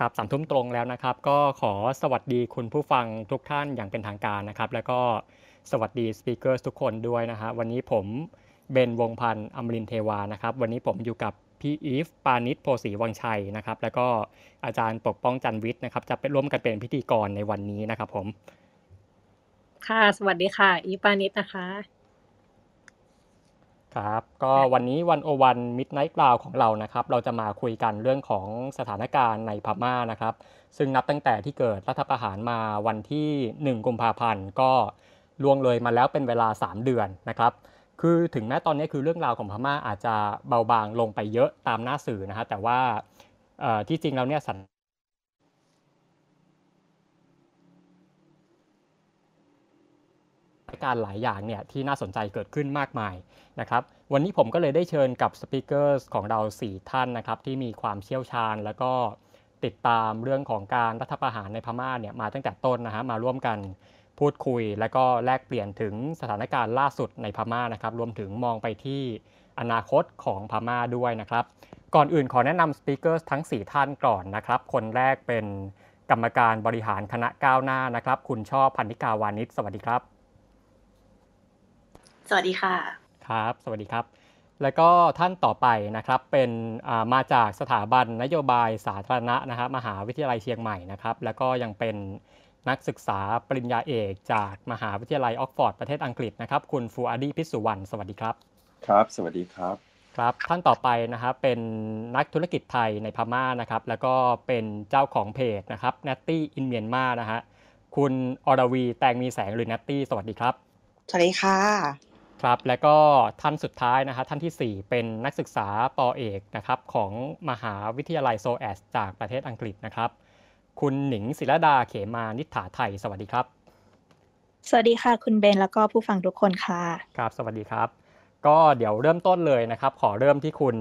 ครับสามทุ่มตรงแล้วนะครับ ก็ขอสวัสดีคุณผู้ฟังทุกท่านอย่างเป็นทางการนะครับ แล้วก็สวัสดี speaker ทุกคนด้วยนะฮะวันนี้ผมเบนวงพันธ์อมรินเทวานะครับ วันนี้ผมอยู่กับพี่อีฟปานิชโพสีวังชัยนะครับ แล้วก็อาจารย์ปกป้องจันวิทย์นะครับ จะเป็นร่วมกันเป็นพิธีกรในวันนี้นะครับผม ค่ะ สวัสดีค่ะ อีฟปานิชนะคะ ครับ ก็วันนี้ One-O-One Midnight Ground ของเรานะครับ เราจะมาคุยกันเรื่องของสถานการณ์ในพม่านะครับ ซึ่งนับตั้งแต่ที่เกิดรัฐประหารมาวันที่ 1 กุมภาพันธ์ก็ล่วงเลยมาแล้วเป็นเวลา 3 เดือนนะครับ คือถึงแม้ตอนนี้คือเรื่องราวของพม่าอาจจะเบาบางลงไปเยอะตามหน้าสื่อนะฮะแต่ว่าที่จริงแล้วเนี่ยสั การหลายอย่างเนี่ยที่น่าสนใจเกิดขึ้นมากมายนะครับวันนี้ผมก็เลยได้เชิญกับสปิเกอร์ของเรา 4 ท่านนะครับที่มีความเชี่ยวชาญ แล้วก็ติดตามเรื่องของการรัฐประหารในพม่าเนี่ยมาตั้งแต่ต้นนะฮะมาร่วมกันพูดคุย แล้วก็แลกเปลี่ยนถึงสถานการณ์ล่าสุดในพม่านะครับรวมถึงมองไปที่อนาคตของพม่าด้วยนะครับ ก่อนอื่นขอแนะนำสปิเกอร์ทั้ง 4 ท่านก่อนนะครับ คนแรกเป็นกรรมการบริหารคณะก้าวหน้านะครับ คุณชอบพันธิกาวานิชสวัสดีครับ สวัสดีค่ะ ครับ สวัสดีครับ แล้วก็ท่านต่อไปนะครับเป็นมาจากสถาบันนโยบายสาธารณะนะครับมหาวิทยาลัยเชียงใหม่นะครับ แล้วก็ยังเป็นนักศึกษาปริญญาเอกจากมหาวิทยาลัยออกฟอร์ดประเทศอังกฤษนะครับ คุณฟูอาดีพิสุวรรณสวัสดีครับ ครับ สวัสดีครับครับท่านต่อไปนะครับเป็นนักธุรกิจไทยในพม่านะครับ แล้วก็เป็นเจ้าของเพจนะครับ n น t t y in Myanmar นะฮะคุณอรวีแตงมีแสงหรือ n ต t t y สวัสดีครับสวัสดีค่ะ ครับแล้วก็ท่านสุดท้ายนะฮะท่านที่ 4 เป็นนักศึกษาปอเอกนะครับของมหาวิทยาลัยโซแอสจากประเทศอังกฤษนะครับ คุณหนิงศิรดาเขมานิฐาไทย สวัสดีครับ สวัสดีค่ะ คุณเบนแล้วก็ผู้ฟังทุกคนค่ะครับสวัสดีครับ ก็เดี๋ยวเริ่มต้นเลยนะครับ ขอเริ่มที่คุณ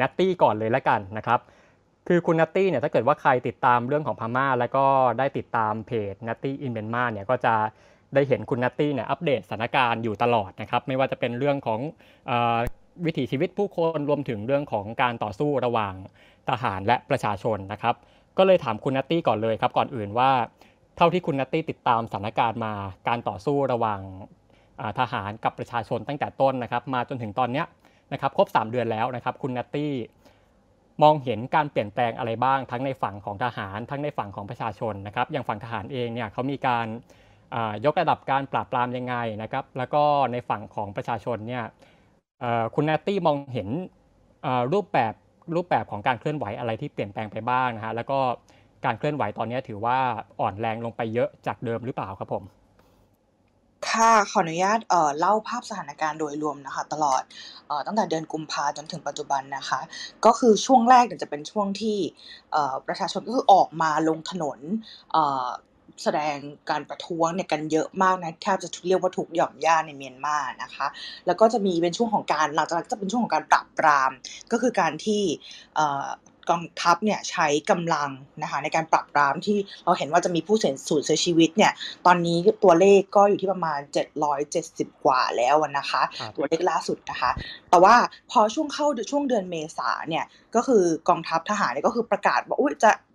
นัตตี้ก่อนเลยแล้วกันนะครับคือคุณนัตตี้เนี่ยถ้าเกิดว่าใครติดตามเรื่องของพม่า แล้วก็ได้ติดตามเพจ Natty in Myanmar เนี่ยก็จะ ได้เห็นคุณนัตตี้เนี่ยอัปเดตสถานการณ์อยู่ตลอดนะครับไม่ว่าจะเป็นเรื่องของวิถีชีวิตผู้คนรวมถึงเรื่องของการต่อสู้ระหว่างทหารและประชาชนนะครับ ก็เลยถามคุณนัตตี้ก่อนเลยครับ ก่อนอื่นว่า เท่าที่คุณนัตตี้ติดตามสถานการณ์มาการต่อสู้ระหว่างทหารกับประชาชนตั้งแต่ต้นนะครับ มาจนถึงตอนนี้นะครับครบ 3 เดือนแล้วนะครับ คุณนัตตี้มองเห็นการเปลี่ยนแปลงอะไรบ้าง ทั้งในฝั่งของทหาร ทั้งในฝั่งของประชาชนนะครับอย่างฝั่งทหารเองเนี่ยเขามีการ ยกระดับการปราบปรามยังไงนะครับแล้วก็ในฝั่งของประชาชนเนี่ยคุณแนตตี้มองเห็นรูปแบบรูปแบบของการเคลื่อนไหวอะไรที่เปลี่ยนแปลงไปบ้างนะฮะแล้วก็การเคลื่อนไหวตอนนี้ถือว่าอ่อนแรงลงไปเยอะจากเดิมหรือเปล่าครับผมค่ะขออนุญาตเอ่อเล่าภาพสถานการณ์โดยรวมนะคะตลอดเอ่อตั้งแต่เดือนกุมภาจนถึงปัจจุบันนะคะ ก็คือช่วงแรกเนี่ยจะเป็นช่วงที่เอ่อประชาชนก็คือออกมาลงถนนเอ่อ แสดงการประท้วงเนี่ยกันเยอะมากนะแทบจะเรียกว่าทุกหย่อมย่าในเมียนมานะคะ แล้วก็จะมีเป็นช่วงของการหลังจากนั้นจะเป็นช่วงของการปราบปราม ก็คือการที่กองทัพเนี่ยใช้กำลังนะคะในการปราบปรามที่เราเห็นว่าจะมีผู้เสียสูญเสียชีวิตเนี่ยตอนนี้ตัวเลขก็อยู่ที่ประมาณ 770 กว่าแล้วนะคะ ตัวเลขล่าสุดนะคะ แต่ว่าพอช่วงเข้าช่วงเดือนเมษาเนี่ยก็คือกองทัพทหารเนี่ยก็คือประกาศว่าอุ้ยจะเอ่อ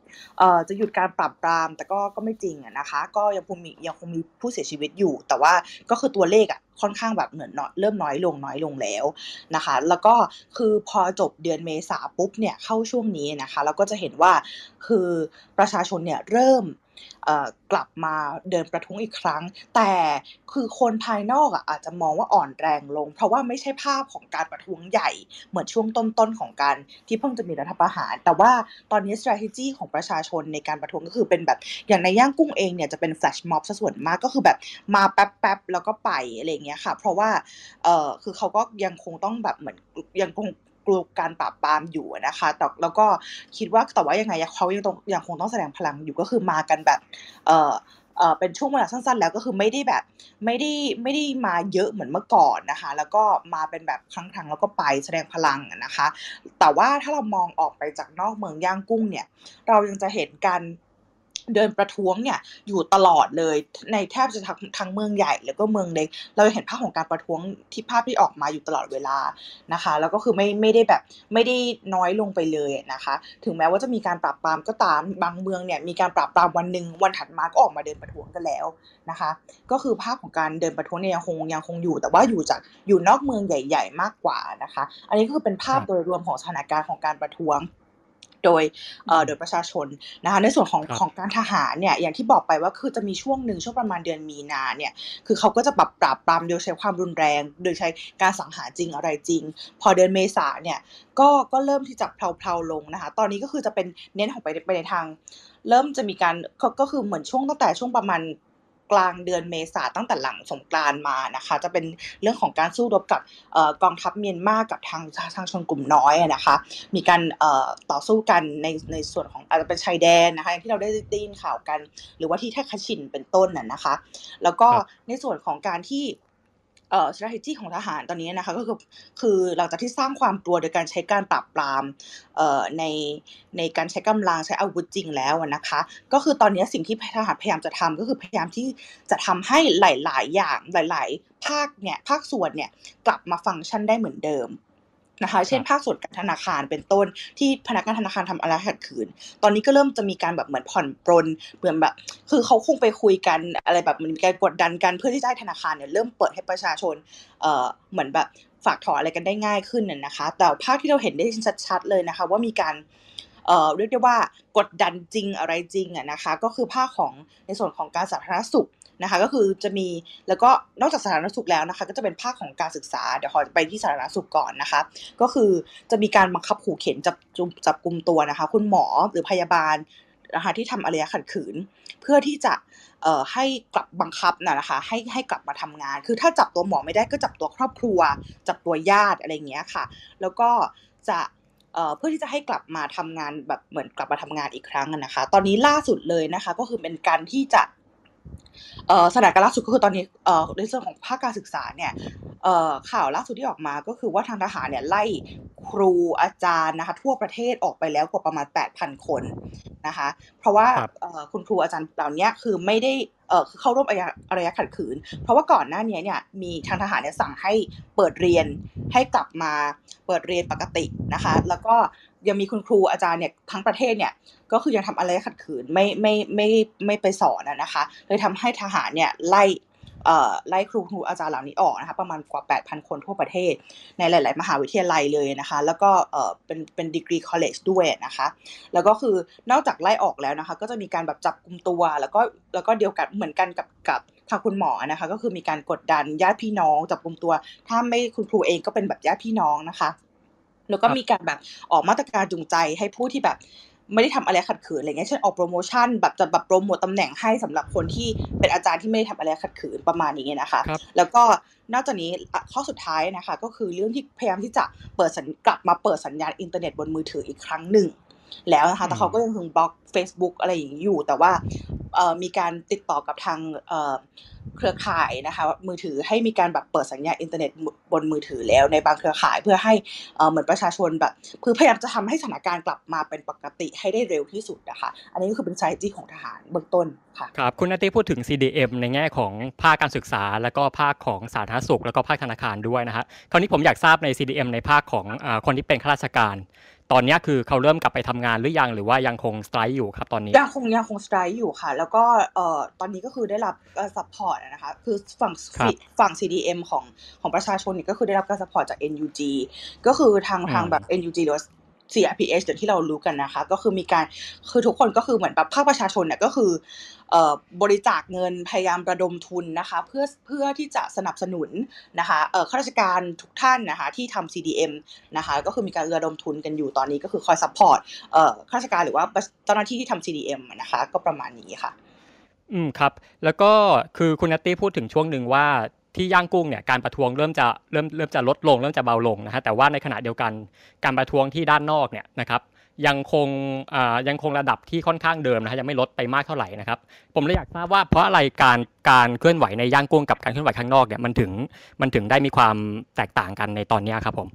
จะหยุดการปราบปราม แต่ก็ก็ไม่จริงนะคะ ก็ยังคงมียังคงมีผู้เสียชีวิตอยู่ แต่ว่าก็คือตัวเลขอะค่อนข้างแบบเหมือนเริ่มน้อยลงน้อยลงแล้วนะคะ แล้วก็คือพอจบเดือนเมษาปุ๊บเนี่ยเข้าช่วงนี้นะคะ เราก็จะเห็นว่าคือประชาชนเนี่ยเริ่ม กลับมาเดินประท้วงอีกครั้ง แต่คือคนภายนอกอะอาจจะมองว่าอ่อนแรงลง เพราะว่าไม่ใช่ภาพของการประท้วงใหญ่ เหมือนช่วงต้นๆของการที่เพิ่งจะมีรัฐประหาร แต่ว่าตอนนี้ strategy ของประชาชนในการประท้วงก็คือเป็นแบบอย่างในย่างกุ้งเองเนี่ยจะเป็น flash mob ซะส่วนมากก็คือแบบมาแป๊บๆแล้วก็ไปอะไรเงี้ยค่ะ เพราะว่าเออคือเขาก็ยังคงต้องแบบเหมือนยังคง กลัวการปราบปรามอยู่นะคะแต่แล้วก็คิดว่าแต่ว่ายังไงเขายังต้องยังคงต้องแสดงพลังอยู่ก็คือมากันแบบเออเออเป็นช่วงเวลาสั้นๆ แล้วก็คือไม่ได้แบบไม่ได้ไม่ได้มาเยอะเหมือนเมื่อก่อนนะคะ แล้วก็มาเป็นแบบครั้งๆแล้วก็ไปแสดงพลังนะคะ แต่ว่าถ้าเรามองออกไปจากนอกเมืองย่างกุ้งเนี่ย เรายังจะเห็นการ เดินประท้วงเนี่ยอยู่ตลอดเลยในแทบจะทั้งทั้งเมืองใหญ่แล้วก็เมืองเล็ก เราเห็นภาพของการประท้วงที่ภาพที่ออกมาอยู่ตลอดเวลานะคะ แล้วก็คือไม่ไม่ได้แบบไม่ได้น้อยลงไปเลยนะคะ ถึงแม้ว่าจะมีการปราบปรามก็ตามบางเมืองเนี่ยมีการปราบปรามวันหนึ่งวันถัดมาก็ออกมาเดินประท้วงกันแล้วนะคะ ก็คือภาพของการเดินประท้วงเนี่ยยังคงยังคงอยู่ แต่ว่าอยู่จากอยู่นอกเมืองใหญ่ ๆ มากกว่านะคะ อันนี้ก็คือเป็นภาพโดยรวมของสถานการณ์ของการประท้วง โดยเอ่อโดยประชาชนนะคะในส่วนของครับของการทหารเนี่ยอย่างที่บอกไปว่าคือจะมีช่วงหนึ่งช่วงประมาณเดือนมีนาเนี่ยคือเขาก็จะปรับปราบปรามโดยใช้ความรุนแรง โดยใช้การสังหารจริงอะไรจริง พอเดือนเมษาเนี่ยก็ก็เริ่มที่จะเพลาๆลงนะคะตอนนี้ก็คือจะเป็นเน้นของไปไปในทาง เริ่มจะมีการก็ก็คือเหมือนช่วงตั้งแต่ช่วงประมาณ กลางเดือนเมษาตั้งแต่หลังสงกรานต์มานะคะ จะเป็นเรื่องของการสู้รบกับเอ่อกองทัพเมียนมากับทางทางชนกลุ่มน้อยอะนะคะ มีการเอ่อต่อสู้กันในในส่วนของอาจจะเป็นชายแดนนะคะอย่างที่เราได้ได้ยินข่าวกัน หรือว่าที่แท่คชินเป็นต้นน่ะนะคะ แล้วก็ครับในส่วนของการที่ เอ่อ strategy ของทหารตอนนี้นะคะก็คือคือหลังจากที่สร้างความกลัวโดยการใช้การปราบปรามเอ่อในในการใช้กำลังใช้อาวุธจริงแล้วนะคะ ก็คือตอนนี้สิ่งที่ทหารพยายามจะทำก็คือพยายามที่จะทำให้หลาย ๆ อย่างหลาย ๆ ภาคเนี่ยภาคส่วนเนี่ยกลับมาฟังก์ชันได้เหมือนเดิม นะคะ เช่นภาคส่วนการธนาคารเป็นต้นที่พนักงานธนาคารทำอะไรขัดขืน ตอนนี้ก็เริ่มจะมีการแบบเหมือนผ่อนปรนเหมือนแบบ คือเขาคงไปคุยกันอะไรแบบมันมีการกดดันกันเพื่อที่จะให้ธนาคารเนี่ยเริ่มเปิดให้ประชาชนเอ่อเหมือนแบบฝากถอนอะไรกันได้ง่ายขึ้นน่ะนะคะ แต่ภาพที่เราเห็นได้ชัดๆเลยนะคะ ว่ามีการเอ่อเรียกได้ว่ากดดันจริงอะไรจริงอะนะคะ ก็คือภาคของในส่วนของการสาธารณสุข นะคะก็คือจะมีแล้วก็นอกจากสาธารณสุขแล้วนะคะ ก็จะเป็นภาคของการศึกษาเดี๋ยวขอไปที่สาธารณสุขก่อนนะคะ ก็คือจะมีการบังคับขู่เข็นจับจ,จับกลุ่มตัวนะคะ คุณหมอหรือพยาบาลนะคะที่ทำอารยขัดขืน เพื่อที่จะเอ่อให้กลับบังคับนะนะคะให้ให้กลับมาทำงาน คือถ้าจับตัวหมอไม่ได้ก็จับตัวครอบครัว จับตัวญาติอะไรอย่างเงี้ยค่ะ แล้วก็จะเพื่อที่จะให้กลับมาทำงานแบบเหมือนกลับมาทำงานอีกครั้งนะคะ ตอนนี้ล่าสุดเลยนะคะ ก็คือเป็นการที่จะ สถานการณ์ล่าสุดก็คือตอนนี้เอ่อในส่วนของภาคการศึกษาเนี่ยเอ่อข่าวล่าสุดที่ออกมาก็คือว่าทางทหารเนี่ยไล่ครูอาจารย์นะคะทั่วประเทศออกไปแล้วกว่าประมาณ 8,000 คนนะคะเพราะว่าครับเอ่อคุณครูอาจารย์เหล่านี้คือไม่ได้เอ่อคือเข้าร่วมอารยะอารยะขัดขืน เพราะว่าก่อนหน้านี้เนี่ยมีทางทหารเนี่ยสั่งให้เปิดเรียนให้กลับมาเปิดเรียนปกตินะคะแล้วก็ยังมีคุณครูอาจารย์เนี่ยทั้งประเทศเนี่ย ก็คือยังทำอารยะขัดขืนไม่ไม่ไม่ไม่ไปสอนอะนะคะเลยทำให้ทหารเนี่ยไล่เอ่อไล่ครูครูอาจารย์เหล่านี้ออกนะคะประมาณกว่า 8,000 คนทั่วประเทศ ในหลาย ๆ มหาวิทยาลัยเลยนะคะ แล้วก็เอ่อเป็นเป็น degree college ด้วยนะคะ แล้วก็คือนอกจากไล่ออกแล้วนะคะ ก็จะมีการแบบจับกลุ่มตัวแล้วก็แล้วก็เดียวกันเหมือนกันกับกับทางคุณหมอนะคะ ก็คือมีการกดดันญาติพี่น้องจับกลุ่มตัว ถ้าไม่คุณครูเองก็เป็นแบบญาติพี่น้องนะคะแล้วก็ครับมีการแบบออกมาตรการจูงใจให้ผู้ที่แบบ ไม่ได้ทำอะไรขัดขืนอะไรเงี้ยเช่นออกโปรโมชั่นแบบจะแบบโปรโมตตำแหน่งให้สำหรับคนที่เป็นอาจารย์ที่ไม่ได้ทำอะไรขัดขืนประมาณนี้นะคะครับแล้วก็นอกจากนี้อะข้อสุดท้ายนะคะ ก็คือเรื่องที่พยายามที่จะเปิดสัญกลับมาเปิดสัญญาณอินเทอร์เน็ตบนมือถืออีกครั้งหนึ่ง แล้วนะคะแต่เขาก็ยังคงบล็อก Facebook อะไรอย่างนี้อยู่ แต่ว่าเอ่อมีการติดต่อกับทางเอ่อเครือข่ายนะคะมือถือให้มีการแบบเปิดสัญญาณอินเทอร์เน็ตบนมือถือแล้วในบางเครือข่ายเพื่อให้เอ่อเหมือนประชาชนแบบคือพยายามจะทำให้สถานการณ์กลับมาเป็นปกติให้ได้เร็วที่สุดนะคะอันนี้ก็คือเป็น strategy ของทหารเบื้องต้นค่ะครับคุณนัตตี้พูดถึง CDM ในแง่ของภาคการศึกษา แล้วก็ภาคของสาธารณสุข แล้วก็ภาคธนาคารด้วยนะฮะคราวนี้ผมอยากทราบใน CDM ในภาคของอาคนที่เป็นข้าราชการ ตอนเนี้ยคือเขาเริ่มกลับไปทำงานหรือยังหรือว่ายังคง strike อยู่ครับตอนนี้ยังคงยังคง strike อยู่ค่ะ แล้วก็เอ่อตอนนี้ก็คือได้รับการ support นะคะคือฝั่งครับฝั่ง CDM ของของประชาชนเนี่ยก็คือได้รับการ support จาก NUG ก็คือทางอืมทางแบบ NUG หรือว่า CRPH อย่างที่เรารู้กันนะคะ ก็คือมีการคือทุกคนก็คือเหมือนแบบภาคประชาชนเนี่ยก็คืออบริจาคเงินพยายามระดมทุนนะคะเพื่อเพื่อที่จะสนับสนุนนะคะข้าราชการทุกท่านนะคะที่ทำ CDM นะคะก็คือมีการระดมทุนกันอยู่ตอนนี้ก็คือคอย support ข้าราชการหรือว่าเจ้าหน้าที่ที่ทำ CDM นะคะก็ประมาณนี้ค่ะ อืมครับ แล้วก็คือคุณนัตตี้พูดถึงช่วงหนึ่งว่า ที่ย่างกุ้งเนี่ยการประท้วงเริ่มจะเริ่มเริ่มจะลดลง เริ่มจะเบาลงนะฮะแต่ว่าในขณะเดียวกันการประท้วงที่ด้านนอกเนี่ยนะครับยังคงอ่ายังคงระดับที่ค่อนข้างเดิมนะฮะยังไม่ลดไปมากเท่าไหร่นะครับ ผมเลยอยากทราบว่าเพราะอะไรการการเคลื่อนไหวในย่างกุ้งกับการเคลื่อนไหวข้างนอกเนี่ยมันถึงมันถึงได้มีความแตกต่างกันในตอนนี้ครับผม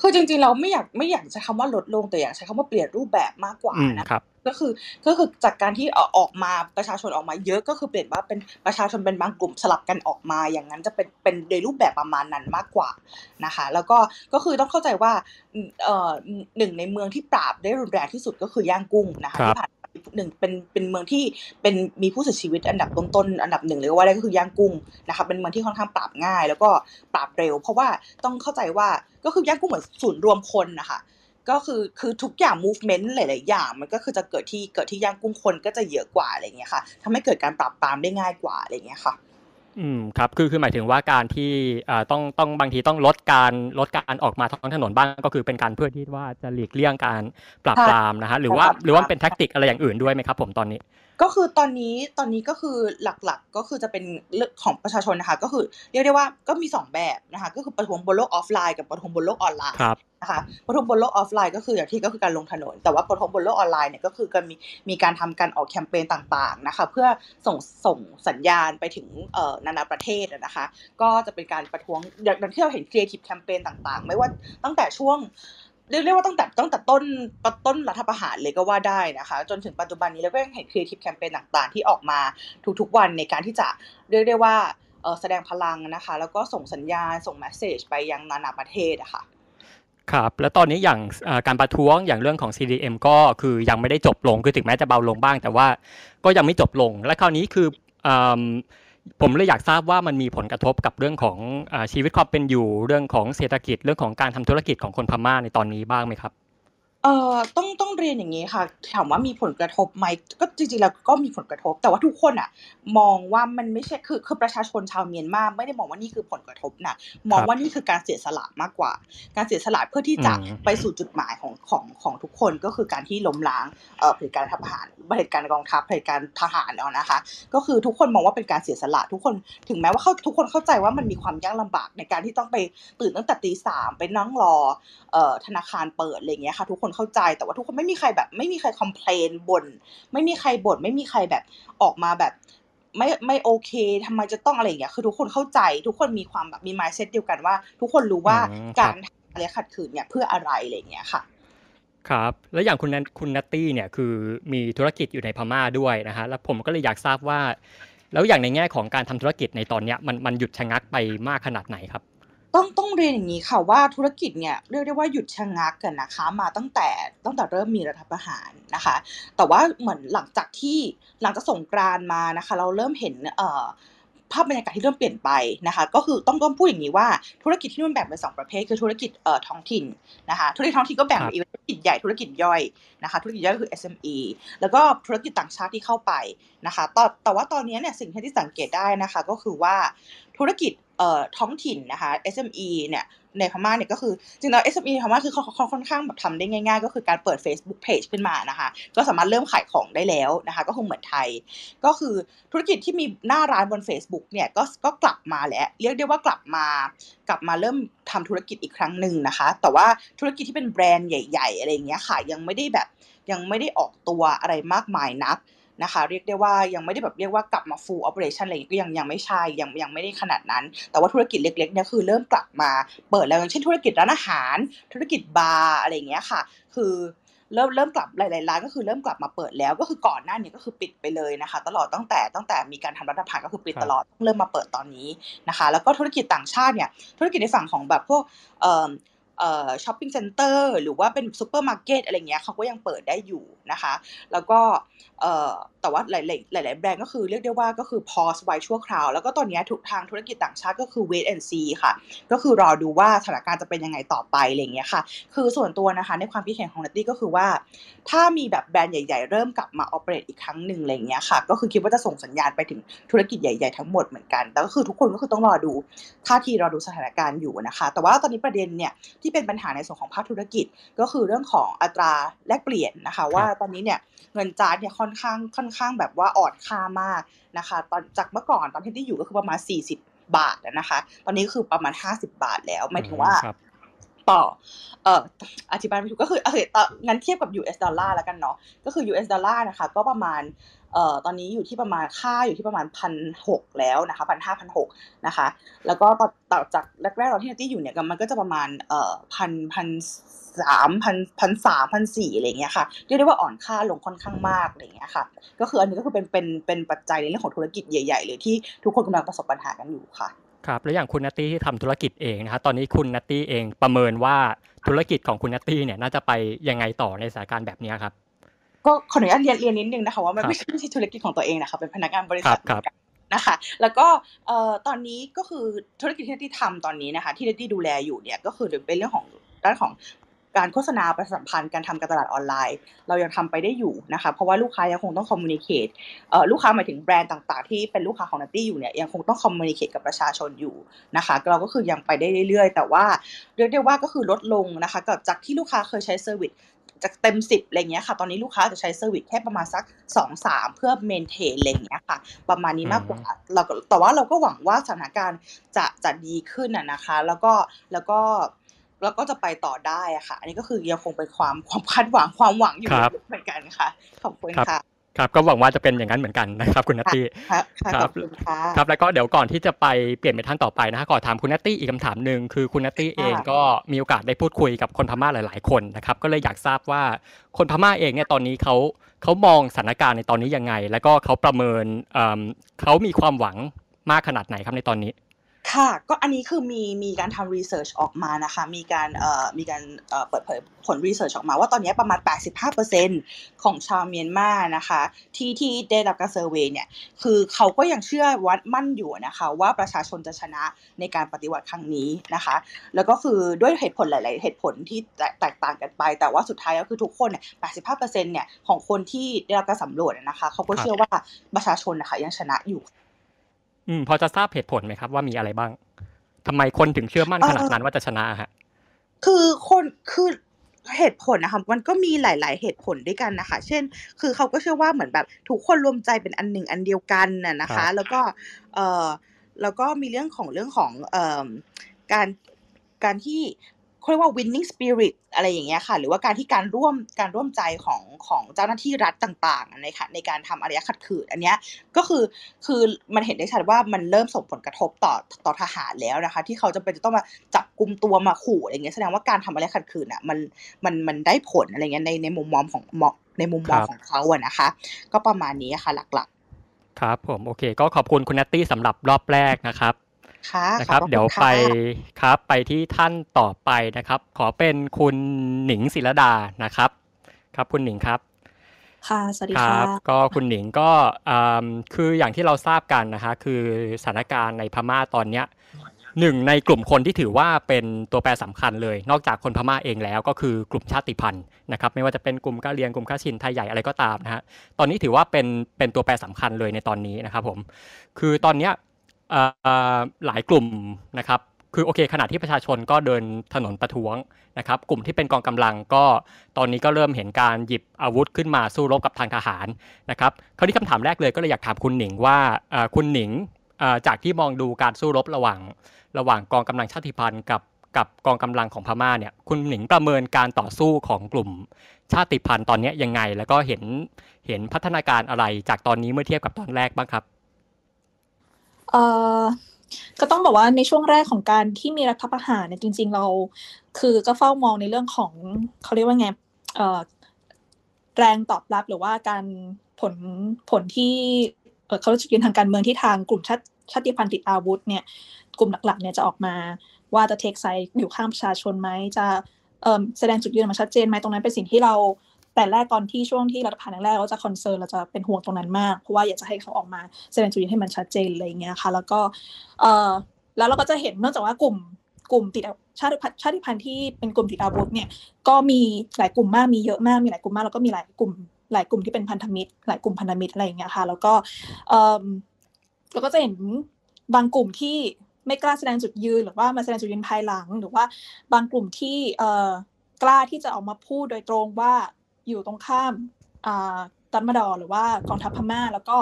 คือจริงๆเราไม่อยากไม่อยากใช้คำว่าลดลงแต่อยากใช้คำว่าเปลี่ยนรูปแบบมากกว่าอืมนะครับก็คือก็คือจากการที่ออกมาประชาชนออกมาเยอะก็คือเปลี่ยนว่าเป็นประชาชนเป็นบางกลุ่มสลับกันออกมา อย่างนั้นจะเป็นเป็นในรูปแบบประมาณนั้นมากกว่านะคะ แล้วก็ก็คือต้องเข้าใจว่าเอ่อหนึ่งในเมืองที่ปราบได้รุนแรงที่สุดก็คือย่างกุ้งนะคะครับที่ผ่านมา หนึ่งเป็นเป็นเมืองที่เป็นมีผู้เสียชีวิตอันดับต้นๆอันดับหนึ่งเลยก็ว่าได้ก็คือย่างกุ้งนะคะเป็นเมืองที่ค่อนข้างปราบง่าย แล้วก็ปราบเร็ว เพราะว่าต้องเข้าใจว่าก็คือย่างกุ้งเหมือนศูนย์รวมคนนะคะก็คือคือทุกอย่าง movement หลาย ๆ อย่าง มันก็คือจะเกิดที่เกิดที่ย่างกุ้งคนก็จะเยอะกว่าอะไรเงี้ยค่ะทำให้เกิดการปรับปรามได้ง่ายกว่าอะไรเงี้ยค่ะ อืมครับคือคือหมายถึงว่าการที่อ่าต้องต้องบางทีต้องลดการลดการออกมาท้องถนนบ้างก็คือเป็นการเพื่อที่ว่าจะหลีกเลี่ยงการปราบปรามนะฮะหรือว่าปราบปรามหรือว่าเป็น tactic อะไรอย่างอื่นด้วยไหมครับ ผมตอนนี้ก็คือตอนนี้ตอนนี้ก็คือหลักๆก็คือจะเป็นเรื่องของประชาชนนะคะ ก็คือเรียกได้ว่าก็มีสองแบบนะคะ ก็คือประท้วงบนโลกออฟไลน์กับประท้วงบนโลกออนไลน์ครับนะคะประท้วงบนโลกออฟไลน์ก็คืออย่างที่ก็คือการลงถนน แต่ว่าประท้วงบนโลกออนไลน์เนี่ยก็คือการมีมีการทำการออกแคมเปญต่างๆนะคะ เพื่อส่งส่งสัญญาณไปถึงเอ่อนานาประเทศอะนะคะ ก็จะเป็นการประท้วงอย่างที่เราเห็น creative campaign ต่างๆ ไม่ว่าตั้งแต่ช่วง เรียกเรียกว่าตั้งแต่ตั้งแต่ต้นต้นรัฐประหารเลยก็ว่าได้นะคะ จนถึงปัจจุบันนี้เราก็ยังเห็น creative campaign ต่างๆ ที่ออกมาทุกๆวันในการที่จะเรียกได้ว่าแสดงพลังนะคะ แล้วก็ส่งสัญญาณส่ง message ไปยังนานาประเทศอะค่ะครับแล้วตอนนี้อย่างการประท้วงอย่างเรื่องของ CDM ก็คือยังไม่ได้จบลงคือถึงแม้จะเบาลงบ้าง แต่ว่าก็ยังไม่จบลง และคราวนี้คืออ ผมเลยอยากทราบว่ามันมีผลกระทบกับเรื่องของชีวิตความเป็นอยู่เรื่องของเศรษฐกิจเรื่องของการทำธุรกิจของคนพม่าในตอนนี้บ้างไหมครับ เอ่อต้องต้องเรียนอย่างนี้ค่ะถามว่ามีผลกระทบไหมก็จริงๆแล้วก็มีผลกระทบ แต่ว่าทุกคนอะ มองว่ามันไม่ใช่คือคือประชาชนชาวเมียนมาไม่ได้มองว่านี่คือผลกระทบนะมองว่านี่คือการเสียสละมากกว่า การเสียสละเพื่อที่จะอืมไปสู่จุดหมายของของของทุกคนก็คือการที่ล้มล้างเอ่อเผด็จการทหารเผด็จการกองทัพเผด็จการทหารแล้วนะคะ ก็คือทุกคนมองว่าเป็นการเสียสละทุกคนถึงแม้ว่าเขาทุกคนเข้าใจว่ามันมีความยากลำบากในการที่ต้องไปตื่นตั้งแต่ตีสามไปนั่งรอเอ่อธนาคารเปิดอะไรเงี้ยค่ะทุกคนเข้าใจ แต่ว่าทุกคนไม่มีใครแบบ ไม่มีใครคอมเพลนบ่นไม่มีใครบ่นไม่มีใครแบบออกมาแบบ ไม่ไม่โอเคทำไมจะต้องอะไรอย่างเงี้ยคือทุกคนเข้าใจ ทุกคนมีความแบบมี mindset เดียวกันว่า ทุกคนรู้ว่าอืมครับการทำอะไรขัดขืนเนี่ยเพื่ออะไรอะไรอย่างเงี้ยค่ะครับแล้วอย่างคุณนันคุณนัตตี้เนี่ยคือมีธุรกิจอยู่ในพม่าด้วยนะฮะแล้วผมก็เลยอยากทราบว่า แล้วอย่างในแง่ของการทำธุรกิจในตอนเนี้ยมันมันหยุดชะงักไปมากขนาดไหนครับ ต้องต้องเรียนอย่างนี้ค่ะว่าธุรกิจเนี่ยเรียกได้ว่าหยุดชะงักกันนะคะ มาตั้งแต่ตั้งแต่เริ่มมีรัฐประหารนะคะ แต่ว่าเหมือนหลังจากที่หลังจากสงกรานต์มานะคะ เราเริ่มเห็นเอ่อภาพบรรยากาศที่เริ่มเปลี่ยนไปนะคะ ก็คือต้องต้องพูดอย่างนี้ว่าธุรกิจที่มันแบ่งเป็นสองประเภท คือธุรกิจเอ่อท้องถิ่นนะคะธุรกิจท้องถิ่นก็แบ่งครับเป็นธุรกิจใหญ่ธุรกิจย่อยนะคะธุรกิจย่อยก็คือ SME แล้วก็ธุรกิจต่างชาติที่เข้าไปนะคะแต่แต่ว่าตอนนี้เนี่ยสิ่งที่สังเกตได้นะคะก็คือว่าธุรกิจเอ่อ ท้องถิ่นนะคะ SME เนี่ยในพม่าเนี่ยก็คือจริงๆแล้ว SME ในพม่าคือเขาค่อนข้างแบบทำได้ง่าย ๆ ก็คือการเปิด Facebook Page ขึ้นมานะคะ ก็สามารถเริ่มขายของได้แล้วนะคะ ก็คงเหมือนไทย ก็คือธุรกิจที่มีหน้าร้านบน Facebook เนี่ยก็ก็กลับมาแล้ว เรียกได้ว่ากลับมากลับมาเริ่มทำธุรกิจอีกครั้งหนึ่งนะคะ แต่ว่าธุรกิจที่เป็นแบรนด์ใหญ่ ๆ อะไรอย่างเงี้ยค่ะยังไม่ได้แบบยังไม่ได้ออกตัวอะไรมากมายนัก นะคะ เรียกได้ว่ายังไม่ได้แบบเรียกว่ากลับมา full operation อะไรอย่างเงี้ยก็ยังยังไม่ใช่ยังยังไม่ได้ขนาดนั้น แต่ว่าธุรกิจเล็กๆเนี่ยคือเริ่มกลับมาเปิดแล้วอย่างเช่นธุรกิจร้านอาหาร ธุรกิจบาร์อะไรอย่างเงี้ยค่ะ คือเริ่มเริ่มกลับหลายๆร้านก็คือเริ่มกลับมาเปิดแล้วก็คือก่อนหน้านี้ก็คือปิดไปเลยนะคะ ตลอดตั้งแต่ตั้งแต่มีการทำรัฐประหารก็คือปิดครับตลอดเริ่มมาเปิดตอนนี้นะคะ แล้วก็ธุรกิจต่างชาติเนี่ยธุรกิจในฝั่งของแบบพวกเอ่อเอ่อ shopping center หรือว่าเป็นซูเปอร์มาร์เก็ตอะไรเงี้ยเขาก็ยังเปิดได้อยู่นะคะ แล้วก็ แต่ว่าหลายๆหลาย ๆ แบรนด์ก็คือเรียกได้ว่าก็คือ pause ไว้ชั่วคราว แล้วก็ตอนนี้ทุกทางธุรกิจต่างชาติก็คือ wait and see ค่ะ ก็คือรอดูว่าสถานการณ์จะเป็นยังไงต่อไปอะไรเงี้ยค่ะ คือส่วนตัวนะคะในความคิดเห็นของนัตตี้ก็คือว่า ถ้ามีแบบแบรนด์ใหญ่ ๆ เริ่มกลับมา operate อีกครั้งหนึ่งอะไรเงี้ยค่ะ ก็คือคิดว่าจะส่งสัญญาณไปถึงธุรกิจใหญ่ ๆ ทั้งหมดเหมือนกันแต่ก็คือทุกคนก็คือต้องรอดูท่าทีรอดูสถานการณ์อยู่นะคะ แต่ว่าตอนนี้ประเด็นเนี่ยที่เป็นปัญหาในส่วนของภาคธุรกิจก็คือเรื่องของอัตราแลกเปลี่ยนนะคะ ว่าตอนนี้เนี่ยเงินจาเนี่ยค่อนข้างค่อนข้างแบบว่าอ่อนค่ามากนะคะตอนจากเมื่อก่อนตอนที่ที่อยู่ก็คือประมาณ 40 บาทอะนะคะ ตอนนี้ก็คือประมาณ 50 บาทแล้วหมายถึงว่าครับต่อเอ่ออธิบายไม่ถูกก็คือโอเคต่องั้นเทียบกับ US ดอลลาร์แล้วกันเนาะก็คือ US ดอลลาร์นะคะก็ประมาณเอ่อตอนนี้อยู่ที่ประมาณค่าอยู่ที่ประมาณพันหกแล้วนะคะพันห้าพันหกนะคะแล้วก็ต่อต่อจากแรกๆตอนที่นัตตี้อยู่เนี่ยมันก็จะประมาณเอ่อพันพัน สามพันพันสามพันสี่อะไรเงี้ยค่ะเรียกได้ว่าอ่อนค่าลงค่อนข้างมากอะไรเงี้ยค่ะ ก็คืออันนี้ก็คือเป็นเป็นเป็นปัจจัยในเรื่องของธุรกิจใหญ่ๆเลยที่ทุกคนกำลังประสบปัญหากันอยู่ค่ะครับแล้วอย่างคุณนัตตี้ที่ทำธุรกิจเองนะครับตอนนี้คุณนัตตี้เองประเมินว่าธุรกิจของคุณนัตตี้เนี่ยน่าจะไปยังไงต่อในสถานการณ์แบบนี้ครับก็ขออนุญาตเรียนเรียนนิดนึงนะคะว่ามันไม่ใช่ไม่ใช่ธุรกิจของตัวเองนะคะเป็นพนักงานบริษัทครับนะคะแล้วก็เอ่อตอนนี้ก็คือธุรกิจที่ที่ทำตอนนี้นะคะที่ที่ดูแลอยู่เนี่ยก็คือเป็นเรื่องของด้านของ การโฆษณาประชาสัมพันธ์การทำการตลาดออนไลน์ เรายังทำไปได้อยู่นะคะเพราะว่าลูกค้ายังคงต้อง communicate เอ่อลูกค้าหมายถึงแบรนด์ต่างๆ ที่เป็นลูกค้าของนัตตี้อยู่เนี่ยยังคงต้อง communicate กับประชาชนอยู่นะคะเราก็คือยังไปได้เรื่อยๆ แต่ว่าเรียกได้ว่าก็คือลดลงนะคะกับจากที่ลูกค้าเคยใช้ service จากเต็มสิบอะไรเงี้ยค่ะตอนนี้ลูกค้าจะใช้ service แค่ประมาณสักสองสามเพื่อ maintain อะไรเงี้ยค่ะ ประมาณนี้มากกว่าเราก็แต่ว่าเราก็หวังว่าสถานการณ์จะจะดีขึ้นอะนะคะ แล้วก็แล้วก็ แล้วก็จะไปต่อได้อะค่ะ อันนี้ก็คือยังคงเป็นความความคาดหวังความหวังอยู่ครับเหมือนกันค่ะขอบคุณครับค่ะครับก็หวังว่าจะเป็นอย่างนั้นเหมือนกันนะครับคุณนัตตี้ค่ะค่ะคขรัอบบคุณค่ะครับแล้วก็เดี๋ยวก่อนที่จะไปเปลี่ยนไปท่านต่อไปนะฮะขอถามคุณนัตตี้อีกคำถามหนึ่งคือคุณนัตตี้เองค่ะก็มีโอกาสได้พูดคุยกับคนพม่าหลาย ๆ คนนะครับก็เลยอยากทราบว่าคนพม่าเองเนี่ยตอนนี้เขาเขามองสถานการณ์ในตอนนี้ยังไง แล้วก็เขาประเมินเอิ่มเขามีความหวังมากขนาดไหนครับในตอนนี้ ค่ะ ก็อันนี้คือมีมีการทำ research ออกมานะคะ มีการเอ่อมีการเอ่อเปิดเผยผล research ออกมาว่าตอนนี้ประมาณ 85%ของชาวเมียนมานะคะ ที่ที่ได้รับการ survey เนี่ย คือเขาก็ยังเชื่อวัดมั่นอยู่นะคะ ว่าประชาชนจะชนะในการปฏิวัติครั้งนี้นะคะ แล้วก็คือด้วยเหตุผลหลาย ๆ เหตุผลที่แตแตกต่างกันไป แต่ว่าสุดท้ายก็คือทุกคนเนี่ย 85%เนี่ยของคนที่ได้รับการสำรวจนะคะ เขาก็เชื่อว่าประชาชนนะคะยังชนะอยู่ อืมพอจะทราบเหตุผลไหมครับว่ามีอะไรบ้างทำไมคนถึงเชื่อมั่นขนาดนั้นว่าจะชนะฮะคือคนคือเหตุผลนะคะมันก็มีหลาย ๆ เหตุผลด้วยกันนะคะ เช่น คือเขาก็เชื่อว่าเหมือนแบบทุกคนรวมใจเป็นอันหนึ่งอันเดียวกันน่ะนะครัคะบแล้วก็เอ่อแล้วก็มีเรื่องของเรื่องของเอ่อการการที่ เขาเรียกว่า winning spirit อะไรอย่างเงี้ยค่ะ หรือว่าการที่การร่วมการร่วมใจของของเจ้าหน้าที่รัฐต่างๆในค่ะในการทำอารยขัดขืนอันเนี้ยก็คือคือมันเห็นได้ชัดว่ามันเริ่มส่งผลกระทบต่อต่อทหารแล้วนะคะ ที่เขาจะเป็นจะต้องมาจับกลุ่มตัวมาขู่อะไรเงี้ยแสดงว่าการทำอารยขัดขืนอะมันมันมันได้ผลอะไรเงี้ยในในมุมมองของมองในมุมมองครับของเขาอะนะคะ ก็ประมาณนี้ค่ะหลักครับผมโอเค ก็ขอบคุณคุณนัตตี้สำหรับรอบแรกนะครับๆ ค่ะนะครับขอณเดี๋ยวค่ะไปครับไปที่ท่านต่อไปนะครับ ขอเป็นคุณหนิงศิรดานะครับ ครับคุณหนิงครับ ค่ะสวัสดีคค่ะรับก็คุณหนิงก็อืมคืออย่างที่เราทราบกันนะคะ คือสถานการณ์ในพม่าตอนเนี้ยหนึ่งในกลุ่มคนที่ถือว่าเป็นตัวแปรสำคัญเลย นอกจากคนพม่าเองแล้วก็คือกลุ่มชาติพันธุ์นะครับ ไม่ว่าจะเป็นกลุ่มกะเหรียงกลุ่มข้าชินไทยใหญ่อะไรก็ตามนะฮะตอนนี้ถือว่าเป็นเป็นตัวแปรสำคัญเลยในตอนนี้นะครับผมคือตอนเนี้ยเอ่อ หลายกลุ่มนะครับคือโอเคขณะที่ประชาชนก็เดินถนนประท้วงนะครับ กลุ่มที่เป็นกองกำลังก็ตอนนี้ก็เริ่มเห็นการหยิบอาวุธขึ้นมาสู้รบกับทางทหารนะครับคราวนี้คำถามแรกเลยก็เลยอยากถามคุณหนิงว่าคุณหนิงจากที่มองดูการสู้รบระหว่าง ระหว่างกองกำลังชาติพันธุ์กับกับกองกำลังของพม่าเนี่ยคุณหนิงประเมินการต่อสู้ของกลุ่มชาติพันธุ์ตอนนี้ยังไง แล้วก็เห็นเห็นพัฒนาการอะไรจากตอนนี้เมื่อเทียบกับตอนแรกบ้างครับ เอ่อก็ต้องบอกว่าในช่วงแรกของการที่มีรัฐประหารเนี่ยจริง ๆ เรา คือก็เฝ้ามองในเรื่องของเขาเรียกว่าไงเอ่อแรงตอบรับหรือว่าการผลผลที่เขาจุดยืนทางการเมืองที่ทางกลุ่มชาติชาติพันธุ์ติดอาวุธเนี่ยกลุ่มหลักๆเนี่ยจะออกมาว่าจะเทคไซด์อยู่ข้างประชาชนไหมจะแสดงจุดยืนมาชัดเจนไหมตรงนั้นเป็นสิ่งที่เรา แต่แรกตอนที่ช่วงที่รัฐประหารแรกเราจะคอนเซิร์นเราจะเป็นห่วงตรงนั้นมากเพราะว่าอยากจะให้เขาออกมาแสดงจุดยืนให้มันชัดเจนอะไรเงี้ยค่ะ แล้วก็เออแล้วเราก็จะเห็นเนื่องจากว่ากลุ่มกลุ่มติดชาติพันธุ์ชาติพันธุ์ที่เป็นกลุ่มติดอาวุธเนี่ยก็มีหลายกลุ่มมากมีเยอะมากมีหลายกลุ่มมากแล้วก็มีหลายกลุ่ม หลายกลุ่มที่เป็นพันธมิตร หลายกลุ่มพันธมิตรอะไรอย่างเงี้ยค่ะ แล้วก็เออเราก็จะเห็นบางกลุ่มที่ไม่กล้าแสดงจุดยืนหรือว่ามาแสดงจุดยืนภายหลัง หรือว่าบางกลุ่มที่เกล้าที่จะออกมาพูดโดยตรงว่า อยู่ตรงข้ามอ่าตันมาดอร์หรือว่ากองทัพพม่า แล้วก็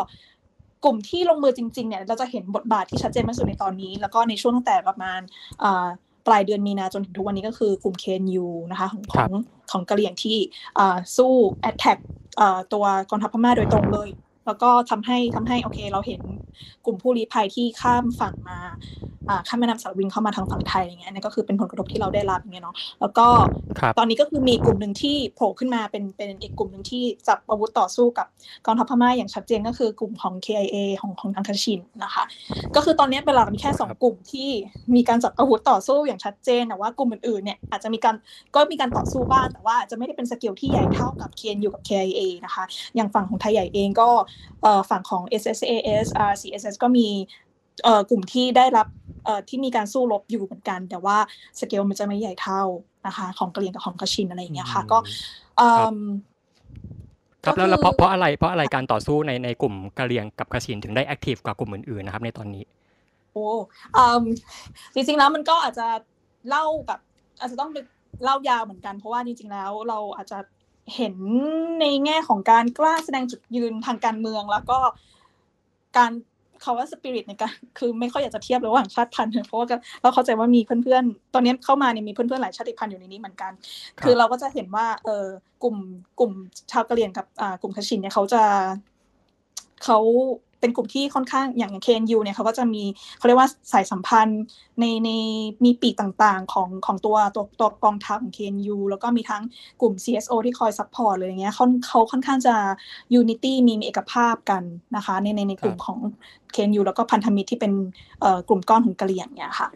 กลุ่มที่ลงมือจริงๆเนี่ยเราจะเห็นบทบาทที่ชัดเจนมากสุดในตอนนี้ แล้วก็ในช่วงตั้งแต่ประมาณอ่าปลายเดือนมีนาจนถึงทุกวันนี้ก็คือกลุ่ม KNU นะคะของขครัอบงของกะเหรี่ยงที่อ่าสู้แอตแทกตัวกองทัพพม่าโดยตรงเลย แล้วก็ทำให้ทำให้โอเค เราเห็นกลุ่มผู้ลี้ภัยที่ข้ามฝั่งมาอ่าข้ามแม่น้ำสารวินเข้ามาทางฝั่งไทยอะไรเงี้ยอันนี่ก็คือเป็นผลกระทบที่เราได้รับอย่างเงี้ยเนาะแล้วก็ครับตอนนี้ก็คือมีกลุ่มหนึ่งที่โผล่ขึ้นมาเป็นเป็นอีกกลุ่มหนึ่งที่จับอาวุธต่อสู้กับกองทัพพม่าอย่างชัดเจนก็คือกลุ่มของ KIA ของของทางคาชินนะคะ ก็คือตอนนี้เป็นหลักมีแค่สองครับกลุ่มที่มีการจับอาวุธต่อสู้อย่างชัดเจนแต่ว่ากลุ่มอื่นๆเนี่ยอาจจะมีการก็มีการต่อสู้บ้างแต่ว่าอาจจะไม่ได้เป็นสเกลที่ใหญ่เท่ากับ KNU กับ KIA นะคะ อย่างฝั่งของไทยใหญ่เองก็เอ่อฝั่งของ SSAS RCSS ก็มีเอ่อกลุ่มที่ได้รับเอ่อที่มีการสู้รบอยู่เหมือนกัน แต่ว่าสเกลมันจะไม่ใหญ่เท่านะคะของกะเหรี่ยงกับของกะชินอะไรอย่างเงี้ยค่ะ ก็เอิ่มครับก็แล้วแล้วเพราะคือเพราะอะไรเพราะอะไรการต่อสู้ในในกลุ่มกะเหรี่ยงกับกระชินถึงได้แอคทีฟกว่ากลุ่มอื่นๆนะครับในตอนนี้โอ้อืมจริงๆแล้วมันก็อาจจะเล่าแบบอาจจะต้องเล่ายาวเหมือนกัน เพราะว่าจริงๆแล้วเราอาจจะ เห็นในแง่ของการกล้าแสดงจุดยืนทางการเมือง แล้วก็การเขาว่าสปิริตในการคือไม่ค่อยอยากจะเทียบระหว่างชาติพันธุ์เพราะว่าก็เราเข้าใจว่ามีเพื่อนๆ ตอนนี้เข้ามาเนี่ยมีเพื่อนๆหลายชาติพันธุ์อยู่ในนี้เหมือนกันครับคือเราก็จะเห็นว่าเออกลุ่มกลุ่มชาวกะเหรี่ยงกับอ่ากลุ่มคาชินเนี่ยเขาจะเขา เป็นกลุ่มที่ค่อนข้างอย่างอย่าง KNU เนี่ยเขาก็จะมีเขาเรียกว่าสายสัมพันธ์ในในมีปีกต่างๆของของตัวตัวตัวกองทัพของ KNU แล้วก็มีทั้งกลุ่ม CSO ที่คอย support เลยอย่างเงี้ยเขาเขาค่อนข้างจะ unity มีมีเอกภาพกันนะคะในในในกลุ่มของ KNU แล้วก็พันธมิตรที่เป็นเอ่อกลุ่มก้อนของกะเหรี่ยงเนี่ยค่ะ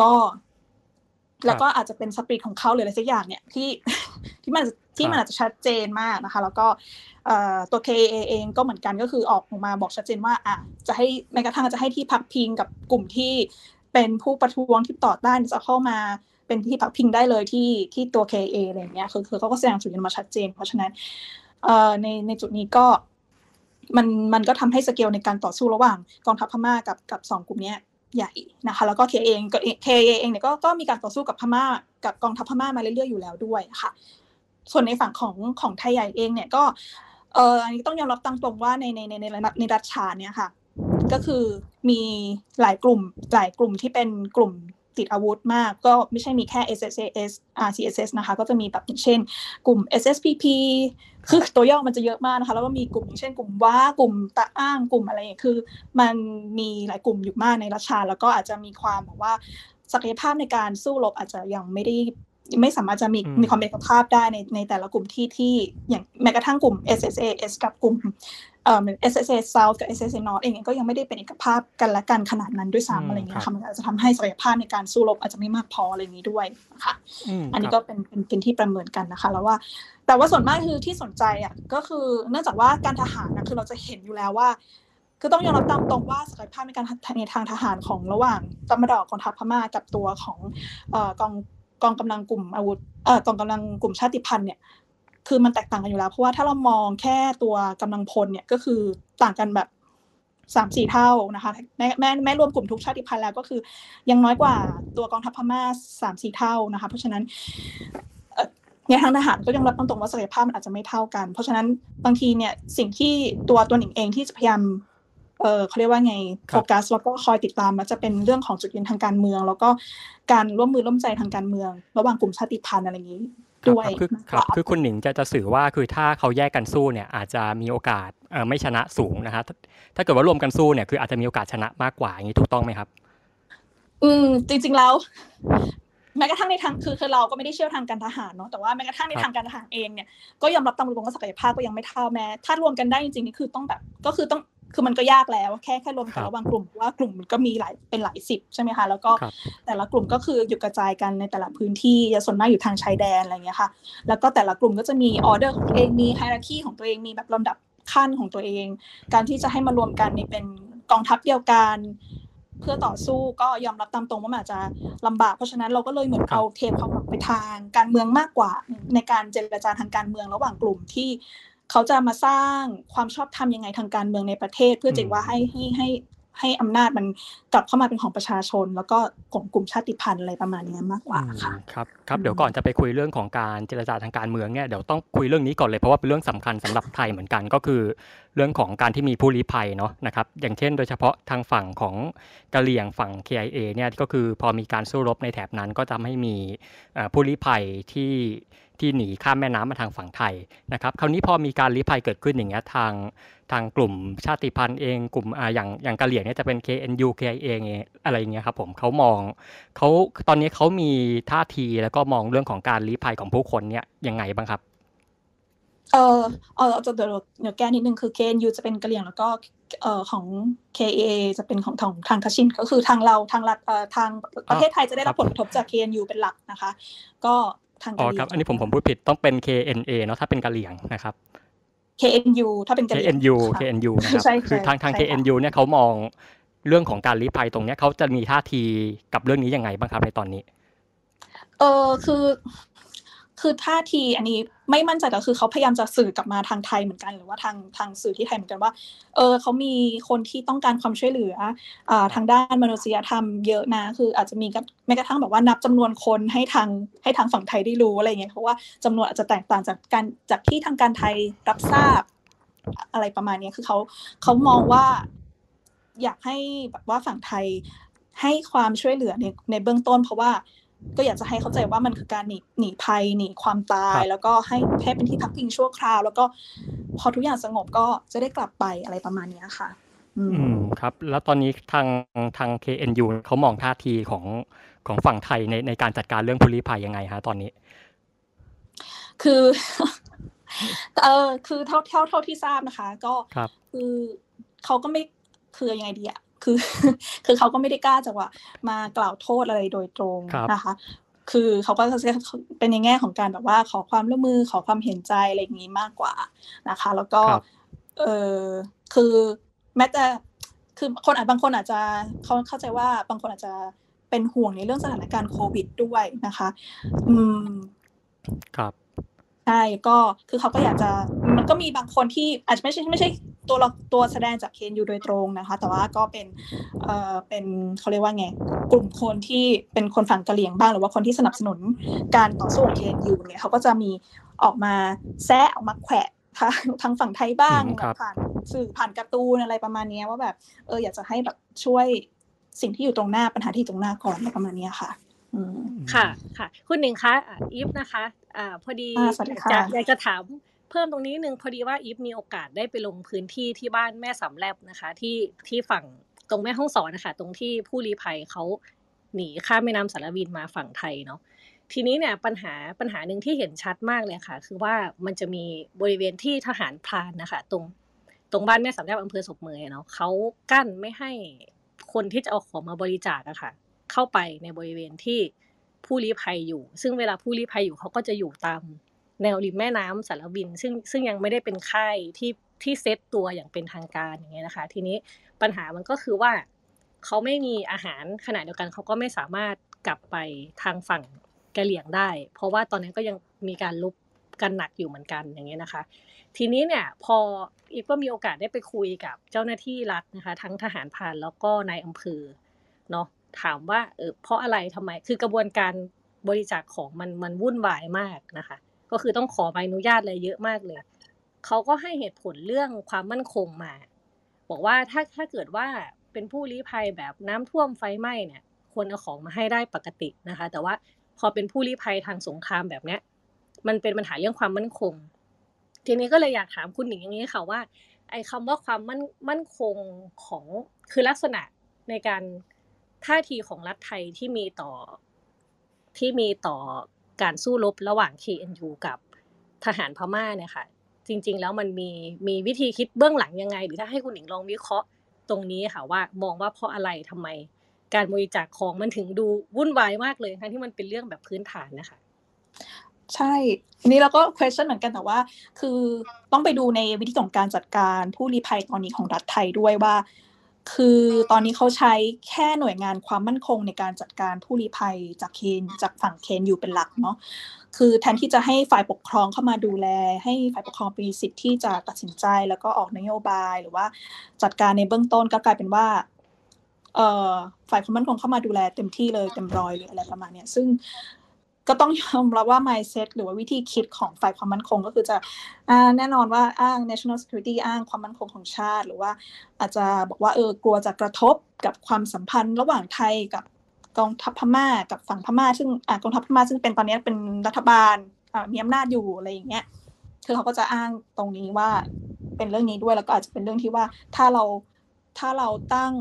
ก็แล้วก็อาจจะเป็นสปิริตของเขาหรืออะไรสักอย่างเนี่ยที่ที่มัน ที่มันอาจจะชัดเจนมากนะคะ แล้วก็เอ่อตัว KAA เองก็เหมือนกันก็คือออกมาบอกชัดเจนว่าอะจะให้แม้กระทั่งจะให้ที่พักพิงกับกลุ่มที่เป็นผู้ประท้วงที่ต่อต้านจะเข้ามาเป็นที่พักพิงได้เลยที่ที่ตัว KAA อะไรอย่างเงี้ยคือคือเขาก็แสดงจุดยืนมาชัดเจน เพราะฉะนั้นเอ่อในในจุดนี้ก็มันมันก็ทำให้สเกลในการต่อสู้ระหว่างกองทัพพม่ากับกับสองกลุ่มเนี้ยใหญ่นะคะ แล้วก็เคเองก็เคเองเนี่ยก็ก็มีการต่อสู้กับพม่ากับกองทัพพม่ามาเรื่อยๆอยู่แล้วด้วยค่ะ ส่วนในฝั่งของของไทยใหญ่เองเนี่ยก็เอออันนี้ต้องยอมรับตามตรงว่าในในในในในในรัฐชาเนี่ยค่ะ ก็คือมีหลายกลุ่มหลายกลุ่มที่เป็นกลุ่มติดอาวุธมากก็ไม่ใช่มีแค่ SSAS RCSS นะคะ ก็จะมีแบบอย่างเช่น กลุ่ม SSPP คือตัวย่อมันจะเยอะมากนะคะ แล้วก็มีกลุ่มอย่างเช่น กลุ่มว้ากลุ่มตะอ้างกลุ่มอะไรอย่างเงี้ยคือ มันมีหลายกลุ่มอยู่มากในรัชชา แล้วก็อาจจะมีความแบบว่าศักยภาพในการสู้รบอาจจะยังไม่ได้ ไม่สามารถจะมีอืมมีความเป็นเอกภาพได้ในในแต่ละกลุ่มที่ที่อย่างแม้กระทั่งกลุ่ม SSAS กับกลุ่มเอ่อ SSA South กับ SSA North เองก็ยังไม่ได้เป็นเอกภาพกันและกันขนาดนั้นด้วยอืมซ้ำอะไรอย่างเงี้ยครัค่ะบมันอาจจะทำให้ศักยภาพในการสู้รบอาจจะไม่มากพออะไรอย่างนี้ด้วยนะคะมอันนี้คก็รับเป็นเป็นเป็นที่ประเมินกันนะคะ แล้วว่า แต่ว่าส่วนมากคือที่สนใจอะก็คือเนื่องจากว่าการทหารนะคือเราจะเห็นอยู่แล้วว่าคือต้องยอมรับตามตรงว่าศักยภาพในการในทางทหารของระหว่างตมดกองทัพพม่ากับตัวของเอ่อกอง กองกำลังกลุ่มอาวุธเอ่อกองกำลังกลุ่มชาติพันธุ์เนี่ยคือมันแตกต่างกันอยู่แล้วเพราะว่าถ้าเรามองแค่ตัวกำลังพลเนี่ยก็คือต่างกันแบบสามสี่เท่านะคะแม้แม้แม้รวมกลุ่มทุกชาติพันธุ์แล้วก็คือ ยังน้อยกว่าตัวกองทัพพม่าสามสี่เท่านะคะเพราะฉะนั้นเอ่อในทางทหารก็ยังรับตรงๆว่าศักยภาพมันอาจจะไม่เท่ากัน เพราะฉะนั้นบางทีเนี่ยสิ่งที่ตัวตัวหนิงเองที่จะพยายาม เออเขาเรียกว่าไงครัโฟบกัสแล้วก็คอยติดตามมันจะเป็นเรื่องของจุดยืนทางการเมือง แล้วก็การร่วมมือร่วมใจทางการเมือง ระหว่างกลุ่มชาติพันธุ์อะไรอย่างนี้ครับด้วยครับคือมากคกรับว่าคือคุณหนิงจะจะสื่อว่าคือถ้าเขาแยกกันสู้เนี่ยอาจจะมีโอกาสเอ่อไม่ชนะสูงนะฮะถ้าถ้าเกิดว่ารวมกันสู้เนี่ยคืออาจจะมีโอกาสชนะมากกว่าอย่างนี้ถูกต้องไหมครับ อืมจริง ๆแล้วแม้กระทั่งในทางคือคือเราก็ไม่ได้เชี่ยวทางการทหารเนาะแต่ว่าแม้กระทั่งในครับทางการทหารเองเนี่ยก็ยอมรับตามตรงว่าศักยภาพก็ยังไม่เท่าแม้ ถ้ารวมกันได้จริงๆนี่คือต้องแบบก็คือต้อง คือมันก็ยากแล้วแค่แค่รวมกันระหว่างกลุ่มเพราะว่ากลุ่มมันก็มีหลายเป็นหลายสิบใช่ไหมคะแล้วก็ครับแต่ละกลุ่มก็คืออยู่กระจายกันในแต่ละพื้นที่ส่วนมากอยู่ทางชายแดนอะไรอย่างเงี้ยค่ะ แล้วก็แต่ละกลุ่มก็จะมีออเดอร์ของตัวเองมีไฮรักีของตัวเองมีแบบลำดับขั้นของตัวเอง การที่จะให้มารวมกันในเป็นกองทัพเดียวกันเพื่อต่อสู้ก็ยอมรับตามตรงว่ามันอาจจะลำบาก เพราะฉะนั้นเราก็เลยเหมือนครับเอาเทความหวังไปทางการเมืองมากกว่าในการเจรจาทางการเมืองระหว่างกลุ่มที่ เขาจะมาสร้างความชอบธรรมยังไงทางการเมืองในประเทศ เพื่อจะว่าให้ให้ให้ให้อำนาจมันกลับเข้ามาเป็นของประชาชน แล้วก็กลุ่มกลุ่มชาติพันธุ์อะไรประมาณนี้มากกว่าค่ะครับครับเดี๋ยวก่อนจะไปคุยเรื่องของการเจรจาทางการเมืองเนี่ยเดี๋ยวต้องคุยเรื่องนี้ก่อนเลยเพราะว่าเป็นเรื่องสำคัญสำหรับไทยเหมือนกันก็คือ เรื่องของการที่มีผู้ลี้ภัยเนาะนะครับอย่างเช่น โดยเฉพาะทางฝั่งของกะเหรี่ยงฝั่ง KIA เนี่ยก็คือพอมีการสู้รบในแถบนั้นก็จะให้มีผู้ลี้ภัยที่ ที่หนีข้ามแม่น้ำมาทางฝั่งไทยนะครับคราวนี้พอมีการลี้ภัยเกิดขึ้นอย่างเงี้ยทางทางกลุ่มชาติพันธุ์เองกลุ่มอ่าอย่างอย่างกะเหรี่ยงเนี่ยจะเป็น KNU KIA เองอะไรเงี้ยครับผมเขามองเขาตอนนี้เขามีท่าทีแล้วก็มองเรื่องของการลี้ภัยของผู้คนเนี่ยยังไงบ้างครับเออเออจะเดี๋ยวเดี๋ยวแก้นิดนึงคือ KNU จะเป็นกะเหรี่ยงแล้วก็เอ่อของ KAA จะเป็นของทางทางคาชินก็คือทางเราทางรัฐเอ่อทางประเทศไทยจะได้รับผลกระทบจาก KNU เป็นหลักนะคะ ก็ ทางอ๋กะอเหรี่คยรับงอันนี้ผมผมพูดผิดต้องเป็น KNA เนาะถ้าเป็นกะเหรี่ยงนะครับ KNU ถ้าเป็นกะเหรี่ยง KNU ค่ะ KNU นะครับใช่คือทางทางใช่ค่ะ KNU เนี่ยเขามองเรื่องของการลี้ภัยตรงเนี้ยเขาจะมีท่าทีกับเรื่องนี้ยังไงบ้างครับในตอนนี้ เออคือ คือท่าทีอันนี้ไม่มั่นใจแต่คือเขาพยายามจะสื่อกลับมาทางไทยเหมือนกัน หรือว่าทางทางสื่อที่ไทยเหมือนกันว่า เออเขามีคนที่ต้องการความช่วยเหลืออ่าทางด้านมนุษยธรรมเยอะนะคืออาจจะมีแม้กระทั่งแบบว่านับจำนวนคนให้ทางให้ทางฝั่งไทยได้รู้อะไรเงี้ยเพราะว่าจำนวนอาจจะแตกต่างจากการจากที่ทางการไทยรับทราบอะไรประมาณนี้คือเขาเขามองว่าอยากให้แบบว่าฝั่งไทยให้ความช่วยเหลือในในเบื้องต้น เพราะว่า ก็อยากจะให้เข้าใจว่ามันคือการหนีหนีภัยหนีความตาคยรับแล้วก็ให้ให้เป็นที่พักพิงชั่วคราว แล้วก็พอทุกอย่างสงบก็จะได้กลับไปอะไรประมาณเนี้ยค่ะอืมอืมครับ แล้วตอนนี้ทางทาง KNU เขามองท่าทีของของฝั่งไทยในในการจัดการเรื่องผู้ลี้ภัยยังไงฮะตอนนี้ คือเออคือเท่าเท่าเท่าที่ทราบนะคะ ก็ครับคือเขาก็ไม่คือยังไงดีอะ คือคือเขาก็ไม่ได้กล้าจะว่ามากล่าวโทษอะไรโดยตรงครับนะคะ คือเขาก็จะเป็นในแง่ของการแบบว่าขอความร่วมมือขอความเห็นใจอะไรอย่างนี้มากกว่านะคะ แล้วก็ครับเออคือแม้แต่คือคนอาจบางคนอาจจะเขาเข้าใจว่าบางคนอาจจะเป็นห่วงในเรื่องสถานการณ์โควิดด้วยนะคะ อืม ครับใช่ก็คือเขาก็อยากจะมันก็มีบางคนที่อาจจะไม่ใช่ไม่ใช่ ตัวเราตัวแสดงจากเคนยูโดยตรงนะคะ แต่ว่าก็เป็นเอ่อเป็นเขาเรียกว่าไงกลุ่มคนที่เป็นคนฝั่งกะเหรี่ยงบ้างหรือว่าคนที่สนับสนุนการต่อสู้ของเคนยูเนี่ยเขาก็จะมีออกมาแซะออกมาแขวะทางทางฝั่งไทยบ้างอืมครับผ่านสื่อผ่านการ์ตูนอะไรประมาณเนี้ยว่าแบบเอออยากจะให้แบบช่วยสิ่งที่อยู่ตรงหน้าปัญหาที่อยู่ตรงหน้าก่อนอะไรประมาณเนี้ยค่ะอืมค่ะ ค่ะ คุณหนิงคะอะอีฟนะคะ อ่า พอดีอ่าสวัสดีค่ะอยากอยากจะถาม เพิ่มตรงนี้หนึ่งพอดีว่าอีฟมีโอกาสได้ไปลงพื้นที่ที่บ้านแม่สำแลบนะคะ ที่ที่ฝั่งตรงแม่ห้องสอนนะคะตรงที่ผู้ลี้ภัยเขาหนีข้ามแม่น้ำสารวินมาฝั่งไทยเนาะทีนี้เนี่ยปัญหาปัญหาหนึ่งที่เห็นชัดมากเลยค่ะ คือว่ามันจะมีบริเวณที่ทหารพรานนะคะ ตรงตรงบ้านแม่สำแลบอำเภอศพเมยเนาะเขากั้นไม่ให้คนที่จะเอาของมาบริจาคอะค่ะ เข้าไปในบริเวณที่ผู้ลี้ภัยอยู่ ซึ่งเวลาผู้ลี้ภัยอยู่เขาก็จะอยู่ตาม แนวริมแม่น้ำสารวิน ซึ่งซึ่งยังไม่ได้เป็นค่ายที่ที่เซตตัวอย่างเป็นทางการอย่างเงี้ยนะคะ ทีนี้ปัญหามันก็คือว่าเขาไม่มีอาหารขณะเดียวกันเขาก็ไม่สามารถกลับไปทางฝั่งกะเหลี่ยงได้ เพราะว่าตอนนั้นก็ยังมีการลุกกันหนักอยู่เหมือนกันอย่างเงี้ยนะคะ ทีนี้เนี่ยพออีฟก็มีโอกาสได้ไปคุยกับเจ้าหน้าที่รัฐนะคะ ทั้งทหารพานแล้วก็นายอำเภอเนาะถามว่าเออเพราะอะไรทำไมคือกระบวนการบริจาคของมันมันวุ่นวายมากนะคะ ก็คือต้องขอใบอนุญาตอะไรเยอะมากเลยเขาก็ให้เหตุผลเรื่องความมั่นคงมา บอกว่าถ้าถ้าเกิดว่าเป็นผู้ลี้ภัยแบบน้ำท่วมไฟไหม้เนี่ยควรเอาของมาให้ได้ปกตินะคะ แต่ว่าพอเป็นผู้ลี้ภัยทางสงครามแบบเนี้ยมันเป็นปัญหาเรื่องความมั่นคง ทีนี้ก็เลยอยากถามคุณหนิงอย่างนี้ค่ะว่าไอ้คำว่าความมั่นมั่นคงของคือลักษณะในการท่าทีของรัฐไทยที่มีต่อที่มีต่อ การสู้รบระหว่าง KNU กับทหารพม่าเนี่ยค่ะ จริง ๆ แล้วมันมีมีวิธีคิดเบื้องหลังยังไง หรือถ้าให้คุณหนิงลองวิเคราะห์ตรงนี้ค่ะว่ามองว่าเพราะอะไรทำไม การบริจาคของมันถึงดูวุ่นวายมากเลยทั้งที่มันเป็นเรื่องแบบพื้นฐานนะคะใช่นนี้เราก็ question เหมือนกันแต่ว่า คือต้องไปดูในวิธีของการจัดการผู้ลี้ภัยตอนนี้ของรัฐไทยด้วยว่า คือตอนนี้เขาใช้แค่หน่วยงานความมั่นคงในการจัดการผู้ลี้ภัยจากเคนจากฝั่งเคนอยู่เป็นหลักเนาะคือแทนที่จะให้ฝ่ายปกครองเข้ามาดูแล ให้ฝ่ายปกครองมีสิทธิ์ที่จะตัดสินใจแล้วก็ออกนโยบายหรือว่าจัดการในเบื้องต้นก็กลายเป็นว่าฝ่ายความมั่นคงเข้ามาดูแลเต็มที่เลยเต็มร้อยหรืออะไรประมาณเนี้ยซึ่ง ก็ต้องยอมรับว่า mindset หรือว่าวิธีคิดของฝ่ายความมั่นคงก็คือจะแน่นอนว่าอ้าง national security อ้างความมั่นคงของชาติ หรือว่าอาจจะบอกว่าเออกลัวจะกระทบกับความสัมพันธ์ระหว่างไทยกับกองทัพพม่ากับฝั่งพม่า ซึ่งกองทัพพม่าซึ่งเป็นตอนนี้เป็นรัฐบาลมีอำนาจอยู่อะไรอย่างเงี้ยคือเขาก็จะอ้างตรงนี้ว่าเป็นเรื่องนี้ด้วยแล้วก็อาจจะเป็นเรื่องที่ว่าถ้าเราถ้าเราตั้ง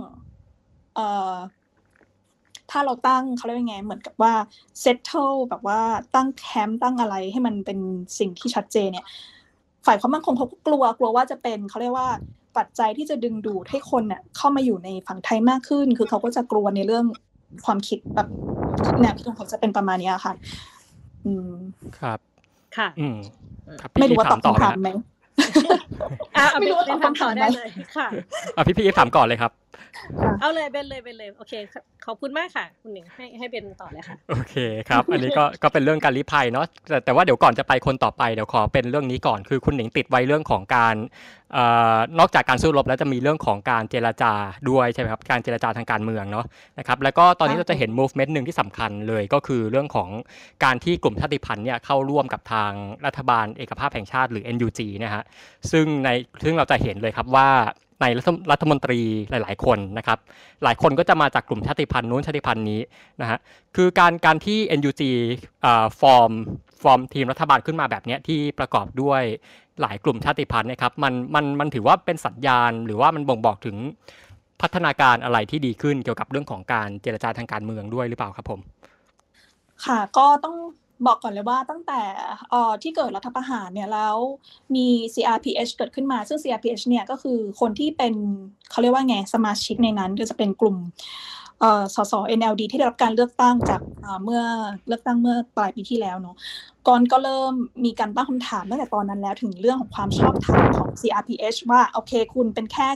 เออ ถ้าเราตั้งเขาเรียกว่าไงเหมือนกับว่า settle แบบว่าตั้งแคมป์ตั้งอะไรให้มันเป็นสิ่งที่ชัดเจนเนี่ย ฝ่ายความมั่นคงเขาก็กลัวกลัวว่าจะเป็นเขาเรียกว่าปัจจัยที่จะดึงดูดให้คนเนี่ยเข้ามาอยู่ในฝั่งไทยมากขึ้น คือเขาก็จะกลัวในเรื่องความคิดแบบแนวคิดของเขาจะเป็นประมาณนี้ค่ะ อืมครับค่ะอืมครับไม่รู้ว่าตอบต่อคำถามไหมอะเอาไม่ไม่รู้รู้ว่าว่าตตออบบคำถามคำถามได้ไหมเลยค่ะอะพี่พี่อีฟถามก่อนเลยครับ เอาเลยเบนเลยเบนเลยโอเคขอบคุณมากค่ะ คุณหนิงให้ให้เบนต่อเลยค่ะโอเคครับ อันนี้ก็ก็เป็นเรื่องการลี้ภัยเนาะแต่แต่ว่าเดี๋ยวก่อนจะไปคนต่อไปเดี๋ยวขอเป็นเรื่องนี้ก่อนคือคุณหนิงติดไว้เรื่องของการเอ่อนอกจากการสู้รบแล้วจะมีเรื่องของการเจรจาด้วยใช่ไหมครับการเจรจาทางการเมืองเนาะนะครับแล้วก็ตอนนี้เราจะเห็น movement หนึ่งที่สำคัญเลยก็คือเรื่องของการที่กลุ่มชาติพันธุ์เนี่ยเข้าร่วมกับทางรัฐบาลเอกภาพแห่งชาติหรือ NUG นะฮะซึ่งในซึ่งเราจะเห็นเลยครับว่า ในรัฐรัฐมนตรีหลาย ๆ คนนะครับ หลายคนก็จะมาจากกลุ่มชาติพันธุ์นู้นชาติพันธุ์นี้นะฮะ คือการการที่ NUG form form ทีมรัฐบาลขึ้นมาแบบนี้ที่ประกอบด้วยหลายกลุ่มชาติพันธุ์นะครับ มันมันมันถือว่าเป็นสัญญาณ หรือว่ามันบ่งบอกถึงพัฒนาการอะไรที่ดีขึ้นเกี่ยวกับเรื่องของการเจรจาทางการเมืองด้วยหรือเปล่าครับผม ค่ะ ก็ต้อง บอกก่อนเลยว่าตั้งแต่ที่เกิดรัฐประหารเนี่ยแล้วมี CRPH เกิดขึ้นมา ซึ่ง CRPH เนี่ยก็คือคนที่เป็นเขาเรียกว่าไงสมาชิกในนั้นก็จะเป็นกลุ่มสส NLD ที่ได้รับการเลือกตั้งจากเมื่อเลือกตั้งเมื่อปลายปีที่แล้วเนาะก่อนก็เริ่มมีการตั้งคำถามตั้งแต่ตอนนั้นแล้วถึงเรื่องของความชอบธรรมของ CRPH ว่าโอเค คุณเป็นแค่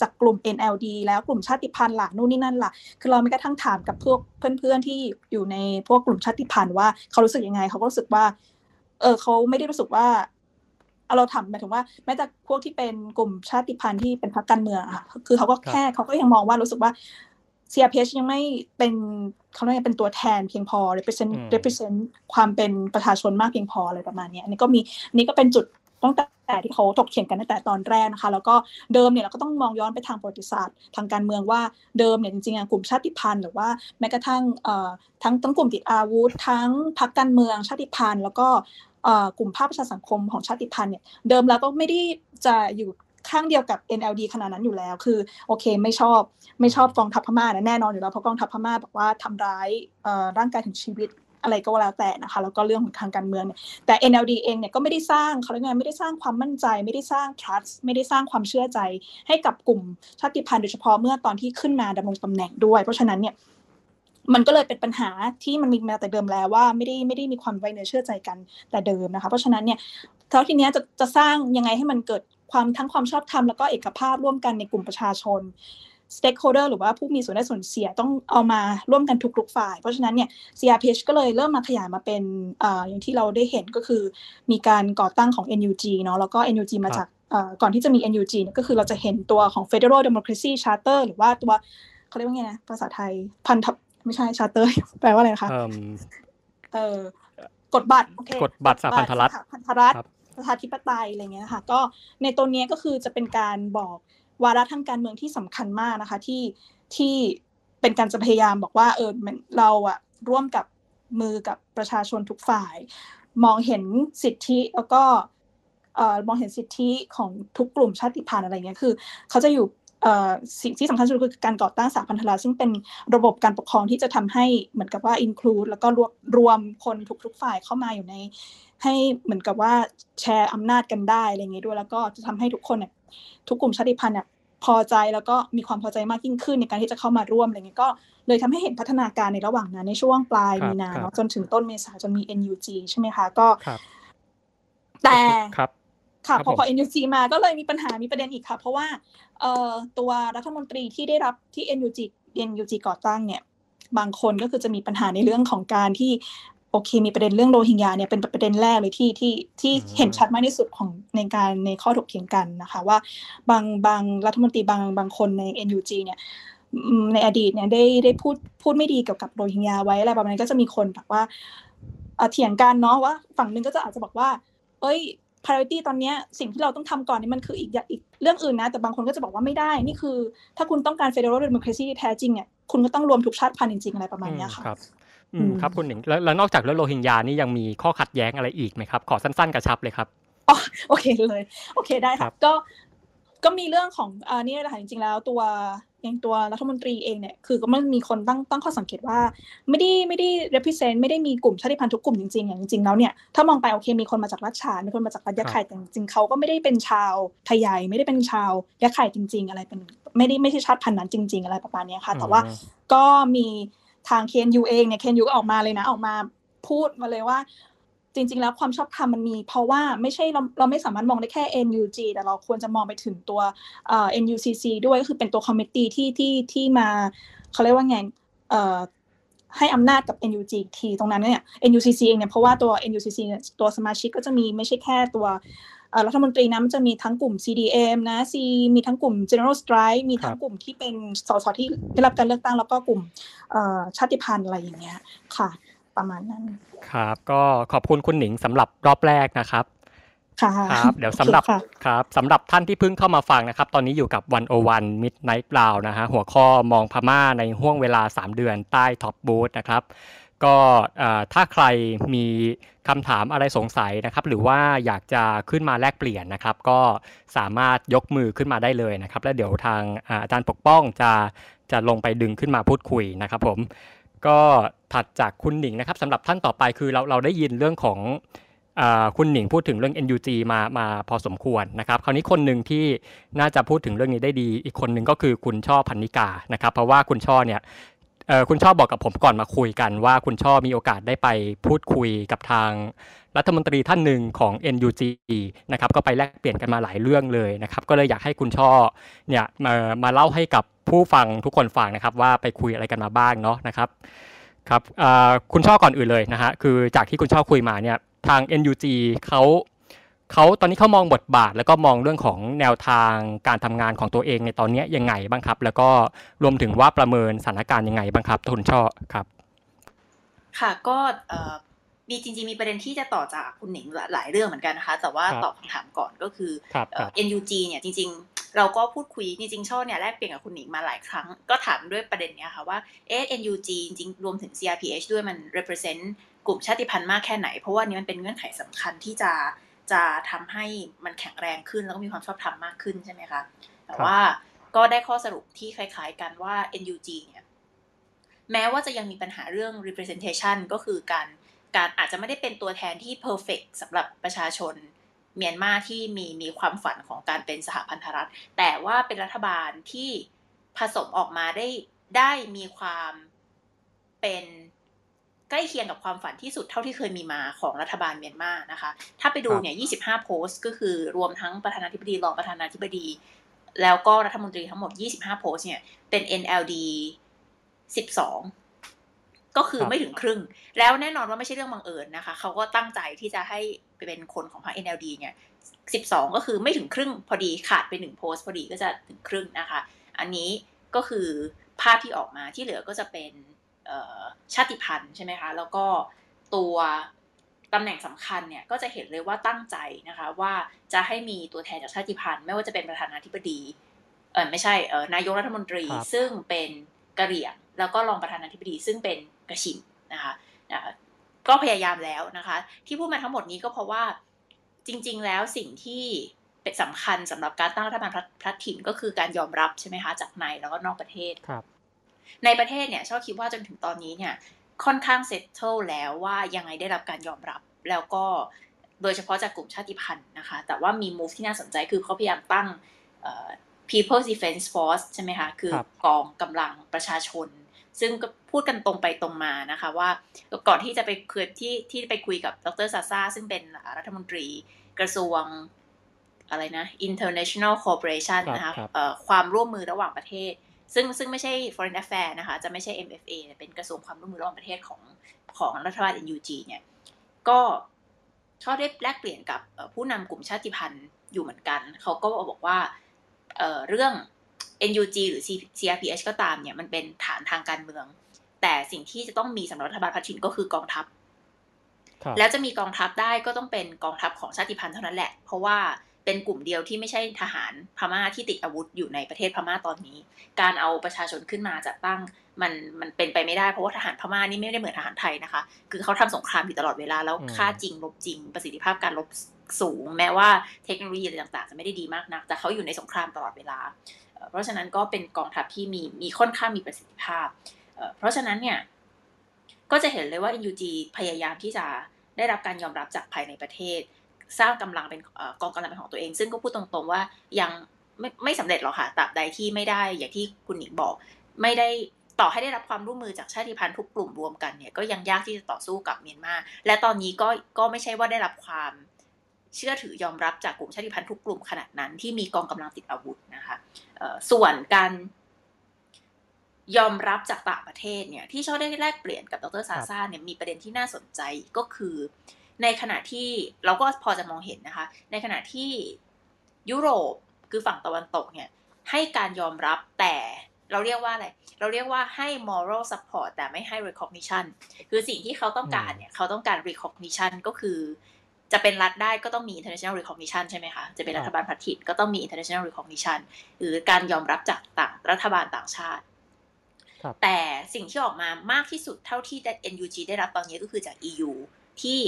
จากกลุ่ม NLD แล้วกลุ่มชาติพันธุ์ล่ะนู่นนี่นั่นล่ะ คือเราไม่กระทั่งถามกับพวกเพื่อนๆที่อยู่ในพวกกลุ่มชาติพันธุ์ว่าเขารู้สึกยังไง เขาก็รู้สึกว่า เออเขาไม่ได้รู้สึกว่าเราถามหมายถึงว่าแม้แต่พวกที่เป็นกลุ่มชาติพันธุ์ที่เป็นพรรคการเมืองอะค่ะคือเขาก็แค่เขาก็ยังมองว่ารู้สึกว่า CRPH ยังไม่เป็นเขาเรียกเป็นตัวแทนเพียงพอ represent represent ความเป็นประชาชนมากเพียงพออะไรประมาณนี้อันนี้ก็มีอันนี้ก็เป็นจุด ตั้งแต่ที่เขาถกเถียงกันตั้งแต่ตอนแรกนะคะ แล้วก็เดิมเนี่ยเราก็ต้องมองย้อนไปทางประวัติศาสตร์ ทางการเมืองว่าเดิมเนี่ยจริงๆกลุ่มชาติพันธุ์หรือว่าแม้กระทั่งทั้งทั้งกลุ่มติดอาวุธ ทั้งพรรคการเมืองชาติพันธุ์ แล้วก็กลุ่มภาคประชาสังคมของชาติพันธุ์เนี่ยเดิมแล้วก็ไม่ได้จะอยู่ข้างเดียวกับ NLD ขนาดนั้นอยู่แล้ว คือโอเคไม่ชอบไม่ชอบกองทัพพม่านะแน่นอนอยู่แล้วเพราะกองทัพพม่าบอกว่าทำร้ายร่างกายถึงชีวิต อะไรก็แล้วแต่นะคะแล้วก็เรื่องของทางการเมืองเนี่ยแต่ NLD เองเนี่ยก็ไม่ได้สร้างเขาเรียกไงไม่ได้สร้างความมั่นใจ ไม่ได้สร้าง trust ไม่ได้สร้างความเชื่อใจ ให้กับกลุ่มชาติพันธุ์โดยเฉพาะเมื่อตอนที่ขึ้นมาดำรงตำแหน่งด้วย เพราะฉะนั้นเนี่ยมันก็เลยเป็นปัญหาที่มันมีมาแต่เดิมแล้วว่าไม่ได้ไม่ได้มีความไว้เนื้อเชื่อใจกันแต่เดิมนะคะเพราะฉะนั้นเนี่ยเท่าทีนี้จะจะสร้างยังไงให้มันเกิดความทั้งความชอบธรรมแล้วก็เอกภาพร่วมกันในกลุ่มประชาชน stakeholder หรือว่าผู้มีส่วนได้ส่วนเสียต้องเอามาร่วมกันทุกๆฝ่าย เพราะฉะนั้นเนี่ย CRPH ก็เลยเริ่มมาขยายมาเป็นออย่างที่เราได้เห็นก็คือมีการก่อตั้งของ NUG เนาะแล้วก็ NUG มาจากก่อนที่จะมี NUG เนี่ยก็คือเราจะเห็นตัวของ Federal Democracy Charter หรือว่าตัวเขาเรียกว่าไงนะภาษาไทยพันธไม่ใช่ Charter แปลว่าอะไรคะเออกฎบัตรกฎบัตรสหพันธรัฐพันธรัฐประชาธิปไตยอะไรเงี้ยค่ะก็ในตัวนี้ก็คือจะเป็นการบอก วาระทางการเมืองที่สำคัญมากนะคะที่ที่เป็นการจะพยายามบอกว่าเออเราอะร่วมกับมือกับประชาชนทุกฝ่าย มองเห็นสิทธิแล้วก็เอ่อมองเห็นสิทธิของทุกกลุ่มชาติพันธุ์อะไรเงี้ยคือ เขาจะอยู่ สิ่งที่สำคัญสุดคือการก่อตั้งสาพันธรัฐซึ่งเป็นระบบการปกครองที่จะทำให้เหมือนกับว่า include แล้วก็รวมรวมคนทุกๆฝ่ายเข้ามาอยู่ใน ให้เหมือนกับว่าแชร์อำนาจกันได้อะไรเงี้ยด้วยแล้วก็จะทำให้ทุกคนเนี่ยทุกกลุ่มชาติพันธุ์เนี่ยพอใจแล้วก็มีความพอใจมากยิ่งขึ้นในการที่จะเข้ามาร่วมอะไรเงี้ยก็เลยทำให้เห็นพัฒนาการในระหว่างนั้นในช่วงปลายมีนาเนาะจนถึงต้นเมษาจนมี NUG ใช่ไหมคะก็แต่ครับ ค่ะพอพอ NUG มาก็เลยมีปัญหามีประเด็นอีกค่ะ เพราะว่าเอ่อตัวรัฐมนตรีที่ได้รับที่ NUG NUG ก่อตั้งเนี่ยบางคนก็คือจะมีปัญหาในเรื่องของการที่โอเคมีประเด็นเรื่องโรฮิงญาเนี่ยเป็นประเด็นแรกเลยที่ที่ที่เห็นชัดมากที่สุดของในการในข้อถกเถียงกันนะคะว่าบางบางรัฐมนตรีบางบางคนใน NUG เนี่ยในอดีตเนี่ยได้ได้พูดพูดไม่ดีเกี่ยวกับโรฮิงญาไว้อะไรประมาณนี้ก็จะมีคนแบบว่าเถียงกันเนาะว่า ฝั่งหนึ่งก็จะอาจจะบอกว่า เอ้ย priority ตอนนี้สิ่งที่เราต้องทำก่อนนี่มันคืออีกอีกเรื่องอื่นนะ แต่บางคนก็จะบอกว่าไม่ได้ นี่คือ ถ้าคุณต้องการ federal democracy ที่แท้จริงเนี่ยคุณก็ต้องรวมทุกชาติพันธุ์จริงๆอะไรประมาณนี้ค่ะครับอืมครับคุณหนิงแล้วนอกจากเรื่องโรฮิงญานี่ยังมีข้อขัดแย้งอะไรอีกไหมครับ ขอสั้นๆกระชับเลยครับอ๋อโอเคเลย โอเคได้ครับก็ก็มีเรื่องของอ่านี่แหละค่ะจริงๆแล้วตัว อย่างตัวรัฐมนตรีเองเนี่ยคือก็มันมีคนตั้งตั้งข้อสังเกตว่า ไม่ได้ไม่ได้ represent ไม่ได้มีกลุ่มชาติพันธุ์ทุกกลุ่มจริงๆอย่างจริงๆแล้วเนี่ยถ้ามองไปโอเคมีคนมาจากรัชฉานมีคนมาจากรัฐยะไข่แต่จริงๆเขาก็ไม่ได้เป็นชาวไทยใหญ่ไม่ได้เป็นชาวยะไข่จริง ๆ อะไรเป็นไม่ได้ไม่ใช่ชาติพันธุ์นั้นจริง ๆ อะไรประมาณนี้ค่ะ แต่ว่าก็มีทางเคนยูเองเนี่ยเคนยูก็ออกมาเลยนะออกมาพูดมาเลยว่า จริง ๆ แล้วความชอบธรรมมันมี เพราะว่าไม่ใช่เราเราไม่สามารถมองได้แค่ NUG แต่เราควรจะมองไปถึงตัว NUCC ด้วยก็คือเป็นตัวคอมมิตตี้ที่ที่ที่มาเขาเรียกว่าไงให้อำนาจกับ NUG ทีตรงนั้นเนี่ย NUCC เองเนี่ยเพราะว่าตัว NUCC เนี่ยตัวสมาชิกก็จะมีไม่ใช่แค่ตัวรัฐมนตรีนะมันจะมีทั้งกลุ่ม CDM นะ C มีทั้งกลุ่ม General Strike มีทั้งกลุ่มที่เป็นสสที่ได้รับการเลือกตั้งแล้วก็กลุ่มชาติพันธุ์อะไรอย่างเงี้ยค่ะ ประมาณนั้น ครับ ก็ขอบคุณคุณหนิงสำหรับรอบแรกนะครับครับเดี๋ยวสำหรับครับสำหรับท่านที่เพิ่งเข้ามาฟังนะครับ ตอนนี้อยู่กับวันโอวันมิดไนท์เปล่านะฮะหัวข้อมองพม่าในห่วงเวลา 3 เดือนใต้ท็อปบูธนะครับก็ถ้าใครมีคำถามอะไรสงสัยนะครับ หรือว่าอยากจะขึ้นมาแลกเปลี่ยนนะครับ ก็สามารถยกมือขึ้นมาได้เลยนะครับ แล้วเดี๋ยวทางอาจารย์ปกป้องจะจะลงไปดึงขึ้นมาพูดคุยนะครับผมก็ ถัดจากคุณหนิงนะครับสำหรับท่านต่อไปคือเราเราได้ยินเรื่องของคุณหนิงพูดถึงเรื่อง NUG มามาพอสมควรนะครับ คราวนี้คนหนึ่งที่น่าจะพูดถึงเรื่องนี้ได้ดี อีกคนหนึ่งก็คือคุณช่อพันนิกานะครับ เพราะว่าคุณช่อเนี่ยคุณช่อบอกกับผมก่อนมาคุยกันว่าคุณช่อมีโอกาสได้ไปพูดคุยกับทางรัฐมนตรีท่านหนึ่งของ NUG นะครับก็ไปแลกเปลี่ยนกันมาหลายเรื่องเลยนะครับ ก็เลยอยากให้คุณช่อเนี่ยมามาเล่าให้กับผู้ฟังทุกคนฟังนะครับ ว่าไปคุยอะไรกันมาบ้างเนาะนะครับ ครับคุณช่อก่อนอื่นเลยนะฮะคือจากที่คุณช่อคุยมาเนี่ยทาง NUG เขาเขาตอนนี้เขามองบทบาท แล้วก็มองเรื่องของแนวทางการทำงานของตัวเองในตอนนี้ยังไงบ้างครับ แล้วก็รวมถึงว่าประเมินสถานการณ์ยังไงบ้างครับทุนช่อครับ ค่ะก็มีจริงๆมีประเด็นที่จะต่อจากคุณหนิงหลายเรื่องเหมือนกันนะคะ แต่ว่าตอบคำถามก่อนก็คือ NUG เนี่ยจริง ๆ เราก็พูดคุยจริงๆช่อเนี่ยแลกเปลี่ยนกับคุณหนิงมาหลายครั้ง ก็ถามด้วยประเด็นเนี้ยค่ะว่าเอ NUG จริงๆรวมถึง CRPH ด้วยมัน represent กลุ่มชาติพันธุ์มากแค่ไหน เพราะว่านี้มันเป็นเงื่อนไขสำคัญที่จะจะทำให้มันแข็งแรงขึ้นแล้วก็มีความชอบธรรมมากขึ้นใช่ไหมคะแต่ว่าก็ได้ข้อสรุปที่คล้ายๆกันว่า NUG เนี่ยแม้ว่าจะยังมีปัญหาเรื่อง representation ก็คือการการอาจจะไม่ได้เป็นตัวแทนที่ perfect สำหรับประชาชน เมียนมาที่มีมีความฝันของการเป็นสหพันธรัฐ แต่ว่าเป็นรัฐบาลที่ผสมออกมาได้ได้มีความเป็นใกล้เคียงกับความฝันที่สุดเท่าที่เคยมีมาของรัฐบาลเมียนมานะคะ ถ้าไปดูเนี่ย 25 โพสต์ ก็คือรวมทั้งประธานาธิบดีรองประธานาธิบดี แล้วก็รัฐมนตรีทั้งหมด 25 โพสต์เนี่ย เป็น NLD 12 ก็คือไม่ถึงครึ่ง แล้วแน่นอนว่าไม่ใช่เรื่องบังเอิญนะคะ เขาก็ตั้งใจที่จะให้ เป็นคนของพรรค NLD เนี่ย 12 ก็คือไม่ถึงครึ่งพอดีขาดไปหนึ่งโพสต์พอดีก็จะถึงครึ่งนะคะ อันนี้ก็คือภาพที่ออกมาที่เหลือก็จะเป็นชาติพันธุ์ใช่ไหมคะ แล้วก็ตัวตำแหน่งสำคัญเนี่ยก็จะเห็นเลยว่าตั้งใจนะคะว่าจะให้มีตัวแทนจากชาติพันธุ์ ไม่ว่าจะเป็นประธานาธิบดีเออไม่ใช่เออนายกรัฐมนตรีซึ่งเป็นกะเหรี่ยง แล้วก็รองประธานาธิบดีซึ่งเป็นกระชิมนะคะ ก็พยายามแล้วนะคะ ที่พูดมาทั้งหมดนี้ก็เพราะว่าจริง ๆ แล้วสิ่งที่เป็นสำคัญสำหรับการตั้งรัฐบาลพลัดถิ่นก็คือการยอมรับใช่ไหมคะจากในแล้วก็นอกประเทศครับ ในประเทศเนี่ยชอบคิดว่าจนถึงตอนนี้เนี่ยค่อนข้างเซตเทิลแล้วว่ายังไงได้รับการยอมรับแล้วก็โดยเฉพาะจากกลุ่มชาติพันธุ์นะคะ แต่ว่ามีมูฟที่น่าสนใจคือเขาพยายามตั้ง People's Defense Force ใช่ไหมคะ คือกองกำลังประชาชน ซึ่งก็ พูดกันตรงไปตรงมานะคะว่าก่อนที่จะไปคุยที่ที่ไปคุยกับดรซาซาซึ่งเป็นรัฐมนตรีกระทรวงอะไรนะ International Cooperation นะคะความร่วมมือระหว่างประเทศ ซึ่งซึ่งไม่ใช่ foreign affairs นะคะ จะไม่ใช่ MFA เป็นกระทรวงความร่วมมือระหว่างประเทศของของรัฐบาล NUG เนี่ย ก็ชอบได้แลกเปลี่ยนกับผู้นำกลุ่มชาติพันธุ์อยู่เหมือนกัน เขาก็บอกว่าเเรื่อง NUG หรือ CRPH ก็ตามเนี่ย มันเป็นฐานทางการเมือง แต่สิ่งที่จะต้องมีสำหรับรัฐบาลพัชินก็คือกองทัพ แล้วจะมีกองทัพได้ก็ต้องเป็นกองทัพของชาติพันธุ์เท่านั้นแหละ เพราะว่าเป็นกลุ่มเดียวที่ไม่ใช่ทหารพม่าที่ติดอาวุธอยู่ในประเทศพม่าตอนนี้ การเอาประชาชนขึ้นมาจัดตั้งมันมันเป็นไปไม่ได้เพราะว่าทหารพม่านี่ไม่ได้เหมือนทหารไทยนะคะ คือเขาทำสงครามอยู่ตลอดเวลาแล้วค่าจริงลบจริง ประสิทธิภาพการลบสูง แม้ว่าเทคโนโลยีอะไรต่างๆ จะไม่ได้ดีมากนัก แต่เขาอยู่ในสงครามตลอดเวลา เพราะฉะนั้นก็เป็นกองทัพที่มีมีค่อนข้างมีประสิทธิภาพ เพราะฉะนั้นเนี่ย ก็จะเห็นเลยว่า NUG พยายามที่จะได้รับการยอมรับจากภายในประเทศ สร้างกำลังเป็นกองกำลังเป็นของตัวเอง ซึ่งก็พูดตรงๆว่ายังไม่ไม่สำเร็จหรอกค่ะตราบใดที่ไม่ได้อย่างที่คุณหนิงบอก ไม่ได้ต่อให้ได้รับความร่วมมือจากชาติพันธุ์ทุกกลุ่มรวมกันเนี่ยก็ยังยากที่จะต่อสู้กับเมียนมา และตอนนี้ก็ก็ไม่ใช่ว่าได้รับความเชื่อถือยอมรับจากกลุ่มชาติพันธุ์ทุกกลุ่มขนาดนั้นที่มีกองกำลังติดอาวุธนะคะส่วนการ ยอมรับจากต่างประเทศเนี่ยที่ชอบได้แลกเปลี่ยนกับดรซาซาเนี่ยมีประเด็นที่น่าสนใจก็คือ ในขณะที่เราก็พอจะมองเห็นนะคะ ในขณะที่ยุโรปคือฝั่งตะวันตกเนี่ยให้การยอมรับแต่เราเรียกว่าอะไร เราเรียกว่าให้ moral support แต่ไม่ให้ recognition คือสิ่งที่เขาต้องการเนี่ยเขาต้องการ recognition ก็คือ จะเป็นรัฐได้ก็ต้องมี international recognition ใช่ไหมคะ จะเป็นรัฐบาลพัฒนิตก็ต้องมี international recognition หรือการยอมรับจากต่างรัฐบาลต่างชาติ แต่สิ่งที่ออกมามากที่สุดเท่าที่ NUG ได้รับตอนนี้ก็คือจาก EU ที่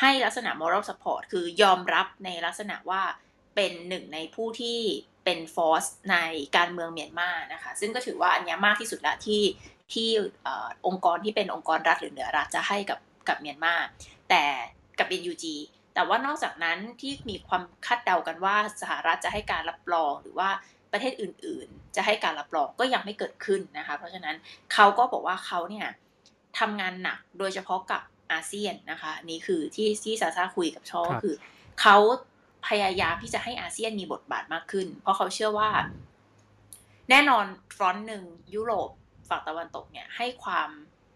ให้ลักษณะ moral support คือยอมรับในลักษณะว่าเป็นหนึ่งในผู้ที่เป็นฟอร์สในการเมืองเมียนมานะคะ ซึ่งก็ถือว่าอันนี้มากที่สุดละที่ที่องค์กรที่เป็นองค์กรรัฐหรือเหนือรัฐจะให้กับกับเมียนมา แต่กับ NUG แต่ว่านอกจากนั้นที่มีความคาดเดากันว่าสหรัฐจะให้การรับรองหรือว่า ประเทศอื่นๆ จะให้การรับรองก็ยังไม่เกิดขึ้นนะคะ เพราะฉะนั้นเขาก็บอกว่าเขาเนี่ยทำงานหนักโดยเฉพาะกับอาเซียนนะคะนี่คือที่ที่ซาซาคุยกับชอก็คือเขาพยายามที่จะให้อาเซียนมีบทบาทมากขึ้น เพราะเขาเชื่อว่า แน่นอนฟรอนต์หนึ่งยุโรปฝั่งตะวันตกเนี่ยให้ความ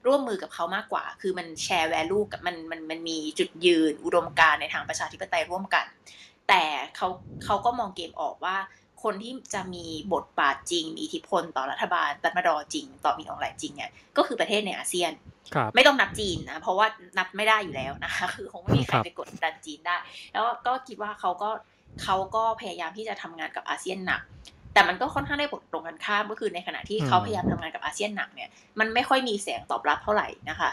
ร่วมมือกับเขามากกว่า คือมันแชร์แวลูกับมันมันมันมีจุดยืนอุดมการในทางประชาธิปไตยร่วมกัน แต่เขาเขาก็มองเกมออกว่า คนที่จะมีบทบาทจริง มีอิทธิพลต่อรัฐบาลตัดมาดอจริง ต่อมีองค์หลายจริงเนี่ยก็คือประเทศในอาเซียน ไม่ต้องนับจีนนะ เพราะว่านับไม่ได้อยู่แล้วนะคะ คือคงไม่มีใครไปกดดันจีนได้ แล้วก็คิดว่าเขาก็เขาก็พยายามที่จะทำงานกับอาเซียนหนัก แต่มันก็ค่อนข้างได้ผลตรงกันข้ามก็คือในขณะที่เขาพยายามทำงานกับอาเซียนหนักเนี่ย มันไม่ค่อยมีเสียงตอบรับเท่าไหร่นะคะ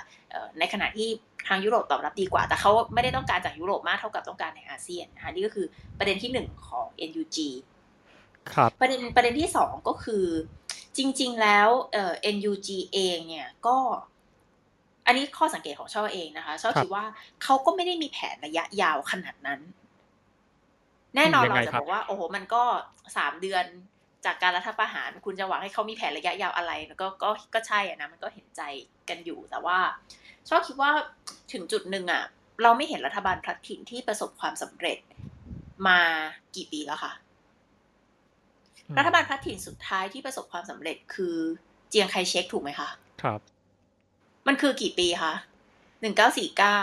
ในขณะที่ทางยุโรปตอบรับดีกว่า แต่เขาไม่ได้ต้องการจากยุโรปมากเท่ากับต้องการในอาเซียนนะคะนี่ก็คือประเด็นที่หนึ่งของ NUG ครับ ประเด็นประเด็นที่สองก็คือ จริง ๆ แล้วเอ่อ NUG เองเนี่ยก็ อันนี้ข้อสังเกตของช่อเองนะคะช่อคิดว่าเขาก็ไม่ได้มีแผนระยะยาวขนาดนั้น แน่นอนเราจะบอกว่า โอ้โห มันก็สามเดือนจากการรัฐประหารคุณจะหวังให้เขามีแผนระยะยาวอะไรก็ก็ก็ใช่อะนะมันก็เห็นใจกันอยู่แต่ว่าชอบคิดว่าถึงจุดหนึ่งอะเราไม่เห็นรัฐบาลพลัดถิ่นที่ประสบความสำเร็จมากี่ปีแล้วค่ะ รัฐบาลพลัดถิ่นสุดท้ายที่ประสบความสำเร็จคือเจียงไคเช็คถูกไหมคะ ครับ มันคือกี่ปีคะหนึ่งเก้าสี่เก้า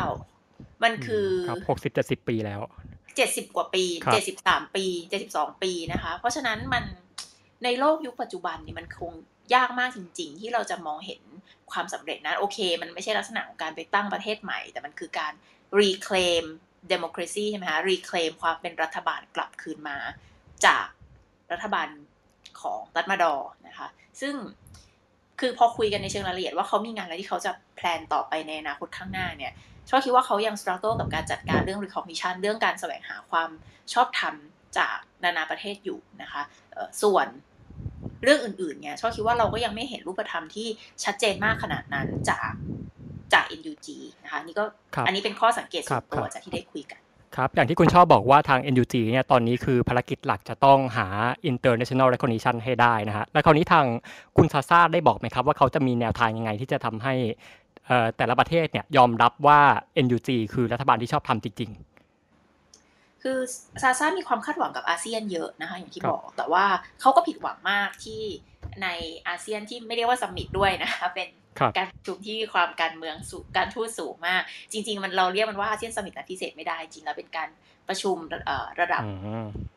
มันคือหกสิบเจ็ดสิบปีแล้วเจ็ดสิบกว่าปีเจ็ดสิบสามปีเจ็ดสิบสองปีนะคะ เพราะฉะนั้นมันในโลกยุคปัจจุบันนี่มันคงยากมากจริง ๆ ที่เราจะมองเห็นความสำเร็จนะโอเค มันไม่ใช่ลักษณะของการไปตั้งประเทศใหม่ แต่มันคือการ reclaim democracy ใช่ไหมคะ reclaim ความเป็นรัฐบาลกลับคืนมา จาก รัฐบาลของรัฐมาดอนะคะ ซึ่งคือพอคุยกันในเชิงรายละเอียดว่าเขามีงานอะไรที่เขาจะแพลนต่อไปในอนาคตข้างหน้าเนี่ยชอบคิดว่าเขายังสครัลกับการจัดการเรื่อง recognition เรื่องการแสวงหาความชอบธรรมจากนานาประเทศอยู่นะคะส่วนเรื่องอื่นๆเนี่ยชอบคิดว่าเราก็ยังไม่เห็นรูปธรรมที่ชัดเจนมากขนาดนั้นจากจาก NUG นะคะนี่ก็อันนี้เป็นข้อสังเกตส่วนตัวจากที่ได้คุยกัน ครับ อย่างที่คุณชอบบอกว่าทาง NUG เนี่ยตอนนี้คือภารกิจหลักจะต้องหา international recognition ให้ได้นะฮะ แล้วคราวนี้ทางคุณซาซาได้บอกไหมครับ ว่าเขาจะมีแนวทางยังไงที่จะทำให้แต่ละประเทศเนี่ยยอมรับว่า NUG คือรัฐบาลที่ชอบธรรมจริง ๆ คือซาซามีความคาดหวังกับอาเซียนเยอะนะคะอย่างที่บอก แต่ว่าเขาก็ผิดหวังมากที่ในอาเซียนที่ไม่เรียกว่า summit ด้วยนะคะเป็น การประชุมที่มีความการเมืองสูงการทูตสูงมาก จริง ๆ มันเราเรียกมันว่าอาเซียน summit นัดพิเศษไม่ได้จริงแล้วเป็นการประชุมระดับ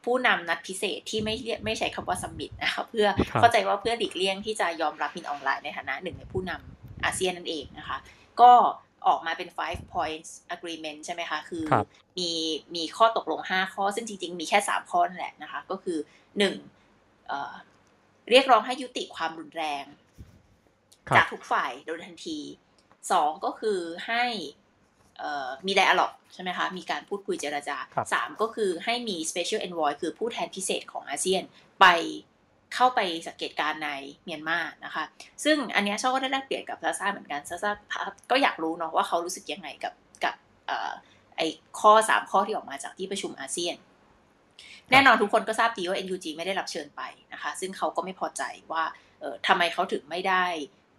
ผู้นำนัดพิเศษที่ไม่เรียกไม่ใช้คำว่า summit นะคะเพื่อเข้าใจว่าเพื่อหลีกเลี่ยงที่จะยอมรับมินอ่องหล่ายในฐานะหนึ่งในผู้นำอาเซียนนั่นเองนะคะ ก็ออกมาเป็น five points agreement ใช่ไหมคะ คือมีมีข้อตกลง 5 ข้อ ซึ่งจริง ๆ มีแค่ 3 ข้อนั่นแหละนะคะ ก็คือ 1. เอ่อเรียกร้องให้ยุติความรุนแรง จากทุกฝ่ายโดยทันที 2. ก็คือให้มีไดอะล็อกใช่ไหมคะ มีการพูดคุยเจรจาสามก็คือให้มี special envoy คือผู้แทนพิเศษของอาเซียนไปเข้าไปสังเกตการณ์ในเมียนมานะคะ ซึ่งอันนี้ชอบก็ได้แลกเปลี่ยนกับซาซาเหมือนกันซาซาก็อยากรู้เนาะว่าเขารู้สึกยังไงกับกับไอ้ข้อสามข้อที่ออกมาจากที่ประชุมอาเซียน แน่นอนทุกคนก็ทราบดีว่า NUG ไม่ได้รับเชิญไปนะคะ ซึ่งเขาก็ไม่พอใจว่าเออทำไมเขาถึงไม่ได้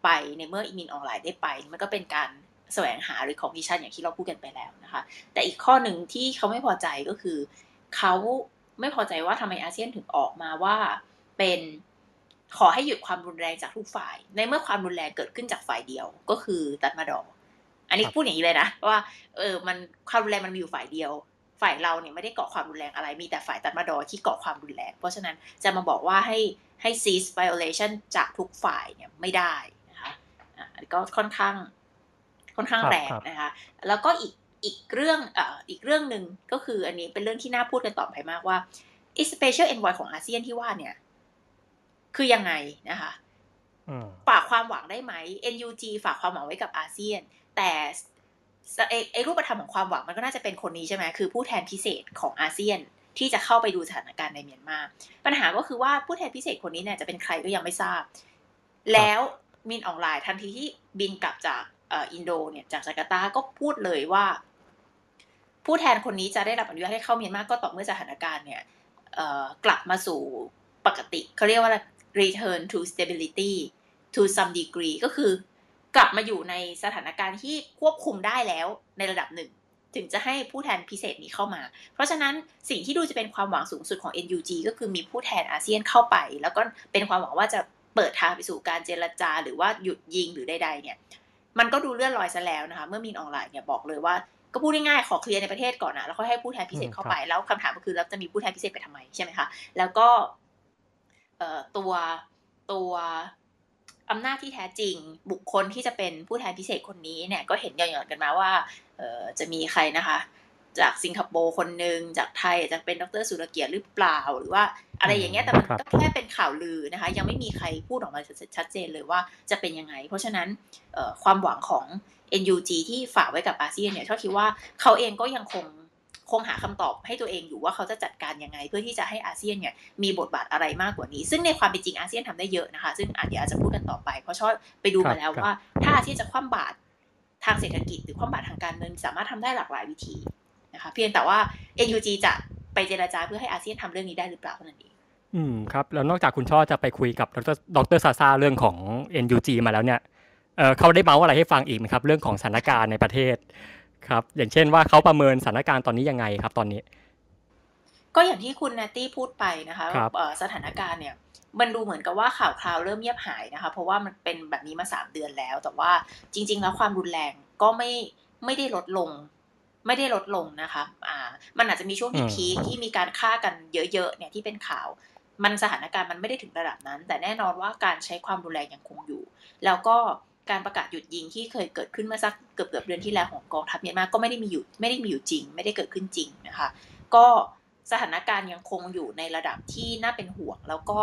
ไปในเมื่ออีมินอ่องหล่ายได้ไป มันก็เป็นการแสวงหา recognition อย่างที่เราพูดกันไปแล้วนะคะ แต่อีกข้อหนึ่งที่เขาไม่พอใจก็คือเขาไม่พอใจว่าทำไมอาเซียนถึงออกมาว่าเป็นขอให้หยุดความรุนแรงจากทุกฝ่าย ในเมื่อความรุนแรงเกิดขึ้นจากฝ่ายเดียวก็คือตัดมาดออันนี้พูดอย่างนี้เลยนะว่าเออมันความรุนแรงมันมีอยู่ฝ่ายเดียว ฝ่ายเราเนี่ยไม่ได้ก่อความรุนแรงอะไรมีแต่ฝ่ายตัดมาดอที่ก่อความรุนแรง เพราะฉะนั้นจะมาบอกว่าให้ให้ cease violation จากทุกฝ่ายเนี่ยไม่ได้ ก็ค่อนข้าง ค่อนข้างแรงนะคะ แล้วก็อีกอีกเรื่องอ่าอีกเรื่องหนึ่งก็คืออันนี้เป็นเรื่องที่น่าพูดกันต่อไปมากว่า special envoy ของอาเซียนที่ว่าเนี่ย คือยังไงนะคะฝากความหวังได้ไหม NUG ฝากความหวังไว้กับอาเซียน แต่ไอ้รูปธรรมของความหวังมันก็น่าจะเป็นคนนี้ใช่ไหมคือผู้แทนพิเศษของอาเซียนที่จะเข้าไปดูสถานการณ์ในเมียนมา ปัญหาก็คือว่าผู้แทนพิเศษคนนี้เนี่ยจะเป็นใครก็ยังไม่ทราบ แล้ว มินออนไลน์ทันทีที่บินกลับจากอินโดเนี่ยจากจาการ์ตาก็พูดเลยว่า ผู้แทนคนนี้จะได้รับอนุญาตให้เข้าเมียนมาก็ต่อเมื่อสถานการณ์เนี่ยกลับมาสู่ปกติเขาเรียกว่า return to stability to some degree ก็คือกลับมาอยู่ในสถานการณ์ที่ควบคุมได้แล้วในระดับหนึ่ง ถึงจะให้ผู้แทนพิเศษนี้เข้ามา เพราะฉะนั้นสิ่งที่ดูจะเป็นความหวังสูงสุดของ NUG ก็คือมีผู้แทนอาเซียนเข้าไป แล้วก็เป็นความหวังว่าจะ เปิดทางไปสู่การเจรจา หรือว่าหยุดยิงหรือใดๆเนี่ย มันก็ดูเลื่อนลอยซะแล้วนะคะ เมื่อมีนออนไลน์เนี่ยบอกเลยว่าก็พูดง่ายๆขอเคลียร์ในประเทศก่อนนะแล้วค่อยให้ผู้แทนพิเศษเข้าไปแล้วคำถามก็คือเราจะมีผู้แทนพิเศษไปทำไมใช่ไหมคะแล้วก็ตัวตัวอำนาจที่แท้จริงบุคคลที่จะเป็นผู้แทนพิเศษคนนี้เนี่ยก็เห็นหย่อนๆกันมาว่าจะมีใครนะคะ จากสิงคโปร์คนหนึ่งจากไทยจะเป็นดรสุรเกียรติหรือเปล่า หรือว่าอะไรอย่างเงี้ยแต่มันก็แค่เป็นข่าวลือนะคะ ยังไม่มีใครพูดออกมาชัดเจนเลยว่าจะเป็นยังไง เพราะฉะนั้นความหวังของ NUG ที่ฝากไว้กับอาเซียนเนี่ยชอบคิดว่าเขาเองก็ยังคงคงหาคำตอบให้ตัวเองอยู่ว่าเขาจะจัดการยังไง เพื่อที่จะให้อาเซียนเนี่ยมีบทบาทอะไรมากกว่านี้ ซึ่งในความเป็นจริงอาเซียนทำได้เยอะนะคะ ซึ่งอาจจะพูดกันต่อไป เพราะชอบไปดูมาแล้วว่า ถ้าอาเซียนจะคว่ำบาตรทางเศรษฐกิจหรือคว่ำบาตรทางการเงินสามารถทำได้หลากหลายวิธี นะคะเพียงแต่ว่า NUG จะไปเจราจาเพื่อให้อาเซียนทำเรื่องนี้ได้หรือเปล่าเท่านั้นเองอืมครับ แล้วนอกจากคุณช่อจะไปคุยกับดรดรซาซาเรื่องของ NUG มาแล้วเนี่ยเเขาได้เมาอะไรให้ฟังอีกไหมครับ เรื่องของสถานการณ์ในประเทศครับ อย่างเช่นว่าเขาประเมินสถานการณ์ตอนนี้ยังไงครับ ตอนนี้ ก็อย่างที่คุณนตตี้พูดไปนะคะสถานการณ์เนี่ยมันดูเหมือนกับว่าข่าวคราวเริ่มเงียบหายนะคะ เพราะว่ามันเป็นแบบนี้มาสามเดือนแล้ว แต่ว่าจริง ๆ แล้วความรุนแรงก็ไม่ไม่ได้ลดลง ไม่ได้ลดลงนะคะอ่ามันอาจจะมีช่วงพีคที่มีการฆ่ากันเยอะๆเนี่ยที่เป็นข่าว มันสถานการณ์มันไม่ได้ถึงระดับนั้น แต่แน่นอนว่าการใช้ความรุนแรงยังคงอยู่ แล้วก็การประกาศหยุดยิงที่เคยเกิดขึ้นเมื่อสักเกือบเกือบเดือนที่แล้วของกองทัพเมียนมาก็ไม่ได้มีอยู่ไม่ได้มีอยู่จริง ไม่ได้เกิดขึ้นจริงนะคะ ก็สถานการณ์ยังคงอยู่ในระดับที่น่าเป็นห่วงแล้วก็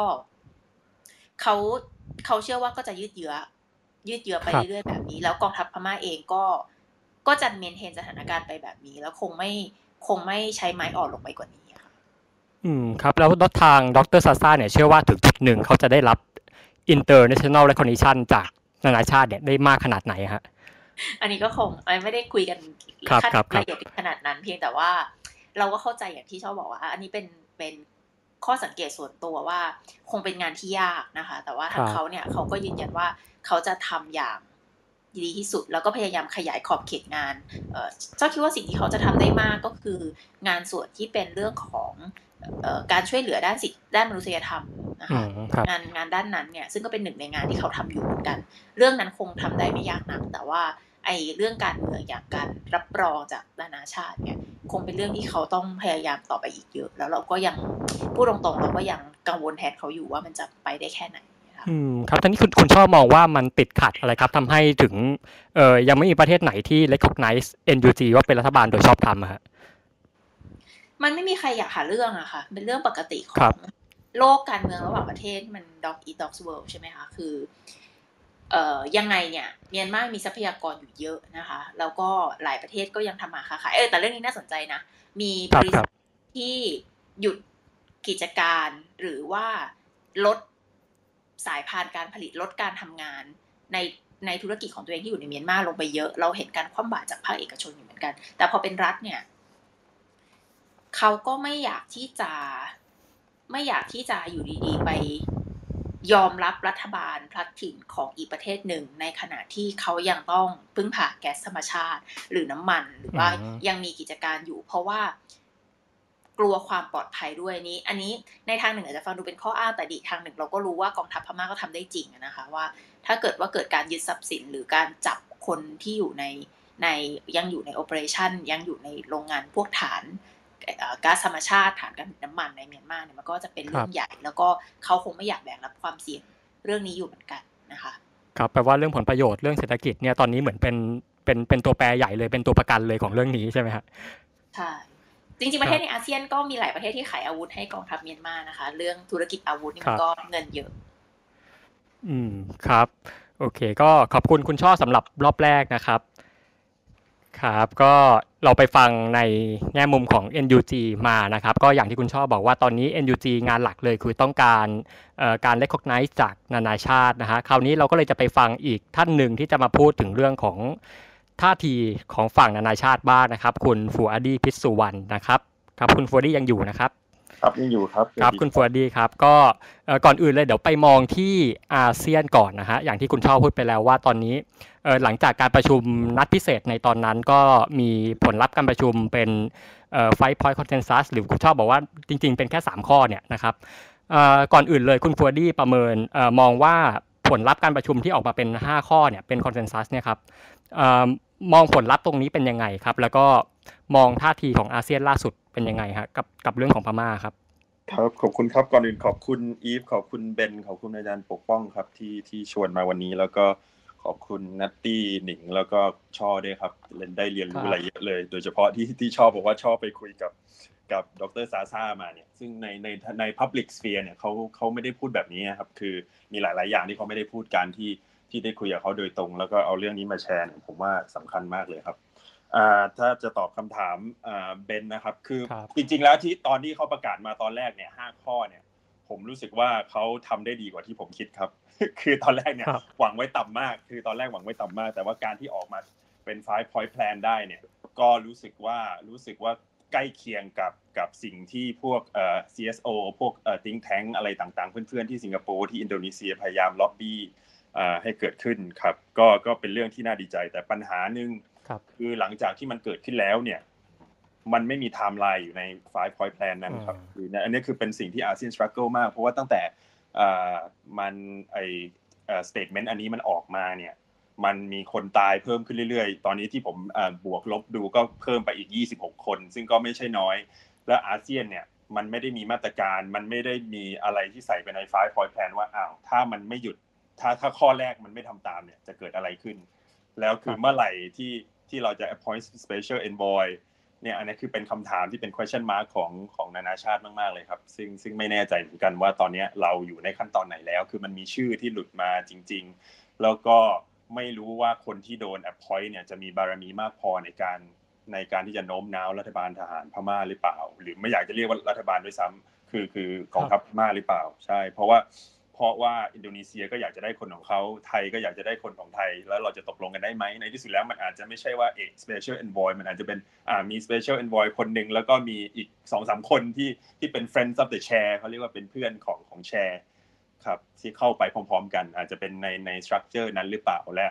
เขาเขาเชื่อว่าก็จะยืดเยื้อยืดเยื้อไปเรื่อยๆแบบนี้ แล้วกองทัพพม่าเองก็ ก็จะเมนเทนสถานการณ์ไปแบบนี้ แล้วคงไม่คงไม่ใช้ไม้อ่อนลงไปกว่านี้ค่ะอืมครับ แล้วทางดรซาซาเนี่ยเชื่อว่าถึงจุดหนึ่งเขาจะได้รับ international recognition จากนานาชาติเนี่ยได้มากขนาดไหนฮะอันนี้ก็คงไม่ได้คุยกันขั้นละเอียดขนาดนั้น เพียงแต่ว่า เราก็เข้าใจอย่างที่ชอบบอกว่า อันนี้เป็นเป็นข้อสังเกตส่วนตัวว่า คงเป็นงานที่ยากนะคะ แต่ว่าทางเขาเนี่ยเขาก็ยืนยันว่าเขาจะทำอย่าง ดีที่สุด แล้วก็พยายามขยายขอบเขตงานเจ้าคิดว่าสิ่งที่เขาจะทำได้มากก็คืองานส่วนที่เป็นเรื่องของการช่วยเหลือด้านสิทธิด้านมนุษยธรรมนะคะงานงานด้านนั้นเนี่ยซึ่งก็เป็นหนึ่งในงานที่เขาทำอยู่เหมือนกัน เรื่องนั้นคงทำได้ไม่ยากนัก แต่ว่าไอ้เรื่องการเมืองอย่างการรับรองจากนานาชาติเนี่ยคงเป็นเรื่องที่เขาต้องพยายามต่อไปอีกเยอะ แล้วเราก็ยังพูดตรงๆเราก็ยังกังวลแทนเขาอยู่ว่ามันจะไปได้แค่ไหน อืมครับท่านี้คุณคุณชอบมองว่ามันติดขัดอะไรครับทำให้ถึงเอ่อยังไม่มีประเทศไหนที่ recognize NUG ว่าเป็นรัฐบาลโดยชอบธรรมอะฮะมันไม่มีใครอยากหาเรื่องอะค่ะ เป็นเรื่องปกติของโลกการเมืองระหว่างประเทศมัน dog eat dog's world ใช่ไหมคะ คือเอ่อยังไงเนี่ยเมียนมามีทรัพยากรอยู่เยอะนะคะ แล้วก็หลายประเทศก็ยังทำมาค้าขายเออแต่เรื่องนี้น่าสนใจนะ มีบริษัทที่หยุดกิจการหรือว่าลด สายพานการผลิตลดการทำงานในในธุรกิจของตัวเองที่อยู่ในเมียนมาลงไปเยอะ เราเห็นการคว่ำบาตรจากภาคเอกชนอยู่เหมือนกัน แต่พอเป็นรัฐเนี่ยเขาก็ไม่อยากที่จะไม่อยากที่จะอยู่ดีๆ ไปยอมรับรัฐบาลพลัดถิ่นของอีกประเทศหนึ่ง ในขณะที่เขายังต้องพึ่งพาแก๊สธรรมชาติ หรือน้ำมันหรือว่ายังมีกิจการอยู่ เพราะว่า กลัวความปลอดภัยด้วยนี้ อันนี้ในทางหนึ่งอาจจะฟังดูเป็นข้ออ้างแต่ดีทางหนึ่ง เราก็รู้ว่ากองทัพพม่าก็ทำได้จริงนะคะว่า ถ้าเกิดว่าเกิดการยึดทรัพย์สินหรือการจับคนที่อยู่ในในยังอยู่ในโอเปอเรชันยังอยู่ในโรงงานพวกฐานก๊าซธรรมชาติฐานการน้ำมันในเมียนมาเนี่ยมันก็จะเป็นเรื่องใหญ่ แล้วก็เขาคงไม่อยากแบกรับความเสี่ยงเรื่องนี้อยู่เหมือนกันนะคะครับแปลว่าเรื่องผลประโยชน์เรื่องเศรษฐกิจเนี่ยตอนนี้เหมือนเป็นเป็นเป็นตัวแปรใหญ่เลยเป็นตัวประกันเลยของเรื่องนี้ใช่ไหมครับใช่ จริงๆประเทศในอาเซียนก็มีหลายประเทศที่ขายอาวุธให้กองทัพเมียนมานะคะ เรื่องธุรกิจอาวุธนี่มันก็เงินเยอะ อืมครับ โอเค ก็ขอบคุณคุณช่อสำหรับรอบแรกนะครับ ครับ ก็เราไปฟังในแง่มุมของ NUG มานะครับ ก็อย่างที่คุณช่อบอกว่าตอนนี้ NUG งานหลักเลยคือต้องการการ recognize จากนานาชาตินะฮะคราวนี้เราก็เลยจะไปฟังอีกท่านหนึ่งที่จะมาพูดถึงเรื่องของ ท่าทีของฝั่งนานาชาติบ้างนะครับ คุณฟูอาดีพิสุวรรณนะครับ ครับคุณฟูอาดียังอยู่นะครับ ครับยังอยู่ครับครับคุณฟูอาดีครับ ก็ก่อนอื่นเลยเดี๋ยวไปมองที่อาเซียนก่อนนะฮะอย่างที่คุณชอบพูดไปแล้วว่าตอนนี้หลังจากการประชุมนัดพิเศษในตอนนั้นก็มีผลลัพธ์การประชุมเป็น five point consensus หรือคุณชอบบอกว่าจริง ๆ เป็นแค่ 3 ข้อเนี่ยนะครับก่อนอื่นเลยคุณฟูอาดี้ประเมินมองว่าผลลัพธ์การประชุมที่ออกมาเป็น 5 ข้อเนี่ยเป็น consensus เนี่ยครับ มองผลลัพธ์ตรงนี้เป็นยังไงครับ แล้วก็มองท่าทีของอาเซียนล่าสุดเป็นยังไงครับกับกับเรื่องของพม่าครับ ครับขอบคุณครับก่อนอื่นขอบคุณอีฟขอบคุณเบนขอบคุณอาจารย์ปกป้องครับที่ที่ชวนมาวันนี้ แล้วก็ขอบคุณนัตตี้หนิงแล้วก็ช่อด้วยครับเล่นได้เรียนรู้อะไรเยอะเลย โดยเฉพาะที่ที่ชอบบอกว่าชอบไปคุยกับกับดรซาซามาเนี่ยซึ่งในในใน Public Sphere เนี่ยเขาเขาไม่ได้พูดแบบนี้ครับคือมีหลาย ๆ อย่างที่เขาไม่ได้พูดการที่ ที่ได้คุยกับเขาโดยตรง แล้วก็เอาเรื่องนี้มาแชร์ผมว่าสำคัญมากเลยครับถ้าจะตอบคำถามเบนนะครับ คือจริง ๆ แล้วที่ตอนที่เขาประกาศมาตอนแรกเนี่ยห้าข้อเนี่ย ผมรู้สึกว่าเขาทำได้ดีกว่าที่ผมคิดครับ คือตอนแรกเนี่ยหวังไว้ต่ำมาก คือตอนแรกหวังไว้ต่ำมาก แต่ว่าการที่ออกมาเป็น five point plan ได้เนี่ย ก็รู้สึกว่ารู้สึกว่าใกล้เคียงกับกับสิ่งที่พวกเอ่อ CSO พวกเอ่อ think tank อะไรต่างๆ เพื่อนๆที่สิงคโปร์ที่อินโดนีเซียพยายามล็อบบี้ ให้เกิดขึ้นครับก็ก็เป็นเรื่องที่น่าดีใจ แต่ปัญหาหนึ่งคือหลังจากที่มันเกิดขึ้นแล้วเนี่ยมันไม่มีไทม์ไลน์อยู่ใน five point plan นั้นครับคืออันนี้คือเป็นสิ่งที่อาเซียน struggle มาก เพราะว่าตั้งแต่มันไอ statement อันนี้มันออกมาเนี่ยมันมีคนตายเพิ่มขึ้นเรื่อยๆ ตอนนี้ที่ผมบวกลบดูก็เพิ่มไปอีก 26 คน ซึ่งก็ไม่ใช่น้อย และอาเซียนเนี่ยมันไม่ได้มีมาตรการ มันไม่ได้มีอะไรที่ใส่ไปใน five point plan ว่าอ้าวถ้ามันไม่หยุด ถ้าถ้าข้อแรกมันไม่ทำตามเนี่ยจะเกิดอะไรขึ้น แล้วคือเมื่อไหร่ที่ที่เราจะ appoint special envoy เนี่ยอันนี้คือเป็นคำถามที่เป็น question mark ของของนานาชาติมาก ๆ เลยครับ ซึ่งซึ่งไม่แน่ใจเหมือนกันว่าตอนนี้เราอยู่ในขั้นตอนไหนแล้ว คือมันมีชื่อที่หลุดมาจริง ๆ แล้วก็ไม่รู้ว่าคนที่โดน appoint เนี่ยจะมีบารมีมากพอในการในการที่จะโน้มน้าวรัฐบาลทหารพม่าหรือเปล่า หรือไม่อยากจะเรียกว่ารัฐบาลด้วยซ้ำคือคือกองทัพพม่าหรือเปล่า ใช่ เพราะว่า เพราะว่าอินโดนีเซียก็อยากจะได้คนของเขาไทยก็อยากจะได้คนของไทย แล้วเราจะตกลงกันได้ไหมในที่สุดแล้วมันอาจจะไม่ใช่ว่าเอก special envoy มันอาจจะเป็นอ่ามี special envoy คนหนึ่งแล้วก็มีอีกสองสามคนที่ที่เป็น friends of the chair เขาเรียกว่าเป็นเพื่อนของของแชร์ครับที่เข้าไปพร้อม ๆ กัน อาจจะเป็นในใน structure นั้นหรือเปล่าและ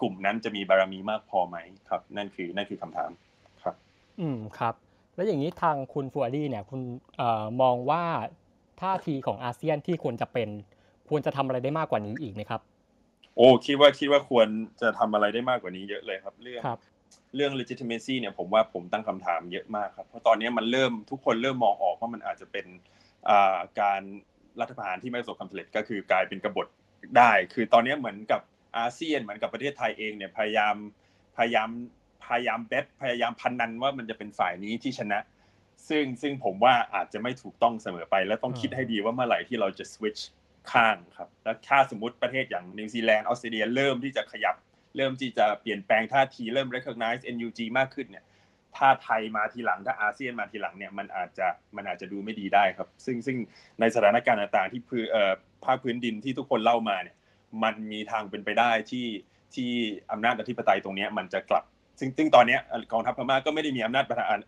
กลุ่มนั้นจะมีบารมีมากพอไหมครับ นั่นคือนั่นคือคำถามครับ อืมครับ แล้วอย่างนี้ทางคุณฟัวดี้เนี่ยคุณมองว่าท่าทีของอาเซียนที่ควรจะเป็น ควรจะทำอะไรได้มากกว่านี้อีกไหมครับ โอ้คิดว่าคิดว่าควรจะทำอะไรได้มากกว่านี้เยอะเลยครับ เรื่องเรื่อง legitimacy เนี่ยผมว่าผมตั้งคำถามเยอะมากครับ เพราะตอนนี้มันเริ่มทุกคนเริ่มมองออกว่ามันอาจจะเป็นการรัฐประหารที่ไม่ประสบความสำเร็จก็คือกลายเป็นกบฏได้ คือตอนนี้เหมือนกับอาเซียนเหมือนกับประเทศไทยเองเนี่ยพยายามพยายามพยายามเบสพยายามพันนันว่ามันจะเป็นฝ่ายนี้ที่ชนะ ซึ่งซึ่งผมว่าอาจจะไม่ถูกต้องเสมอไป และต้องคิดให้ดีว่าเมื่อไหร่ที่เราจะสวิตช์ ข้างครับ แล้วถ้าสมมติประเทศอย่างนิวซีแลนด์ออสเตรเลียเริ่มที่จะขยับ เริ่มที่จะเปลี่ยนแปลงท่าทีเริ่ม recognize NUG มากขึ้นเนี่ยถ้าไทยมาทีหลังถ้าอาเซียนมาทีหลังเนี่ยมันอาจจะมันอาจจะดูไม่ดีได้ครับ ซึ่งซึ่งในสถานการณ์ต่างๆที่พื้นเอ่อภาคพื้นดินที่ทุกคนเล่ามาเนี่ยมันมีทางเป็นไปได้ที่ที่อำนาจอธิปไตยตรงนี้มันจะกลับ ซึ่งซึ่งตอนนี้กองทัพพม่าก็ไม่ได้มีอำนาจประธาน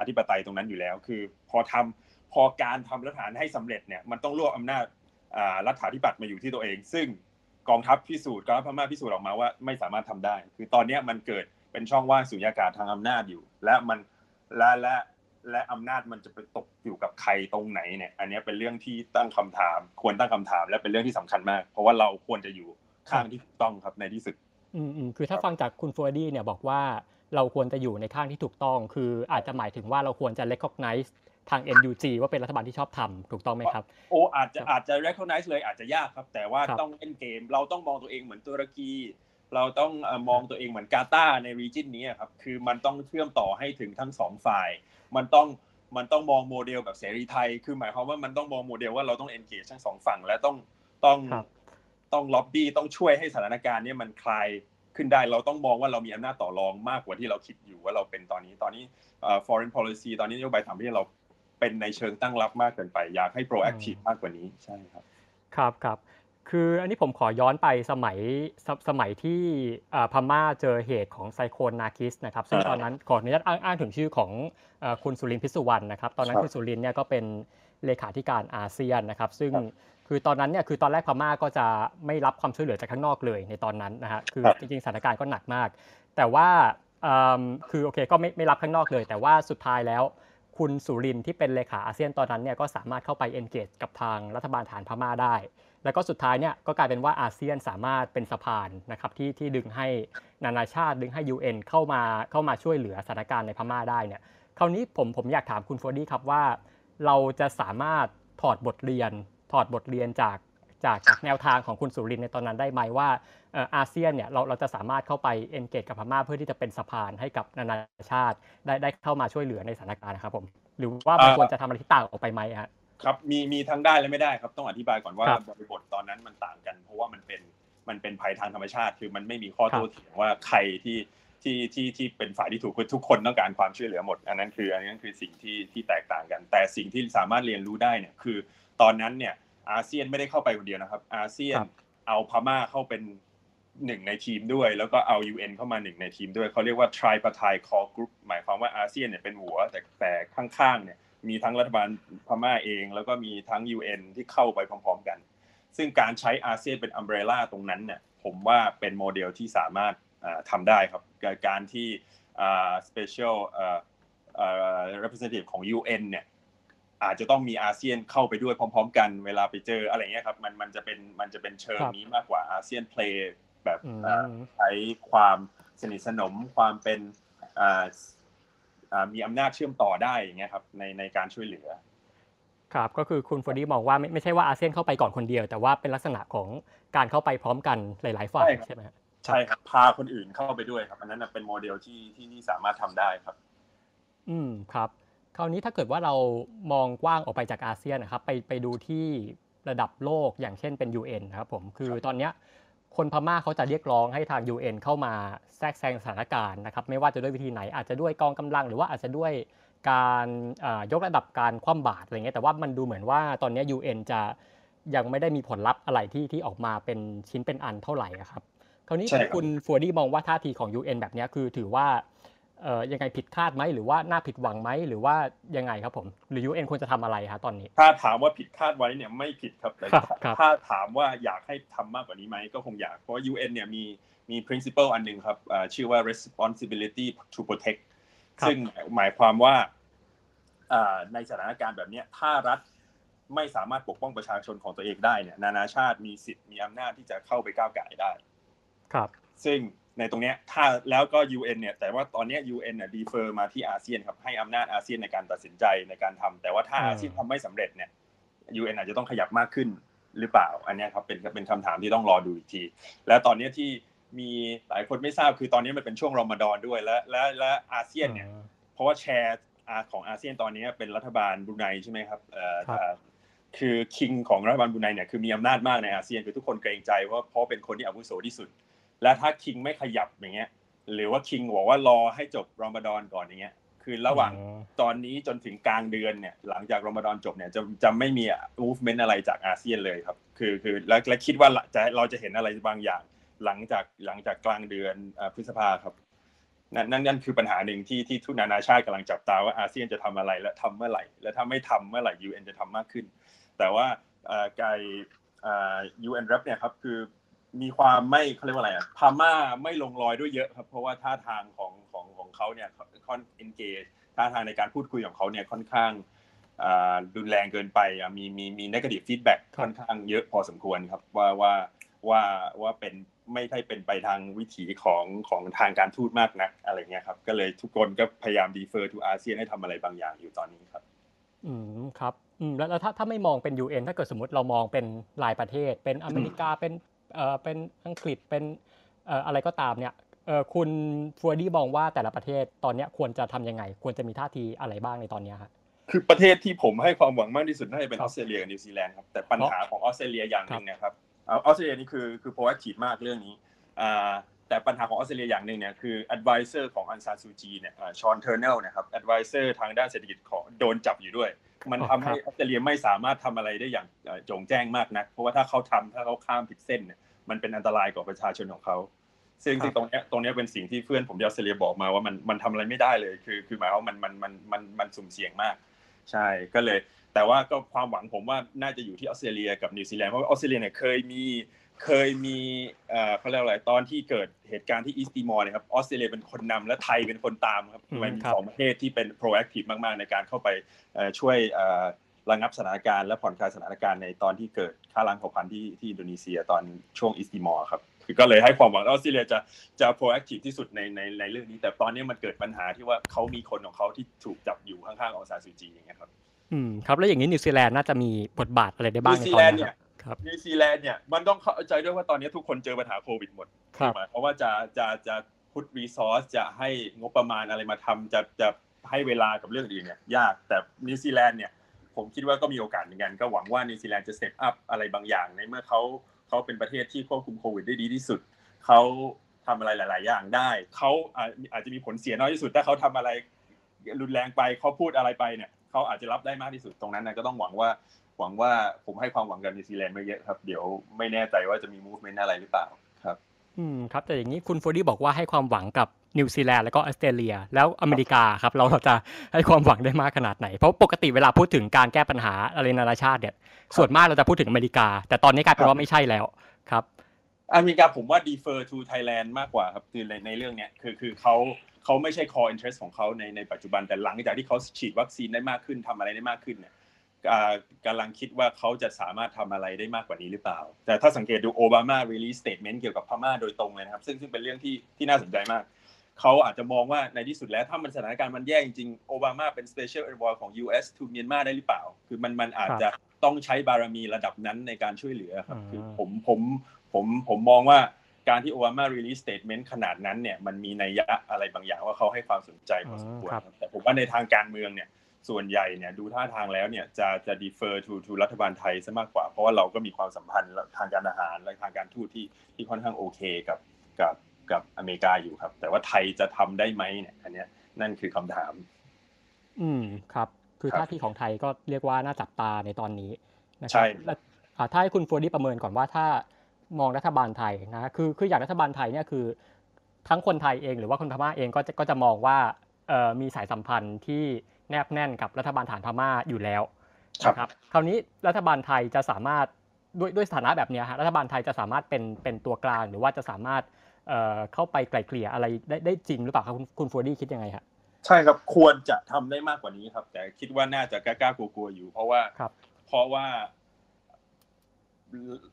อธิปไตยตรงนั้นอยู่แล้ว คือพอทำพอการทำรัฐานให้สำเร็จเนี่ยมันต้องรวบอำนาจ รัฐาธิปัตย์มาอยู่ที่ตัวเอง ซึ่งกองทัพพิสูจน์กองทัพพม่าพิสูจน์ออกมาว่าไม่สามารถทำได้ คือตอนนี้มันเกิดเป็นช่องว่างสุญญากาศทางอำนาจอยู่ และมันและและและอำนาจมันจะไปตกอยู่กับใครตรงไหนเนี่ย อันนี้เป็นเรื่องที่ตั้งคำถาม ควรตั้งคำถาม และเป็นเรื่องที่สำคัญมาก เพราะว่าเราควรจะอยู่ข้างที่ถูกต้องครับในที่สุดอืมอืมคือถ้าฟังจากคุณฟูอาดี้เนี่ยบอกว่าเราควรจะอยู่ในข้างที่ถูกต้อง คืออาจจะหมายถึงว่าเราควรจะ recognize ทาง NUG ว่าเป็นรัฐบาลที่ชอบธรรมถูกต้องไหมครับ โอ้อาจจะอาจจะ recognize เลยอาจจะยากครับ แต่ว่าต้องเล่นเกม เราต้องมองตัวเองเหมือนตุรกี เราต้องมองตัวเองเหมือนกาตาร์ใน region นี้ครับ คือมันต้องเชื่อมต่อให้ถึงทั้งสองฝ่าย มันต้องมันต้องมองโมเดลแบบเสรีไทย คือหมายความว่ามันต้องมองโมเดลว่าเราต้อง engage ทั้งสองฝั่ง และต้องต้องต้องล็อบบี้ต้องช่วยให้สถานการณ์นี้มันคลายขึ้นได้เราต้องมองว่าเรามีอำนาจต่อรองมากกว่าที่เราคิดอยู่ว่าเราเป็นตอนนี้ตอนนี้ foreign policy ตอนนี้นโยบายต่างประเทศเรา เป็นในเชิงตั้งรับมากเกินไป อยากให้ proactive มากกว่านี้ใช่ครับครับครับคืออันนี้ผมขอย้อนไปสมัยสมัยที่พม่าเจอเหตุของไซโคลนาคิสนะครับซึ่งตอนนั้นขออนุญาตอ้างถึงชื่อของคุณสุรินพิสุวรรณนะครับตอนนั้นคุณสุรินเนี่ยก็เป็นเลขาธิการอาเซียนนะครับ ซึ่งคือตอนนั้นเนี่ยคือตอนแรกพม่าก็จะไม่รับความช่วยเหลือจากข้างนอกเลยในตอนนั้นนะฮะคือจริงๆสถานการณ์ก็หนักมาก แต่ว่าคือโอเคก็ไม่ไม่รับข้างนอกเลย แต่ว่าสุดท้ายแล้ว คุณสุรินที่เป็นเลขาอาเซียนตอนนั้นเนี่ยก็สามารถเข้าไปเอนเกจกับทางรัฐบาลฐานพม่าได้ แล้วก็สุดท้ายเนี่ยก็กลายเป็นว่าอาเซียนสามารถเป็นสะพานนะครับที่ที่ดึงให้นานาชาติดึงให้ UN เข้ามาเข้ามาช่วยเหลือสถานการณ์ในพม่าได้เนี่ยคราวนี้ผมผมอยากถามคุณโฟดี้ครับว่า เราจะสามารถถอดบทเรียน ถอดบทเรียนจากจากจากแนวทางของคุณสุรินในตอนนั้นได้ไหมว่า อาเซียนเนี่ยเราเราจะสามารถเข้าไปเอนเกจกับพม่าเพื่อที่จะเป็นสะพานให้กับนานาชาติได้ได้เข้ามาช่วยเหลือในสถานการณ์นะครับผมหรือว่ามันควรจะทำอะไรที่ต่างออกไปไหมฮะครับมีมีทั้งได้และไม่ได้ครับต้องอธิบายก่อนว่าบริบทตอนนั้นมันต่างกัน เพราะว่ามันเป็นมันเป็นภัยทางธรรมชาติ คือมันไม่มีข้อโต้เถียงว่าใครที่ที่ที่ที่เป็นฝ่ายที่ถูกคือทุกคนต้องการความช่วยเหลือหมด อันนั้นคืออันนั้นคือสิ่งที่ที่แตกต่างกัน แต่สิ่งที่สามารถเรียนรู้ได้เนี่ยคือ ตอนนั้นเนี่ยอาเซียนไม่ได้เข้าไปคนเดียวนะครับ อาเซียนเอาพม่าเข้าเป็น หนึ่งในทีมด้วย แล้วก็เอา UN เข้ามาหนึ่งในทีมด้วยเขาเรียกว่า tripartite core group หมายความว่าอาเซียนเนี่ยเป็นหัว แต่แต่ข้างๆเนี่ยมีทั้งรัฐบาลพม่าเอง แล้วก็มีทั้ง UN ที่เข้าไปพร้อม ๆ กัน ซึ่งการใช้อาเซียนเป็น umbrella ตรงนั้นเนี่ยผมว่าเป็นโมเดลที่สามารถทำได้ครับการที่ special representative ของ UN เนี่ยอาจจะต้องมีอาเซียนเข้าไปด้วยพร้อม ๆ กันเวลาไปเจออะไรเงี้ยครับมันมันจะเป็นมันจะเป็นเชิงนี้มากกว่าอาเซียน play แบบใช้ความสนิทสนมความเป็นมีอำนาจเชื่อมต่อได้อย่างเงี้ยครับในในการช่วยเหลือ ครับก็คือคุณฟูอาดี้มองว่าไม่ไม่ใช่ว่าอาเซียนเข้าไปก่อนคนเดียว แต่ว่าเป็นลักษณะของการเข้าไปพร้อมกันหลาย ๆ ฝ่ายใช่ไหมใช่ครับพาคนอื่นเข้าไปด้วยครับอันนั้นเป็นโมเดลที่ที่ที่สามารถทำได้ครับ อืมครับ คราวนี้ถ้าเกิดว่าเรามองกว้างออกไปจากอาเซียนนะครับ ไปไปดูที่ระดับโลกอย่างเช่นเป็น UN นะครับผมคือตอนนี้ คนพม่าเขาจะเรียกร้องให้ทาง UN เข้ามาแทรกแซงสถานการณ์นะครับไม่ว่าจะด้วยวิธีไหนอาจจะด้วยกองกำลัง หรือว่าอาจจะด้วยการยกระดับการคว่ำบาตรอะไรเงี้ยแต่ว่ามันดูเหมือนว่าตอนนี้ UN จะยังไม่ได้มีผลลัพธ์อะไรที่ที่ออกมาเป็นชิ้นเป็นอันเท่าไหร่ครับคราวนี้คุณฟัวดี้มองว่าท่าทีของ UN แบบนี้คือถือว่าเอ่อ ยังไงผิดคาดไหมหรือว่าน่าผิดหวังไหมหรือว่ายังไงครับผม หรือยูเอ็นควรจะทำอะไรครับตอนนี้ ถ้าถามว่าผิดคาดไว้เนี่ยไม่ผิดครับแต่ถ้าถามว่าอยากให้ทำมากกว่านี้ไหมก็คงอยากเพราะว่า UN เนี่ยมีมี principle อันหนึ่งครับชื่อว่า responsibility to protect ซึ่งหมายความว่าในสถานการณ์แบบนี้ถ้ารัฐไม่สามารถปกป้องประชาชนของตัวเองได้เนี่ย นานาชาติมีสิทธิ์มีอำนาจที่จะเข้าไปก้าวไก่ได้ ครับ ซึ่ง ในตรงนี้ถ้าแล้วก็ UN เนี่ยแต่ว่าตอนนี้ UN เนี่ยดีเฟอร์มาที่อาเซียนครับให้อำนาจอาเซียนในการตัดสินใจในการทำแต่ว่าถ้าอาเซียนทำไม่สำเร็จเนี่ย UN อาจจะต้องขยับมากขึ้นหรือเปล่า อันนี้ครับเป็นเป็นคำถามที่ต้องรอดูอีกที และตอนนี้ที่มีหลายคนไม่ทราบคือตอนนี้มันเป็นช่วงรอมฎอนด้วยและและและอาเซียนเนี่ยเพราะว่าแชร์ของอาเซียนตอนนี้เป็นรัฐบาลบรูไนใช่ไหมครับคือคิงของรัฐบาลบรูไนเนี่ยคือมีอำนาจมากในอาเซียนคือทุกคนเกรงใจเพราะเพราะเป็นคนที่อาวุโสที่สุด และถ้าคิงไม่ขยับอย่างเงี้ย หรือว่าคิงบอกว่ารอให้จบรอมฎอนก่อนอย่างเงี้ย คือระหว่างตอนนี้จนถึงกลางเดือนเนี่ย หลังจากรอมฎอนจบเนี่ยจะจะไม่มี movement อะไรจากอาเซียนเลยครับ คือคือและและคิดว่าจะเราจะเห็นอะไรบางอย่าง หลังจากหลังจากกลางเดือนพฤษภาครับนั่นนั่นนั่นคือปัญหาหนึ่งที่ที่ทุกนานาชาติกำลังจับตาว่าอาเซียนจะทำอะไรและทำเมื่อไหร่ และถ้าไม่ทำเมื่อไหร่ UN จะทำมากขึ้น แต่ว่าการ UN รับเนี่ยครับคือ มีความไม่เขาเรียกว่าอะไรอะพม่าไม่ลงรอยด้วยเยอะครับ เพราะว่าท่าทางของของของเขาเนี่ยค่อน engage ท่าทางในการพูดคุยของเขาเนี่ยค่อนข้างรุนแรงเกินไปมีมีมี negative feedback ค่อนข้างเยอะพอสมควรครับว่าว่าว่าว่าเป็นไม่ใช่เป็นไปทางวิถีของของทางการทูตมากนักอะไรเงี้ยครับ ก็เลยทุกคนก็พยายาม defer to อาเซียนให้ทำอะไรบางอย่างอยู่ตอนนี้ครับ อืมครับอืมแล้วแล้วถ้าถ้าไม่มองเป็น UN ถ้าเกิดสมมติเรามองเป็นรายประเทศ เป็นอเมริกาเป็น เอ่อเป็นอังกฤษเป็นเอ่ออะไรก็ตามเนี่ยเอ่อคุณฟูอาดี้มองว่าแต่ละประเทศตอนนี้ควรจะทำยังไง ควรจะมีท่าทีอะไรบ้างในตอนนี้ครับคือประเทศที่ผมให้ความหวังมากที่สุดน่าจะเป็นออสเตรเลียกับนิวซีแลนด์ครับแต่ปัญหาของออสเตรเลียอย่างหนึ่งนะครับออสเตรเลียนี่คือคือ proactive มากเรื่องนี้อ่าแต่ปัญหาของออสเตรเลียอย่างหนึ่งเนี่ยคือ advisor ของอองซานซูจีเนี่ยฌอนเทอร์เนลนะครับ advisor ทางด้านเศรษฐกิจของโดนจับอยู่ด้วย มันทำให้ออสเตรเลียไม่สามารถทำอะไรได้อย่างโจ่งแจ้งมากนัก เพราะว่าถ้าเขาทำถ้าเขาข้ามผิดเส้นเนี่ยมันเป็นอันตรายกับประชาชนของเขาซึ่งตรงนี้ตรงนี้เป็นสิ่งที่เพื่อนผมที่ออสเตรเลียบอกมาว่ามันมันทำอะไรไม่ได้เลย คือคือหมายว่ามันมันมันมันมันสุ่มเสี่ยงมาก ใช่ก็เลย แต่ว่าก็ความหวังผมว่าน่าจะอยู่ที่ออสเตรเลียกับนิวซีแลนด์เพราะว่าออสเตรเลียเนี่ยเคยมี เคยมีเขาเรียกอะไรตอนที่เกิดเหตุการณ์ที่ East Timor นะครับออสเตรเลียเป็นคนนำและไทยเป็นคนตามครับมันมีสองประเทศที่เป็น proactive มากๆ ในการเข้าไปช่วยระงับสถานการณ์และผ่อนคลายสถานการณ์ในตอนที่เกิดฆ่าล้างเผ่าพันธุ์ที่ที่อินโดนีเซียตอนช่วง East Timor ครับคือก็เลยให้ความหวังออสเตรเลียจะจะ proactive ที่สุดในในในเรื่องนี้ แต่ตอนนี้มันเกิดปัญหาที่ว่าเขามีคนของเขาที่ถูกจับอยู่ข้างๆองซานซูจีอย่างเงี้ยครับอืมครับแล้วอย่างนี้นิวซีแลนด์น่าจะมีบทบาทอะไรได้บ้างในตอนนี้ครับ นิวซีแลนด์เนี่ยมันต้องเข้าใจด้วยว่าตอนนี้ทุกคนเจอปัญหาโควิดหมดครับเพราะว่าจะจะจะ put resource จะให้งบประมาณอะไรมาทำจะจะให้เวลากับเรื่องอื่นเนี่ยยากแต่นิวซีแลนด์เนี่ยผมคิดว่าก็มีโอกาสเหมือนกัน ก็หวังว่านิวซีแลนด์จะ set up อะไรบางอย่าง ในเมื่อเขาเขาเป็นประเทศที่ควบคุมโควิดได้ดีที่สุดเขาทำอะไรหลาย ๆ อย่างได้เขาอาจจะมีผลเสียน้อยที่สุดถ้าเขาทำอะไรรุนแรงไปเขาพูดอะไรไปเนี่ยเขาอาจจะรับได้มากที่สุดตรงนั้นนะก็ต้องหวังว่า หวังว่าผมให้ความหวังกับนิวซีแลนด์ไม่เยอะครับ เดี๋ยวไม่แน่ใจว่าจะมี movement อะไรหรือเปล่าครับ อืมครับ แต่อย่างนี้คุณฟูอาดี้บอกว่าให้ความหวังกับนิวซีแลนด์แล้วก็ออสเตรเลีย แล้วอเมริกาครับ เราเราจะให้ความหวังได้มากขนาดไหน เพราะปกติเวลาพูดถึงการแก้ปัญหาอะไรนานาชาติเนี่ยส่วนมากเราจะพูดถึงอเมริกา แต่ตอนนี้กลายเป็นว่าไม่ใช่แล้วครับอเมริกาผมว่า defer to Thailand มากกว่าครับคือในในเรื่องเนี้ยคือคือเขาเขาไม่ใช่ core interest ของเขาในในปัจจุบันแต่หลังจากที่เขาฉีดวัคซีนได้มากขึ้นทำอะไรได้มากขึ้นเนี่ย กำลังคิดว่าเขาจะสามารถทำอะไรได้มากกว่านี้หรือเปล่า แต่ถ้าสังเกตดูโอบามา release statement เกี่ยวกับพม่าโดยตรงเลยนะครับ ซึ่งซึ่งเป็นเรื่องที่ที่น่าสนใจมาก เขาอาจจะมองว่าในที่สุดแล้วถ้ามันสถานการณ์มันแย่จริงโอบามาเป็น special envoy ของ US to เมียนมาได้หรือเปล่า คือมันมันอาจจะต้องใช้บารมีระดับนั้นในการช่วยเหลือครับคือผมผมผมผมมองว่าการที่โอบามา release statement ขนาดนั้นเนี่ยมันมีนัยยะอะไรบางอย่างว่าเขาให้ความสนใจพอสมควรแต่ผมว่าในทางการเมืองเนี่ย ส่วนใหญ่เนี่ยดูท่าทางแล้วเนี่ยจะจะ defer to to รัฐบาลไทยซะมากกว่า เพราะว่าเราก็มีความสัมพันธ์ทางการอาหารและทางการทูตที่ที่ค่อนข้างโอเคกับกับกับอเมริกาอยู่ครับ แต่ว่าไทยจะทำได้ไหมเนี่ยอันนี้นั่นคือคำถาม อืมครับ คือท่าทีของไทยก็เรียกว่าน่าจับตาในตอนนี้นะใช่แล้วถ้าให้คุณฟูอาดี้ประเมินก่อนว่าถ้ามองรัฐบาลไทยนะคือคืออย่างรัฐบาลไทยเนี่ยคือ ทั้งคนไทยเองหรือว่าคนพม่าเองก็จะก็จะมองว่าเอ่อมีสายสัมพันธ์ที่แนบแน่นกับรัฐบาลทหารพม่าอยู่แล้วนะครับคราวนี้รัฐบาลไทยจะสามารถด้วยด้วยสถานะแบบนี้ฮะรัฐบาลไทยจะสามารถเป็นเป็นตัวกลางหรือว่าจะสามารถเข้าไปไกล่เกลี่ยอะไรได้ได้จริงหรือเปล่าครับคุณคุณฟูอาดี้คิดยังไงฮะใช่ครับควรจะทำได้มากกว่านี้ครับ แต่คิดว่าน่าจะกล้าๆกลัวๆอยู่ เพราะว่าเพราะว่า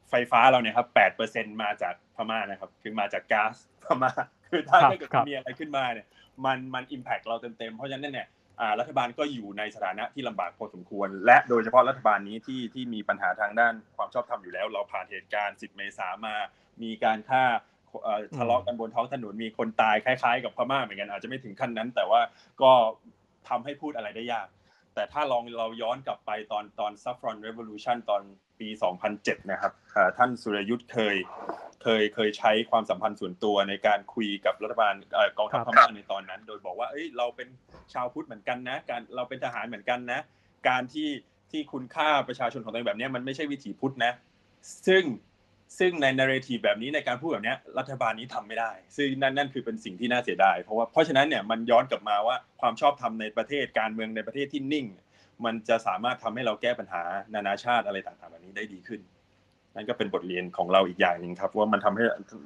ไฟฟ้าเราเนี่ยครับแปดเปอร์เซ็นมาจากพม่านะครับ คือมาจากก๊าซพม่าคือถ้าเกิดมีอะไรขึ้นมาเนี่ย มันมันอิมแพกเราเต็มๆเพราะฉะนั้นเนี่ย รัฐบาลก็อยู่ในสถานะที่ลำบากพอสมควร และโดยเฉพาะรัฐบาลนี้ที่ที่มีปัญหาทางด้านความชอบธรรมอยู่แล้ว เราผ่านเหตุการณ์ 10 เมษามา มีการฆ่าทะเลาะกันบนท้องถนนมีคนตายคล้าย ๆ กับพม่าเหมือนกันอาจจะไม่ถึงขั้นนั้น แต่ว่าก็ทำให้พูดอะไรได้ยาก แต่ถ้าลองเราย้อนกลับไปตอนตอน Saffron Revolution ตอนปี 2007 นะครับท่านสุรยุทธ์เคยเคยเคยใช้ความสัมพันธ์ส่วนตัวในการคุยกับรัฐบาลกองทัพพม่าในตอนนั้น โดยบอกว่าเอ้ยเราเป็นชาวพุทธเหมือนกันนะ การเราเป็นทหารเหมือนกันนะ การที่ที่คุณฆ่าประชาชนของตัวเองแบบนี้มันไม่ใช่วิถีพุทธนะ ซึ่ง ซึ่งในนาร์ทีแบบนี้ในการพูดแบบนี้รัฐบาลนี้ทำไม่ได้ ซึ่งนั่นนั่นคือเป็นสิ่งที่น่าเสียดายเพราะว่าเพราะฉะนั้นเนี่ยมันย้อนกลับมาว่าความชอบธรรมในประเทศการเมืองในประเทศที่นิ่ง มันจะสามารถทำให้เราแก้ปัญหานานาชาติอะไรต่างๆแบบนี้ได้ดีขึ้น นั่นก็เป็นบทเรียนของเราอีกอย่างหนึ่งครับว่ามันทำให้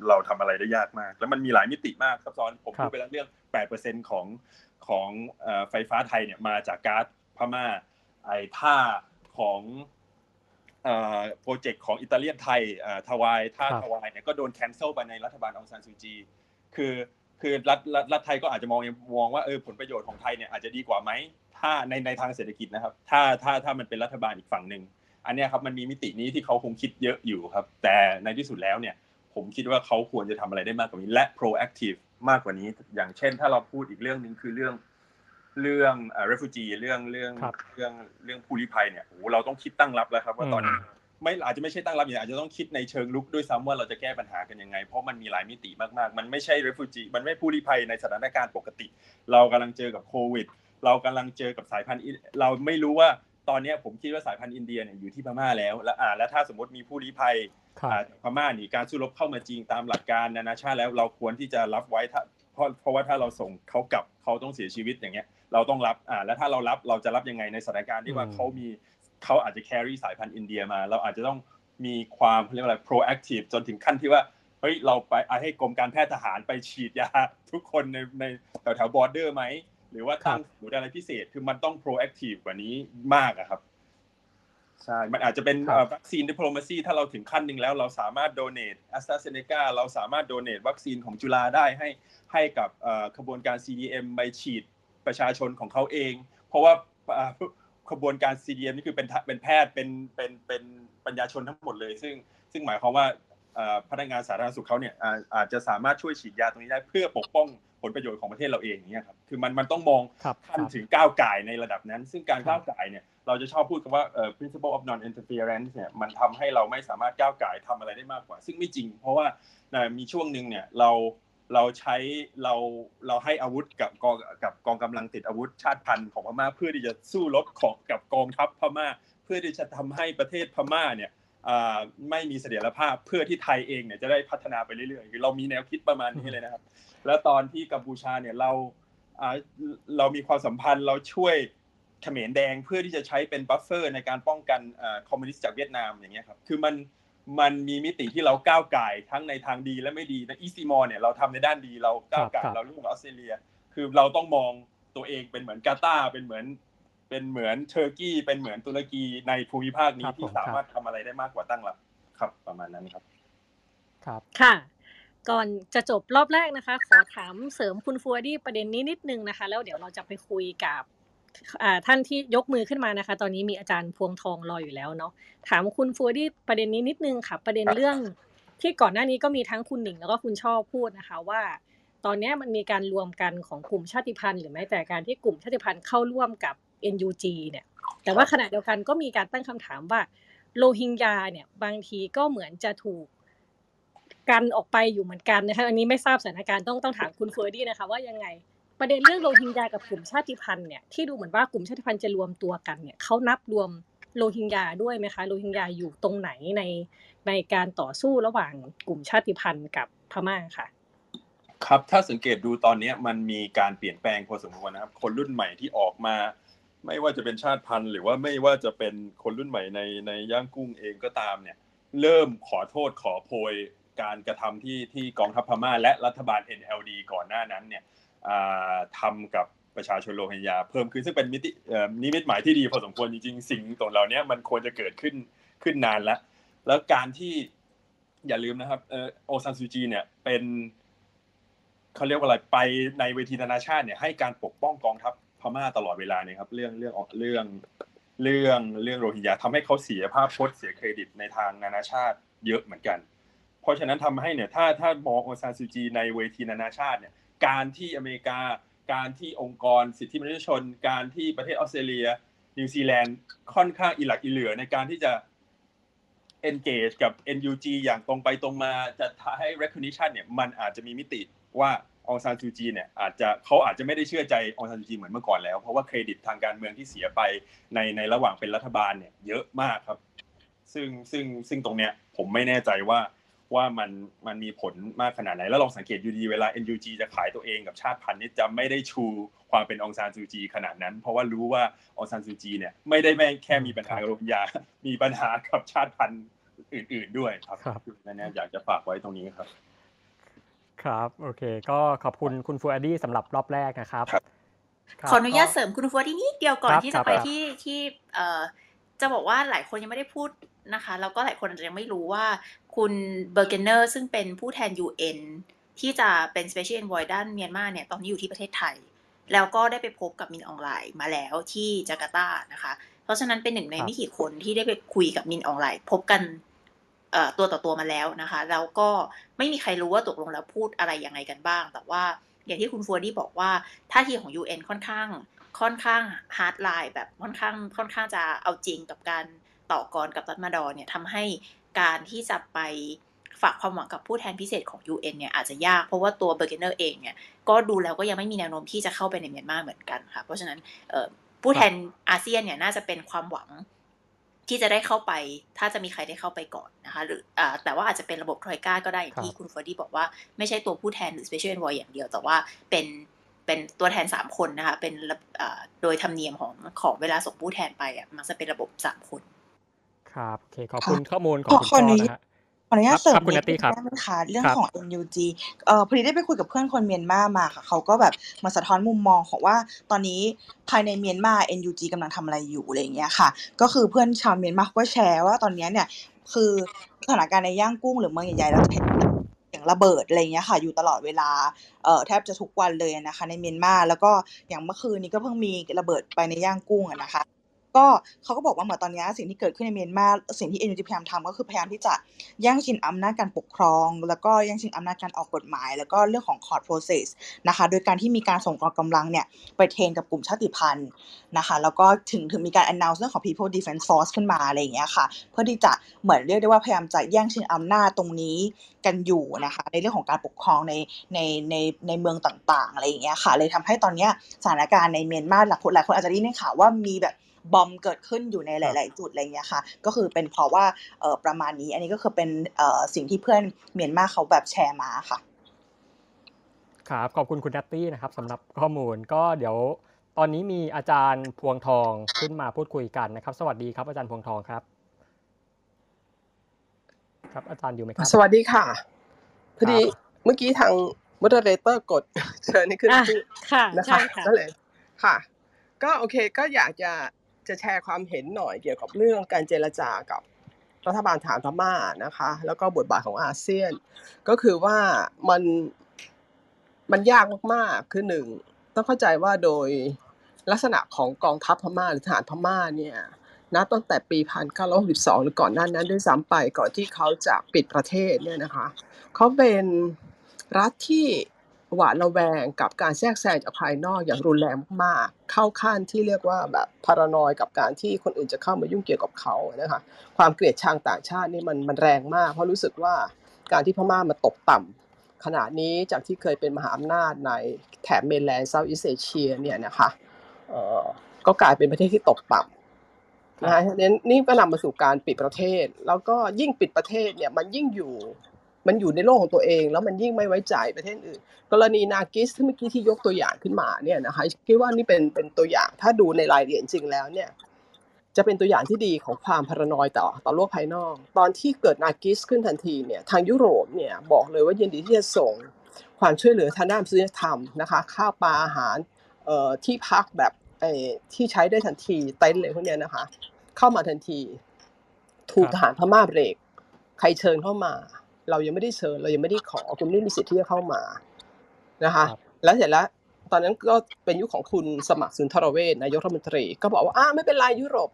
เราทำอะไรได้ยากมาก แล้วมันมีหลายมิติมากซับซ้อนผมพูดไปแล้วเรื่อง 8%ของของไฟฟ้าไทยเนี่ยมาจากก๊าซพม่าไอ้ท่าของ โปรเจกต์ของอิตาเลียนไทยทวายท่าทวายเนี่ยก็โดนแคนเซิลไปในรัฐบาลองซานซูจี คือคือรัฐรัฐไทยก็อาจจะมองมองว่าเออผลประโยชน์ของไทยเนี่ยอาจจะดีกว่าไหมถ้าในในทางเศรษฐกิจนะครับ ถ้าถ้าถ้ามันเป็นรัฐบาลอีกฝั่งหนึ่งอันนี้ครับมันมีมิตินี้ที่เขาคงคิดเยอะอยู่ครับ แต่ในที่สุดแล้วเนี่ยผมคิดว่าเขาควรจะทำอะไรได้มากกว่านี้และ proactive มากกว่านี้ อย่างเช่น ถ้าเราพูดอีกเรื่องหนึ่งคือเรื่อง เรื่องเอ่อ refugee เรื่องเรื่องเรื่องเรื่องผู้ลี้ภัยเนี่ยโอ้เราต้องคิดตั้งรับแล้วครับว่าตอนนี้ไม่อาจจะไม่ใช่ตั้งรับอย่างอาจจะต้องคิดในเชิงลุกด้วยซ้ำว่าเราจะแก้ปัญหากันยังไง เพราะมันมีหลายมิติมากๆ มันไม่ใช่ refugee มันไม่ผู้ลี้ภัยในสถานการณ์ปกติ เรากำลังเจอกับโควิด เรากำลังเจอกับสายพันธุ์เราไม่รู้ว่าตอนนี้ผมคิดว่าสายพันธุ์อินเดียเนี่ยอยู่ที่พม่าแล้ว และอ่าแล้วถ้าสมมติมีผู้ลี้ภัยพม่าหนีการสู้รบเข้ามาจริงตามหลักการนานาชาติแล้วเราควรที่จะรับไว้ถ้าเพราะเพราะว่าถ้าเราส่งเขากลับเขาต้องเสียชีวิตอย่างเงี้ย เราต้องรับอ่าแล้วถ้าเรารับเราจะรับยังไงในสถานการณ์ที่ว่าเขามีเขาอาจจะ carry สายพันธุ์อินเดียมา เราอาจจะต้องมีความเรียกว่าอะไร proactive จนถึงขั้นที่ว่าเฮ้ยเราไปให้กรมการแพทย์ทหารไปฉีดยาทุกคนในในแถวแถว border ไหมหรือว่าตั้งศูนย์อะไรพิเศษคือมันต้อง proactive กว่านี้มากอะครับใช่ มันอาจจะเป็น vaccine diplomacy ถ้าเราถึงขั้นหนึ่งแล้วเราสามารถ donate แอสตราเซเนกาเราสามารถ donate วัคซีนของจุฬาได้ให้ให้กับขบวนการ CDM ไปฉีด ประชาชนของเขาเอง เพราะว่าขบวนการ CDM นี่คือเป็นเป็นแพทย์เป็นเป็นเป็นปัญญาชนทั้งหมดเลย ซึ่งซึ่งหมายความว่าพนักงานสาธารณสุขเขาเนี่ยอาจจะสามารถช่วยฉีดยาตรงนี้ได้เพื่อปกป้องผลประโยชน์ของประเทศเราเองเนี่ยครับคือมันมันต้องมองขั้นถึงก้าวไก่ในระดับนั้น ซึ่งการก้าวไก่เนี่ยเราจะชอบพูดกันว่า principle of non interference เนี่ยมันทำให้เราไม่สามารถก้าวไก่ทำอะไรได้มากกว่า ซึ่งไม่จริง เพราะว่ามีช่วงหนึ่งเนี่ยเรา เราใช้เราเราให้อาวุธกับกองกับกองกำลังติดอาวุธชาติพันธุ์ของพม่าเพื่อที่จะสู้รบของกับกองทัพพม่า เพื่อที่จะทำให้ประเทศพม่าเนี่ยไม่มีเสถียรภาพเพื่อที่ไทยเองเนี่ยจะได้พัฒนาไปเรื่อยๆคือเรามีแนวคิดประมาณนี้เลยนะครับ แล้วตอนที่กัมพูชาเนี่ยเราเรามีความสัมพันธ์เราช่วยเขมรแดงเพื่อที่จะใช้เป็น buffer ในการป้องกันคอมมิวนิสต์จากเวียดนามอย่างเงี้ยครับคือมัน มันมีมิติที่เราก้าวก่ายทั้งในทางดีและไม่ดีนะ East Timor เนี่ยเราทำในด้านดีเราก้าวก่ายเราร่วมกับออสเตรเลีย คือเราต้องมองตัวเองเป็นเหมือนกาตาร์เป็นเหมือน เป็นเหมือน Turkey เป็นเหมือนตุรกีในภูมิภาคนี้ที่สามารถทำอะไรได้มากกว่าตั้งรับครับประมาณนั้นครับ ครับค่ะก่อนจะจบรอบแรกนะคะ ขอถามเสริมคุณฟูอาดี้ประเด็นนี้นิดนึงนะคะ แล้วเดี๋ยวเราจะไปคุยกับ ท่านที่ยกมือขึ้นมานะคะ ตอนนี้มีอาจารย์พวงทองรออยู่แล้วเนาะถามคุณฟูอาดี้ประเด็นนี้นิดนึงค่ะ ประเด็นเรื่องที่ก่อนหน้านี้ก็มีทั้งคุณหนิงแล้วก็คุณชอบพูดนะคะว่า ตอนนี้มันมีการรวมกันของกลุ่มชาติพันธุ์หรือแม้แต่การที่กลุ่มชาติพันธุ์เข้าร่วมกับ NUG เนี่ย แต่ว่าขณะเดียวกันก็มีการตั้งคำถามว่าโรฮิงญาเนี่ยบางทีก็เหมือนจะถูกกันออกไปอยู่เหมือนกันนะคะอันนี้ไม่ทราบสถานการณ์ต้องต้องถามคุณฟูอาดี้นะคะว่ายังไง ประเด็นเรื่องโรฮิงญากับกลุ่มชาติพันธุ์เนี่ยที่ดูเหมือนว่ากลุ่มชาติพันธุ์จะรวมตัวกันเนี่ยเขานับรวมโรฮิงญาด้วยไหมคะโรฮิงญาอยู่ตรงไหนในในการต่อสู้ระหว่างกลุ่มชาติพันธุ์กับพม่าค่ะ ครับถ้าสังเกตดูตอนนี้มันมีการเปลี่ยนแปลงพอสมควรนะครับ คนรุ่นใหม่ที่ออกมา ไม่ว่าจะเป็นชาติพันธุ์ หรือว่าไม่ว่าจะเป็นคนรุ่นใหม่ในในย่างกุ้งเองก็ตามเนี่ย เริ่มขอโทษขอโพยการกระทำที่ที่กองทัพพม่าและรัฐบาล NLD ก่อนหน้านั้นเนี่ย ทำกับประชาชนโรฮิงญาเพิ่มขึ้นซึ่งเป็นมิตินิมิตหมายที่ดีพอสมควรจริงๆ สิ่งตรงเหล่านี้มันควรจะเกิดขึ้นขึ้นนานแล้ว แล้วการที่อย่าลืมนะครับโอซานซูจีเนี่ยเป็นเขาเรียกว่าอะไรไปในเวทีนานาชาติเนี่ยให้การปกป้องกองทัพพม่าตลอดเวลาเนี่ยครับเรื่องเรื่องเรื่องเรื่องเรื่องโรฮิงญาทำให้เขาเสียภาพพจน์เสียเครดิตในทางนานาชาติเยอะเหมือนกัน เพราะฉะนั้นทำให้เนี่ยถ้าถ้ามองอองซานซูจีในเวทีนานาชาติเนี่ย การที่อเมริกา การที่องค์กรสิทธิมนุษยชน การที่ประเทศออสเตรเลีย นิวซีแลนด์ค่อนข้างอิหลักอิเหลื่อในการที่จะ engage กับ NUG อย่างตรงไปตรงมาจะให้ recognition เนี่ยมันอาจจะมีมิติว่าองซานซูจีเนี่ยอาจจะเขาอาจจะไม่ได้เชื่อใจองซานซูจีเหมือนเมื่อก่อนแล้ว เพราะว่าเครดิตทางการเมืองที่เสียไปในในระหว่างเป็นรัฐบาลเนี่ยเยอะมากครับ ซึ่งซึ่งซึ่งตรงเนี้ยผมไม่แน่ใจว่า ว่ามันมันมีผลมากขนาดไหน แล้วลองสังเกตอยู่ดีเวลา NUG จะขายตัวเองกับชาติพันธุ์นี่จะไม่ได้ชูความเป็นองซานซูจีขนาดนั้น เพราะว่ารู้ว่าองซานซูจีเนี่ยไม่ได้แม่แค่มีปัญหาโรฮิงญามีปัญหากับชาติพันธุ์อื่น ๆด้วยครับนั่นอยากจะฝากไว้ตรงนี้ครับ ครับโอเค ก็ขอบคุณคุณฟูอาดี้สำหรับรอบแรกนะครับขออนุญาตเสริมคุณฟูอาดี้นิดเดียวก่อนที่จะไปที่ที่เอ่อจะบอกว่าหลายคนยังไม่ได้พูด นะคะ แล้วก็หลายคนอาจจะยังไม่รู้ว่าคุณเบอร์เกเนอร์ซึ่งเป็นผู้แทน UN ที่จะเป็น Special Envoy ด้านเมียนมาเนี่ยตอนนี้อยู่ที่ประเทศไทย แล้วก็ได้ไปพบกับมินอ่องหล่ายมาแล้วที่จาการ์ตานะคะ เพราะฉะนั้นเป็นหนึ่งในไม่กี่คนที่ได้ไปคุยกับมินอ่องหล่าย พบกันตัวต่อตัวมาแล้วนะคะ แล้วก็ไม่มีใครรู้ว่าตกลงแล้วพูดอะไรยังไงกันบ้าง แต่ว่าอย่างที่คุณฟัวดี้บอกว่าท่าทีของ UN ค่อนข้างค่อนข้าง hardline แบบค่อนข้างค่อนข้างจะเอาจริงกับการ ต่อกรกับตัตมาดอเนี่ยทำให้การที่จะไปฝากความหวังกับผู้แทนพิเศษของ UN เนี่ยอาจจะยากเพราะว่าตัวเบอร์เกเนอร์เองเนี่ยก็ดูแล้วก็ยังไม่มีแนวโน้มที่จะเข้าไปในเมียนมาเหมือนกันค่ะ เพราะฉะนั้นผู้แทนอาเซียนเนี่ยน่าจะเป็นความหวังที่จะได้เข้าไป ถ้าจะมีใครได้เข้าไปก่อนนะคะ หรืออแต่ว่าอาจจะเป็นระบบ troika ก็ได้อย่างที่คุณเฟอร์ดี้บอกว่าไม่ใช่ตัวผู้แทนหรือ special envoy อย่างเดียว แต่ว่าเป็นเป็นตัวแทนสามคนนะคะ เป็นโดยธรรมเนียมของของเวลาส่งผู้แทนไปอะมันจะเป็นระบบสามคน ครับโอเคขอบคุณข้อมูลของคุณพ่อนะฮะขออนุญาตเสริมนิดนึงได้ไหมคะเรื่องของ NUG เอ่อพอดีได้ไปคุยกับเพื่อนคนเมียนมามาค่ะเขาก็แบบมาสะท้อนมุมมองของว่าตอนนี้ภายในเมียนมา NUG กำลังทำอะไรอยู่อะไรอย่างเงี้ยค่ะ ก็คือเพื่อนชาวเมียนมาก็แชร์ว่าตอนนี้เนี่ยคือสถานการณ์ในย่างกุ้งหรือเมืองใหญ่ๆเราจะเห็นอย่างระเบิดอะไรเงี้ยค่ะอยู่ตลอดเวลาเอ่อแทบจะทุกวันเลยนะคะในเมียนมาแล้วก็อย่างเมื่อคืนนี้ก็เพิ่งมีระเบิดไปในย่างกุ้งนะคะ ก็เขาก็บอกว่าเหมือนตอนนี้สิ่งที่เกิดขึ้นในเมียนมาสิ่งที่เอ็นยูพยายามทำก็คือพยายามที่จะแย่งชิงอำนาจการปกครอง แล้วก็แย่งชิงอำนาจการออกกฎหมาย แล้วก็เรื่องของ court process นะคะโดยการที่มีการส่งกองกำลังเนี่ยไปเทรนกับกลุ่มชาติพันธุ์นะคะแล้วก็ถึงถึงมีการ announce เรื่องของ people defense force ขึ้นมาอะไรอย่างเงี้ยค่ะ เพื่อที่จะเหมือนเรียกได้ว่าพยายามจะแย่งชิงอำนาจตรงนี้กันอยู่นะคะในเรื่องของการปกครองในในในในเมืองต่างๆอะไรอย่างเงี้ยค่ะเลยทำให้ตอนนี้สถานการณ์ในเมียนมาหลายคนหลายคนอาจจะได้ยินข่าวว่ามีแบบ บอมเกิดขึ้นอยู่ในหลาย ๆ จุดอะไรเงี้ยค่ะ ก็คือเป็นเพราะว่าเออประมาณนี้ อันนี้ก็คือเป็นเออสิ่งที่เพื่อนเมียนมาเขาแบบแชร์มาค่ะ ครับขอบคุณคุณนัตตี้นะครับสำหรับข้อมูลก็เดี๋ยวตอนนี้มีอาจารย์พวงทองขึ้นมาพูดคุยกันนะครับ สวัสดีครับอาจารย์พวงทองครับ ครับอาจารย์อยู่ไหมครับสวัสดีค่ะพอดีเมื่อกี้ทางมอดเรเตอร์กดเชิญให้ขึ้นค่ะนะคะก็เลยค่ะ ก็โอเคก็อยากจะ จะแชร์ความเห็นหน่อยเกี่ยวกับเรื่องการเจรจากับรัฐบาลฐานพม่านะคะ แล้วก็บทบาทของอาเซียน ก็คือว่ามันมันยากมากๆคือหนึ่งต้องเข้าใจว่าโดยลักษณะของกองทัพพม่าหรือทหารพม่าเนี่ยนะตั้งแต่ปีพันเก้าร้อยสิบสองหรือก่อนหน้านั้นด้วยซ้ำไปก่อนที่เขาจะปิดประเทศเนี่ยนะคะเขาเป็นรัฐที่ หวาดระแวงกับการแทรกแซงจากภายนอกอย่างรุนแรงมาก เข้าขั้นที่เรียกว่าแบบพารานอยกับการที่คนอื่นจะเข้ามายุ่งเกี่ยวกับเขานะคะความเกลียดชังต่างชาตินี่มันมันแรงมาก เพราะรู้สึกว่าการที่พม่ามาตกต่ำขณะนี้จากที่เคยเป็นมหาอำนาจในแถบเมนแลนด์เซาท์อีสเอเชียเนี่ยนะคะเออก็กลายเป็นประเทศที่ตกต่ำนะฮะนี้นี่ก็นำมาสู่การปิดประเทศ แล้วก็ยิ่งปิดประเทศเนี่ยมันยิ่งอยู่ มันอยู่ในโลกของตัวเอง แล้วมันยิ่งไม่ไว้ใจประเทศอื่น กรณีนากิสที่เมื่อกี้ที่ยกตัวอย่างขึ้นมาเนี่ยนะคะคิดว่านี่เป็นเป็นตัวอย่างถ้าดูในรายละเอียดจริงแล้วเนี่ยจะเป็นตัวอย่างที่ดีของความพารานอยต่อต่อโลกภายนอก ตอนที่เกิดนากิสขึ้นทันทีเนี่ยทางยุโรปเนี่ยบอกเลยว่ายินดีที่จะส่งความช่วยเหลือทางด้านมนุษยธรรมนะคะข้าวปลาอาหารเอ่อที่พักแบบไอ้ที่ใช้ได้ทันทีเต็นท์เลยพวกเนี้ยนะคะ เข้ามาทันที ถูกทหารพม่าเบรก ใครเชิญเข้ามา เรายังไม่ได้เชิญเรายังไม่ได้ขอคุณไม่มีสิทธิ์ที่จะเข้ามานะคะ แล้วเสร็จแล้วตอนนั้นก็เป็นยุคของคุณสมัครสุนทรเวชนายกรัฐมนตรี ก็บอกว่าอ่าไม่เป็นไรยุโรป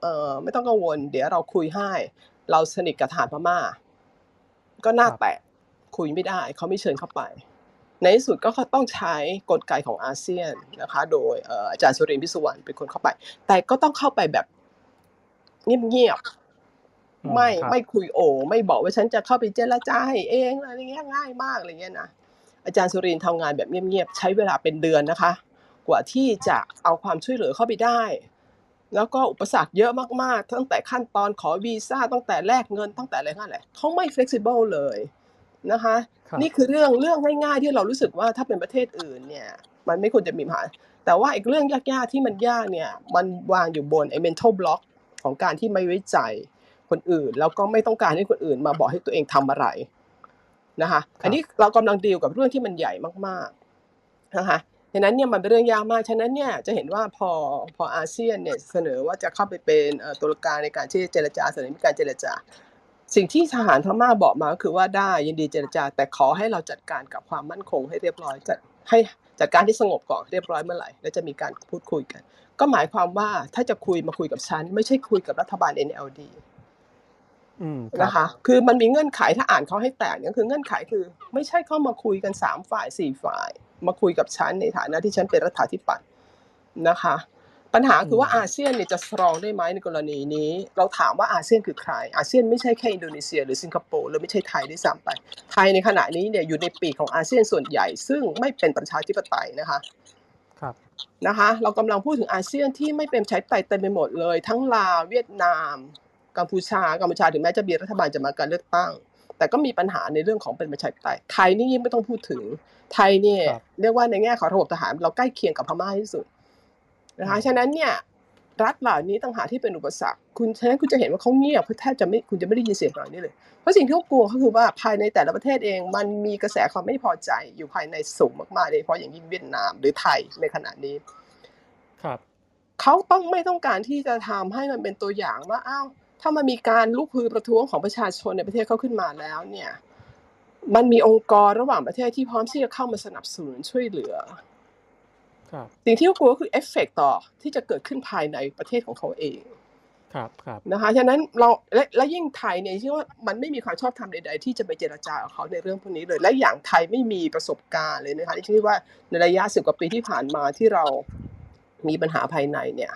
เอ่อไม่ต้องกังวล เดี๋ยวเราคุยให้ เราสนิทกับทหารพม่า ก็หน้าแตกคุยไม่ได้เขาไม่เชิญเข้าไป ในที่สุดก็ต้องใช้กลไกของอาเซียนนะคะ โดยอาจารย์สุรินทร์พิศวรรณเป็นคนเข้าไป แต่ก็ต้องเข้าไปแบบเงียบๆ ไม่ไม่คุยโอไม่บอกว่าฉันจะเข้าไปเจรจาให้เองอะไรเงี้ยง่ายมากอะไรเงี้ยนะอาจารย์สุรินทร์ทำงานแบบเงียบๆใช้เวลาเป็นเดือนนะคะ กว่าที่จะเอาความช่วยเหลือเข้าไปได้ แล้วก็อุปสรรคเยอะมากๆตั้งแต่ขั้นตอนขอวีซ่าตั้งแต่แลกเงินตั้งแต่อะไรนั่นแหละเขาไม่ flexible เลยนะคะนี่คือเรื่องเรื่องง่ายๆที่เรารู้สึกว่าถ้าเป็นประเทศอื่นเนี่ย มันไม่ควรจะมีปัญหาแต่ว่าอีกเรื่องยากๆที่มันยากเนี่ย มันวางอยู่บนไอ้ mental block ของการที่ไม่ไว้ใจ คนอื่น แล้วก็ไม่ต้องการให้คนอื่นมาบอกให้ตัวเองทำอะไรนะคะอันนี้เรากำลังดีลกับเรื่องที่มันใหญ่มากๆนะคะดังนั้นเนี่ยมันเป็นเรื่องยากมากฉะนั้นเนี่ยจะเห็นว่าพอพออาเซียนเนี่ยเสนอว่าจะเข้าไปเป็นตัวการในการที่เจรจาเสนอมีการเจรจา สิ่งที่ทหารพม่าบอกมาก็คือว่าได้ยินดีเจรจา แต่ขอให้เราจัดการกับความมั่นคงให้เรียบร้อยจัดให้จัดการที่สงบก่อนเรียบร้อยเมื่อไหร่ แล้วจะมีการพูดคุยกัน ก็หมายความว่าถ้าจะคุยมาคุยกับฉัน ไม่ใช่คุยกับรัฐบาล NLD นะคะ คือมันมีเงื่อนไขถ้าอ่านเขาให้แตกเนี่ยคือเงื่อนไขคือ ไม่ใช่เข้ามาคุยกันสามฝ่ายสี่ฝ่าย มาคุยกับฉันในฐานะที่ฉันเป็นรัฐาธิปัตย์นะคะ ปัญหาคือว่าอาเซียนเนี่ยจะ strong ได้ไหมในกรณีนี้ เราถามว่าอาเซียนคือใคร อาเซียนไม่ใช่แค่อินโดนีเซีย หรือสิงคโปร์หรือไม่ใช่ไทยด้วยซ้ำไป ไทยในขณะนี้เนี่ยอยู่ในปีกของอาเซียนส่วนใหญ่ ซึ่งไม่เป็นประชาธิปไตยนะคะครับนะคะ เรากำลังพูดถึงอาเซียนที่ไม่เป็นประชาธิปไตยเต็มไปหมดเลย ทั้งลาวเวียดนาม กัมพูชากัมพูชาถึงแม้จะมีรัฐบาลจะมาการเลือกตั้ง แต่ก็มีปัญหาในเรื่องของเป็นประชาธิปไตยไทยนี่ยิ่งไม่ต้องพูดถึงไทยเนี่ยเรียกว่าในแง่ของระบบทหารเราใกล้เคียงกับพม่าที่สุดนะคะฉะนั้นเนี่ยรัฐเหล่านี้ต่างหากที่เป็นอุปสรรค คุณฉะนั้นคุณจะเห็นว่าเขาเงียบแทบจะไม่คุณจะไม่ได้ยินเสียงเหล่านี้เลย เพราะสิ่งที่เขากลัวก็คือว่าภายในแต่ละประเทศเอง มันมีกระแสความไม่พอใจอยู่ภายในสูงมากๆเลยเพราะอย่างยิ่งเวียดนามหรือไทยในขณะนี้ ครับ เขาต้องไม่ต้องการที่จะทำให้มันเป็นตัวอย่างว่าอ้าว ถ้ามันมีการลุกฮือประท้วงของประชาชนในประเทศเขาขึ้นมาแล้วเนี่ยมันมีองค์กรระหว่างประเทศที่พร้อมที่จะเข้ามาสนับสนุนช่วยเหลือสิ่งที่เขากลัวคือเอฟเฟกต่อที่จะเกิดขึ้นภายในประเทศของเขาเอง ครับครับนะคะฉะนั้นเราและและยิ่งไทยเนี่ยที่ว่ามันไม่มีความชอบธรรมใด ๆ ที่จะไปเจรจากับเขาในเรื่องพวกนี้เลย และอย่างไทยไม่มีประสบการณ์เลยนะคะที่คิดว่าในระยะสิบกว่าปีที่ผ่านมาที่เรามีปัญหาภายในเนี่ย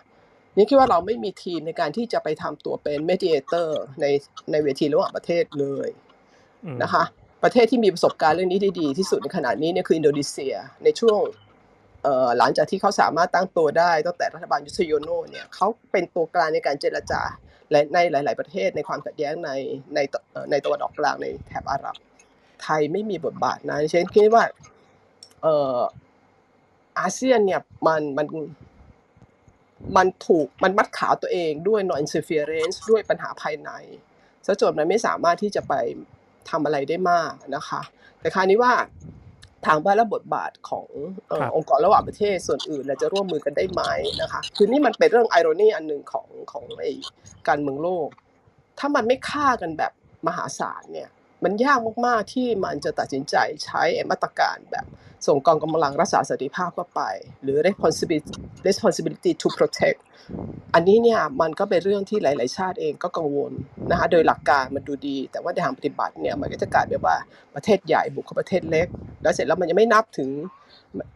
นี่คิดว่าเราไม่มีทีมในการที่จะไปทำตัวเป็นเมดิเอเตอร์ในในเวทีระหว่างประเทศเลยนะคะ ประเทศที่มีประสบการณ์เรื่องนี้ได้ดีที่สุดในขณะนี้เนี่ยคืออินโดนีเซีย ในช่วงหลังจากที่เขาสามารถตั้งตัวได้ตั้งแต่รัฐบาลยุสโยโนเนี่ยเขาเป็นตัวกลางในการเจรจาและในหลาย ๆ ประเทศในความขัดแย้งในในในตะวันออกกลางในแถบอาหรับ ไทยไม่มีบทบาทนะเช่นคิดว่าเอ่ออาเซียนเนี่ยมันมัน มันถูกมันมัดขาตัวเองด้วย non interference ด้วยปัญหาภายในซะจนมันไม่สามารถที่จะไปทำอะไรได้มากนะคะ แต่คราวนี้ว่าทางบ้านและบทบาทขององค์กรระหว่างประเทศส่วนอื่นเราจะร่วมมือกันได้ไหมนะคะ คือนี่มันเป็นเรื่องไอรอนีอันหนึ่งของของไอ้การเมืองโลก ถ้ามันไม่ฆ่ากันแบบมหาศาลเนี่ย มันยากมาก ๆ ที่มันจะตัดสินใจใช้มาตรการแบบส่งกองกำลังรักษาสันติภาพเข้าไป หรือ responsibility responsibility to protect อันนี้เนี่ยมันก็เป็นเรื่องที่หลาย ๆ ชาติเองก็กังวลนะคะโดยหลักการมันดูดี แต่ว่าในทางปฏิบัติเนี่ยมันก็จะกลายเป็นว่าประเทศใหญ่บุกเข้าประเทศเล็ก แล้วเสร็จแล้วมันยังไม่นับถึง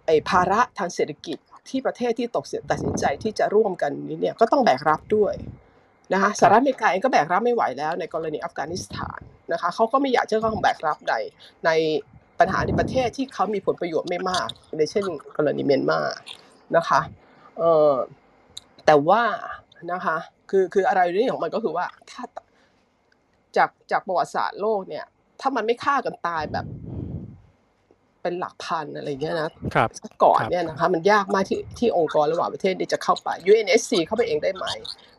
ไอ้ภาระทางเศรษฐกิจที่ประเทศที่ตกเสียตัดสินใจที่จะร่วมกันนี้เนี่ยก็ต้องแบกรับด้วย นะคะสหรัฐอเมริกาเองก็แบกรับไม่ไหวแล้วในกรณีอัฟกานิสถานนะคะเขาก็ไม่อยากจะเข้าแบกรับใดในปัญหาในประเทศที่เขามีผลประโยชน์ไม่มากในเช่น กรณีเมียนมานะคะเอ่อแต่ว่านะคะคือคืออะไรเรื่องของมันก็คือว่าถ้าจากจากประวัติศาสตร์โลกเนี่ย ถ้ามันไม่ฆ่ากันตายแบบ เป็นหลักพันอะไรเงี้ยนะครับก่อนเนี่ยนะคะมันยากมากที่ที่องค์กรระหว่างประเทศจะเข้าไป UNSC เข้าไปเองได้ไหม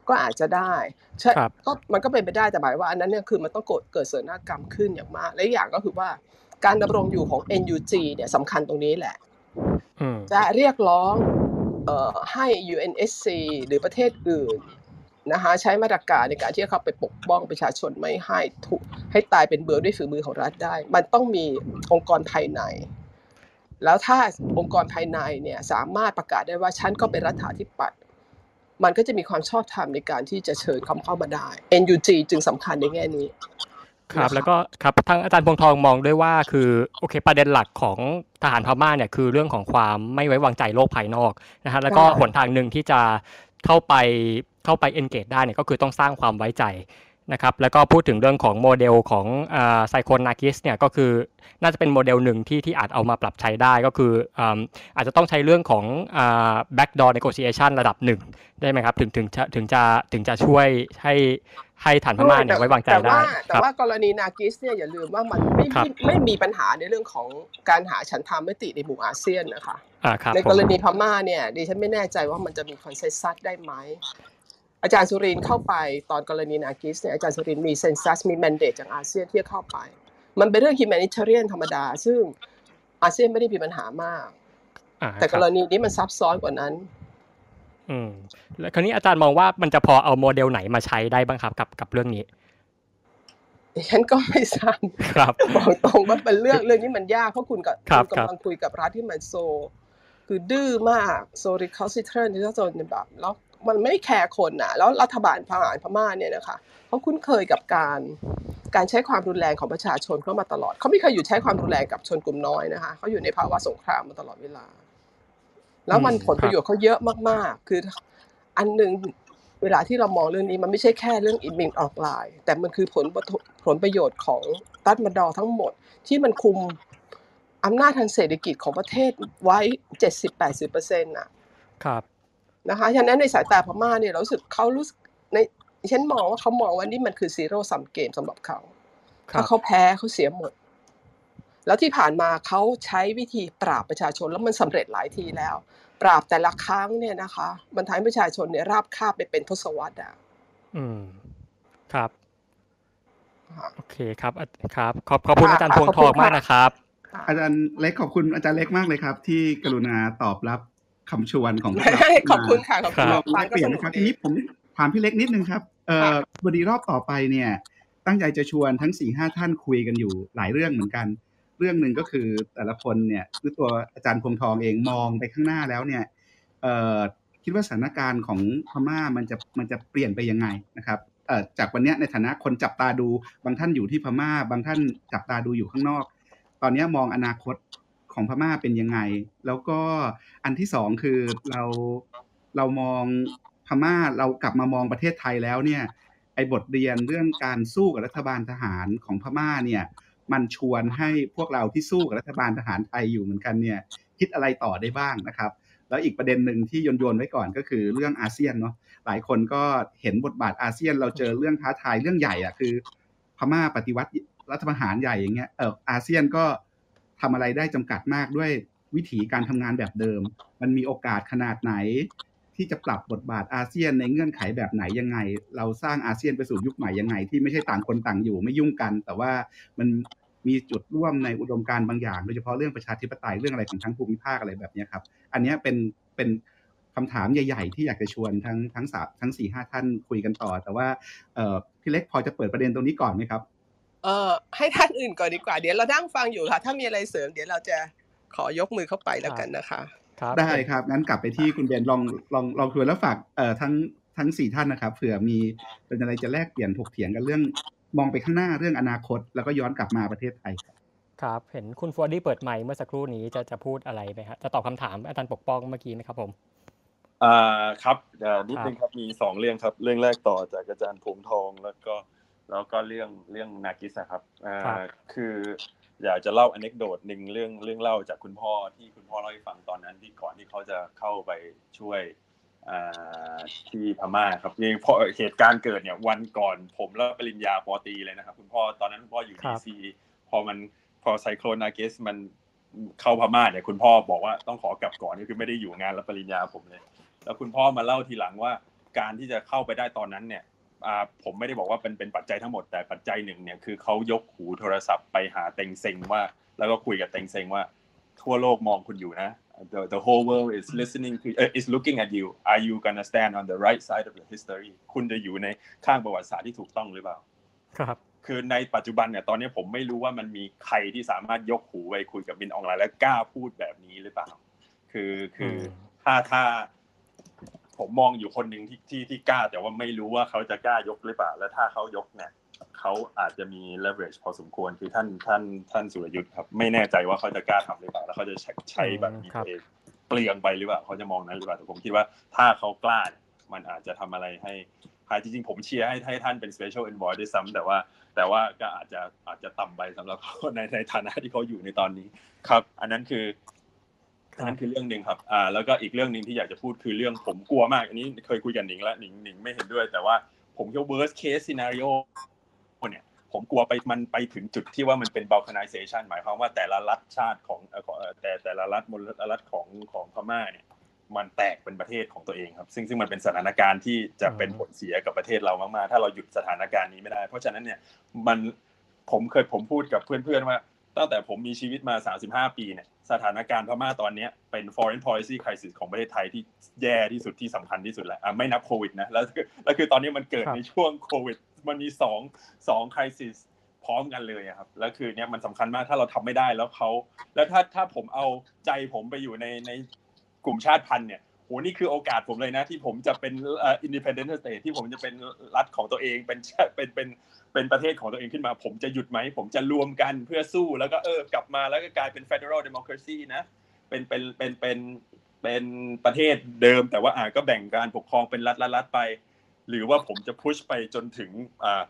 ก็อาจจะได้ใช่ก็มันก็เป็นไปได้แต่หมายว่าอันนั้นเนี่ยคือมันต้องเกิดเกิดเสนากรรมขึ้นอย่างมาก และอย่างก็คือว่าการดำรงอยู่ของ NUG เนี่ยสำคัญตรงนี้แหละจะเรียกร้องให้ UNSC หรือประเทศอื่นนะคะใช้มาตรการในการที่จะเข้าไปปกป้องประชาชนไม่ให้ถูกให้ตายเป็นเบอร์ด้วยฝีมือของรัฐได้ มันต้องมีองค์กรภายใน แล้วถ้าองค์กรภายในเนี่ยสามารถประกาศได้ว่าฉันก็เป็นรัฐาธิปัตย์ มันก็จะมีความชอบธรรมในการที่จะเชิญเขาเข้ามาได้ NUG จึงสำคัญในแง่นี้ ครับแล้วก็ครับทางอาจารย์พวงทองมองด้วยว่าคือโอเคประเด็นหลักของทหารพม่าเนี่ยคือเรื่องของความไม่ไว้วางใจโลกภายนอกนะฮะแล้วก็หนทางหนึ่งที่จะเข้าไปเข้าไป engage ได้เนี่ยก็คือต้องสร้างความไว้ใจ นะครับแล้วก็พูดถึงเรื่องของโมเดลของไซโคลนนากิสเนี่ยก็คือน่าจะเป็นโมเดลหนึ่งที่ที่อาจเอามาปรับใช้ได้ก็คืออาจจะต้องใช้เรื่องของ backdoor negotiation ระดับหนึ่งได้ไหมครับถึงถึงจะถึงจะถึงจะช่วยให้ให้ทหารพม่าเนี่ยไว้วางใจได้ แต่ว่ากรณีนากิสเนี่ยอย่าลืมว่ามันไม่ไม่มีปัญหาในเรื่องของการหาฉันทามติในหมู่อาเซียนนะคะในกรณีพม่าเนี่ยดิฉันไม่แน่ใจว่ามันจะมี consensus ได้ไหม อาจารย์สุรินเข้าไปตอนกรณีนากิสเนี่ยอาจารย์สุรินมี consensus มี mandate จากอาเซียนที่เข้าไป มันเป็นเรื่อง humanitarian ธรรมดา ซึ่งอาเซียนไม่ได้มีปัญหามาก แต่กรณีนี้มันซับซ้อนกว่านั้น อืม แล้วคราวนี้อาจารย์มองว่ามันจะพอเอาโมเดลไหนมาใช้ได้บ้างครับกับกับเรื่องนี้ฉันก็ไม่ทราบครับบอกตรงว่าเป็นเรื่องเรื่องนี้มันยากเพราะคุณกับคุณกำลังคุยกับรัฐที่มัน so คือดื้อมาก so recalcitrant ที่จะจนแบบแล้ว มันไม่แคร์คนนะแล้วรัฐบาลพม่าพม่าเนี่ยนะคะเขาคุ้นเคยกับการการใช้ความรุนแรงของประชาชนเข้ามาตลอดเขาไม่เคยอยู่ใช้ความรุนแรงกับชนกลุ่มน้อยนะคะเขาอยู่ในภาวะสงครามมาตลอดเวลา แล้วมันผลประโยชน์เขาเยอะมากๆ คืออันหนึ่งเวลาที่เรามองเรื่องนี้มันไม่ใช่แค่เรื่องอินมินออกไลน์แต่มันคือผลผลประโยชน์ของรัฐมดอทั้งหมด ที่มันคุมอำนาจทางเศรษฐกิจของประเทศไว้เจ็ดสิบแปดสิบเปอร์เซ็นต์อะครับ นะคะฉะนั้นในสายตาพม่าเนี่ยเราสึกเขารู้ในฉันมองว่าเขามองว่านี่มันคือซีโร่ซัมเกมสำหรับเขาถ้าเขาแพ้เขาเสียหมด แล้วที่ผ่านมาเขาใช้วิธีปราบประชาชนแล้วมันสำเร็จหลายทีแล้ว ปราบแต่ละครั้งเนี่ยนะคะมันทำให้ประชาชนเนี่ยราบคาบไปเป็นทศวรรษอะอืมครับโอเคครับครับ ขอบขอบคุณอาจารย์พวงทองมากนะครับอาจารย์เล็กขอบคุณอาจารย์เล็กมากเลยครับ ที่กรุณาตอบรับ คำชวนของเราขอบคุณค่ะขอบคุณฟังเปลี่ยนนะครับทีนี้ผมถามพี่เล็กนิดนึงครับเอ่อวันนี้รอบต่อไปเนี่ย ตั้งใจจะชวนทั้งสี่ห้าท่านคุยกันอยู่หลายเรื่องเหมือนกัน เรื่องหนึ่งก็คือแต่ละคนเนี่ยคือตัวอาจารย์พงทองเองมองไปข้างหน้าแล้วเนี่ยเอ่อคิดว่าสถานการณ์ของพม่ามันจะมันจะเปลี่ยนไปยังไงนะครับเอ่อจากวันนี้ในฐานะคนจับตาดูบางท่านอยู่ที่พม่า บางท่านจับตาดูอยู่ข้างนอก ตอนนี้มองอนาคต ของพม่าเป็นยังไง แล้วก็อันที่สองคือเราเรามองพม่าเรากลับมามองประเทศไทยแล้วเนี่ยไอ้บทเรียนเรื่องการสู้กับรัฐบาลทหารของพม่าเนี่ยมันชวนให้พวกเราที่สู้กับรัฐบาลทหารไทยอยู่เหมือนกันเนี่ยคิดอะไรต่อได้บ้างนะครับ แล้วอีกประเด็นหนึ่งที่โยนโยนไว้ก่อนก็คือเรื่องอาเซียนเนาะหลายคนก็เห็นบทบาทอาเซียน เราเจอเรื่องท้าทายเรื่องใหญ่อะคือ พม่าปฏิวัติรัฐประหารใหญ่อย่างเงี้ยเอออาเซียนก็ ทำอะไรได้จำกัดมากด้วยวิธีการทำงานแบบเดิม มันมีโอกาสขนาดไหน ที่จะปรับบทบาทอาเซียนในเงื่อนไขแบบไหนยังไง เราสร้างอาเซียนไปสู่ยุคใหม่ยังไง ที่ไม่ใช่ต่างคนต่างอยู่ไม่ยุ่งกัน แต่ว่ามันมีจุดร่วมในอุดมการณ์บางอย่าง โดยเฉพาะเรื่องประชาธิปไตยเรื่องอะไรของทั้งภูมิภาคอะไรแบบนี้ครับ อันนี้เป็นเป็นคำถามใหญ่ๆ ที่อยากจะชวนทั้งทั้งสามทั้งสี่ห้าท่านคุยกันต่อ แต่ว่าพี่เล็กพอจะเปิดประเด็นตรงนี้ก่อนไหมครับ เอ่อให้ท่านอื่นก่อนดีกว่า เดี๋ยวเรานั่งฟังอยู่ค่ะ ถ้ามีอะไรเสริม เดี๋ยวเราจะขอยกมือเข้าไปแล้วกันนะคะได้ครับงั้นกลับไปที่คุณเบนลองลองลองคุยแล้วฝากเอ่อทั้งทั้งสี่ท่านนะครับเผื่อมีเป็นอะไรจะแลกเปลี่ยนถกเถียงกันเรื่องมองไปข้างหน้าเรื่องอนาคต แล้วก็ย้อนกลับมาประเทศไทยครับ เห็นคุณฟอร์ดี้เปิดไมค์เมื่อสักครู่นี้จะจะพูดอะไรไหมครับจะตอบคำถามอาจารย์ปกป้องเมื่อกี้ไหมครับผมอ่าครับนิดนึงครับมีสองเรื่องครับ เรื่องแรกต่อจากอาจารย์ผมทองแล้วก็ แล้วก็เรื่องเรื่องนากิสครับอ่าคืออยากจะเล่าอนเนกโดดหนึ่งเรื่องเรื่องเล่าจากคุณพ่อที่คุณพ่อเล่าให้ฟังตอนนั้นที่ก่อนที่เขาจะเข้าไปช่วยที่พม่าครับนี่พอเหตุการณ์เกิดเนี่ยวันก่อนผมแล้วปริญญาปอตีเลยนะครับ คุณพ่อตอนนั้นคุณพ่ออยู่ดีซีพอมันพอไซโคลนาเกสมันเข้าพม่าเนี่ยคุณพ่อบอกว่าต้องขอกลับก่อนนี่คือไม่ได้อยู่งานรับปริญญาผมเลย แล้วคุณพ่อมาเล่าทีหลังว่าการที่จะเข้าไปได้ตอนนั้นเนี่ย ผมไม่ได้บอกว่าเป็นเป็นปัจจัยทั้งหมดแต่ปัจจัยหนึ่งเนี่ยคือเขายกหูโทรศัพท์ไปหาเต็งเซ็งว่า แล้วก็คุยกับเต็งเซ็งว่า ทั่วโลกมองคุณอยู่นะ the the whole world is listening to uh, is looking at you are you gonna stand on the right side of the history คุณจะอยู่ในข้างประวัติศาสตร์ที่ถูกต้องหรือเปล่า ครับ คือในปัจจุบันเนี่ยตอนนี้ผมไม่รู้ว่ามันมีใครที่สามารถยกหูไปคุยกับบินออนไลน์และกล้าพูดแบบนี้หรือเปล่า คือคือถ้าถ้า ผมมองอยู่คนหนึ่งที่ที่ที่กล้า แต่ว่าไม่รู้ว่าเขาจะกล้ายกหรือเปล่า และถ้าเขายกเนี่ยเขาอาจจะมี leverage พอสมควรคือท่านท่านท่านสุรยุทธ์ครับ ไม่แน่ใจว่าเขาจะกล้าทำหรือเปล่า แล้วเขาจะใช้แบบนี้เองเปลืองไปหรือเปล่าเขาจะมองนั้นหรือเปล่าแต่ผมคิดว่าถ้าเขากล้ามันอาจจะทำอะไรให้จริงๆผมเชียร์ให้ให้ท่านเป็น special envoy ด้วยซ้ำแต่ว่าแต่ว่าก็อาจจะอาจจะต่ำไปสำหรับเขาในในฐานะที่เขาอยู่ในตอนนี้ครับ อันนั้นคือ อันนั้นคือเรื่องหนึ่งครับอ่าแล้วก็อีกเรื่องหนึ่งที่อยากจะพูดคือเรื่องผมกลัวมาก อันนี้เคยคุยกันหนิงแล้วหนิงหนิงไม่เห็นด้วย แต่ว่าผมคิดว่า worst case scenario เนี่ยผมกลัวไปมันไปถึงจุดที่ว่ามันเป็น balkanization หมายความว่าแต่ละรัฐชาติของแต่แต่ละรัฐมลรัฐของของพม่าเนี่ยมันแตกเป็นประเทศของตัวเองครับ ซึ่งซึ่งมันเป็นสถานการณ์ที่จะเป็นผลเสียกับประเทศเรามากๆ ถ้าเราหยุดสถานการณ์นี้ไม่ได้ เพราะฉะนั้นเนี่ยมันผมเคยผมพูดกับเพื่อนๆว่า ตั้งแต่ผมมีชีวิตมา 35 ปีเนี่ย สถานการณ์พม่าตอนนี้เป็น foreign policy crisis ของประเทศไทยที่แย่ที่สุดที่สำคัญที่สุดแหละไม่นับโควิดนะแล้วแล้วคือตอนนี้มันเกิดในช่วงโควิด มันมีสองสอง crisis พร้อมกันเลยครับแล้วคือเนี่ยมันสำคัญมากถ้าเราทำไม่ได้แล้วเขาแล้วถ้าถ้าผมเอาใจผมไปอยู่ในในกลุ่มชาติพันธุ์เนี่ย โหนี่คือโอกาสผมเลยนะ ที่ผมจะเป็น independent state ที่ผมจะเป็นรัฐของตัวเองเป็นเป็นเป็นเป็นประเทศของตัวเองขึ้นมา ผมจะหยุดไหม ผมจะรวมกันเพื่อสู้แล้วก็เออกลับมาแล้วก็กลายเป็น federal democracy นะเป็นเป็นเป็นเป็นเป็นประเทศเดิม แต่ว่าอ่าก็แบ่งการปกครองเป็นรัฐรัฐไป หรือว่าผมจะ push ไปจนถึงอ่า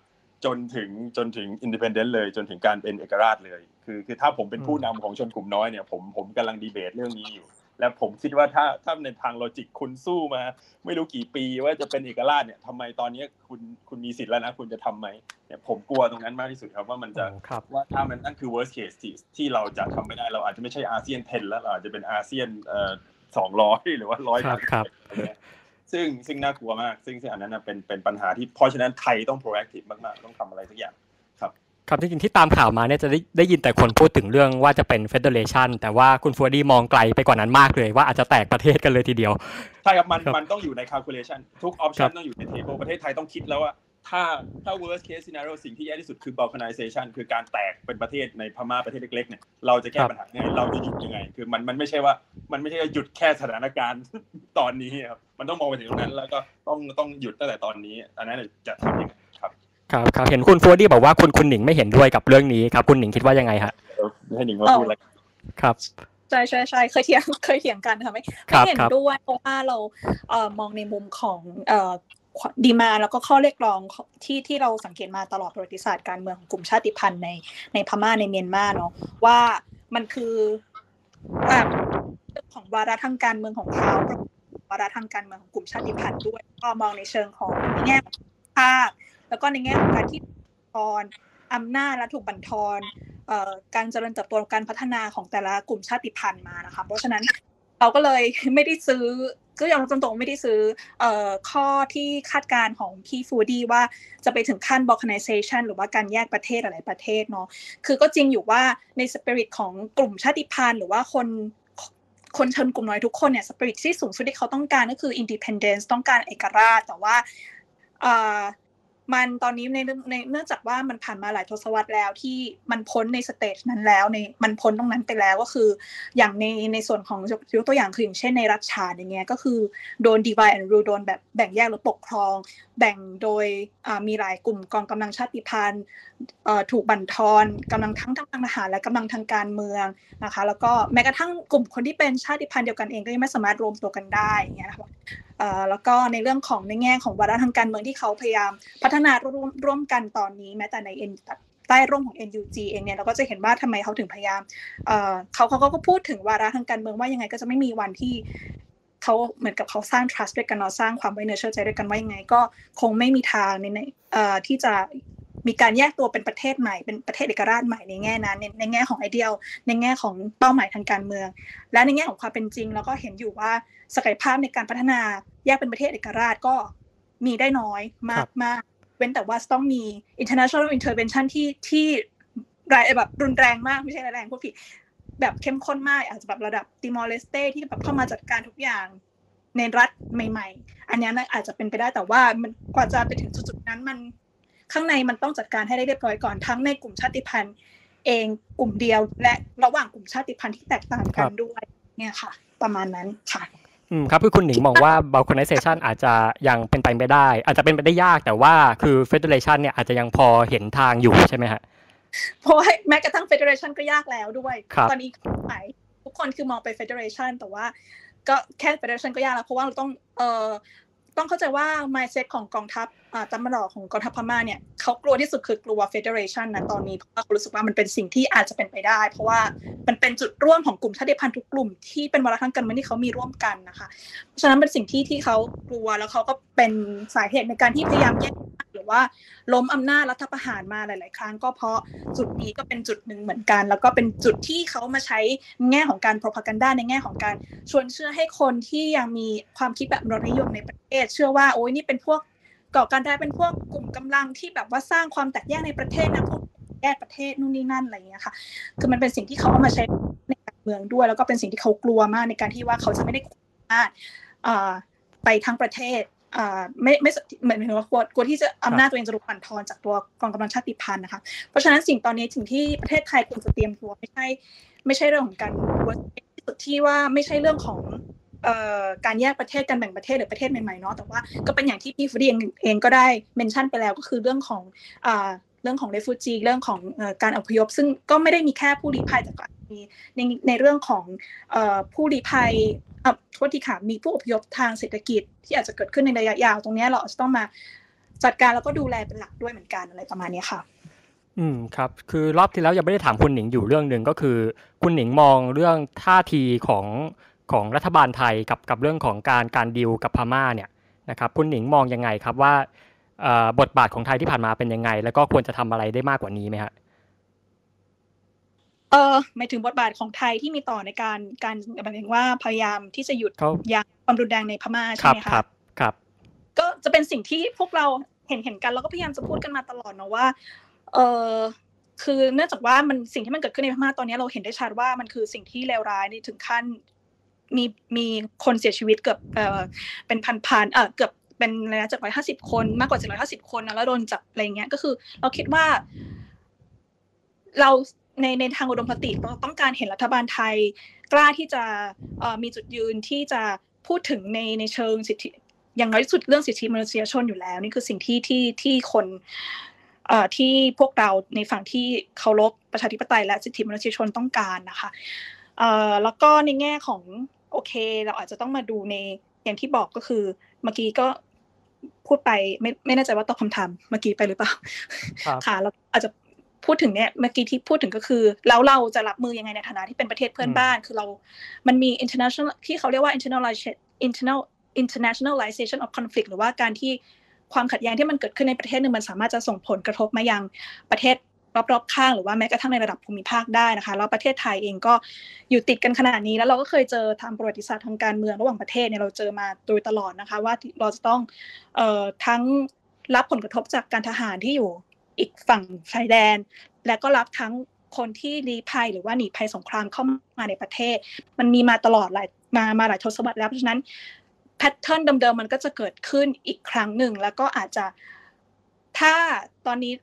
จนถึงจนถึง independent เลย จนถึงการเป็นเอกราชเลย คือคือถ้าผมเป็นผู้นำของชนกลุ่มน้อยเนี่ยผมผมกำลังดีเบตเรื่องนี้อยู่ และผมคิดว่าถ้าถ้าในทาง logic คุณสู้มา ไม่รู้กี่ปีว่าจะเป็นเอกราชเนี่ยทำไมตอนนี้คุณคุณมีสิทธิ์แล้วนะ คุณจะทำไหมเนี่ยผมกลัวตรงนั้นมากที่สุดครับว่ามันจะว่าถ้ามันนั่นคือ worst case ที่ที่เราจะทำไม่ได้เราอาจจะไม่ใช่อาเซียน ten แล้วเราอาจจะเป็นอาเซียนเอ่อสองร้อยหรือว่าร้อยครับซึ่งซึ่งน่ากลัวมาก ซึ่งซึ่งอันนั้นเป็นเป็นปัญหาที่เพราะฉะนั้นไทยต้อง proactive มากๆ ต้องทำอะไรสักอย่าง ครับจริงๆที่ตามข่าวมาเนี่ยจะได้ได้ยินแต่คนพูดถึงเรื่องว่าจะเป็น federation แต่ว่าคุณฟัวดีมองไกลไปกว่านั้นมากเลยว่าอาจจะแตกประเทศกันเลยทีเดียว ใช่ครับ มันมันต้องอยู่ใน calculation ทุก option ต้องอยู่ใน table ประเทศไทยต้องคิดแล้วว่าถ้าถ้า worst case scenario สิ่งที่แย่ที่สุดคือ balkanization คือการแตกเป็นประเทศในพม่าประเทศเล็กๆเนี่ยเราจะแก้ปัญหาไงเราจะหยุดยังไง คือมันมันไม่ใช่ว่ามันไม่ใช่หยุดแค่สถานการณ์ตอนนี้ครับมันต้องมองไปถึงตรงนั้นแล้วก็ต้องต้องหยุดตั้งแต่ตอนนี้อันนั้นจะทำยังไง ครับครับเห็นคุณฟัวดี้บอกว่าคุณคุณหนิงไม่เห็นด้วยกับเรื่องนี้ครับ คุณหนิงคิดว่ายังไงฮะให้หนิงมาพูดแล้วครับใช่ใช่ใช่เคยเถียงเคยเถียงกันค่ะไม่ไม่เห็นด้วยเพราะว่าเราเอ่อมองในมุมของเอ่อดีมาแล้วก็ข้อเรียกร้องที่ที่เราสังเกตมาตลอดประวัติศาสตร์การเมืองของกลุ่มชาติพันธุ์ในในพม่าในเมียนมาเนาะว่ามันคือแบบของวาระทางการเมืองของเขาวาระทางการเมืองของกลุ่มชาติพันธุ์ด้วย ก็มองในเชิงของแง่ภาค แล้วก็ในแง่ของการที่ทอนอำนาจและถูกบั่นทอนการเจริญเติบโตการพัฒนาของแต่ละกลุ่มชาติพันธุ์มานะคะ เพราะฉะนั้นเราก็เลยไม่ได้ซื้อก็ยอมตรงๆไม่ได้ซื้อข้อที่คาดการณ์ของพี่ฟูดี้ว่าจะไปถึงขั้น balkanization หรือว่าการแยกประเทศหลายประเทศเนาะคือก็จริงอยู่ว่าในสปิริตของกลุ่มชาติพันธุ์หรือว่าคนคนชนกลุ่มน้อยทุกคนเนี่ยสปิริตที่สูงสุดที่เขาต้องการก็คือ independence ต้องการเอกราชแต่ว่า มันตอนนี้ในในเนื่องจากว่ามันผ่านมาหลายทศวรรษแล้วที่มันพ้นในสเตจนั้นแล้วในมันพ้นตรงนั้นไปแล้วก็คือ อย่างในในส่วนของยกตัวอย่างคืออย่างเช่นในรัฐชาอย่างเงี้ยก็คือโดน divide and rule โดนแบบแบ่งแยกหรือปกครอง แบ่งโดยมีหลายกลุ่มกองกำลังชาติพันธุ์ถูกบั่นทอนกำลังทั้งทางทหารและกำลังทางการเมืองนะคะ แล้วก็แม้กระทั่งกลุ่มคนที่เป็นชาติพันธุ์เดียวกันเองก็ยังไม่สามารถรวมตัวกันได้อย่างเงี้ยนะคะ แล้วก็ในเรื่องของในแง่ของวาระทางการเมืองที่เขาพยายามพัฒนาร่วมร่วมกันตอนนี้แม้แต่ในใต้ร่มของ NUG เองเนี่ยเราก็จะเห็นว่าทำไมเขาถึงพยายามเขาเขาก็พูดถึงวาระทางการเมืองว่ายังไงก็จะไม่มีวันที่เขาเหมือนกับเขาสร้าง trust ด้วยกันเนาะสร้างความไว้เนื้อเชื่อใจด้วยกันว่ายังไง ก็คงไม่มีทางในในที่จะ มีการแยกตัวเป็นประเทศใหม่เป็นประเทศเอกราชใหม่ในแง่นั้นในในแง่ของไอเดียลในแง่ของเป้าหมายทางการเมือง และในแง่ของความเป็นจริงเราก็เห็นอยู่ว่าศักยภาพในการพัฒนาแยกเป็นประเทศเอกราชก็มีได้น้อยมากมากเว้นแต่ว่าต้องมี international intervention ที่ที่รายแบบรุนแรงมากไม่ใช่แรงพูดผิดแบบเข้มข้นมากอาจจะแบบระดับติมอร์เลสเตที่แบบเข้ามาจัดการทุกอย่างในรัฐใหม่ ๆ อันนี้นะอาจจะเป็นไปได้แต่ว่ามันกว่าจะไปถึงจุดๆนั้นมัน ข้างในมันต้องจัดการให้ได้เรียบร้อยก่อนทั้งในกลุ่มชาติพันธุ์เองกลุ่มเดียว และระหว่างกลุ่มชาติพันธุ์ที่แตกต่างกันด้วยเนี่ยค่ะ ประมาณนั้นค่ะอืมครับคือคุณหนิงมองว่า balkanization อาจจะยังเป็นไปไม่ได้ อาจจะเป็นไปได้ยากแต่ว่าคือ federation เนี่ยอาจจะยังพอเห็นทางอยู่ใช่ไหมฮะเพราะแม้กระทั่ง federation ก็ยากแล้วด้วย ตอนนี้หมายทุกคนคือมองไป federation แต่ว่า ก็แค่ federation ก็ยากแล้วเพราะว่าเราต้องเอ่อ ต้องเข้าใจว่า mindset ของกองทัพตำรวจของกองทัพพม่าเนี่ยเขากลัวที่สุดคือกลัว federation นะตอนนี้เพราะเขารู้สึกว่ามันเป็นสิ่งที่อาจจะเป็นไปได้ เพราะว่ามันเป็นจุดร่วมของกลุ่มชาติพันธุ์ทุกกลุ่มที่เป็นวาระทางการเมืองที่เขามีร่วมกันนะคะเพราะฉะนั้นเป็นสิ่งที่ที่เขากลัวแล้วเขาก็เป็นสาเหตุในการที่พยายามแยก ว่าล้มอำนาจรัฐประหารมาหลาย ๆ ครั้ง ก็เพราะจุดนี้ก็เป็นจุดหนึ่งเหมือนกัน แล้วก็เป็นจุดที่เขามาใช้แง่ของการ propaganda ในแง่ของการชวนเชื่อให้คนที่ยังมีความคิดแบบรนิยมในประเทศ เชื่อว่าโอ้ยนี่เป็นพวกก่อการร้ายเป็นพวกกลุ่มกำลังที่แบบว่าสร้างความแตกแยกในประเทศนะพวกแยกประเทศนู่นนี่นั่นอะไรอย่างเงี้ยค่ะ คือมันเป็นสิ่งที่เขาเอามาใช้ในการเมืองด้วย แล้วก็เป็นสิ่งที่เขากลัวมากในการที่ว่าเขาจะไม่ได้สามารถไปทั้งประเทศ ไม่ไม่เหมือนถึงว่ากลัวกลัวที่จะอำนาจตัวเองจะถูกปั่นทอนจากตัวกองกำลังชาติพันธุ์นะคะ เพราะฉะนั้นสิ่งตอนนี้สิ่งที่ประเทศไทยควรจะเตรียมตัวไม่ใช่ไม่ใช่เรื่องของการที่ว่าไม่ใช่เรื่องของการแยกประเทศการแบ่งประเทศหรือประเทศใหม่ๆเนาะแต่ว่าก็เป็นอย่างที่พี่ฟรีเองก็ได้เมนชั่นไปแล้วก็คือเรื่องของเรื่องของเรฟูจีเรื่องของการอพยพ ซึ่งก็ไม่ได้มีแค่ผู้ลี้ภัยแต่ก็ มีในในเรื่องของผู้ลี้ภัยโทษทีค่ะมีผู้อพยพทางเศรษฐกิจ ที่อาจจะเกิดขึ้นในระยะยาว ตรงนี้เราจะต้องมาจัดการแล้วก็ดูแลเป็นหลักด้วยเหมือนกันอะไรประมาณนี้ค่ะอืมครับคือรอบที่แล้วยังไม่ได้ถามคุณหนิงอยู่เรื่องหนึ่งก็คือ คุณหนิงมองเรื่องท่าทีของของรัฐบาลไทยกับกับเรื่องของการการดิวกับพม่าเนี่ยนะครับคุณหนิงมองยังไงครับว่าบทบาทของไทยที่ผ่านมาเป็นยังไง แล้วก็ควรจะทำอะไรได้มากกว่านี้ไหมฮะ เออหมายถึงบทบาทของไทยที่มีต่อในการการหมายถึงว่าพยายามที่จะหยุดยาความรุนแรงในพม่าใช่ไหมคะครับครับ ก็จะเป็นสิ่งที่พวกเราเห็นเห็นกันแล้วก็พยายามจะพูดกันมาตลอดเนาะว่า เออคือเนื่องจากว่ามันสิ่งที่มันเกิดขึ้นในพม่าตอนนี้เราเห็นได้ชัดว่ามันคือสิ่งที่เลวร้ายนี่ถึงขั้นมีมีคนเสียชีวิตเกือบเออเป็นพันพันเออเกือบเป็นอะไรนะจากร้อยห้าสิบคนมากกว่าเจ็ดร้อยห้าสิบคนนะแล้วโดนจับอะไรเงี้ยก็คือ เราคิดว่า เรา ในในทางอุดมคติเราต้องการเห็นรัฐบาลไทย กล้าที่จะมีจุดยืนที่จะพูดถึงในในเชิงสิทธิอย่างน้อยสุดเรื่องสิทธิมนุษยชนอยู่แล้ว นี่คือสิ่งที่ที่ที่คนที่พวกเราในฝั่งที่เคารพประชาธิปไตยและสิทธิมนุษยชนต้องการนะคะแล้วก็ในแง่ของโอเค เราอาจจะต้องมาดูในอย่างที่บอกก็คือเมื่อกี้ก็พูดไปไม่ไม่แน่ใจว่าตอบคำถามเมื่อกี้ไปหรือเปล่าค่ะแล้วอาจจะ พูดถึงเนี่ยเมื่อกี้ที่พูดถึงก็คือแล้วเราจะรับมือยังไงในฐานะที่เป็นประเทศเพื่อนบ้าน คือเรา มันมี international ที่เขาเรียกว่า internationalization internal internationalization of conflict หรือว่าการที่ความขัดแย้งที่มันเกิดขึ้นในประเทศหนึ่งมันสามารถจะส่งผลกระทบมายังประเทศรอบๆข้างหรือว่าแม้กระทั่งในระดับภูมิภาคได้นะคะแล้วประเทศไทยเองก็อยู่ติดกันขนาดนี้ แล้วเราก็เคยเจอทางประวัติศาสตร์ทางการเมืองระหว่างประเทศเนี่ยเราเจอมาโดยตลอดนะคะ ว่าเราจะต้องเอ่อทั้งรับผลกระทบจากการทหารที่อยู่ อีกฝั่งชายแดน และก็รับทั้งคนที่ลี้ภัยหรือว่าหนีภัยสงครามเข้ามาในประเทศ มันมีมาตลอดหลายมามาหลายทศวรรษแล้วเพราะฉะนั้นแพทเทิร์นเดิมๆมันก็จะเกิดขึ้นอีกครั้งหนึ่ง แล้วก็อาจจะถ้าตอนนี้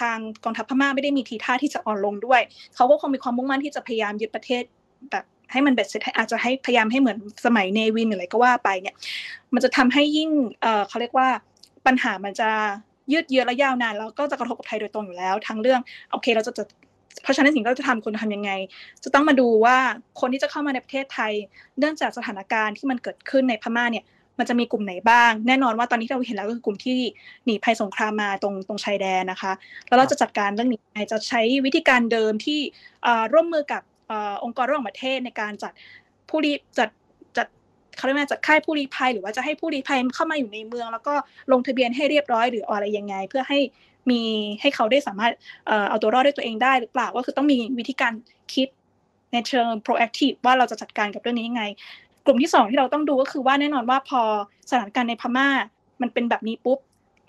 ทางกองทัพพม่าไม่ได้มีทีท่าที่จะอ่อนลงด้วย เขาก็คงมีความมุ่งมั่นที่จะพยายามยึดประเทศแบบให้มันเบ็ดเสร็จอาจจะให้พยายามให้เหมือนสมัยเนวินหรือะไรก็ว่าไปเนี่ย มันจะทำให้ยิ่งเขาเรียกว่าปัญหามันจะ ยืดเยื้อและยาวนานแล้วก็จะกระทบกับไทยโดยตรงอยู่แล้วทั้งเรื่องโอเคเราจะจะเพราะฉะนั้นสิ่งที่เราจะทำควรทำยังไง จะต้องมาดูว่าคนที่จะเข้ามาในประเทศไทย เนื่องจากสถานการณ์ที่มันเกิดขึ้นในพม่าเนี่ยมันจะมีกลุ่มไหนบ้าง แน่นอนว่าตอนนี้เราเห็นแล้วก็คือกลุ่มที่หนีภัยสงครามมาตรงตรงชายแดนนะคะ แล้วเราจะจัดการเรื่องนี้จะใช้วิธีการเดิมที่ร่วมมือกับองค์กรระหว่างประเทศในการจัดผู้รีจัด เขาเรียกว่าจัดค่ายผู้รีภัย หรือว่าจะให้ผู้รีภัยเข้ามาอยู่ในเมือง แล้วก็ลงทะเบียนให้เรียบร้อยหรืออะไรยังไง เพื่อให้มีให้เขาได้สามารถเอาตัวรอดด้วยตัวเองได้หรือเปล่าก็คือต้องมีวิธีการคิดในเชิง proactive ว่าเราจะจัดการกับเรื่องนี้ยังไง กลุ่มที่สองที่เราต้องดูก็คือว่าแน่นอนว่าพอสถานการณ์ในพม่า มันเป็นแบบนี้ปุ๊บ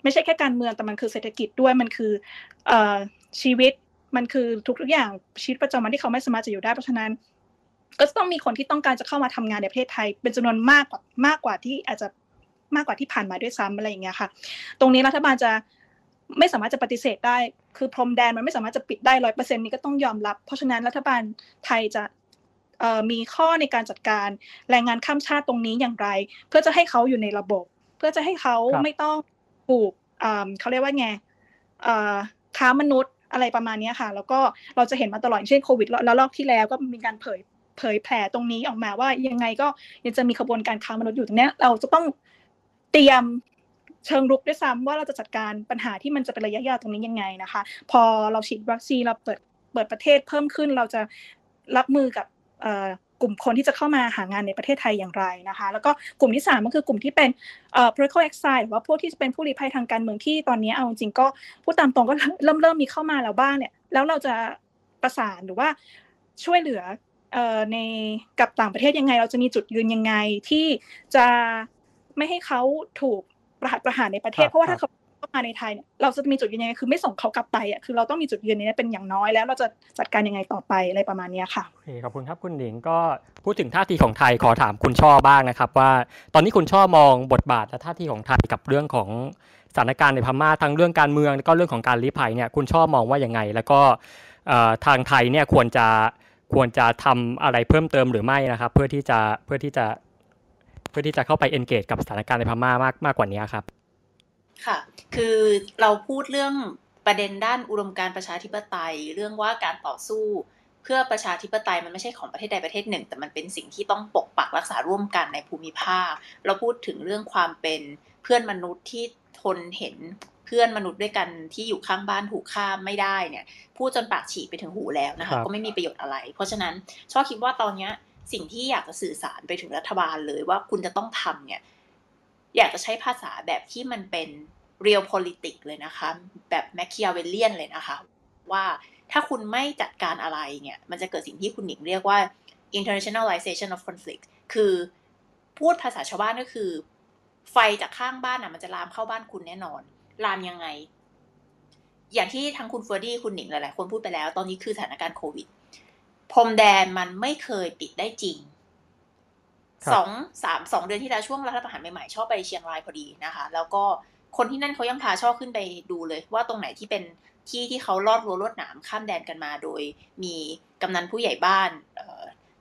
ไม่ใช่แค่การเมืองแต่มันคือเศรษฐกิจด้วยมันคือชีวิตมันคือทุกๆอย่างชีวิตประจำวันที่เขาไม่สามารถจะอยู่ได้เพราะฉะนั้น ก็ต้องมีคนที่ต้องการจะเข้ามาทำงานในประเทศไทย เป็นจำนวนมากกว่ามากกว่าที่อาจจะมากกว่าที่ผ่านมาด้วยซ้ำอะไรอย่างเงี้ยค่ะ ตรงนี้รัฐบาลจะไม่สามารถจะปฏิเสธได้ คือพรมแดนมันไม่สามารถจะปิดได้ร้อยเปอร์เซ็นต์นี้ก็ต้องยอมรับ เพราะฉะนั้นรัฐบาลไทยจะมีข้อในการจัดการแรงงานข้ามชาติตรงนี้อย่างไร เพื่อจะให้เขาอยู่ในระบบ เพื่อจะให้เขาไม่ต้องถูกเขาเรียกว่าไงค้ามนุษย์อะไรประมาณนี้ค่ะ แล้วก็เราจะเห็นมาตลอดเช่นโควิดแล้วรอบที่แล้วก็มีการเผย เผยแผ่ตรงนี้ออกมาว่ายังไงก็ยังจะมีขบวนการค้ามนุษย์อยู่ตรงนี้เราจะต้องเตรียมเชิงรุกด้วยซ้ำว่าเราจะจัดการปัญหาที่มันจะเป็นระยะยาวตรงนี้ยังไงนะคะ พอเราฉีดวัคซีนเราเปิดเปิดประเทศเพิ่มขึ้นเราจะรับมือกับกลุ่มคนที่จะเข้ามาหางานในประเทศไทยอย่างไรนะคะ แล้วก็กลุ่มที่ 3 ก็คือกลุ่มที่เป็น political exile หรือว่าพวกที่เป็นผู้ลี้ภัยทางการเมืองที่ตอนนี้เอาจริงก็พูดตามตรงก็เริ่มเริ่มมีเข้ามาแล้วบ้างเนี่ยแล้วเราจะประสานหรือว่าช่วยเหลือ ในกับต่างประเทศยังไง เราจะมีจุดยืนยังไงที่จะไม่ให้เขาถูกประหัตประหารในประเทศ เพราะว่าถ้าเขาเข้ามาในไทยเนี่ยเราจะมีจุดยืนยังไงคือไม่ส่งเขากลับไปอะคือเราต้องมีจุดยืนนี้เป็นอย่างน้อยแล้วเราจะจัดการยังไงต่อไปอะไรประมาณนี้ค่ะโอเคขอบคุณครับคุณหนิงก็พูดถึงท่าทีของไทยขอถามคุณช่อบ้างนะครับ ว่า ตอนนี้คุณช่อมองบทบาทและท่าทีของไทยกับเรื่องของสถานการณ์ในพม่าทั้งเรื่องการเมืองแล้วก็เรื่องของการลี้ภัยเนี่ยคุณช่อมองว่ายังไง แล้วก็ทางไทยเนี่ยควรจะ ควรจะทำอะไรเพิ่มเติมหรือไม่นะครับ เพื่อที่จะเพื่อที่จะเพื่อที่จะเข้าไปเอนเกจกับสถานการณ์ในพม่ามากมากกว่านี้ครับ ค่ะ คือเราพูดเรื่องประเด็นด้านอุดมการประชาธิปไตย เรื่องว่าการต่อสู้เพื่อประชาธิปไตยมันไม่ใช่ของประเทศใดประเทศหนึ่ง แต่มันเป็นสิ่งที่ต้องปกปักรักษาร่วมกันในภูมิภาค เราพูดถึงเรื่องความเป็นเพื่อนมนุษย์ที่ทนเห็น เพื่อนมนุษย์ด้วยกันที่อยู่ข้างบ้านถูกฆ่าไม่ได้เนี่ยพูดจนปากฉีกไปถึงหูแล้วนะคะก็ไม่มีประโยชน์อะไร เพราะฉะนั้นชอบคิดว่าตอนนี้สิ่งที่อยากจะสื่อสารไปถึงรัฐบาลเลยว่าคุณจะต้องทำเนี่ย อยากจะใช้ภาษาแบบที่มันเป็นเรียล politics เลยนะคะ แบบ Machiavellian เลยนะคะ ว่าถ้าคุณไม่จัดการอะไรเนี่ย มันจะเกิดสิ่งที่คุณหนิงเรียกว่า internationalization of conflict คือพูดภาษาชาวบ้านก็คือ ไฟจากข้างบ้านอะมันจะลามเข้าบ้านคุณแน่นอน ลามยังไง อย่างที่ทั้งคุณเฟอร์ดี้คุณหนิงหลายๆคนพูดไปแล้ว ตอนนี้คือสถานการณ์โควิด พรมแดนมันไม่เคยปิดได้จริงสองสามสองเดือนที่แล้วช่วงรัฐประหารใหม่ๆชอบไปเชียงรายพอดีนะคะ แล้วก็คนที่นั่นเขายังพาชอบขึ้นไปดูเลย ว่าตรงไหนที่เป็นที่ที่เขาลอดรั้วลวดหนามข้ามแดนกันมา โดยมีกำนันผู้ใหญ่บ้าน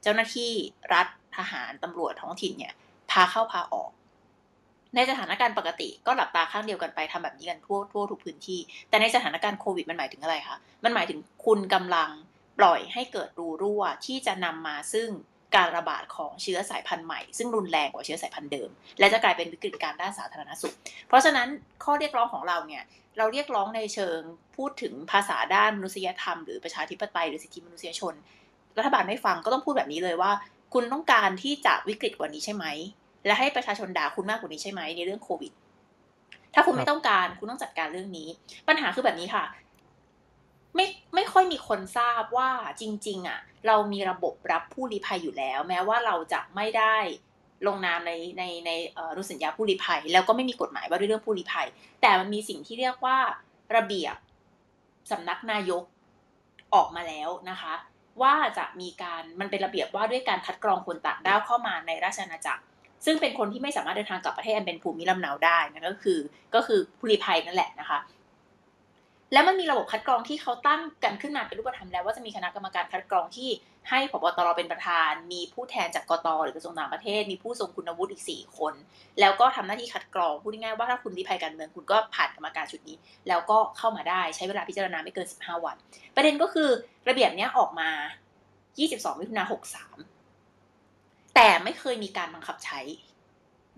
เจ้าหน้าที่รัฐทหารตำรวจท้องถิ่นเนี่ย พาเข้าพาออก ในสถานการณ์ปกติก็หลับตาข้างเดียวกันไปทำแบบนี้กันทั่วทั่วทุกพื้นที่ แต่ในสถานการณ์โควิดมันหมายถึงอะไรคะ มันหมายถึงคุณกำลังปล่อยให้เกิดรูรั่วที่จะนำมาซึ่งการระบาดของเชื้อสายพันธุ์ใหม่ ซึ่งรุนแรงกว่าเชื้อสายพันธุ์เดิม และจะกลายเป็นวิกฤตการด้านสาธารณสุข เพราะฉะนั้นข้อเรียกร้องของเราเนี่ยเราเรียกร้องในเชิงพูดถึงภาษาด้านมนุษยธรรมหรือประชาธิปไตยหรือสิทธิมนุษยชน รัฐบาลไม่ฟังก็ต้องพูดแบบนี้เลยว่า คุณต้องการที่จะวิกฤตกว่านี้ใช่ไหม และให้ประชาชนด่าคุณมากกว่านี้ใช่ไหมในเรื่องโควิด ถ้าคุณไม่ต้องการคุณต้องจัดการเรื่องนี้ ปัญหาคือแบบนี้ค่ะ ไม่ไม่ค่อยมีคนทราบว่าจริง ๆ อะ เรามีระบบรับผู้ลี้ภัยอยู่แล้ว แม้ว่าเราจะไม่ได้ลงนามในในในอนุสัญญาผู้ลี้ภัย แล้วก็ไม่มีกฎหมายว่าด้วยเรื่องผู้ลี้ภัย แต่มันมีสิ่งที่เรียกว่าระเบียบสำนักนายกออกมาแล้วนะคะ ว่าจะมีการมันเป็นระเบียบว่าด้วยการคัดกรองคนต่างด้าวเข้ามาในราชอาณาจักร ซึ่งเป็นคนที่ไม่สามารถเดินทางกลับประเทศอันเป็นภูมิลำเนาได้นั่นก็คือ ก็คือผู้ลี้ภัยนั่นแหละนะคะแล้วมันมีระบบคัดกรองที่เขาตั้งกันขึ้นมาเป็นรูปธรรมแล้วว่าจะมีคณะกรรมการคัดกรองที่ให้ผบตรเป็นประธาน มีผู้แทนจากกตหรือกระทรวงต่างประเทศ มีผู้ทรงคุณวุฒิอีกสี่คน แล้วก็ทำหน้าที่คัดกรองพูดง่ายๆว่าถ้าคุณรีภัยการเมืองคุณก็ผ่านกรรมการชุดนี้ แล้วก็เข้ามาได้ใช้เวลาพิจารณาไม่เกิน 15 วัน ประเด็นก็คือระเบียบนี้ออกมา 22 มิถุนา63 แต่ไม่เคยมีการบังคับใช้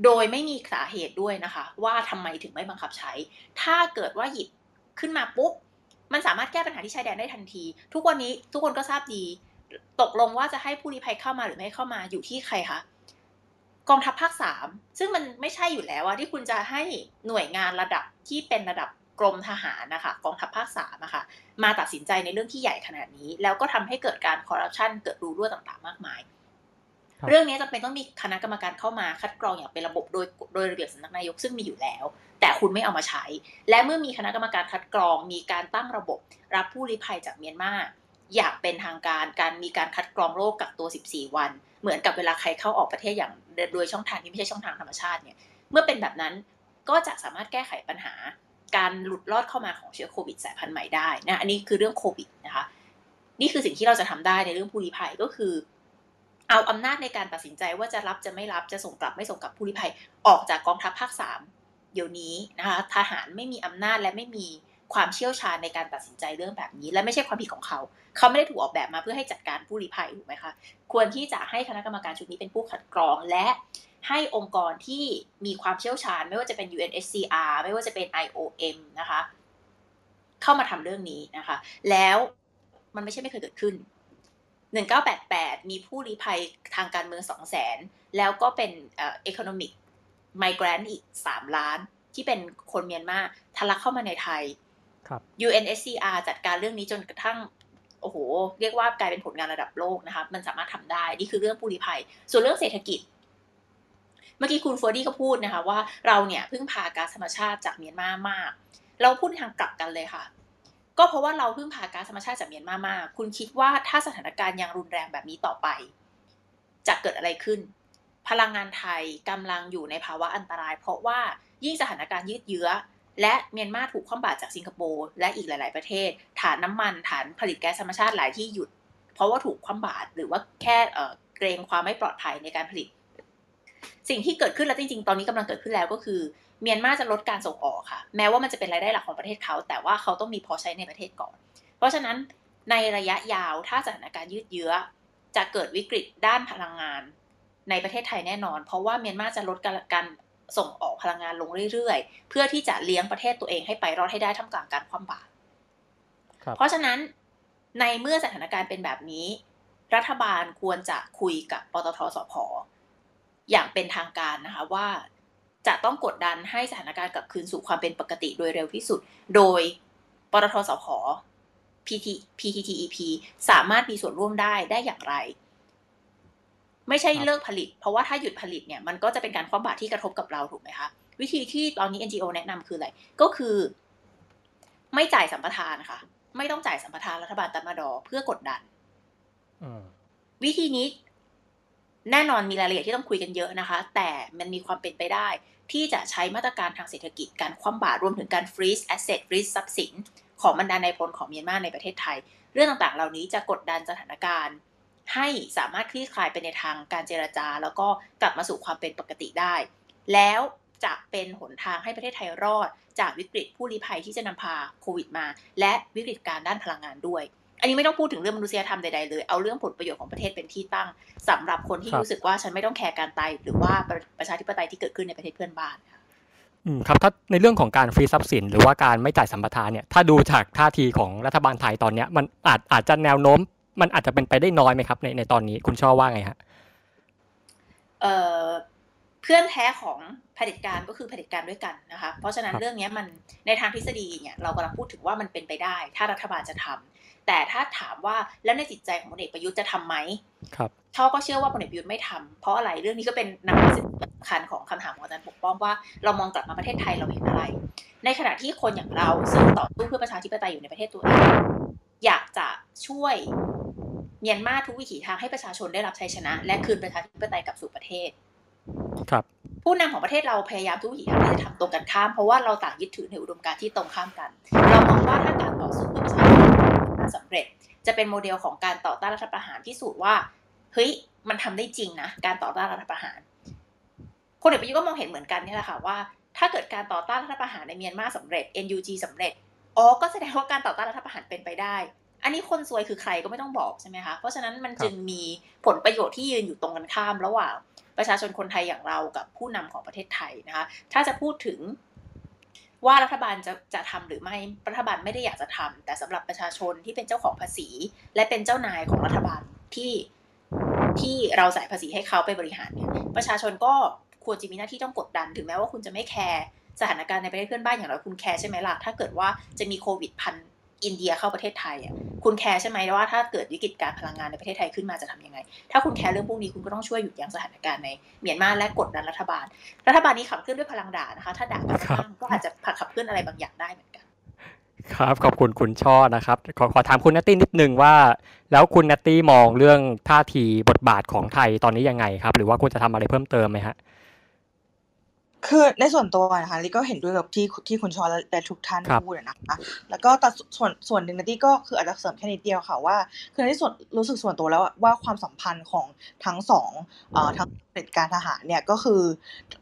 โดยไม่มีสาเหตุด้วยนะคะ ว่าทำไมถึงไม่บังคับใช้ ถ้าเกิดว่าหยิบขึ้นมาปุ๊บมันสามารถแก้ปัญหาที่ชายแดนได้ทันที ทุกวันนี้ทุกคนก็ทราบดี ตกลงว่าจะให้ผู้ลี้ภัยเข้ามาหรือไม่เข้ามาอยู่ที่ใครคะกองทัพภาคสามซึ่งมันไม่ใช่อยู่แล้วว่าที่คุณจะให้หน่วยงานระดับที่เป็นระดับกรมทหารนะคะกองทัพภาคสามนะคะมาตัดสินใจในเรื่องที่ใหญ่ขนาดนี้ แล้วก็ทำให้เกิดการคอร์รัปชันเกิดรูรั่วต่างๆ มากมาย เรื่องนี้จำเป็นต้องมีคณะกรรมการเข้ามาคัดกรองอย่างเป็นระบบโดยโดยระเบียบสำนักนายกซึ่งมีอยู่แล้ว แต่คุณไม่เอามาใช้ และเมื่อมีคณะกรรมการคัดกรอง มีการตั้งระบบ รับผู้ลี้ภัยจากเมียนมาอย่างเป็นทางการการมีการคัดกรองโรคกักตัว 14 วัน เหมือนกับเวลาใครเข้าออกประเทศอย่างโดยช่องทางที่ไม่ใช่ช่องทางธรรมชาติเนี่ยเมื่อเป็นแบบนั้นก็จะสามารถแก้ไขปัญหา การหลุดรอดเข้ามาของเชื้อโควิดสายพันธุ์ใหม่ได้นะอันนี้คือเรื่องโควิดนะคะนี่คือสิ่งที่เราจะทำได้ในเรื่องผู้ลี้ภัยก็คือ เอาอำนาจในการตัดสินใจว่าจะรับจะไม่รับจะส่งกลับไม่ส่งกลับผู้ลี้ภัย ออกจากกองทัพภาคสามเดี๋ยวนี้นะคะทหารไม่มีอำนาจและไม่มีความเชี่ยวชาญในการตัดสินใจเรื่องแบบนี้ และไม่ใช่ความผิดของเขา เขาไม่ได้ถูกออกแบบมาเพื่อให้จัดการผู้ลี้ภัยถูกไหมคะ ควรที่จะให้คณะกรรมการชุดนี้เป็นผู้คัดกรองและให้องค์กรที่มีความเชี่ยวชาญ ไม่ว่าจะเป็น UNHCR ไม่ว่าจะเป็น IOM นะคะ เข้ามาทำเรื่องนี้นะคะ แล้วมันไม่ใช่ไม่เคยเกิดขึ้น 1988 มีผู้ลี้ภัยทางการเมือง 2 0 0 0 0 0 แล้วก็เป็นเอ่อ economic migrant อีก 3 ล้าน ที่เป็นคนเมียนมาทะลักเข้ามาในไทยครับ UNHCR จัดการเรื่องนี้จนกระทั่ง โอ้โห เรียกว่ากลายเป็นผลงานระดับโลกนะคะ มันสามารถทำได้ นี่คือเรื่องผู้ลี้ภัย ส่วนเรื่องเศรษฐกิจ เมื่อกี้คุณเฟอร์ดี้ก็พูดนะคะว่าเราเนี่ยพึ่งพาก๊าซธรรมชาติจากเมียนมามาก เราพูดทางกลับกันเลยค่ะ ก็เพราะว่าเราเพึ่งพาก๊าซธรรมชาติจากเมียนมามา คุณคิดว่าถ้าสถานการณ์ยังรุนแรงแบบนี้ต่อไป จะเกิดอะไรขึ้น พลังงานไทยกำลังอยู่ในภาวะอันตราย เพราะว่ายิ่งสถานการณ์ยืดเยื้อ และเมียนมาถูกคว่ำบาตรจากสิงคโปร์และอีกหลาย ๆประเทศ ฐานน้ำมันฐานผลิตแก๊สธรรมชาติหลายที่หยุด เพราะว่าถูกคว่ำบาตรหรือว่าแค่เกรงความไม่ปลอดภัยในการผลิต สิ่งที่เกิดขึ้นแล้วจริง ๆ ตอนนี้กำลังเกิดขึ้นแล้วก็คือ เมียนมาจะลดการส่งออกค่ะ แม้ว่ามันจะเป็นรายได้หลักของประเทศเขา แต่ว่าเขาต้องมีพอใช้ในประเทศก่อน เพราะฉะนั้นในระยะยาวถ้าสถานการณ์ยืดเยื้อ จะเกิดวิกฤตด้านพลังงาน ในประเทศไทยแน่นอน เพราะว่าเมียนมาจะลดการส่งออกพลังงานลงเรื่อยๆ เพื่อที่จะเลี้ยงประเทศตัวเองให้ไปรอดให้ได้ท่ามกลางการคว่ำบาตรเพราะฉะนั้นในเมื่อสถานการณ์เป็นแบบนี้ รัฐบาลควรจะคุยกับปตทสพอย่างเป็นทางการนะคะว่า จะต้องกดดันให้สถานการณ์กลับคืนสู่ความเป็นปกติโดยเร็วที่สุด โดยปตทสพ PT PTTEP สามารถมีส่วนร่วมได้ได้อย่างไร ไม่ใช่เลิกผลิต เพราะว่าถ้าหยุดผลิตเนี่ยมันก็จะเป็นการคว่ำบาตรที่กระทบกับเราถูกไหมคะวิธีที่ตอนนี้ NGO แนะนำคืออะไร ก็คือ ไม่จ่ายสัมปทานค่ะ ไม่ต้องจ่ายสัมปทานรัฐบาลตัดมาดอเพื่อกดดันวิธีนี้แน่นอนมีรายละเอียดที่ต้องคุยกันเยอะนะคะ แต่มันมีความเป็นไปได้ ที่จะใช้มาตรการทางเศรษฐกิจการคว่ำบาตรรวมถึงการ freeze asset freeze ทรัพย์สิน ของบรรดานายพลของเมียนมาในประเทศไทย เรื่องต่างๆ เหล่านี้จะกดดันสถานการณ์ ให้สามารถคลี่คลายไปในทางการเจรจา แล้วก็กลับมาสู่ความเป็นปกติได้ แล้วจะเป็นหนทางให้ประเทศไทยรอด จากวิกฤตผู้ลี้ภัยที่จะนำพาโควิดมา และวิกฤตการด้านพลังงานด้วย อันนี้ไม่ต้องพูดถึงเรื่องมนุษยธรรมใดๆเลย เอาเรื่องผลประโยชน์ของประเทศเป็นที่ตั้งสำหรับคนที่รู้สึกว่าฉันไม่ต้องแคร์การตายหรือว่าประชาธิปไตยที่เกิดขึ้นในประเทศเพื่อนบ้านอืมครับถ้าในเรื่องของการฟรีทรัพย์สิน หรือว่าการไม่จ่ายสัมปทานเนี่ยถ้าดูจากท่าทีของรัฐบาลไทยตอนเนี้ยมันอาจอาจจะแนวโน้ม มันอาจจะเป็นไปได้น้อยไหมครับในในตอนนี้คุณชอบว่าไงฮะเอ่อเพื่อนแท้ของเผด็จการก็คือเผด็จการด้วยกันนะคะ เพราะฉะนั้นเรื่องนี้มันในทางทฤษฎีเนี่ยเรากำลังพูดถึงว่ามันเป็นไปได้ ถ้ารัฐบาลจะทำ แต่ถ้าถามว่าแล้วในจิตใจของพลเอกประยุทธ์จะทํำไหมครับช่อก็เชื่อว่าพลเอกประยุทธ์ไม่ทำเพราะอะไรเรื่องนี้ก็เป็นนำสำคัญของคำถามของอาจารย์ปกป้องว่าเรามองกลับมาประเทศไทยเราเห็นอะไร ในขณะที่คนอย่างเราซึ่งต่อสู้เพื่อประชาธิปไตยอยู่ในประเทศตัวเองอยากจะช่วยเมียนมาทุกวิถีทางให้ประชาชนได้รับชัยชนะ และคืนประชาธิปไตยกลับสู่ประเทศ ครับ ผู้นำของประเทศเราพยายามทุกวิถีทางที่จะทำตรงกันข้าม เพราะว่าเราต่างยึดถือในอุดมการณ์ที่ตรงข้ามกัน เรามองว่าถ้าการต่อสู้ เพื่อประชาธิปไตยสำเร็จ จะเป็นโมเดลของการต่อต้านรัฐประหารพิสูจน์ว่าเฮ้ยมันทำได้จริงนะการต่อต้านรัฐประหารพลเอกประยุทธ์ก็มองเห็นเหมือนกันนี่แหละค่ะว่า ถ้าเกิดการต่อต้านรัฐประหารในเมียนมาสำเร็จ NUG สำเร็จอ๋อก็แสดงว่าการต่อต้านรัฐประหารเป็นไปได้ อันนี้คนซวยคือใครก็ไม่ต้องบอกใช่ไหมคะเพราะฉะนั้นมันจึงมีผลประโยชน์ที่ยืนอยู่ตรงกันข้าม ระหว่างประชาชนคนไทยอย่างเรากับผู้นำของประเทศไทยนะคะถ้าจะพูดถึง ว่ารัฐบาลจะจะทำหรือไม่รัฐบาลไม่ได้อยากจะทำแต่สำหรับประชาชนที่เป็นเจ้าของภาษี และเป็นเจ้านายของรัฐบาลที่ที่เราจ่ายภาษีให้เขาไปบริหารเนี่ยประชาชนก็ควรจะมีหน้าที่ต้องกดดัน ถึงแม้ว่าคุณจะไม่แคร์สถานการณ์ในประเทศเพื่อนบ้านอย่างเราคุณแคร์ใช่ไหมล่ะถ้าเกิดว่าจะมีโควิดพันธุ์ อินเดียเข้าประเทศไทยอะคุณแคร์ใช่ไหมว่าถ้าเกิดวิกฤตการพลังงานในประเทศไทยขึ้นมาจะทำยังไง ถ้าคุณแคร์เรื่องพวกนี้คุณก็ต้องช่วยหยุดยั้งสถานการณ์ในเมียนมาและกดดันรัฐบาล รัฐบาลนี้ขับเคลื่อนด้วยพลังด่านะคะ ถ้าด่ากันบ้างก็อาจจะผลักขับเคลื่อนอะไรบางอย่างได้เหมือนกัน ครับ ขอบคุณคุณช่อนะครับ ขอขอถามคุณนัตตี้นิดนึงว่า แล้วคุณนัตตี้มองเรื่องท่าทีบทบาทของไทยตอนนี้ยังไงครับ หรือว่าควรจะทำอะไรเพิ่มเติมไหมฮะ คือในส่วนตัวนะคะลิก็เห็นด้วยกับที่ที่คุณชอและทุกท่านพูดนะคะแล้วก็แต่ส่วนส่วนหนึ่งนะที่ก็คืออาจจะเสริมแค่นิดเดียวค่ะว่า คือในส่วนรู้สึกส่วนตัวแล้วว่าความสัมพันธ์ของทั้งสองเอ่อทั้งเผด็จการทหารเนี่ยก็คือ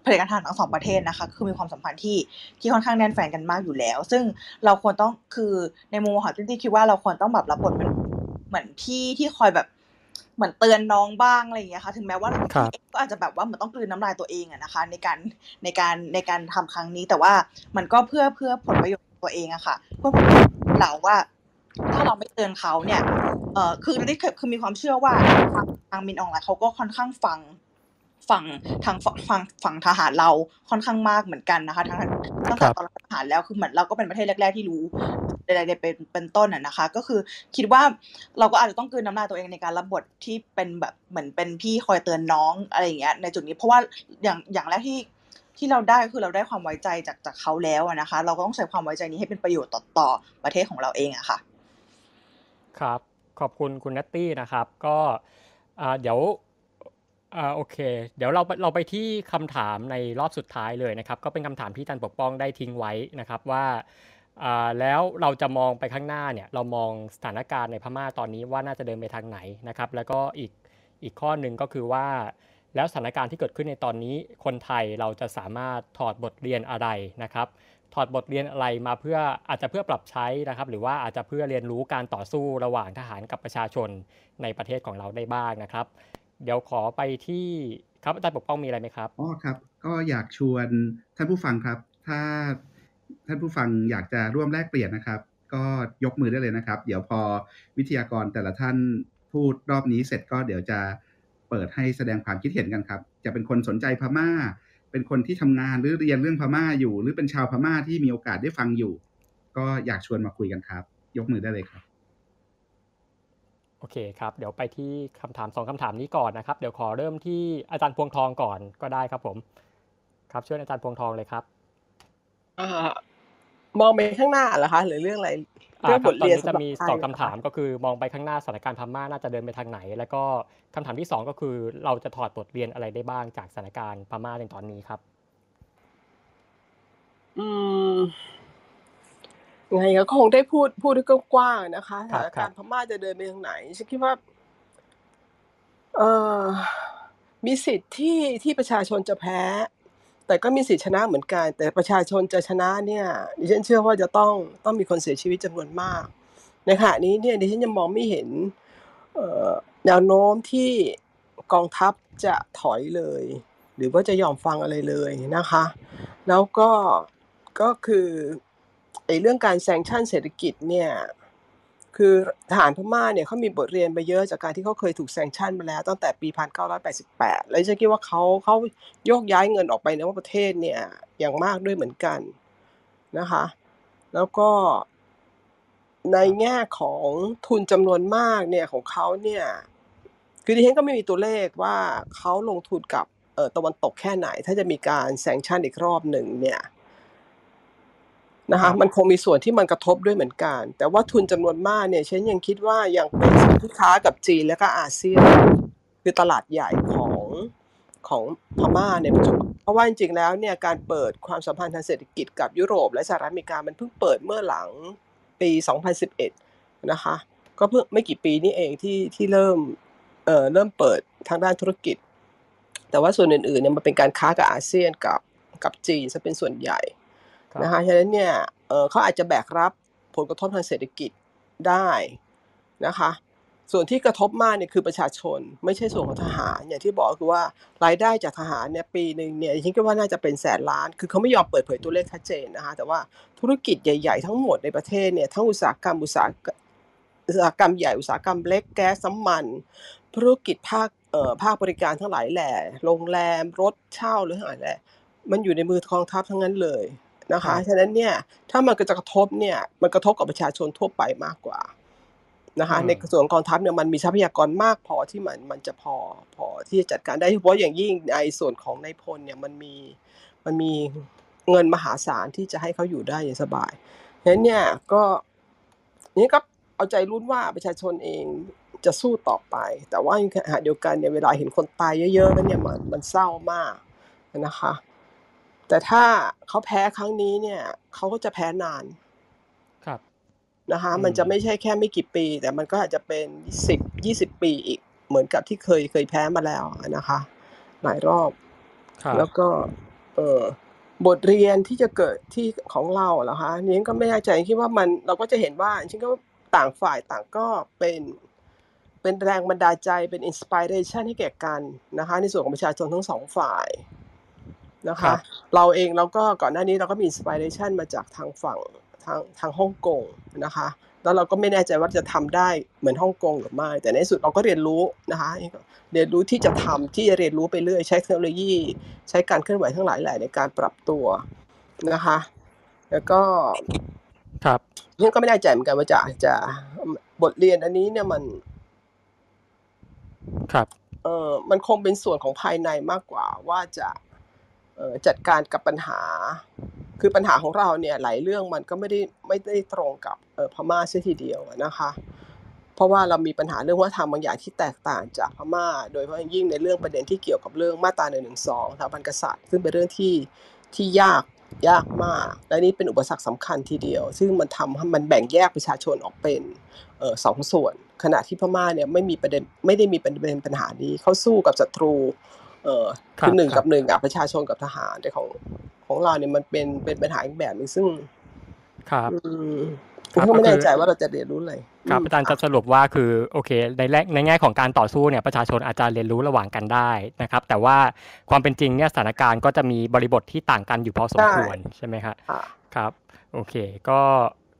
เผด็จการทหารทั้งสองประเทศนะคะคือมีความสัมพันธ์ที่ที่ค่อนข้างแน่นแฟนกันมากอยู่แล้ว ซึ่งเราควรต้องคือในมุมของที่คิดว่าเราควรต้องแบบรับบทเป็นเหมือนพี่ที่คอยแบบ เหมือนเตือนน้องบ้างอะไรอย่างเงี้ยค่ะ ถึงแม้ว่าพี่เองก็อาจจะแบบว่าเหมือนต้องกลืนน้ำลายตัวเองอะนะคะ ในการในการในการทำครั้งนี้ แต่ว่ามันก็เพื่อเพื่อผลประโยชน์ตัวเองอะค่ะ เพื่อผลประโยชน์เราว่า ถ้าเราไม่เตือนเขาเนี่ยเอ่อคือนี่คือมีความเชื่อว่าทางมินออนไลน์เขาก็ค่อนข้างฟัง ฝั่งทางฝั่งฝั่งทหารเราค่อนข้างมากเหมือนกันนะคะทั้งตั้งแต่ตอนทหารแล้วคือเหมือนเราก็เป็นประเทศแรก ๆ ที่รู้ใดๆเป็นเป็นต้นอะนะคะ ก็คือคิดว่าเราก็อาจจะต้องกืนน้ำลายตัวเองในการรับบทที่เป็นแบบเหมือนเป็นพี่คอยเตือนน้องอะไรอย่างเงี้ยในจุดนี้เพราะว่าอย่างอย่างแรกที่ที่เราได้คือเราได้ความไว้ใจจากจากเขาแล้วนะคะ เราก็ต้องใช้ความไว้ใจนี้ให้เป็นประโยชน์ต่อต่อประเทศของเราเองอะค่ะ ครับ ขอบคุณคุณนัตตี้นะครับ ก็เดี๋ยว อ่าโอเค เดี๋ยวเราเราไปที่คำถามในรอบสุดท้ายเลยนะครับ ก็เป็นคำถามที่จันปกป้องได้ทิ้งไว้นะครับว่าอ่าแล้วเราจะมองไปข้างหน้าเนี่ยเรามองสถานการณ์ในพม่าตอนนี้ว่าน่าจะเดินไปทางไหนนะครับ แล้วก็อีกอีกข้อหนึ่งก็คือว่า แล้วสถานการณ์ที่เกิดขึ้นในตอนนี้คนไทยเราจะสามารถถอดบทเรียนอะไรนะครับ ถอดบทเรียนอะไรมาเพื่ออาจจะเพื่อปรับใช้นะครับ หรือว่าอาจจะเพื่อเรียนรู้การต่อสู้ระหว่างทหารกับประชาชนในประเทศของเราได้บ้างนะครับ เดี๋ยวขอไปที่ครับอาจารย์ปกป้องมีอะไรไหมครับอ๋อครับ ก็อยากชวนท่านผู้ฟังครับ ถ้าท่านผู้ฟังอยากจะร่วมแลกเปลี่ยนนะครับ ก็ยกมือได้เลยนะครับ เดี๋ยวพอวิทยากรแต่ละท่านพูดรอบนี้เสร็จก็เดี๋ยวจะเปิดให้แสดงความคิดเห็นกันครับ จะเป็นคนสนใจพม่า เป็นคนที่ทำงานหรือเรียนเรื่องพม่าอยู่ หรือเป็นชาวพม่าที่มีโอกาสได้ฟังอยู่ ก็อยากชวนมาคุยกันครับ ยกมือได้เลยครับ โอเคครับ เดี๋ยวไปที่คำถามสองคำถามนี้ก่อนนะครับ เดี๋ยวขอเริ่มที่อาจารย์พวงทองก่อนก็ได้ครับผม ครับช่วยอาจารย์พวงทองเลยครับอมองไปข้างหน้าเหรอคะหรือเรื่องอะไรเรื่องบทเรียนจะมีสองคำถามก็คือมองไปข้างหน้าสถานการณ์พม่าน่าจะเดินไปทางไหน แล้วก็คำถามที่สองก็คือเราจะถอดบทเรียนอะไรได้บ้างจากสถานการณ์พม่าในตอนนี้ครับ อืม ไงก็คงได้พูดพูดที่กว้างๆนะคะสถานการณ์พม่าจะเดินไปทางไหนฉันคิดว่าเอ่อมีสิทธิ์ที่ที่ประชาชนจะแพ้ แต่ก็มีสิทธิ์ชนะเหมือนกัน แต่ประชาชนจะชนะเนี่ยดิฉันเชื่อว่าจะต้องต้องมีคนเสียชีวิตจำนวนมากในขณะนี้เนี่ยดิฉันยังมองไม่เห็นแนวโน้มที่กองทัพจะถอยเลย หรือว่าจะยอมฟังอะไรเลยนะคะ แล้วก็ก็คือ ไอ้เรื่องการแซงชั่นเศรษฐกิจเนี่ยคือทหารพม่าเนี่ยเขามีบทเรียนไปเยอะจากการที่เขาเคยถูกแซงชั่นมาแล้วตั้งแต่ปี 1988 แล้วฉันคิดว่าเขาเขาโยกย้ายเงินออกไปในประเทศเนี่ยอย่างมากด้วยเหมือนกันนะคะ แล้วก็ในแง่ของทุนจำนวนมากเนี่ยของเขาเนี่ยคือดิฉันก็ไม่มีตัวเลขว่าเขาลงทุนกับเออตะวันตกแค่ไหน ถ้าจะมีการแซงชั่นอีกรอบหนึ่งเนี่ย นะคะมันคงมีส่วนที่มันกระทบด้วยเหมือนกัน แต่ว่าทุนจำนวนมากเนี่ยฉันยังคิดว่ายังเป็นสินค้ากับจีนและก็อาเซียน คือตลาดใหญ่ของของพม่าในปัจจุบันเพราะว่าจริงๆแล้วเนี่ยการเปิดความสัมพันธ์ทางเศรษฐกิจกับยุโรป และสหรัฐอเมริกามันเพิ่งเปิดเมื่อหลังปี 2011 นะคะ ก็เพิ่งไม่กี่ปีนี้เองที่ที่เริ่มเอ่อเริ่มเปิดทางด้านธุรกิจ แต่ว่าส่วนอื่นๆเนี่ยมันเป็นการค้ากับอาเซียนกับกับจีนจะเป็นส่วนใหญ่ นะคะฉะนั้นเนี่ยเขาอาจจะแบกรับผลกระทบทางเศรษฐกิจได้นะคะ ส่วนที่กระทบมากเนี่ยคือประชาชน ไม่ใช่ส่วนของทหาร อย่างที่บอกคือว่ารายได้จากทหารเนี่ยปีหนึ่งเนี่ยฉันคิดว่าน่าจะเป็นแสนล้าน คือเขาไม่ยอมเปิดเผยตัวเลขชัดเจนนะคะ แต่ว่าธุรกิจใหญ่ ๆ ทั้งหมดในประเทศเนี่ยทั้งอุตสาหกรรมอุตสาหอุตสาหกรรมใหญ่อุตสาหกรรมเล็กแก๊สน้ำมัน ธุรกิจภาคเอ่อภาคบริการทั้งหลายแหล่โรงแรมรถเช่าหรืออะไรแหละมันอยู่ในมือกองทัพทั้งนั้นเลย นะคะ ฉะนั้นเนี่ยถ้ามันก็จะกระทบเนี่ยมันกระทบกับประชาชนทั่วไปมากกว่านะคะในส่วนกองทัพเนี่ยมันมีทรัพยากรมากพอที่มันมันจะพอพอที่จะจัดการได้เฉพาะอย่างยิ่งในส่วนของนายพลเนี่ยมันมีมันมีเงินมหาศาลที่จะให้เขาอยู่ได้อย่างสบายฉะนั้นเนี่ยก็นี่ก็เอาใจรุ่นว่าประชาชนเองจะสู้ต่อไป แต่ว่าในขณะเดียวกันเนี่ยเวลาเห็นคนตายเยอะๆเนี่ยมันมันเศร้ามากนะคะ แต่ถ้าเขาแพ้ครั้งนี้เนี่ยเขาก็จะแพ้นานครับนะคะ มันจะไม่ใช่แค่ไม่กี่ปี แต่มันก็อาจจะเป็นสิบยี่สิบปีอีก เหมือนกับที่เคยเคยแพ้มาแล้วนะคะ หลายรอบแล้วก็เออบทเรียนที่จะเกิดที่ของเราเหรอคะนี้ก็ไม่แน่ใจคิดว่ามันเราก็จะเห็นว่าจริงก็ต่างฝ่ายต่างก็เป็นเป็นแรงบันดาลใจเป็น inspiration ให้แก่กันนะคะ ในส่วนของประชาชนทั้งสองฝ่าย นะคะ เราเองเราก็ก่อนหน้านี้เราก็มี inspiration มาจากทางฝั่งทางทางฮ่องกงนะคะ แล้วเราก็ไม่แน่ใจว่าจะทำได้เหมือนฮ่องกงหรือไม่ แต่ในสุดเราก็เรียนรู้นะคะ เรียนรู้ที่จะทำที่จะเรียนรู้ไปเรื่อยใช้เทคโนโลยี ใช้การเคลื่อนไหวทั้งหลายแหล่ในการปรับตัวนะคะ แล้วก็ครับนี่ก็ไม่แน่ใจเหมือนกันว่าจะจะบทเรียนอันนี้เนี่ยมัน ครับ เออมันคงเป็นส่วนของภายในมากกว่าว่าจะเอ่อ จัดการกับปัญหา คือปัญหาของเราเนี่ยหลายเรื่องมันก็ไม่ได้ไม่ได้ตรงกับพม่าเสียทีเดียวนะคะ เพราะว่าเรามีปัญหาเรื่องวัฒนธรรมบางอย่างที่แตกต่างจากพม่า โดยเฉพาะยิ่งในเรื่องประเด็นที่เกี่ยวกับเรื่องมาตราหนึ่งหนึ่งสองสถาบันกษัตริย์ ซึ่งเป็นเรื่องที่ที่ยากยากมาก และนี่เป็นอุปสรรคสำคัญทีเดียว ซึ่งมันทำให้มันแบ่งแยกประชาชนออกเป็นออสองส่วน ขณะที่พม่าเนี่ยไม่มีประเด็นไม่ได้มีประเด็นปัญหานี้เขาสู้กับศัตรู เออคือหนึ่งกับหนึ่งอะประชาชนกับทหารแต่ของของเราเนี่ยมันเป็นเป็นปัญหาอีกแบบหนึงซึ่ง ครับผมก็ไม่แน่ใจว่าเราจะเรียนรู้อะไรครับอาจารย์จะสรุปว่าคือโอเค ในแรกในแง่ของการต่อสู้เนี่ยประชาชนอาจจะเรียนรู้ระหว่างกันได้นะครับ แต่ว่าความเป็นจริงเนี่ยสถานการณ์ก็จะมีบริบทที่ต่างกันอยู่พอสมควรใช่ไหมครับครับ โอเค ก็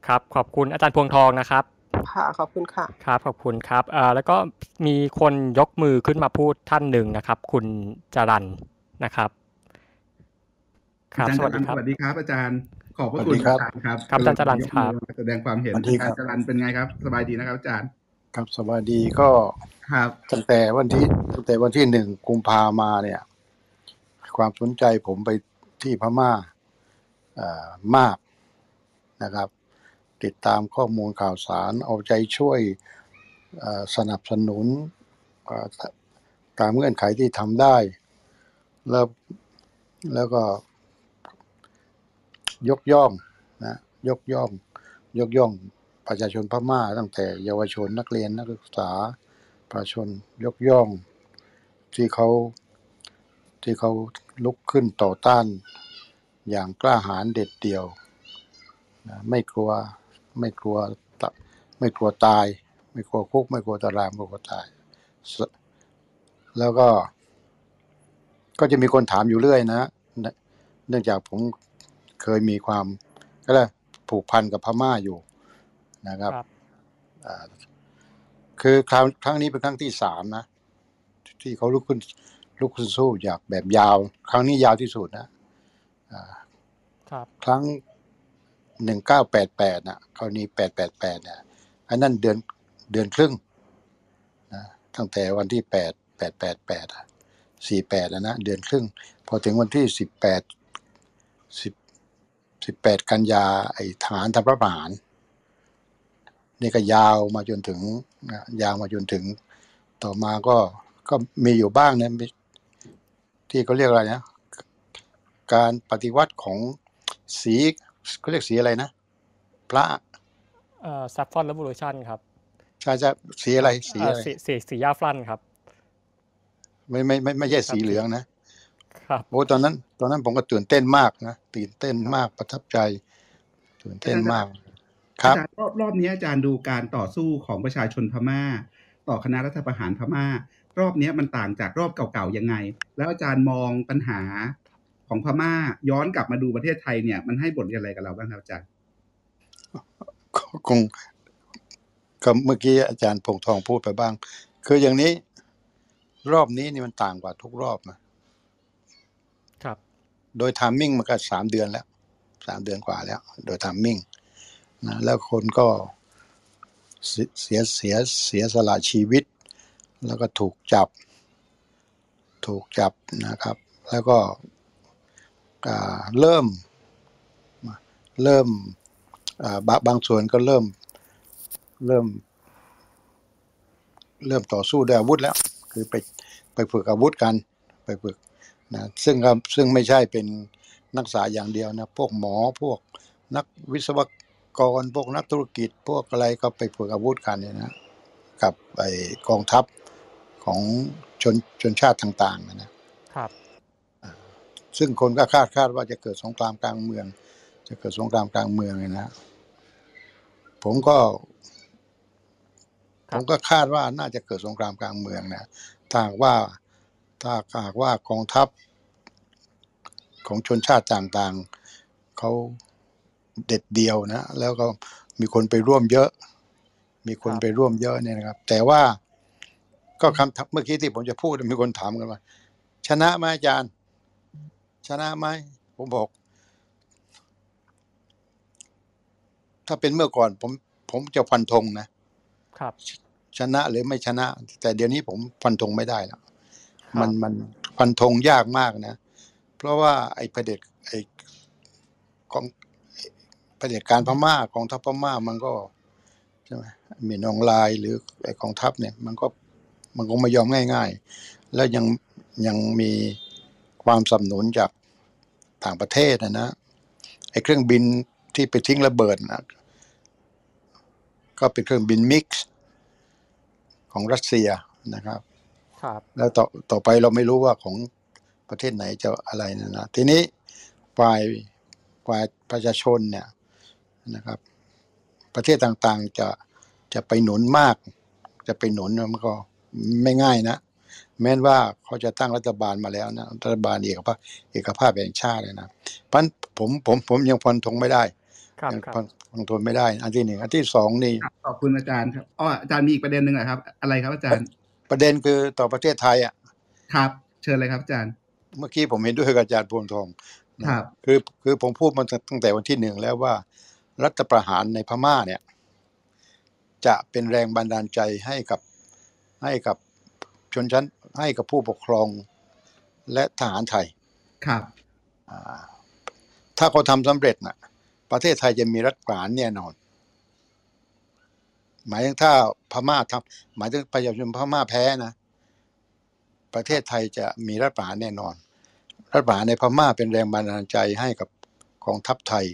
ครับขอบคุณอาจารย์พวงทองนะครับ ค่ะขอบคุณค่ะครับขอบคุณครับอ่าแล้วก็มีคนยกมือขึ้นมาพูดท่านหนึ่งนะครับ คุณจรันนะครับ ครับสวัสดีครับสวัสดีครับอาจารย์ขอบพระคุณอาจารย์ครับครับอาจารย์จรันครับแสดงความเห็นอาจารย์จรันเป็นไงครับ สบายดีนะครับอาจารย์ ครับสบายดีก็ครับตั้งแต่วันที่ตั้งแต่วันที่หนึ่งกุมภามาเนี่ย ความสนใจผมไปที่พม่าอ่ามากนะครับ ติดตามข้อมูลข่าวสาร เอาใจช่วยสนับสนุนตามเงื่อนไขที่ทำได้ แล้วแล้วก็ยกย่องนะยกย่อง ยกย่องประชาชนพม่า ตั้งแต่เยาวชนนักเรียนนักศึกษาประชาชนยกย่อง ที่เขาที่เขาลุกขึ้นต่อต้านอย่างกล้าหาญเด็ดเดี่ยว ไม่กลัว ไม่กลัวไม่กลัวตาย ไม่กลัวคุก ไม่กลัวตารางไม่กลัวตาย แล้วก็ ก็จะมีคนถามอยู่เรื่อยนะ เนื่องจากผมเคยมีความ ก็เลยผูกพันกับพม่าอยู่นะครับคือครั้งครั้งนี้เป็นครั้งที่สามนะ ที่เขาลุกขึ้นลุกขึ้นสู้อยากแบบยาว ครั้งนี้ยาวที่สุดนะครับ ครั้ง หนึ่งเก้าแปดแปดนะคราวนี้แปดแปดแปดเนี่ยอันนั้นเดือนเดือนครึ่งนะตั้งแต่วันที่แปดแปดแปดแปดสี่แปดแล้วนะเดือนครึ่ง พอถึงวันที่สิบแปดสิบสิบแปดกันยาไอ้ทหารทำรัฐประหารนี่ก็ยาวมาจนถึงยาวมาจนถึง ต่อมาก็ก็มีอยู่บ้างนะที่เขาเรียกอะไรนะการปฏิวัติของสี เขาเรียกสีอะไรนะ พระเอ่อ Saffron Revolution ครับใช่ใช่สีอะไรสีอะไรสีสี saffron ครับ ไม่ไม่ไม่ไม่ใช่สีเหลืองนะครับโอ้ตอนนั้น ตอนนั้นผมก็ตื่นเต้นมากนะตื่นเต้นมากประทับใจ ตื่นเต้นมาก ครับรอบรอบนี้อาจารย์ดูการต่อสู้ของประชาชนพม่า ต่อคณะรัฐประหารพม่า รอบนี้มันต่างจากรอบเก่าๆยังไง แล้วอาจารย์มองปัญหา ของพม่าย้อนกลับมาดูประเทศไทยเนี่ยมันให้บทเรียนอะไรกับเราบ้างครับอาจารย์คงก็เมื่อกี้อาจารย์พงทองพูดไปบ้าง คืออย่างนี้ รอบนี้นี่มันต่างกว่าทุกรอบนะครับ โดย timing มันก็สามเดือนแล้วสามเดือนกว่าแล้ว โดย timingนะแล้วคนก็เสียเสียเสียสละชีวิต แล้วก็ถูกจับ ถูกจับนะครับ แล้วก็ เริ่มเริ่มบางส่วนก็เริ่มเริ่ม เริ่มต่อสู้ด้วยอาวุธแล้ว คือไปไปฝึกอาวุธกัน ไปฝึกนะซึ่งซึ่งไม่ใช่เป็นนักศึกษาอย่างเดียวนะ พวกหมอพวกนักวิศวกรพวกนักธุรกิจ พวกอะไรก็ไปฝึกอาวุธกันเนี่ยนะ กับไอกองทัพของชนชนชาติต่างๆนะครับ ซึ่งคนก็คาดคาดว่าจะเกิดสงครามกลางเมือง จะเกิดสงครามกลางเมืองเลยนะผมก็ ผมก็คาดว่าน่าจะเกิดสงครามกลางเมืองนะถ้าว่าถ้าหากว่ากองทัพของชนชาติต่างๆเขาเด็ดเดียวนะ แล้วก็มีคนไปร่วมเยอะ มีคนไปร่วมเยอะเนี่ยนะครับ แต่ว่าก็คำเมื่อกี้ที่ผมจะพูดมีคนถามกันว่า ชนะไหมอาจารย์ ชนะไหมผมบอก ถ้าเป็นเมื่อก่อน ผม ผมจะฟันธงนะครับ ชนะหรือไม่ชนะ แต่เดี๋ยวนี้ผมฟันธงไม่ได้แล้วมันมันฟันธงยากมากนะ เพราะว่าไอ้ประเด็จไอ้ของประเด็จการพม่ากองทัพพม่ามันก็ใช่ไหมมีนองลายหรือไอ้กองทัพเนี่ย มันก็มันคงไม่ยอมง่าย ๆ แล้วยังยังมี ความสนับสนุนจากต่างประเทศนะนะไอ้เครื่องบินที่ไปทิ้งระเบิดนะก็เป็นเครื่องบินมิกซ์ของรัสเซียนะครับ ครับ แล้วต่อต่อไปเราไม่รู้ว่าของประเทศไหนจะอะไรนะนะทีนี้ฝ่ายฝ่ายประชาชนเนี่ยนะครับ ประเทศต่างๆจะจะไปหนุนมาก จะไปหนุนมันก็ไม่ง่ายนะ แม้ว่าเขาจะตั้งรัฐบาลมาแล้วนะรัฐบาลเอกภาพเอกภาพแห่งชาติเลยนะพันผมผมผมยังฟันธงไม่ได้ยังฟันธงไม่ได้ อันที่หนึ่งอันที่สองนี่ขอบคุณอาจารย์ครับอ๋ออาจารย์มีอีกประเด็นหนึ่งครับ อะไรครับอาจารย์ ประเด็นคือต่อประเทศไทยอะครับ เชิญเลยครับอาจารย์ เมื่อกี้ผมเห็นด้วยกับอาจารย์พวงทองครับคือคือผมพูดมาตั้งแต่วันที่หนึ่งแล้วว่า รัฐประหารในพม่าเนี่ย จะเป็นแรงบันดาลใจให้กับให้กับชนชั้น ให้กับผู้ปกครองและทหารไทย ครับถ้าเขาทำสำเร็จนะประเทศไทยจะมีรัฐประหารแน่นอน หมายถึงถ้าพม่าทำหมายถึงประชาชนพม่าแพ้นะ ประเทศไทยจะมีรัฐประหารแน่นอน รัฐประหารในพม่าเป็นแรงบันดาลใจให้กับกองทัพไทย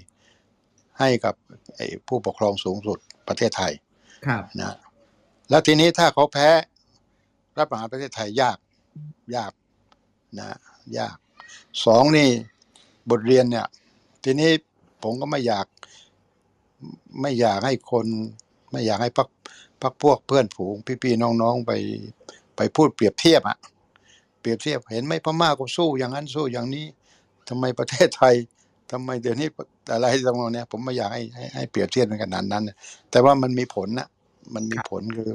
ให้กับผู้ปกครองสูงสุดประเทศไทย ครับนะ แล้วทีนี้ถ้าเขาแพ้ รัฐประหารประเทศไทยยากยากนะยากสองนี่บทเรียนเนี่ย ทีนี้ผมก็ไม่อยาก ไม่อยากให้คน ไม่อยากให้พักพักพวกเพื่อนฝูงพี่ๆน้องๆไปไปพูดเปรียบเทียบอะเปรียบเทียบเห็นไหมพม่าก็สู้อย่างนั้นสู้อย่างนี้ทำไมประเทศไทยทำไมเดี๋ยวนี้อะไรตรงนี้ผมไม่อยากให้ให้ให้เปรียบเทียบกันขนาดนั้นแต่ว่ามันมีผลนะมันมีผลคือ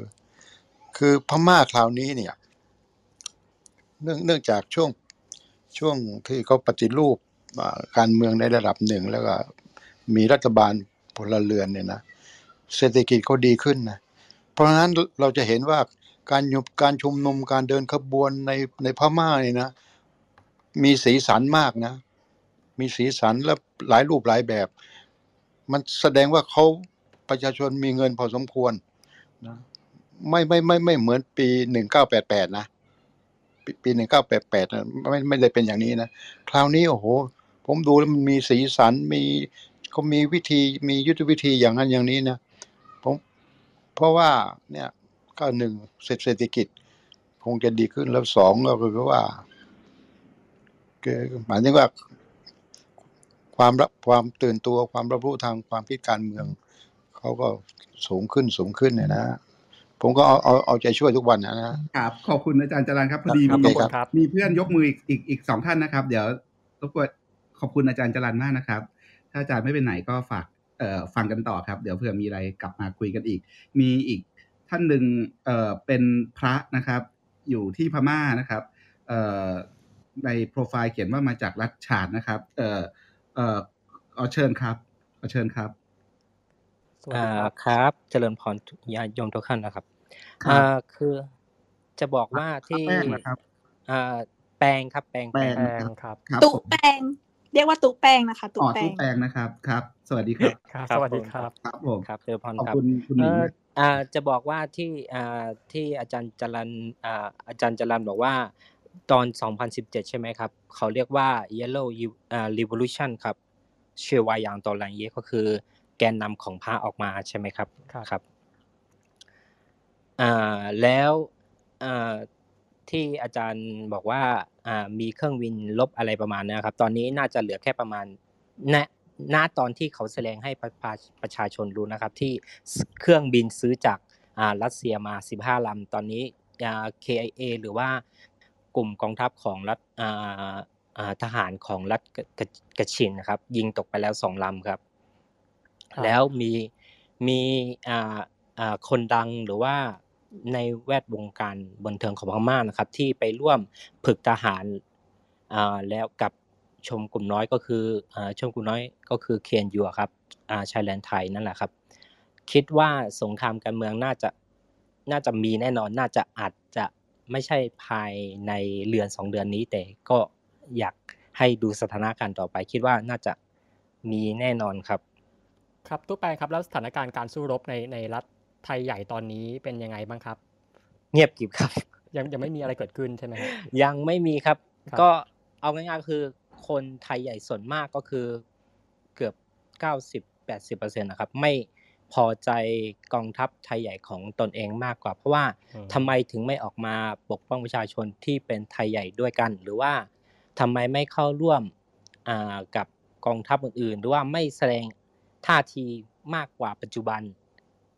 คือพม่าคราวนี้เนี่ย เนื่องเนื่องจากช่วงช่วงที่เขาปฏิรูปการเมืองในระดับหนึ่งแล้วก็มีรัฐบาลพลเรือนเนี่ยนะเศรษฐกิจเขาดีขึ้นนะเพราะฉะนั้นเราจะเห็นว่าการยุบการชุมนุมการเดินขบวนในในพม่าเนี่ยนะ มีสีสันมากนะ มีสีสันและหลายรูปหลายแบบ มันแสดงว่าเขาประชาชนมีเงินพอสมควรนะ ไม่ไม่ไม่ไม่เหมือนปีหนึ่งเก้าแปดแปดนะปีหนึ่งเก้าแปดแปดไม่ไม่ได้เป็นอย่างนี้นะคราวนี้โอ้โห ผมดูแล้วมันมีสีสันมีเขามีวิธีมียุทธวิธีอย่างนั้นอย่างนี้นะผมเพราะว่าเนี่ยก็หนึ่งเศรษฐกิจ คงจะดีขึ้นแล้วสองก็คือว่าคือหมายถึงว่าความรับความตื่นตัวความรับรู้ทางความคิดการเมือง เขาก็สูงขึ้นสูงขึ้นเนี่ยนะ ผมก็เอาเอาเอาใจช่วยทุกวันนะครับขอบคุณอาจารย์จรันครับพอดีมีมีเพื่อนยกมืออีกอีกอีกสองท่านนะครับ เดี๋ยวรบกวนขอบคุณอาจารย์จรันมากนะครับ ถ้าอาจารย์ไม่เป็นไหนก็ฝากเอ่อฟังกันต่อครับ เดี๋ยวเผื่อมีอะไรกลับมาคุยกันอีก มีอีกท่านหนึ่งเอ่อเป็นพระนะครับ อยู่ที่พม่านะครับเอ่อในโปรไฟล์เขียนว่ามาจากรัฐชาดนะครับเอ่อเอ่ออ๋อเชิญครับเชิญครับ อ่าครับ เจริญพรญาติโยมทุกท่านนะครับอ่าคือจะบอกว่าที่แป้งนะครับอ่าแปลงครับ แปลงแปลงครับตุแปลงเรียกว่าตุแปลงนะคะตุแปลงตุแปลงนะครับครับ สวัสดีครับสวัสดีครับครับผมครับเจริญพรครับขอบคุณคุณหนิงอ่าจะบอกว่าที่อ่าที่อาจารย์จรันอ่าอาจารย์จรันบอกว่าตอน 2017 ใช่ไหมครับ เขาเรียกว่า Yellow อ่า Revolution ครับเชื่อว่าอย่างตอนหลังเยก็คือ แกนนำของพระออกมาใช่ไหมครับครับอ่าแล้วอ่าที่อาจารย์บอกว่าอ่ามีเครื่องบินลบอะไรประมาณนี้ครับ ตอนนี้น่าจะเหลือแค่ประมาณณณตอนที่เขาแสดงให้ประประชาชนรู้นะครับ ที่เครื่องบินซื้อจากอ่ารัสเซียมา 15ลำตอนนี้อ่า KIA หรือว่ากลุ่มกองทัพของรัฐอ่าทหารของรัฐกระชินนะครับ ยิงตกไปแล้วสองลำครับ แล้วมีมีอ่าอ่าคนดังหรือว่าในแวดวงการบันเทิงของพม่านะครับ ที่ไปร่วมฝึกทหารอ่าแล้วกับชมกลุ่มน้อยก็คืออ่าชมกลุ่มน้อยก็คือเคนยูครับอ่าชายแดนไทยนั่นแหละครับ คิดว่าสงครามการเมืองน่าจะน่าจะมีแน่นอนน่าจะอาจจะไม่ใช่ภายในเดือนสองเดือนนี้ แต่ก็อยากให้ดูสถานการณ์ต่อไป คิดว่าน่าจะมีแน่นอนครับ ครับตู้แปลครับแล้วสถานการณ์การสู้รบในในรัฐไทยใหญ่ตอนนี้เป็นยังไงบ้างครับ เงียบกิบครับ ยังยังไม่มีอะไรเกิดขึ้นใช่ไหมยังไม่มีครับ ก็เอาง่ายๆคือคนไทยใหญ่ส่วนมากก็คือเกือบเก้าสิบแปดสิบเปอร์เซ็นต์นะครับ ไม่พอใจกองทัพไทยใหญ่ของตนเองมากกว่า เพราะว่าทำไมถึงไม่ออกมาปกป้องประชาชนที่เป็นไทยใหญ่ด้วยกัน หรือว่าทำไมไม่เข้าร่วมกับกองทัพอื่นๆ หรือว่าไม่แสดง ท่าทีมากกว่าปัจจุบัน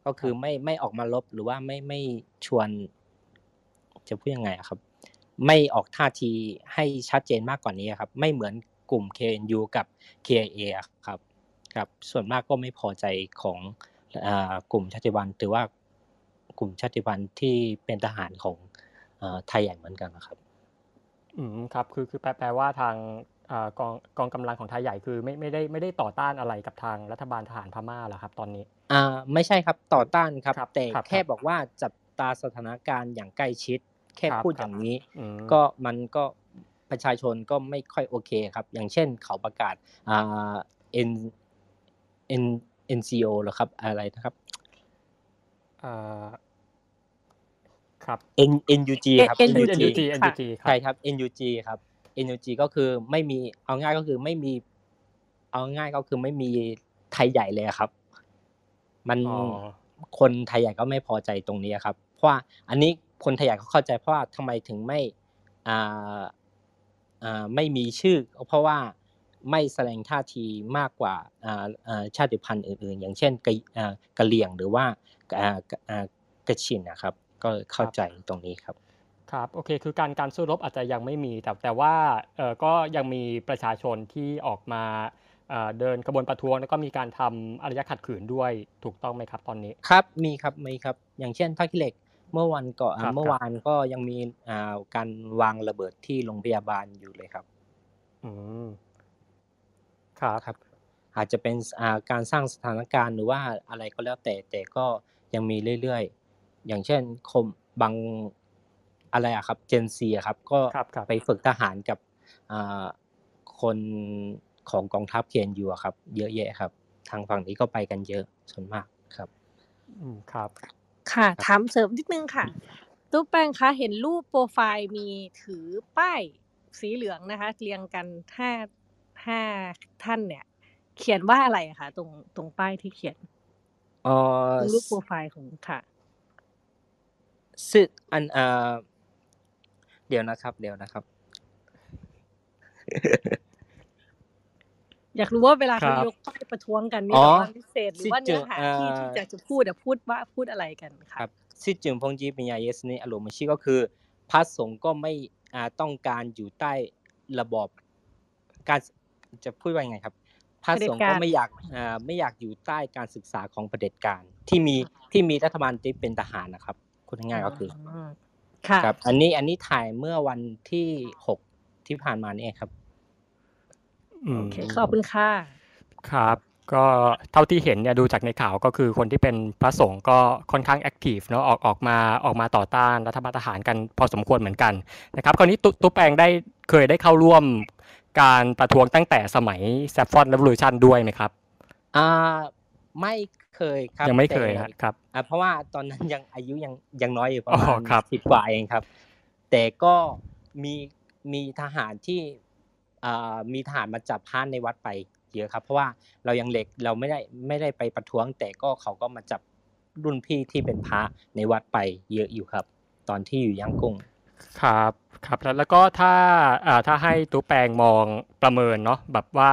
ก็คือไม่ไม่ออกมาลบหรือว่าไม่ไม่ชวน จะพูดยังไงครับ ไม่ออกท่าทีให้ชัดเจนมากกว่านี้ครับ ไม่เหมือนกลุ่ม KNU กับ KIA ครับครับส่วนมากก็ไม่พอใจของกลุ่มชาติพันธุ์หรือว่ากลุ่มชาติพันธุ์ที่เป็นทหารของไทยใหญ่เหมือนกันนะครับ อืมครับ คือคือแปลว่าทาง กองกองกำลังของไทยใหญ่คือไม่ไม่ได้ไม่ได้ต่อต้านอะไรกับทางรัฐบาลทหารพม่าหรอครับ ตอนนี้อ่าไม่ใช่ครับต่อต้านครับ แต่แค่บอกว่าจับตาสถานการณ์อย่างใกล้ชิด แค่พูดอย่างนี้ ก็มันก็ประชาชนก็ไม่ค่อยโอเคครับ อย่างเช่นเขาประกาศอ่า N N NCO หรอครับอะไรนะครับอ่าครับ N NUG ครับ NUG NUG ใช่ครับ NUG ครับ NUG ก็คือไม่มีเอาง่ายก็คือไม่มี เอาง่ายก็คือไม่มีไทยใหญ่เลยครับ มันคนไทยใหญ่ก็ไม่พอใจตรงนี้ครับ เพราะว่าอันนี้คนไทยใหญ่เขาเข้าใจเพราะว่าทำไมถึงไม่อ่าอ่าไม่มีชื่อ เพราะว่าไม่แสดงท่าทีมากกว่าอ่าอ่าชาติพันธุ์อื่นๆ อย่างเช่นกะอ่ากะเหลี่ยงหรือว่าอ่าอ่ากระชินนะครับ ก็เข้าใจตรงนี้ครับ ครับโอเคคือการการสู้รบอาจจะยังไม่มี แต่แต่ว่าเออก็ยังมีประชาชนที่ออกมาเดินกระบวนประท้วงแล้วก็มีการทำอารยะขัดขืนด้วยถูกต้องไหมครับตอนนี้ครับมีครับมีครับ อย่างเช่นท่าขี้เหล็กเมื่อวันก่อนเมื่อวานก็ยังมีการวางระเบิดที่โรงพยาบาลอยู่เลยครับอืมครับครับ อาจจะเป็นการสร้างสถานการณ์หรือว่าอะไรก็แล้วแต่แต่ก็ยังมีเรื่อยๆ อย่างเช่นคมบาง อะไรอะครับเจนซีอะครับ ก็ไปฝึกทหารกับคนของกองทัพเคนยูครับ เยอะแยะครับ ทางฝั่งนี้ก็ไปกันเยอะส่วนมากครับอืมครับ ค่ะถามเสริมนิดนึงค่ะตู้แป้งคะเห็นรูปโปรไฟล์มีถือป้ายสีเหลืองนะคะ เรียงกันห้าห้าท่านเนี่ย เขียนว่าอะไรคะตรงตรงป้ายที่เขียนอ๋อรูปโปรไฟล์ของค่ะซึ่งอันเอ่อ เดี๋ยวนะครับ เดี๋ยวนะครับ อยากรู้ว่าเวลาเขายกป้ายประท้วงกันมีแบบว่าพิเศษหรือว่าเนื้อหาที่ที่อยากจะพูดพูดว่าพูดอะไรกันครับซิจึงพงจีปัญญาเยสนี่อารมณ์ชีก็คือพระสงฆ์ก็ไม่ต้องการอยู่ใต้ระบอบการจะพูดว่าไงครับพระสงฆ์ก็ไม่อยากไม่อยากอยู่ใต้การศึกษาของประเด็จการที่มีที่มีรัฐบาลที่เป็นทหารนะครับพูดง่ายก็คือ ครับ อันนี้อันนี้ถ่ายเมื่อวันที่หกที่ผ่านมานี่ครับโอเคขอบคุณค่ะครับก็เท่าที่เห็นเนี่ยดูจากในข่าวก็คือคนที่เป็นพระสงฆ์ก็ค่อนข้าง active เนาะออกออกมาออกมาต่อต้านรัฐบาลทหารกันพอสมควรเหมือนกันนะครับคราวนี้ตุ๊แปงได้เคยได้เข้าร่วมการประท้วงตั้งแต่สมัย Saffron Revolution ด้วยไหมครับอ่าไม่ เคยครับยังไม่เคยครับอ่าเพราะว่าตอนนั้นยังอายุยังยังน้อยอยู่ประมาณสิบกว่าเองครับ แต่ก็มีมีทหารที่อ่ามีทหารมาจับพานในวัดไปเยอะครับ เพราะว่าเรายังเล็กเราไม่ได้ไม่ได้ไปประท้วง แต่ก็เขาก็มาจับรุ่นพี่ที่เป็นพระในวัดไปเยอะอยู่ครับ ตอนที่อยู่ย่างกุ้งครับครับแล้วก็ถ้าถ้าให้ตู้แปลงมองประเมินเนาะแบบว่า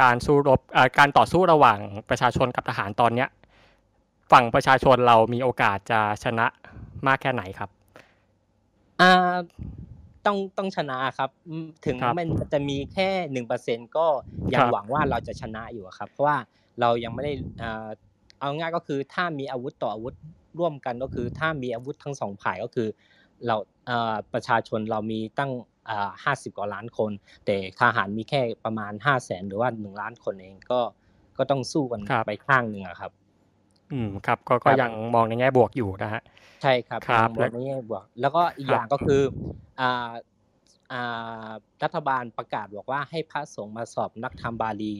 การสู้รบการต่อสู้ระหว่างประชาชนกับทหารตอนเนี้ยฝั่งประชาชนเรามีโอกาสจะชนะมากแค่ไหนครับอ่าต้องต้องชนะครับ ถึงมันจะมีแค่หนึ่งเปอร์เซ็นก็ยังหวังว่าเราจะชนะอยู่ครับ เพราะว่าเรายังไม่ได้เอาง่ายก็คือถ้ามีอาวุธต่ออาวุธร่วมกันก็คือ ถ้ามีอาวุธทั้งสองฝ่ายก็คือ เราประชาชนเรามีตั้ง ห้าสิบกว่าล้านคน แต่ทหารมีแค่ประมาณห้าแสนหรือว่าหนึ่งล้านคนเองก็ก็ต้องสู้กันไปข้างหนึ่งครับ อืมครับ ก็ก็ยังมองในแง่บวกอยู่นะฮะใช่ครับครับมองในแง่บวก แล้วก็อีกอย่างก็คืออ่าอ่ารัฐบาลประกาศบอกว่าให้พระสงฆ์มาสอบนักธรรมบาลี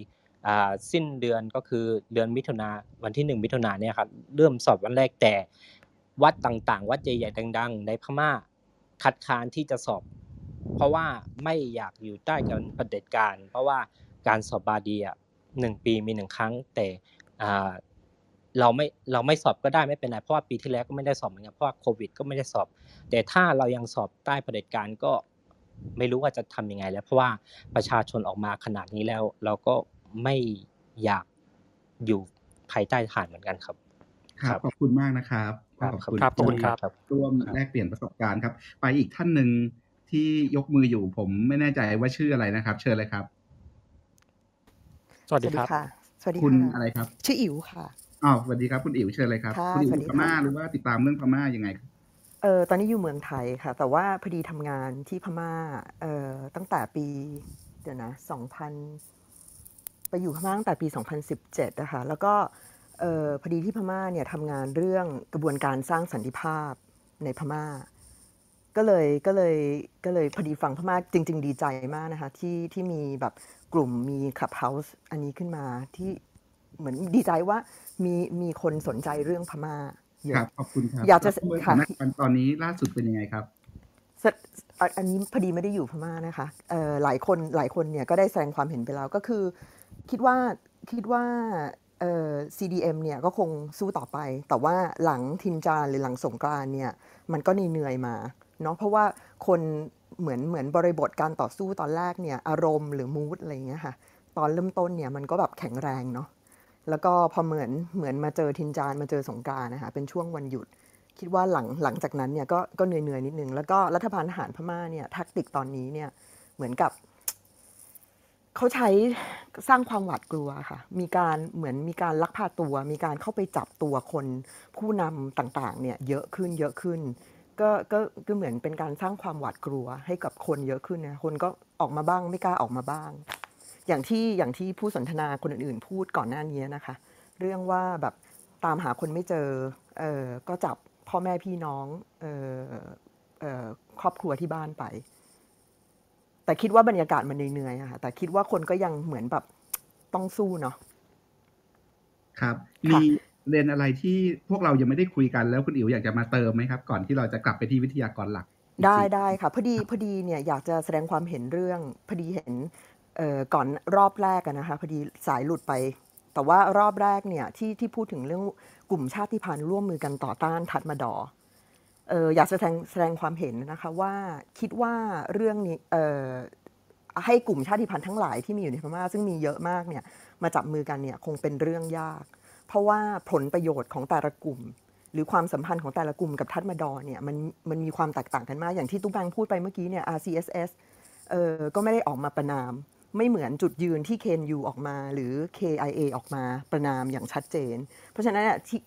อ่าสิ้นเดือนก็คือเดือนมิถุนาวันที่หนึ่งมิถุนาเนี่ยครับเริ่มสอบวันแรกแต่วัดต่างๆ วัดใหญ่ๆดัง ๆ ในพม่าคัดค้านที่จะสอบ เพราะว่าไม่อยากอยู่ใต้การปฏิดการ เพราะว่าการสอบบาดีอะหนึ่งปีมีหนึ่งครั้ง แต่อ่าเราไม่เราไม่สอบก็ได้ไม่เป็นไรเพราะว่าปีที่แล้วก็ไม่ได้สอบเหมือนกันเพราะว่าโควิด ก็ไม่ได้สอบ แต่ถ้าเรายังสอบใต้ประเด็จการก็ไม่รู้ว่าจะทํำยังไง แล้วเพราะว่าประชาชนออกมาขนาดนี้แล้ว เราก็ไม่อยากอยู่ภายใต้ทหารเหมือนกันครับครับขอบคุณมากนะครับขอบคุณครับขอบคุณครับร่วมแลกเปลี่ยนประสบการณ์ครับ ไปอีกท่านหนึ่ง ที่ยกมืออยู่ผมไม่แน่ใจว่าชื่ออะไรนะครับ เชิญเลยครับ สวัสดีครับสวัสดีคุณอะไรครับ ชื่ออิ๋วค่ะอ๋อสวัสดีครับ คุณอิ๋วเชิญเลยครับคุณอิ๋วพม่าหรือว่าติดตามเรื่องพม่ายังไงครับเออตอนนี้อยู่เมืองไทยค่ะ แต่ว่าพอดีทำงานที่พม่าเออตั้งแต่ปีเดี๋ยวนะสองพันไปอยู่พม่าตั้งแต่ปี 2017 นะคะ แล้วก็เออพอดีที่พม่าเนี่ยทำงานเรื่องกระบวนการสร้างสันติภาพในพม่า ก็เลยก็เลยก็เลยพอดีฟังพม่าจริง ๆ ดีใจมากนะคะที่ที่มีแบบกลุ่มมีคลับเฮาส์อันนี้ขึ้นมาที่เหมือนดีใจว่ามีมีคนสนใจเรื่องพม่าครับขอบคุณครับอยากจะค่ะตอนนี้ล่าสุดเป็นยังไงครับอันนี้พอดีไม่ได้อยู่พม่านะคะหลายคนหลายคนเนี่ยก็ได้แสดงความเห็นไปแล้วก็คือ คิดว่าคิดว่า CDM เนี่ยก็คงสู้ต่อไป แต่ว่าหลังทินจานหรือหลังสงกรานเนี่ยมันก็เหนื่อยมา เนาะเพราะว่าคนเหมือนเหมือนบริบทการต่อสู้ตอนแรกเนี่ยอารมณ์หรือมูดอะไรเงี้ยค่ะตอนเริ่มต้นเนี่ยมันก็แบบแข็งแรงเนาะแล้วก็พอเหมือนเหมือนมาเจอทินจานมาเจอสงการนะคะเป็นช่วงวันหยุด คิดว่าหลังหลังจากนั้นเนี่ยก็ก็เหนื่อยเหนื่อยนิดนึง แล้วก็รัฐบาลทหารพม่าเนี่ยแทคติกตอนนี้เนี่ยเหมือนกับเขาใช้สร้างความหวาดกลัวค่ะ มีการเหมือนมีการลักพาตัว มีการเข้าไปจับตัวคนผู้นำต่างๆเนี่ยเยอะขึ้นเยอะขึ้น ก็ก็ก็เหมือนเป็นการสร้างความหวาดกลัวให้กับคนเยอะขึ้นนะคนก็ออกมาบ้างไม่กล้าออกมาบ้าง อย่างที่อย่างที่ผู้สนทนาคนอื่นๆ พูดก่อนหน้านี้นะคะ เรื่องว่าแบบตามหาคนไม่เจอเออก็จับพ่อแม่พี่น้องเออเออครอบครัวที่บ้านไป แต่คิดว่าบรรยากาศมันเหนื่อยๆอะค่ะแต่คิดว่าคนก็ยังเหมือนแบบต้องสู้เนาะครับ มี เรียนอะไรที่พวกเรายังไม่ได้คุยกันแล้วคุณอิ๋วอยากจะมาเติมไหมครับ ก่อนที่เราจะกลับไปที่วิทยากรหลัก ได้ได้ค่ะพอดีพอดีเนี่ยอยากจะแสดงความเห็นเรื่องพอดีเห็นก่อนรอบแรกนะคะพอดีสายหลุดไป แต่ว่ารอบแรกเนี่ยที่ที่พูดถึงเรื่องกลุ่มชาติพันธุ์ร่วมมือกันต่อต้านทัดมาดอเอออยากแสดงแสดงความเห็นนะคะว่าคิดว่าเรื่องนี้เออให้กลุ่มชาติพันธุ์ทั้งหลายที่มีอยู่ในพม่าซึ่งมีเยอะมากเนี่ยมาจับมือกันเนี่ยคงเป็นเรื่องยาก เพราะว่าผลประโยชน์ของแต่ละกลุ่ม หรือความสัมพันธ์ของแต่ละกลุ่มกับทัดมาดอเนี่ยมันมันมีความแตกต่างกันมาก อย่างที่ตุ๊กแบงพูดไปเมื่อกี้เนี่ย RCSS เออก็ไม่ได้ออกมาประนาม ไม่เหมือนจุดยืนที่ KNU ออกมา หรือ KIA ออกมาประนามอย่างชัดเจน เพราะฉะนั้นที่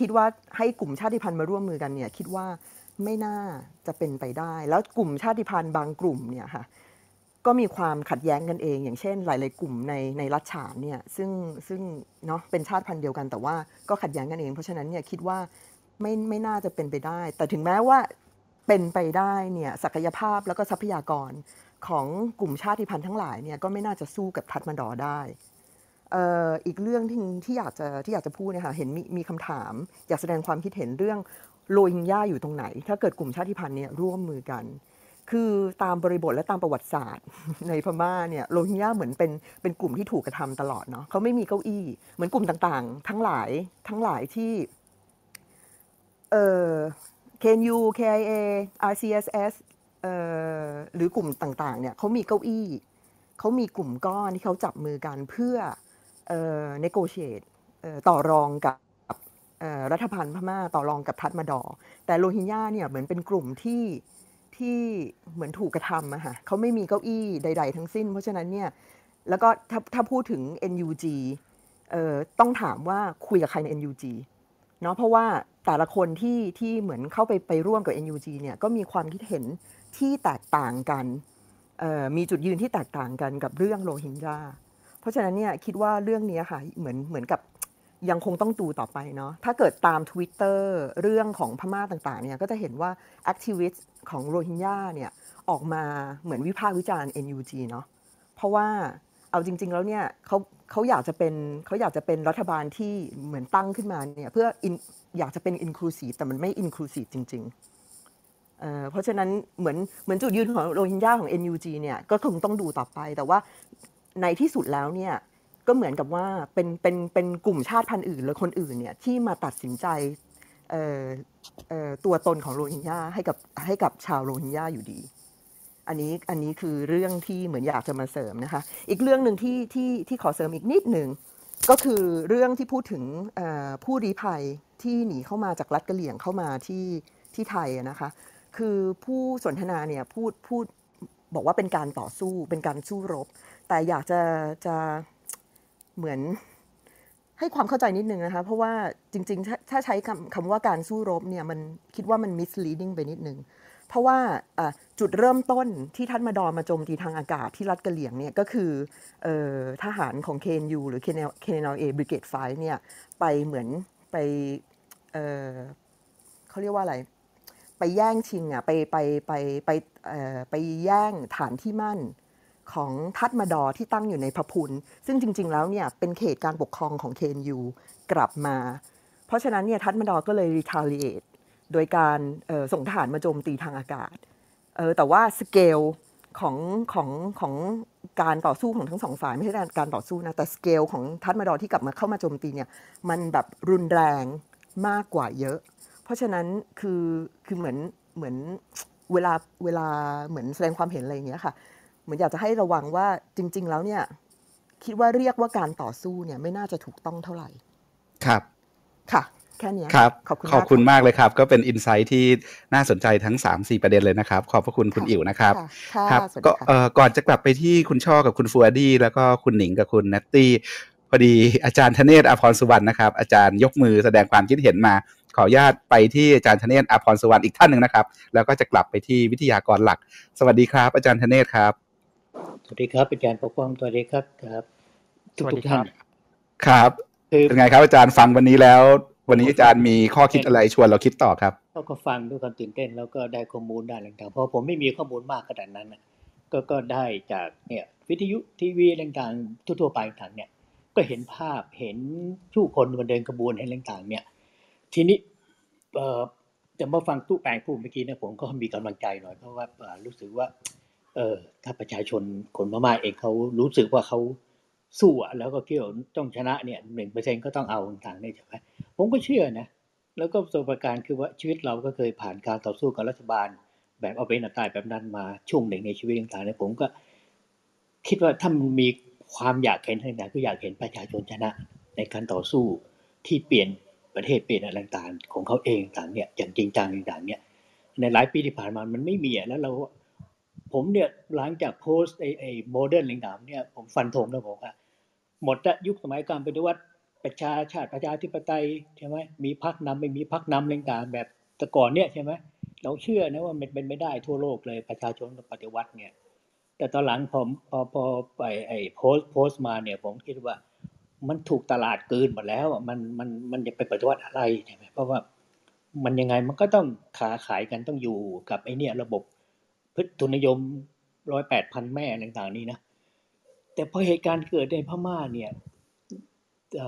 คิดว่าให้กลุ่มชาติพันธุ์มาร่วมมือกันเนี่ยคิดว่าไม่น่าจะเป็นไปได้ แล้วกลุ่มชาติพันธุ์บางกลุ่มเนี่ยค่ะ ก็มีความขัดแย้งกันเอง อย่างเช่น หลาย ๆ กลุ่มในในรัฐฉานเนี่ยซึ่งซึ่งเนาะเป็นชาติพันธุ์เดียวกันแต่ว่าก็ขัดแย้งกันเอง เพราะฉะนั้นเนี่ยคิดว่าไม่ไม่น่าจะเป็นไปได้ แต่ถึงแม้ว่าเป็นไปได้เนี่ยศักยภาพแล้วก็ทรัพยากรของกลุ่มชาติพันธุ์ทั้งหลายเนี่ยก็ไม่น่าจะสู้กับทัดมาดอได้อีกเรื่องที่ที่อยากจะที่อยากจะพูดเนี่ยค่ะเห็นมีมีคำถาม อยากแสดงความคิดเห็นเรื่องโรฮิงญาอยู่ตรงไหน ถ้าเกิดกลุ่มชาติพันธุ์เนี่ยร่วมมือกัน คือตามบริบทและตามประวัติศาสตร์ ในพม่าเนี่ยโรฮิงญาเหมือนเป็นเป็นกลุ่มที่ถูกกระทำตลอดเนาะเขาไม่มีเก้าอี้เหมือนกลุ่มต่างๆ ทั้งหลายทั้งหลายที่เอ่อ KNU KIA RCSS เอ่อหรือกลุ่มต่างๆเนี่ยเขามีเก้าอี้เขามีกลุ่มก้อนที่เขาจับมือกันเพื่อเอ่อ negotiate ต่อรองกับรัฐบาลพม่าต่อรองกับทัดมาดอ แต่โรฮิงญาเนี่ยเหมือนเป็นกลุ่มที่ ที่เหมือนถูกกระทำอะค่ะเขาไม่มีเก้าอี้ใด ๆ ทั้งสิ้น เพราะฉะนั้นเนี่ยแล้วก็ถ้าถ้าพูดถึง NUG เอ่อต้องถามว่าคุยกับใครใน NUG เนาะเพราะว่าแต่ละคนที่ที่เหมือนเข้าไปไปร่วมกับ NUG เนี่ยก็มีความคิดเห็นที่แตกต่างกันมีจุดยืนที่แตกต่างกันกับเรื่องโรฮิงญาเพราะฉะนั้นเนี่ยคิดว่าเรื่องนี้ค่ะเหมือนเหมือนกับ ยังคงต้องดูต่อไปเนาะ ถ้าเกิดตาม Twitter เรื่องของพม่าต่างๆเนี่ยก็จะเห็นว่าแอคทิวิสต์ของโรฮิงญาเนี่ยออกมาเหมือนวิพากษ์วิจารณ์ NUG เนาะ เพราะว่าเอาจริง ๆ แล้วเนี่ยเขาเขาอยากจะเป็นเขาอยากจะเป็นรัฐบาลที่เหมือนตั้งขึ้นมาเนี่ยเพื่ออยากจะเป็นอินคลูซีฟแต่มันไม่อินคลูซีฟจริง ๆเพราะฉะนั้นเหมือนเหมือนจุดยืนของโรฮิงญาของ NUG เนี่ยก็คงต้องดูต่อไป แต่ว่าในที่สุดแล้วเนี่ย ก็เหมือนกับว่าเป็นเป็นเป็นกลุ่มชาติพันธุ์อื่นหรือคนอื่นเนี่ยที่มาตัดสินใจตัวตนของโรฮิงญาให้กับให้กับชาวโรฮิงญาอยู่ดี อันนี้อันนี้คือเรื่องที่เหมือนอยากจะมาเสริมนะคะ อีกเรื่องหนึ่งที่ที่ที่ขอเสริมอีกนิดหนึ่งก็คือเรื่องที่พูดถึงผู้รีภัยที่หนีเข้ามาจากรัฐกะเหลี่ยงเข้ามาที่ที่ไทยนะคะ คือผู้สนทนาเนี่ยพูดพูดบอกว่าเป็นการต่อสู้เป็นการสู้รบ แต่อยากจะจะ เหมือนให้ความเข้าใจนิดนึงนะคะ เพราะว่าจริงๆ ถ้าใช้คำคำว่าการสู้รบเนี่ยมันคิดว่ามัน misleading ไปนิดนึง เพราะว่าจุดเริ่มต้นที่ท่านมาดอมาโจมตีทางอากาศที่รัฐกะเหลี่ยงเนี่ยก็คือทหารของ KNU หรือ KNLA Brigade 5เนี่ยไปเหมือนไปเเขาเรียกว่าอะไร ไปแย่งชิงอะไปไปไปไปไปแย่งฐานที่มั่น ของทัดมาดอที่ตั้งอยู่ในพะพุนซึ่งจริง ๆ แล้วเนี่ยเป็นเขตการปกครองของเคนยูกลับมา เพราะฉะนั้นเนี่ยทัดมาดอก็เลย retaliate โดยการส่งทหารมาโจมตีทางอากาศแต่ว่าสเกลของของของการต่อสู้ของทั้งสองฝ่ายไม่ใช่การต่อสู้นะแต่สเกลของทัดมาดอที่กลับมาเข้ามาโจมตีเนี่ยมันแบบรุนแรงมากกว่าเยอะ เพราะฉะนั้นคือคือเหมือนเหมือนเวลาเวลาเหมือนแสดงความเห็นอะไรอย่างเงี้ยค่ะ มือนอยากจะให้ระวังว่าจริง ๆ แล้วเนี่ยคิดว่าเรียกว่าการต่อสู้เนี่ยไม่น่าจะถูกต้องเท่าไหร่ ครับ ค่ะ แค่นี้ครับขอบคุณขอบคุณมากเลยครับ ก็เป็นอินไซต์ที่น่าสนใจทั้ง 3 4 ประเด็นเลยนะครับ ขอบพระคุณคุณอิ๋วนะครับ ครับก็ก่อนจะกลับไปที่คุณช่อกับคุณฟัวดี้แล้วก็คุณหนิงกับคุณนัตตี้พอดีอาจารย์ธเนศอภรสุวรรณนะครับ อาจารย์ยกมือแสดงความคิดเห็นมา ขออนุญาตไปที่อาจารย์ธเนศอภรสุวรรณอีกท่านหนึ่งนะครับ แล้วก็จะกลับไปที่วิทยากรหลัก สวัสดีครับ อาจารย์ธเนศครับ วัสดีครับอาจารย์ปกป้องสวัสดีครับครับทุกทุกท่านครับเป็นไงครับอาจารย์ฟังวันนี้แล้ว วันนี้อาจารย์มีข้อคิดอะไรชวนเราคิดต่อครับก็ฟังด้วยความตื่นเต้นแล้วก็ได้ข้อมูลได้ต่างๆเพราะผมไม่มีข้อมูลมากขนาดนั้นก็ก็ได้จากเนี่ยวิทยุทีวีต่างๆทั่วๆไปต่างเนี่ยก็เห็นภาพเห็นผู้คนมาเดินกระบวนเห็นต่างๆ เนี่ย ทีนี้เอ่อแต่มาฟังตู้แปลงพูดเมื่อกี้เนี่ยผมก็มีกำลังใจหน่อยเพราะว่ารู้สึกว่า เออถ้าประชาชนคนพม่าเองเขารู้สึกว่าเขาสู้แล้วก็เกี่ยวต้องชนะเนี่ยหนึ่งเปอร์เซ็นก็ต้องเอาต่างๆนี่ใช่ไหมผมก็เชื่อนะ แล้วก็ประสบการณ์คือว่าชีวิตเราก็เคยผ่านการต่อสู้กับรัฐบาล แบบเอาเป็นตายแบบนั้นมาช่วงหนึ่งในชีวิตต่างๆเนี่ยผมก็ คิดว่าถ้ามันมีความอยากเห็นต่างๆก็อยากเห็นประชาชนชนะ ในการต่อสู้ที่เปลี่ยนประเทศเปลี่ยนอะไรต่างๆของเขาเองต่างเนี่ยอย่างจริงจังต่างๆเนี่ยในหลายปีที่ผ่านมามันไม่มีแล้วเรา ผมเนี่ยหลังจากโพสต์ไอ้ไอ้โมเดิร์นลิงดามเนี่ยผมฟันธงแล้วบอกว่าหมดละยุคสมัยการปฏิวัติประชาชาติประชาธิปไตยใช่ไหมมีพักนำไม่มีพักนำลิงดามแบบแต่ก่อนเนี่ยใช่ไหมเราเชื่อนะว่ามันเป็นไม่ได้ทั่วโลกเลยประชาชนปฏิวัติเนี่ย แต่ตอนหลังผมพอพอไปไอ้โพสโพสมาเนี่ยผมคิดว่ามันถูกตลาดเกินหมดแล้วมันมันมันจะไปปฏิวัติอะไรใช่ไหมเพราะว่ามันยังไงมันก็ต้องขาขายกันต้องอยู่กับไอ้นี่ระบบ ทุนนิยมร้อยแปดพันแม่ต่างๆ นี่นะ แต่พอเหตุการณ์เกิดในพม่าเนี่ยเ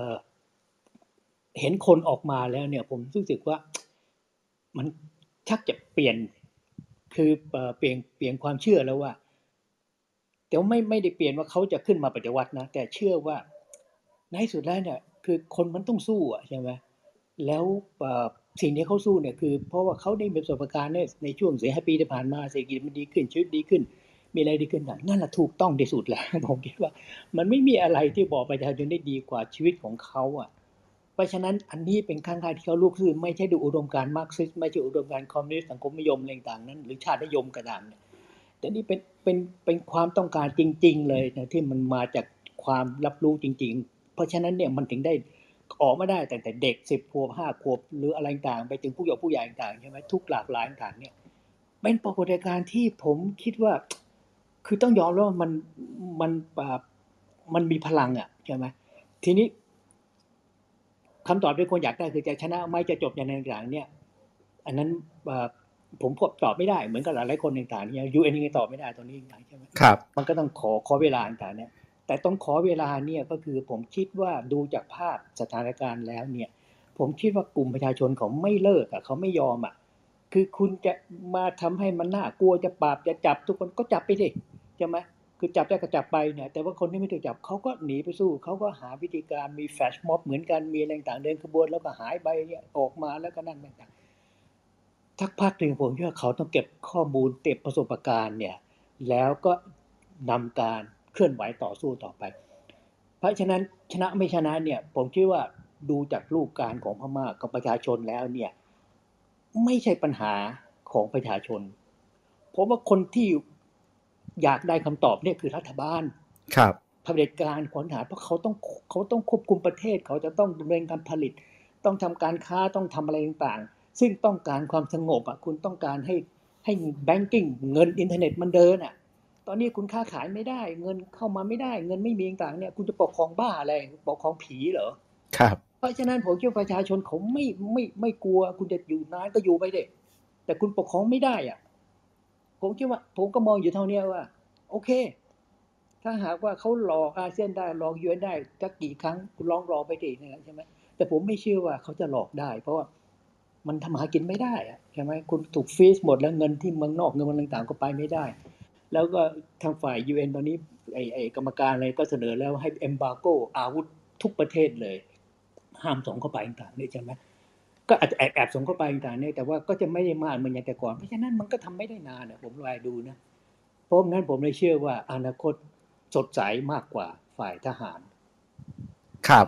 เห็นคนออกมาแล้วเนี่ย ผมรู้สึกว่ามันชักจะเปลี่ยนคือเปลี่ยนเปลี่ยนความเชื่อแล้วว่า แต่ไม่ไม่ได้เปลี่ยนว่าเขาจะขึ้นมาปฏิวัตินะ แต่เชื่อว่าในสุดแล้วเนี่ย คือคนมันต้องสู้อะใช่ไหมแล้ว สิ่งที่เขาสู้เนี่ยคือเพราะว่าเขาได้มีประสบการณ์เนี่ยในช่วงสี่ห้าปีที่ผ่านมาเศรษฐกิจมันดีขึ้นชีวิตดีขึ้น มีอะไรดีขึ้นนั่นแหละถูกต้องที่สุดแล้วผมคิดว่า มันไม่มีอะไรที่บอกประชาชนได้ดีกว่าชีวิตของเขาอะเพราะฉะนั้นอันนี้เป็นครั้งแรกที่เขาลูกคือไม่ใช่ดูอุดมการณ์มาร์กซิสไม่ใช่อุดมการณ์คอมมิวนิสต์สังคมนิยมอะไรต่างนั้น หรือชาตินิยมกระดานเนี่ยแต่นี่เป็นเป็นเป็นความต้องการจริง ๆ เลยนะที่มันมาจากความรับรู้จริง ๆ เพราะฉะนั้นเนี่ยมันถึงได้ ออกมาได้แต่แต่เด็กสิบขวบห้าขวบหรืออะไรต่างไปถึงผู้ใหญ่ผู้ใหญ่ต่างใช่ไหมทุกหลากหลายต่างเนี่ยเป็นปรากฏการณ์ที่ผมคิดว่า คือต้องยอมรับว่ามันมันแบบมันมีพลังอะใช่ไหมทีนี้คำตอบที่คนอยากได้คือจะชนะไม่จะจบอย่างไรต่างเนี่ย อันนั้นผมพบตอบไม่ได้เหมือนกับหลายๆคนต่างๆเนี่ยยูเอ็นยังตอบไม่ได้ตรงนี้ใช่ไหมครับ มันก็ต้องขอขอเวลาต่างๆเนี่ย แต่ต้องขอเวลาเนี่ยก็คือผมคิดว่าดูจากภาพสถานการณ์แล้วเนี่ย ผมคิดว่ากลุ่มประชาชนเขาไม่เลิกอะเขาไม่ยอมอะคือคุณจะมาทำให้มันน่ากลัวจะปราบจะจับทุกคนก็จับไปสิใช่ไหมคือจับได้ก็จับไปเนี่ย แต่ว่าคนที่ไม่ถูกจับเขาก็หนีไปสู้เขาก็หาวิธีการมีแฟชม็อบเหมือนกันมีอะไรต่างเดินขบวนแล้วก็หายไปเนี่ยออกมาแล้วก็นั่นต่างทักพักหนึ่งผมว่าเขาต้องเก็บข้อมูลเก็บประสบการณ์เนี่ย แล้วก็นำการ เคลื่อนไหวต่อสู้ต่อไป เพราะฉะนั้นชนะไม่ชนะเนี่ย ผมคิดว่าดูจากรูปการของพม่ากับประชาชนแล้วเนี่ย ไม่ใช่ปัญหาของประชาชน เพราะว่าคนที่อยากได้คำตอบเนี่ยคือรัฐบาล ครับผลิตการขนหาเพราะเขาต้องเขาต้องควบคุมประเทศ เขาจะต้องดำเนินการผลิต ต้องทำการค้าต้องทำอะไรต่างๆ ซึ่งต้องการความสงบอะคุณต้องการให้ให้แบงกิ้งเงินอินเทอร์เน็ตมันเดินอะ ตอนนี้คุณค้าขายไม่ได้ เงินเข้ามาไม่ได้ เงินไม่มีต่างเนี่ย คุณจะปกครองบ้าอะไรปกครองผีเหรอครับ เพราะฉะนั้นผมคิดว่าประชาชนเขาไม่ไม่ไม่กลัว คุณจะอยู่นานก็อยู่ไปเด็แต่คุณปกครองไม่ได้อะ ผมคิดว่า ผมก็มองอยู่เท่านี้ว่า โอเค ถ้าหากว่าเขาหลอกอาเซียนได้หลอกยูเอ็นได้จะกี่ครั้งคุณลองรอไปดินะใช่ไหมแต่ผมไม่เชื่อว่าเขาจะหลอกได้ เพราะว่ามันทำหากินไม่ได้อะใช่ไหมคุณถูกฟีสหมดแล้วเงินที่เมืองนอกเงินมันต่างๆก็ไปไม่ได้ แล้วก็ทางฝ่ายยูเอ็นตอนนี้ไอ้ไอ้กรรมการอะไรก็เสนอแล้วให้เอมบาโกอาวุธทุกประเทศเลย ห้ามส่งเข้าไปต่างๆนี่ใช่ไหมก็อาจจะแอบแอบส่งเข้าไปต่างๆนี่แต่ว่าก็จะไม่ได้มากเหมือนอย่างแต่ก่อนเพราะฉะนั้นมันก็ทำไม่ได้นานนะผมรายดูนะราะงั้นผมเลยเชื่อว่าอนาคตสดใสมากกว่าฝ่ายทหาร ครับ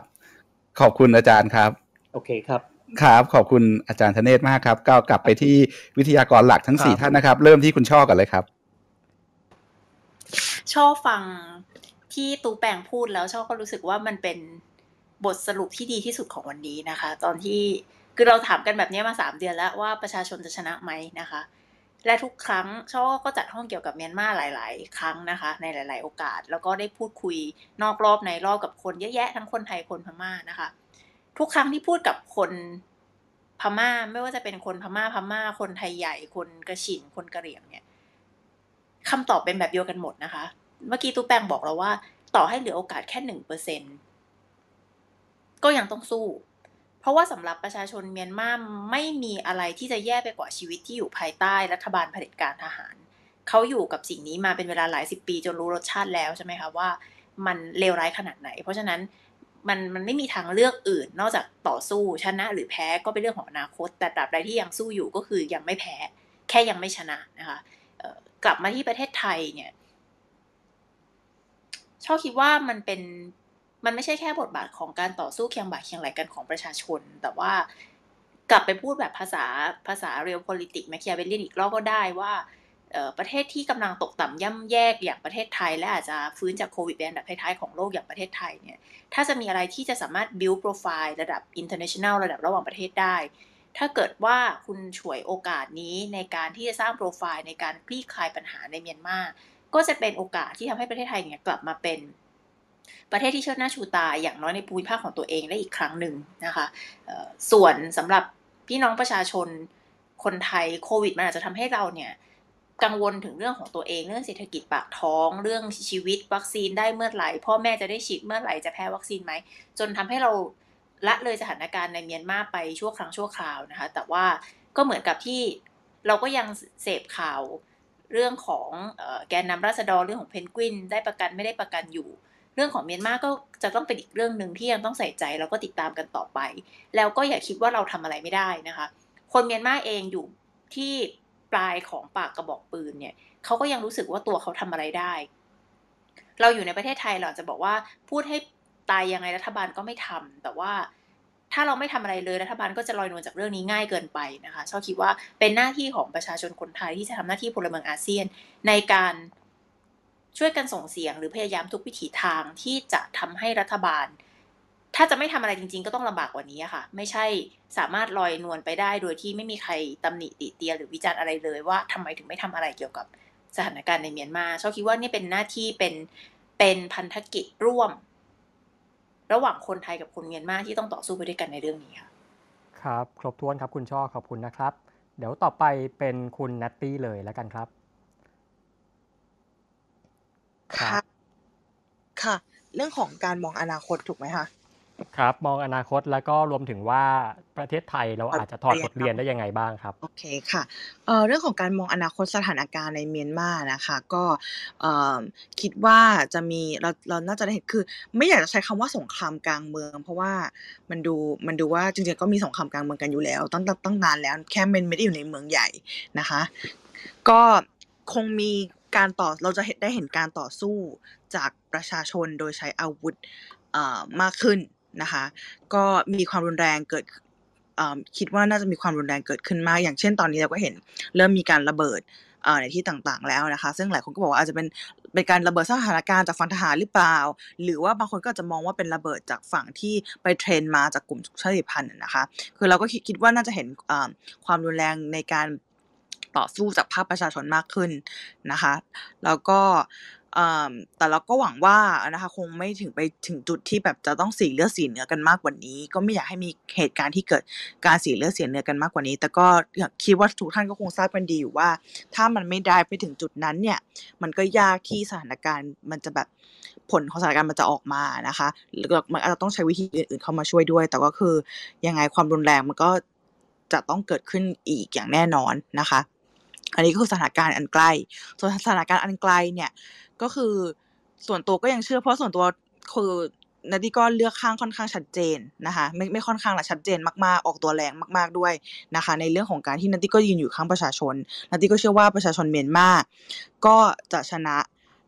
ขอบคุณอาจารย์ครับ โอเคครับครับขอบคุณอาจารย์ธเนศมากครับก็กลับไปที่วิทยากรหลักทั้งสี่ท่านนะครับ เริ่มที่คุณช่อกันเลยครับ ชอบฟังที่ตูแปงพูดแล้วชอบก็รู้สึกว่ามันเป็นบทสรุปที่ดีที่สุดของวันนี้นะคะ ตอนที่คือเราถามกันแบบนี้มาสามเดือนแล้วว่าประชาชนจะชนะไหมนะคะ และทุกครั้งช่อก็จัดห้องเกี่ยวกับเมียนมาหลาย ๆ ครั้งนะคะ ในหลาย ๆ โอกาส แล้วก็ได้พูดคุยนอกรอบในรอบกับคนเยอะแยะทั้งคนไทยคนพม่านะคะ ทุกครั้งที่พูดกับคนพม่าไม่ว่าจะเป็นคนพม่าพม่า คนไทยใหญ่คนกระฉินคนกระเหรี่ยงเนี่ย คำตอบเป็นแบบเดียวกันหมดนะคะ เมื่อกี้ตู้แปงบอกเราว่า ต่อให้เหลือโอกาสแค่หนึ่งเปอร์เซ็นก็ยังต้องสู้ เพราะว่าสำหรับประชาชนเมียนมาไม่มีอะไรที่จะแย่ไปกว่าชีวิตที่อยู่ภายใต้รัฐบาลเผด็จการทหาร เขาอยู่กับสิ่งนี้มาเป็นเวลาหลายสิบปีจนรู้รสชาติแล้วใช่ไหมคะว่า มันเลวร้ายขนาดไหน เพราะฉะนั้นมันมันไม่มีทางเลือกอื่น นอกจากต่อสู้ชนะหรือแพ้ก็เป็นเรื่องของอนาคต แต่ตราบใดที่ยังสู้อยู่ก็คือยังไม่แพ้ แค่ยังไม่ชนะนะคะ กลับมาที่ประเทศไทยเนี่ยชอบคิดว่ามันเป็นมันไม่ใช่แค่บทบาทของการต่อสู้เคียงบ่าเคียงไหล่กันของประชาชน แต่ว่ากลับไปพูดแบบภาษาภาษาเรียล politics แมคเคียเบลลินอีกรอบก็ได้ว่าประเทศที่กำลังตกต่ำย่ำแย่อย่างประเทศไทย และอาจจะฟื้นจากโควิดเป็นอันดับท้ายๆของโลกอย่างประเทศไทยเนี่ยถ้าจะมีอะไรที่จะสามารถ build profile ระดับ international ระดับระหว่างประเทศได้ ถ้าเกิดว่าคุณฉวยโอกาสนี้ในการที่จะสร้างโปรไฟล์ในการคลี่คลายปัญหาในเมียนมา ก็จะเป็นโอกาสที่ทำให้ประเทศไทยเนี่ยกลับมาเป็น ประเทศที่เชิดหน้าชูตาอย่างน้อยในภูมิภาคของตัวเองได้อีกครั้งหนึ่งนะคะส่วนสำหรับพี่น้องประชาชนคนไทยโควิดมันอาจจะทำให้เราเนี่ยกังวลถึงเรื่องของตัวเองเรื่องเศรษฐกิจปากท้อง เรื่องชีวิตวัคซีนได้เมื่อไหร่พ่อแม่จะได้ฉีดเมื่อไหร่จะแพ้วัคซีนไหมจนทำให้เรา ละเลยสถานการณ์ในเมียนมาไปชั่วครั้งชั่วคราวนะคะ แต่ว่าก็เหมือนกับที่เราก็ยังเสพข่าวเรื่องของแกนนำราษฎรเรื่องของเพนกวิน ได้ประกันไม่ได้ประกันอยู่ เรื่องของเมียนมาก็จะต้องเป็นอีกเรื่องหนึ่งที่ยังต้องใส่ใจแล้วก็ติดตามกันต่อไป แล้วก็อย่าคิดว่าเราทำอะไรไม่ได้นะคะ คนเมียนมาเองอยู่ที่ปลายของปากกระบอกปืนเนี่ยเขาก็ยังรู้สึกว่าตัวเขาทำอะไรได้ เราอยู่ในประเทศไทยเราจะบอกว่าพูดให้ ตายยังไงรัฐบาลก็ไม่ทำแต่ว่าถ้าเราไม่ทำอะไรเลยรัฐบาลก็จะลอยนวลจากเรื่องนี้ง่ายเกินไปนะคะชอบคิดว่าเป็นหน้าที่ของประชาชนคนไทยที่จะทำหน้าที่พลเมืองอาเซียน ในการช่วยกันส่งเสียง หรือพยายามทุกวิถีทางที่จะทำให้รัฐบาล ถ้าจะไม่ทำอะไรจริง ๆ ก็ต้องลำบากกว่านี้ค่ะ ไม่ใช่สามารถลอยนวลไปได้ โดยที่ไม่มีใครตำหนิติเตียนหรือวิจารณ์อะไรเลยว่าทำไมถึงไม่ทำอะไรเกี่ยวกับสถานการณ์ในเมียนมาชอบคิดว่านี่เป็นหน้าที่เป็นเป็นพันธกิจร่วม ระหว่างคนไทยกับคนเมียนมาที่ต้องต่อสู้ไปด้วยกันในเรื่องนี้ค่ะครับครบถ้วนครับคุณช่อขอบคุณนะครับ เดี๋ยวต่อไปเป็นคุณนัตตี้เลยแล้วกันครับค่ะค่ะ เรื่องของการมองอนาคตถูกไหมคะ ครับ มองอนาคตแล้วก็รวมถึงว่าประเทศไทยเราอาจจะถอดบทเรียนได้ยังไงบ้างครับ โอเคค่ะเอ่อเรื่องของการมองอนาคตสถานการณ์ในเมียนมานะคะก็เอ่อคิดว่าจะมีเราเราน่าจะได้เห็นคือ ไม่อยากจะใช้คำว่าสงครามกลางเมือง เพราะว่ามันดูมันดูว่าจริงๆก็มีสงครามกลางเมืองกันอยู่แล้วตั้งตั้งนานแล้วแค่มันไม่ได้อยู่ในเมืองใหญ่นะคะ ก็คงมีการต่อเราจะเห็นได้เห็นการต่อสู้จากประชาชนโดยใช้อาวุธมากขึ้น นะคะ ก็มีความรุนแรงเกิดคิดว่าน่าจะมีความรุนแรงเกิดขึ้นมาก อย่างเช่นตอนนี้เราก็เห็นเริ่มมีการระเบิดในที่ต่างๆแล้วนะคะ ซึ่งหลายคนก็บอกว่าอาจจะเป็นเป็นการระเบิดสถานการณ์จากฝั่งทหารหรือเปล่า หรือว่าบางคนก็จะมองว่าเป็นระเบิดจากฝั่งที่ไปเทรนมาจากกลุ่มชาติพันธุ์นะคะ คือเราก็คิดว่าน่าจะเห็นความรุนแรงในการต่อสู้จากภาคประชาชนมากขึ้นนะคะ แล้วก็ แต่เราก็หวังว่านะคะคงไม่ถึงไปถึงจุดที่แบบจะต้องสีเลือดสีเนื้อกันมากกว่านี้ ก็ไม่อยากให้มีเหตุการณ์ที่เกิดการสีเลือดเสียเนื้อกันมากกว่านี้ แต่ก็คิดว่าทุกท่านก็คงทราบกันดีอยู่ว่า ถ้ามันไม่ได้ไปถึงจุดนั้นเนี่ย มันก็ยากที่สถานการณ์มันจะแบบผลของสถานการณ์มันจะออกมานะคะหรือมันอาจจะต้องใช้วิธีอื่นๆเข้ามาช่วยด้วย แต่ก็คือยังไงความรุนแรงมันก็จะต้องเกิดขึ้นอีกอย่างแน่นอนนะคะ อันนี้ก็คือสถานการณ์อันใกล้ส่วนสถานการณ์อันไกลเนี่ยก็คือส่วนตัวก็ยังเชื่อเพราะส่วนตัวคือนาดีก็เลือกข้างค่อนข้างชัดเจนนะคะไม่ไม่ค่อนข้างละชัดเจนมากๆออกตัวแรงมาก ๆด้วยนะคะ ในเรื่องของการที่นาดีก็ยืนอยู่ข้างประชาชนนาดีก็เชื่อว่าประชาชนเมียนมาก็จะชนะ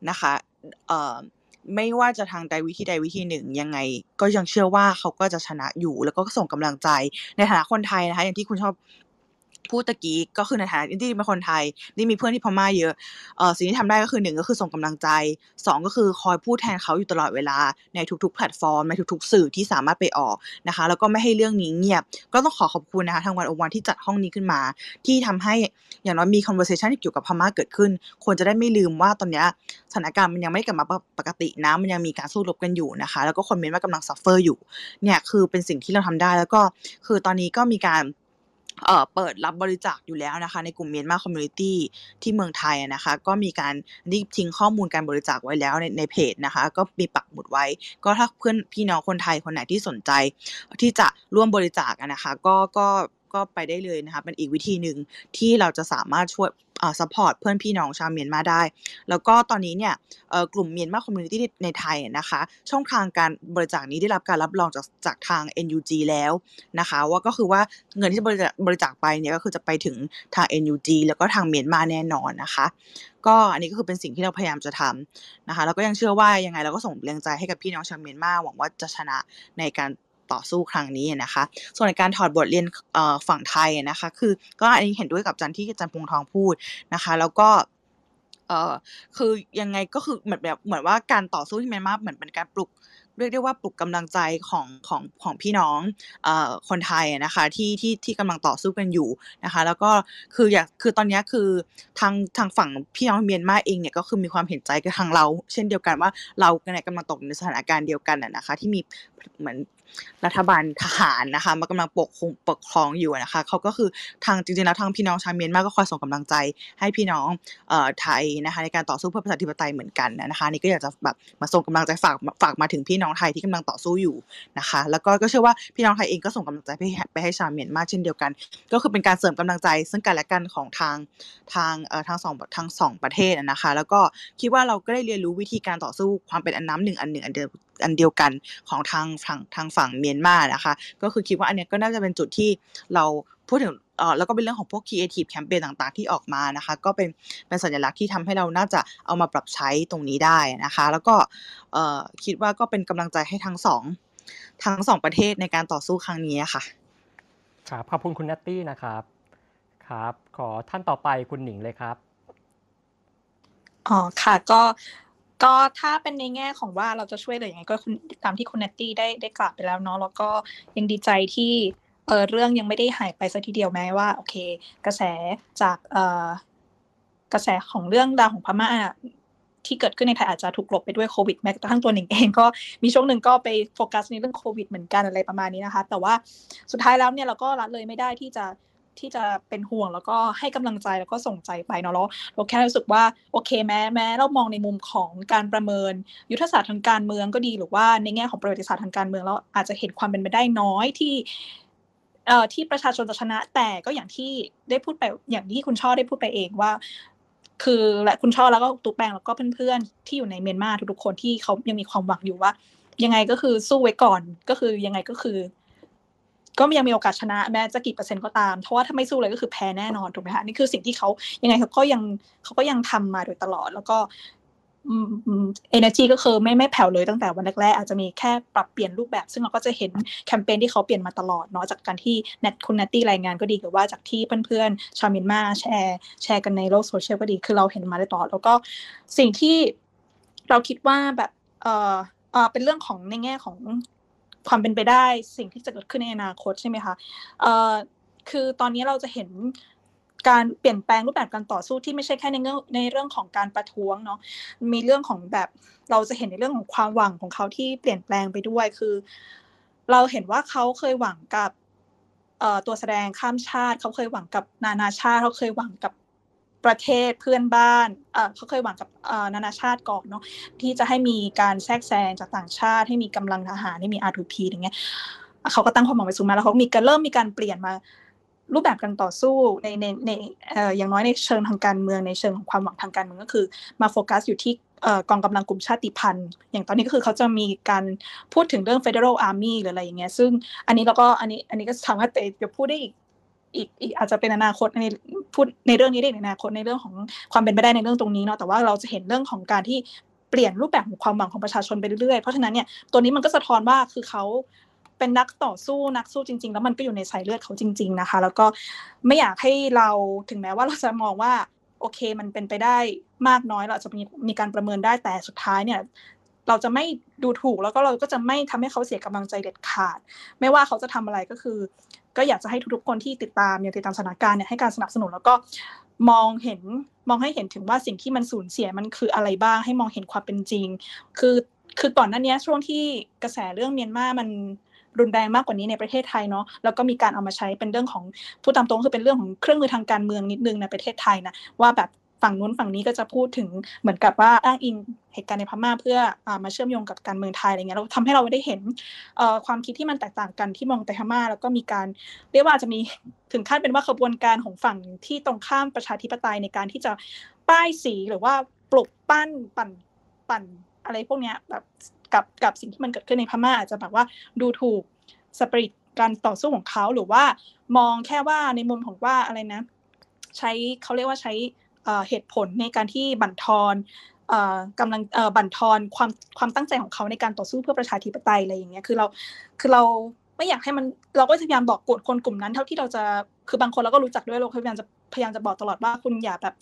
นะคะเอ่อไม่ว่าจะทางใดวิธีใดวิธีหนึ่งยังไง ก็ยังเชื่อว่าเขาก็จะชนะอยู่ แล้วก็ส่งกำลังใจในฐานะคนไทยนะคะอย่างที่คุณชอบ พูดตะกี้ก็คือในฐานะที่เป็นคนไทย นี่มีเพื่อนที่พม่าเยอะเออสิ่งที่ทำได้ก็คือหนึ่งก็คือส่งกำลังใจสองก็คือคอยพูดแทนเขาอยู่ตลอดเวลาในทุกๆแพลตฟอร์มในทุกๆ สื่อที่สามารถไปออกนะคะ แล้วก็ไม่ให้เรื่องนี้เงียบ ก็ต้องขอขอบคุณนะคะทางวันอวันที่จัดห้องนี้ขึ้นมา ที่ทำให้อย่างน้อยมี conversation ที่เกี่ยวกับพม่าเกิดขึ้น ควรจะได้ไม่ลืมว่าตอนนี้สถานการณ์มันยังไม่กลับมาปกตินะมันยังมีการสู้รบกันอยู่นะคะ แล้วก็คนเมียนมากำลัง suffer อยู่เนี่ยคือเป็นสิ่งที่เราทำได้แล้วก็คือตอนนี้ก็มีการ เปิดรับบริจาคอยู่แล้วนะคะ ในกลุ่มเมียนมา community ที่เมืองไทยนะคะ ก็มีการรีบทิ้งข้อมูลการบริจาคไว้แล้วในในเพจนะคะ ก็มีปักหมุดไว้ ก็ถ้าเพื่อนพี่น้องคนไทยคนไหนที่สนใจ ที่จะร่วมบริจาคนะคะ ก็ก็ก็ไปได้เลยนะคะเป็นอีกวิธีหนึ่งที่เราจะสามารถช่วย อ่า support เพื่อนพี่น้องชาวเมียนมาได้ แล้วก็ตอนนี้เนี่ยกลุ่มเมียนมาคอมมูนิตี้ในไทยนะคะ ช่องทางการบริจาคนี้ได้รับการรับรองจากจากทาง NUG แล้วนะคะ ว่าก็คือว่าเงินที่บริจาคบริจาคไปเนี่ยก็คือจะไปถึงทาง NUG แล้วก็ทางเมียนมาแน่นอนนะคะ ก็อันนี้ก็คือเป็นสิ่งที่เราพยายามจะทำนะคะแล้วก็ยังเชื่อว่ายังไงเราก็ส่งแรงใจให้กับพี่น้องชาวเมียนมาหวังว่าจะชนะในการ ต่อสู้ครั้งนี้นะคะ ส่วนในการถอดบทเรียนฝั่งไทยนะคะ คือก็อันนี้เห็นด้วยกับจันที่จันพงทองพูดนะคะ แล้วก็เออคือยังไงก็คือเหมือนแบบเหมือนว่าการต่อสู้ที่แมนมาเหมือนเป็นการปลุกเรียกได้ว่าปลุกกำลังใจของของของพี่น้องเอ่อคนไทยนะคะที่ที่ที่กำลังต่อสู้กันอยู่นะคะ แล้วก็คืออยากคือตอนนี้คือทางทางฝั่งพี่น้องเมียนมาเองเนี่ยก็คือมีความเห็นใจกับทางเรา เช่นเดียวกันว่าเราเนี่ยกำลังตกในสถานการณ์เดียวกันนะคะ ที่มีเหมือน รัฐบาลทหารนะคะมากำลังปกครองปกครองอยู่นะคะเขาก็คือทางจริงๆแล้วทางพี่น้องชาวเมียนมาก็คอยส่งกำลังใจให้พี่น้องเอ่อไทยนะคะในการต่อสู้เพื่อประชาธิปไตยเหมือนกันนะคะนี่ก็อยากจะแบบมาส่งกำลังใจฝากฝากมาถึงพี่น้องไทยที่กำลังต่อสู้อยู่นะคะ แล้วก็ก็เชื่อว่าพี่น้องไทยเองก็ส่งกำลังใจไปให้ไปให้ชาวเมียนมาเช่นเดียวกัน ก็คือเป็นการเสริมกำลังใจซึ่งกันและกันของทางทางเอ่อทางสองทางสองประเทศนะคะ แล้วก็คิดว่าเราก็ได้เรียนรู้วิธีการต่อสู้ความเป็นอันน้ำหนึ่งอันหนึ่งอันเดียว อันเดียวกันของทางฝั่งทางฝั่งเมียนมานะคะ ก็คือคิดว่าอันนี้ก็น่าจะเป็นจุดที่เราพูดถึงเอ่อแล้วก็เป็นเรื่องของพวก creative campaign ต่างๆ ที่ออกมานะคะ ก็เป็นเป็นสัญลักษณ์ที่ทำให้เราน่าจะเอามาปรับใช้ตรงนี้ได้นะคะ แล้วก็เอ่อคิดว่าก็เป็นกำลังใจให้ทั้งสองทั้งสองประเทศในการต่อสู้ครั้งนี้ค่ะครับขอบคุณคุณนัตตี้นะครับครับ ขอท่านต่อไปคุณหนิงเลยครับอ๋อค่ะก็ ก็ถ้าเป็นในแง่ของว่าเราจะช่วยเหลือยังไงก็คุณตามที่คุณเนตตี้ได้ได้กล่าวไปแล้วเนาะแล้วก็ยังดีใจที่เออเรื่องยังไม่ได้หายไปสัทีเดียวแม้ว่าโอเค กระแสจากเออกระแสของเรื่องราวของพม่าที่เกิดขึ้นในไทยอาจจะถูกกลบไปด้วยโควิดแม้กระทั่งตัวหนิงเองก็มีช่วงหนึ่งก็ไปโฟกัสในเรื่องโควิดเหมือนกันอะไรประมาณนี้นะคะ แต่ว่าสุดท้ายแล้วเนี่ยเราก็ละเลยไม่ได้ที่จะ ที่จะเป็นห่วงแล้วก็ให้กำลังใจแล้วก็ส่งใจไปเนาะแล้วเราแค่รู้สึกว่าโอเคแม้แม้เรามองในมุมของการประเมิน ยุทธศาสตร์ทางการเมืองก็ดีหรือว่าในแง่ของประวัติศาสตร์ทางการเมืองแล้วอาจจะเห็นความเป็นไปได้น้อยที่เอ่อที่ประชาชนจะชนะแต่ก็อย่างที่ได้พูดไปอย่างที่คุณช่อได้พูดไปเองว่า คือและคุณช่อแล้วก็ตุ๊แปงแล้วก็เพื่อนๆ ที่อยู่ในเมียนมาทุกๆคนที่เขายังมีความหวังอยู่ว่า ยังไงก็คือสู้ไว้ก่อนก็คือยังไงก็คือ ก็ยังมีโอกาสชนะแม้จะกี่เปอร์เซ็นต์ก็ตามเพราะว่าถ้าไม่สู้เลยก็คือแพ้แน่นอนถูกไหมคะนี่คือสิ่งที่เขายังไงเขาก็ยังเขาก็ยังทำมาโดยตลอด แล้วก็เอเนจีก็คือไม่ไม่แผ่วเลยตั้งแต่วันแรกๆอาจจะมีแค่ปรับเปลี่ยนรูปแบบ ซึ่งเราก็จะเห็นแคมเปญที่เขาเปลี่ยนมาตลอดเนาะจากการที่เน็ตคุณเนตตี้รายงานก็ดีหรือว่าจากที่เพื่อนๆชาวเมียนมาแชร์แชร์กันในโลกโซเชียลก็ดีคือเราเห็นมาได้ตลอด แล้วก็สิ่งที่เราคิดว่าแบบเออเป็นเรื่องของในแง่ของ ความเป็นไปได้สิ่งที่จะเกิดขึ้นในอนาคตใช่ไหมคะเอ่อคือตอนนี้เราจะเห็นการเปลี่ยนแปลงรูปแบบการต่อสู้ที่ไม่ใช่แค่ในเรื่องในเรื่องของการประท้วงเนาะมีเรื่องของแบบเราจะเห็นในเรื่องของความหวังของเขาที่เปลี่ยนแปลงไปด้วยคือ เราเห็นว่าเขาเคยหวังกับตัวแสดงข้ามชาติ เขาเคยหวังกับนานาชาติ เขาเคยหวังกับ ประเทศเพื่อนบ้านเขาเคยหวังกับนานาชาติก่อนเนาะที่จะให้มีการแทรกแซงจากต่างชาติ ให้มีกำลังทหารให้มี R2P อย่างเงี้ยเขาก็ตั้งความหวังไปสูงมาแล้วเขามีการเริ่มมีการเปลี่ยนมารูปแบบการต่อสู้ในในในอย่างน้อยในเชิงทางการเมืองในเชิงของความหวังทางการเมืองก็คือ มาโฟกัสอยู่ที่กองกำลังกลุ่มชาติพันธุ์ อย่างตอนนี้ก็คือเขาจะมีการพูดถึงเรื่อง Federal Army หรืออะไรอย่างเงี้ยซึ่งอันนี้เราก็อันนี้อันนี้ก็สามารถจะพูดได้อีก อีกอีกอาจจะเป็นอนาคตในพูดในเรื่องนี้ได้ในอนาคตในเรื่องของความเป็นไปได้ในเรื่องตรงนี้เนาะแต่ว่าเราจะเห็นเรื่องของการที่เปลี่ยนรูปแบบของความหวังของประชาชนไปเรื่อยๆเพราะฉะนั้นเนี่ยตัวนี้มันก็สะท้อนว่าคือเขาเป็นนักต่อสู้นักสู้จริง ๆ แล้วมันก็อยู่ในสายเลือดเขาจริง ๆนะคะ แล้วก็ไม่อยากให้เราถึงแม้ว่าเราจะมองว่าโอเคมันเป็นไปได้มากน้อยเราจะมีมีการประเมินได้แต่สุดท้ายเนี่ยเราจะไม่ดูถูกแล้วก็เราก็จะไม่ทำให้เขาเสียกำลังใจเด็ดขาด ไม่ว่าเขาจะทำอะไรก็คือ ก็อยากจะให้ทุกๆคนที่ติดตามเนี่ยติดตามสถานการณ์เนี่ยให้การสนับสนุนแล้วก็มองเห็นมองให้เห็นถึงว่าสิ่งที่มันสูญเสียมันคืออะไรบ้าง ให้มองเห็นความเป็นจริง คือคือก่อนหน้านี้ช่วงที่กระแสเรื่องเมียนมามันรุนแรงมากกว่านี้ในประเทศไทยเนาะแล้วก็มีการเอามาใช้เป็นเรื่องของผู้ตามตรงคือเป็นเรื่องของเครื่องมือทางการเมืองนิดนึงในประเทศไทยนะว่าแบบ ฝั่งนู้นฝั่งนี้ก็จะพูดถึงเหมือนกับว่าอ้างอิงเหตุการณ์ในพม่าเพื่ออมาเชื่อมโยงกับการเมืองไทยอะไรเงี้ยเราทำให้เราได้เห็นความคิดที่มันแตกต่างกันที่มองไปพม่าแล้วก็มีการเรียกว่าจะมีถึงขั้นเป็นว่าขบวนการของฝั่งที่ตรงข้ามประชาธิปไตยในการที่จะป้ายสีหรือว่าปลุกปั้นปั่นปั่นอะไรพวกเนี้ยแบบกับกับสิ่งที่มันเกิดขึ้นในพม่าอาจจะแบบว่าดูถูกสปริตการต่อสู้ของเขาหรือว่ามองแค่ว่าในมุมของว่าอะไรนะ ใช้เขาเรียกว่าใช้ เหตุผลในการที่บั่นทอนกำลังบั่นทอนความความตั้งใจของเขาในการต่อสู้เพื่อประชาธิปไตยอะไรอย่างเงี้ยคือเราคือเราไม่อยากให้มันเราก็พยายามบอกกดคนกลุ่มนั้น เท่าที่เราจะคือบางคนเราก็รู้จักด้วยเราพยายามจะพยายามจะบอกตลอดว่าคุณอย่าแบบ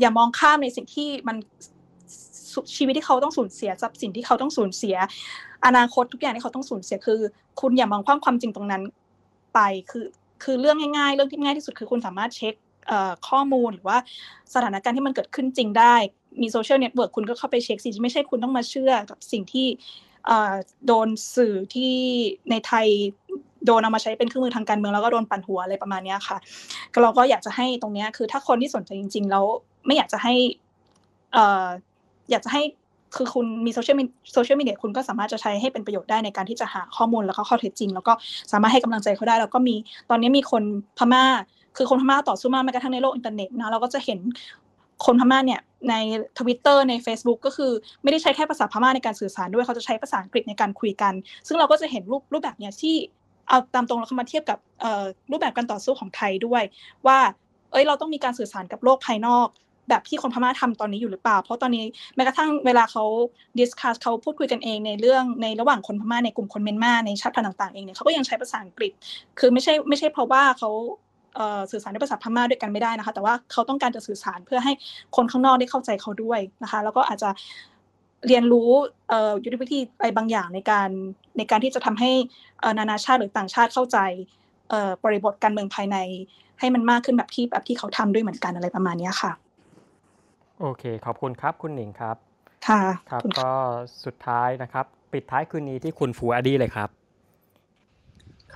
อย่ามองข้ามในสิ่งที่มันชีวิตที่เขาต้องสูญเสียทรัพย์สินที่เขาต้องสูญเสีย อนาคตทุกอย่างที่เขาต้องสูญเสียคือ คุณอย่ามองความความจริงตรงนั้นไปคือคือเรื่องง่ายๆ เรื่องที่ง่ายที่สุดคือคุณสามารถเช็ค ข้อมูลหรือว่าสถานการณ์ที่มันเกิดขึ้นจริงได้ มี social network คุณก็เข้าไปเช็คสิไม่ใช่คุณต้องมาเชื่อกับสิ่งที่โดนสื่อที่ในไทยโดนเอามาใช้เป็นเครื่องมือทางการเมืองแล้วก็โดนปั่นหัวอะไรประมาณนี้ค่ะก็เราก็อยากจะให้ตรงนี้คือถ้าคนที่สนใจจริง ๆ แล้วไม่อยากจะให้อยากจะให้คือคุณมีโซเชียลโซเชียลมีเดียคุณก็สามารถจะใช้ให้เป็นประโยชน์ได้ในการที่จะหาข้อมูลแล้วก็ข้อเท็จจริง แล้วก็สามารถให้กำลังใจเขาได้ แล้วก็มีตอนนี้มีคนพม่า คือคนพม่าต่อสู้มากแม้กระทั่งในโลกอินเทอร์เน็ตนะเราก็จะเห็นคนพม่าเนี่ยในทวิตเตอร์ใน Facebook ก็คือไม่ได้ใช้แค่ภาษาพม่าในการสื่อสารด้วยเขาจะใช้ภาษาอังกฤษในการคุยกัน ซึ่งเราก็จะเห็นรูปรูปแบบเนี้ยที่เอาตามตรงเราเข้ามาเทียบกับรูปแบบการต่อสู้ของไทยด้วย ว่าเอ้ยเราต้องมีการสื่อสารกับโลกภายนอก แบบที่คนพม่าทำตอนนี้อยู่หรือเปล่า เพราะตอนนี้แม้กระทั่งเวลาเขา discuss เขาพูดคุยกันเองในเรื่องในระหว่างคนพม่าในกลุ่มคนเมียนมาในชาติพันธุ์ต่างๆเองเนี่ยเขาก็ยังใช้ภาษาอังกฤษ คือไม่ใช่ไม่ใช่เพราะว่าเขา สื่อสารด้วยภาษาพม่าด้วยกันไม่ได้นะคะ แต่ว่าเขาต้องการจะสื่อสารเพื่อให้คนข้างนอกได้เข้าใจเขาด้วยนะคะ แล้วก็อาจจะเรียนรู้ยุทธวิธีอะไรบางอย่างในการในการที่จะทำให้นานาชาติหรือต่างชาติเข้าใจบริบทการเมืองภายใน ให้มันมากขึ้นแบบที่แบบที่เขาทำด้วยเหมือนกันอะไรประมาณนี้ค่ะ โอเค ขอบคุณครับคุณหนิงครับ ค่ะครับก็สุดท้ายนะครับ ปิดท้ายคืนนี้ที่คุณฟูอดีเลยครับ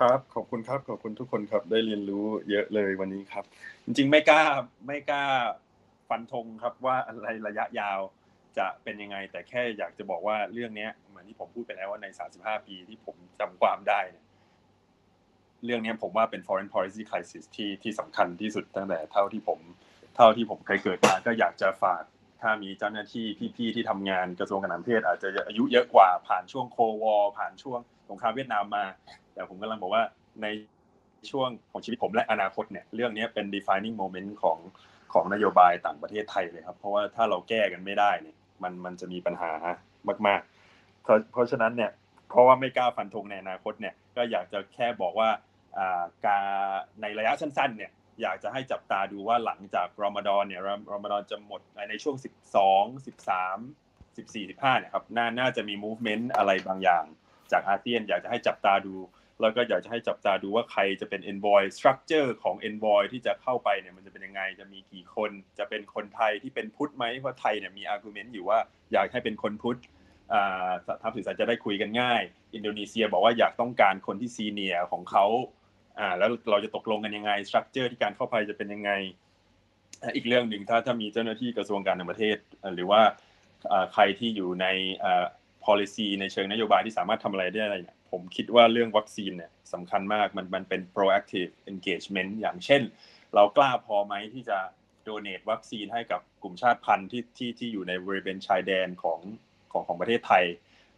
ครับขอบคุณครับขอบคุณทุกคนครับได้เรียนรู้เยอะเลยวันนี้ครับ จริง ๆ ไม่กล้าไม่กล้าฟันธงครับว่าอะไรระยะยาวจะเป็นยังไง แต่แค่อยากจะบอกว่าเรื่องนี้เหมือนที่ผมพูดไปแล้วว่าใน 35 ปีที่ผมจำความได้เรื่องนี้ผมว่าเป็น foreign policy crisis ที่ที่สำคัญที่สุดตั้งแต่เท่าที่ผมเท่าที่ผมเคยเกิดมาก็อยากจะฝากถ้ามีเจ้าหน้าที่พี่ๆที่ทำงานกระทรวงการต่างประเทศอาจจะอายุเยอะกว่าผ่านช่วงโควอผ่านช่วงสงครามเวียดนามมา แต่ผมกำลังบอกว่าในช่วงของชีวิตผมและอนาคตเนี่ยเรื่องนี้เป็น defining moment ของของนโยบายต่างประเทศไทยเลยครับ เพราะว่าถ้าเราแก้กันไม่ได้เนี่ยมันมันจะมีปัญหามากๆเพราะเพราะฉะนั้นเนี่ยเพราะว่าไม่กล้าฟันธงในอนาคตเนี่ยก็อยากจะแค่บอกว่าการในระยะสั้นๆเนี่ยอยากจะให้จับตาดูว่าหลังจากรอมฎอนเนี่ยรอมฎอนจะหมดในช่วง 12 13 14 15เนี่ยครับน่าน่าจะมี movement อะไรบางอย่างจากอาเซียน อยากจะให้จับตาดู แล้วก็อยากจะให้จับตาดูว่าใครจะเป็น envoy structure ของ envoy ที่จะเข้าไปเนี่ยมันจะเป็นยังไงจะมีกี่คน จะเป็นคนไทยที่เป็นพุทธไหมเพราะไทยเนี่ยมี argument อยู่ว่าอยากให้เป็นคนพุทธทำสื่อสารจะได้คุยกันง่าย อินโดนีเซียบอกว่าอยากต้องการคนที่ซีเนียของเขาแล้วเราจะตกลงกันยังไงสตรัคเจอร์ที่การเข้าไปจะเป็นยังไง อีกเรื่องหนึ่งถ้าถ้ามีเจ้าหน้าที่กระทรวงการต่างประเทศ หรือว่าใครที่อยู่ใน policy ในเชิงนโยบายที่สามารถทำอะไรได้อะไรเนี่ย ผมคิดว่าเรื่องวัคซีนเนี่ยสำคัญมากมันมันเป็น proactive engagement อย่างเช่น เรากล้าพอไหมที่จะ donate วัคซีนให้กับกลุ่มชาติพันธุ์ที่ที่ที่อยู่ในบริเวณชายแดนของของของประเทศไทย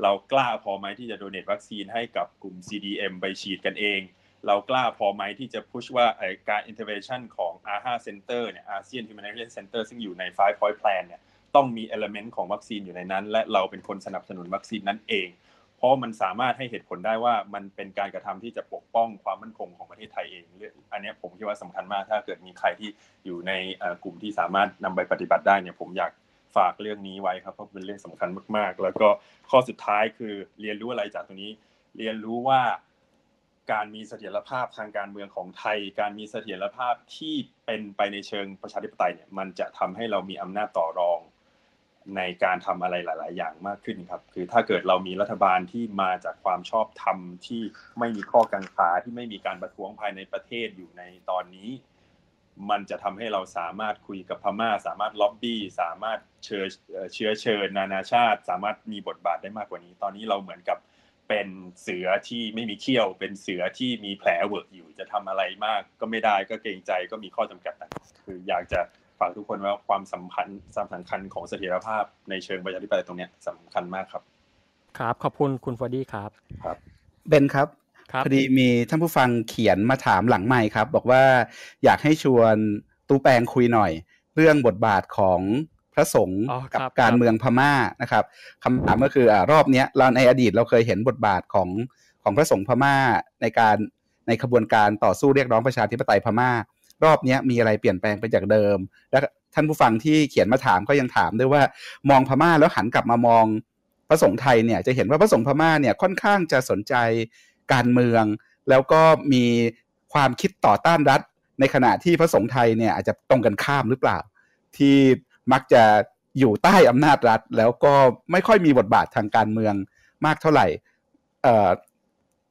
เรากล้าพอไหมที่จะ donate วัคซีนให้กับกลุ่ม CDM ไปฉีดกันเอง เรากล้าพอไหมที่จะพุชว่าการ intervention ของ AHA Center เนี่ย ASEAN Humanitarian Center ซึ่งอยู่ใน Five Point Plan เนี่ยต้องมี element ของวัคซีนอยู่ในนั้น และเราเป็นคนสนับสนุนวัคซีนนั้นเอง เพราะมันสามารถให้เหตุผลได้ว่ามันเป็นการกระทำที่จะปกป้องความมั่นคงของประเทศไทยเองอันนี้ผมคิดว่าสำคัญมาก ถ้าเกิดมีใครที่อยู่ในกลุ่มที่สามารถนำไปปฏิบัติได้เนี่ยผมอยากฝากเรื่องนี้ไว้ครับเพราะเป็นเรื่องสำคัญมาก ๆ แล้วก็ข้อสุดท้ายคือเรียนรู้อะไรจากตรงนี้ เรียนรู้ว่าการมีเสถียรภาพทางการเมืองของไทย การมีเสถียรภาพที่เป็นไปในเชิงประชาธิปไตยเนี่ยมันจะทำให้เรามีอำนาจต่อรอง ในการทำอะไรหลาย ๆ อย่างมากขึ้นครับ คือถ้าเกิดเรามีรัฐบาลที่มาจากความชอบธรรมที่ไม่มีข้อกังขาที่ไม่มีการประท้วงภายในประเทศอยู่ในตอนนี้ มันจะทำให้เราสามารถคุยกับพม่า สามารถล็อบบี้ สามารถเชิญเชื้อเชิญนานาชาติ สามารถมีบทบาทได้มากกว่านี้ ตอนนี้เราเหมือนกับเป็นเสือที่ไม่มีเขี้ยว เป็นเสือที่มีแผลเหวอะอยู่จะทำอะไรมาก ก็ไม่ได้ก็เกรงใจก็มีข้อจำกัดต่างคืออยากจะ ฝากทุกคนว่าความสัมพันธ์สำคัญของเสถียรภาพในเชิงประชาธิปไตยตรงนี้สำคัญมากครับ ครับ ขอบคุณคุณฟอดี้ครับ ครับเบนครับพอดีมีท่านผู้ฟังเขียนมาถามหลังใหม่ครับ บอกว่าอยากให้ชวนตู้แปงคุยหน่อย เรื่องบทบาทของพระสงฆ์กับการเมืองพม่านะครับคำถามก็คืออ่ารอบนี้เราในอดีตเราเคยเห็นบทบาทของของพระสงฆ์พม่าในการในขบวนการต่อสู้เรียกร้องประชาธิปไตยพม่า รอบนี้มีอะไรเปลี่ยนแปลงไปจากเดิม และท่านผู้ฟังที่เขียนมาถามก็ยังถามด้วยว่ามองพม่าแล้วหันกลับมามองพระสงฆ์ไทยเนี่ยจะเห็นว่าพระสงฆ์พม่าเนี่ยค่อนข้างจะสนใจการเมือง แล้วก็มีความคิดต่อต้านรัฐ ในขณะที่พระสงฆ์ไทยเนี่ยอาจจะตรงกันข้ามหรือเปล่า ที่มักจะอยู่ใต้อำนาจรัฐ แล้วก็ไม่ค่อยมีบทบาททางการเมืองมากเท่าไหร่เอ่อ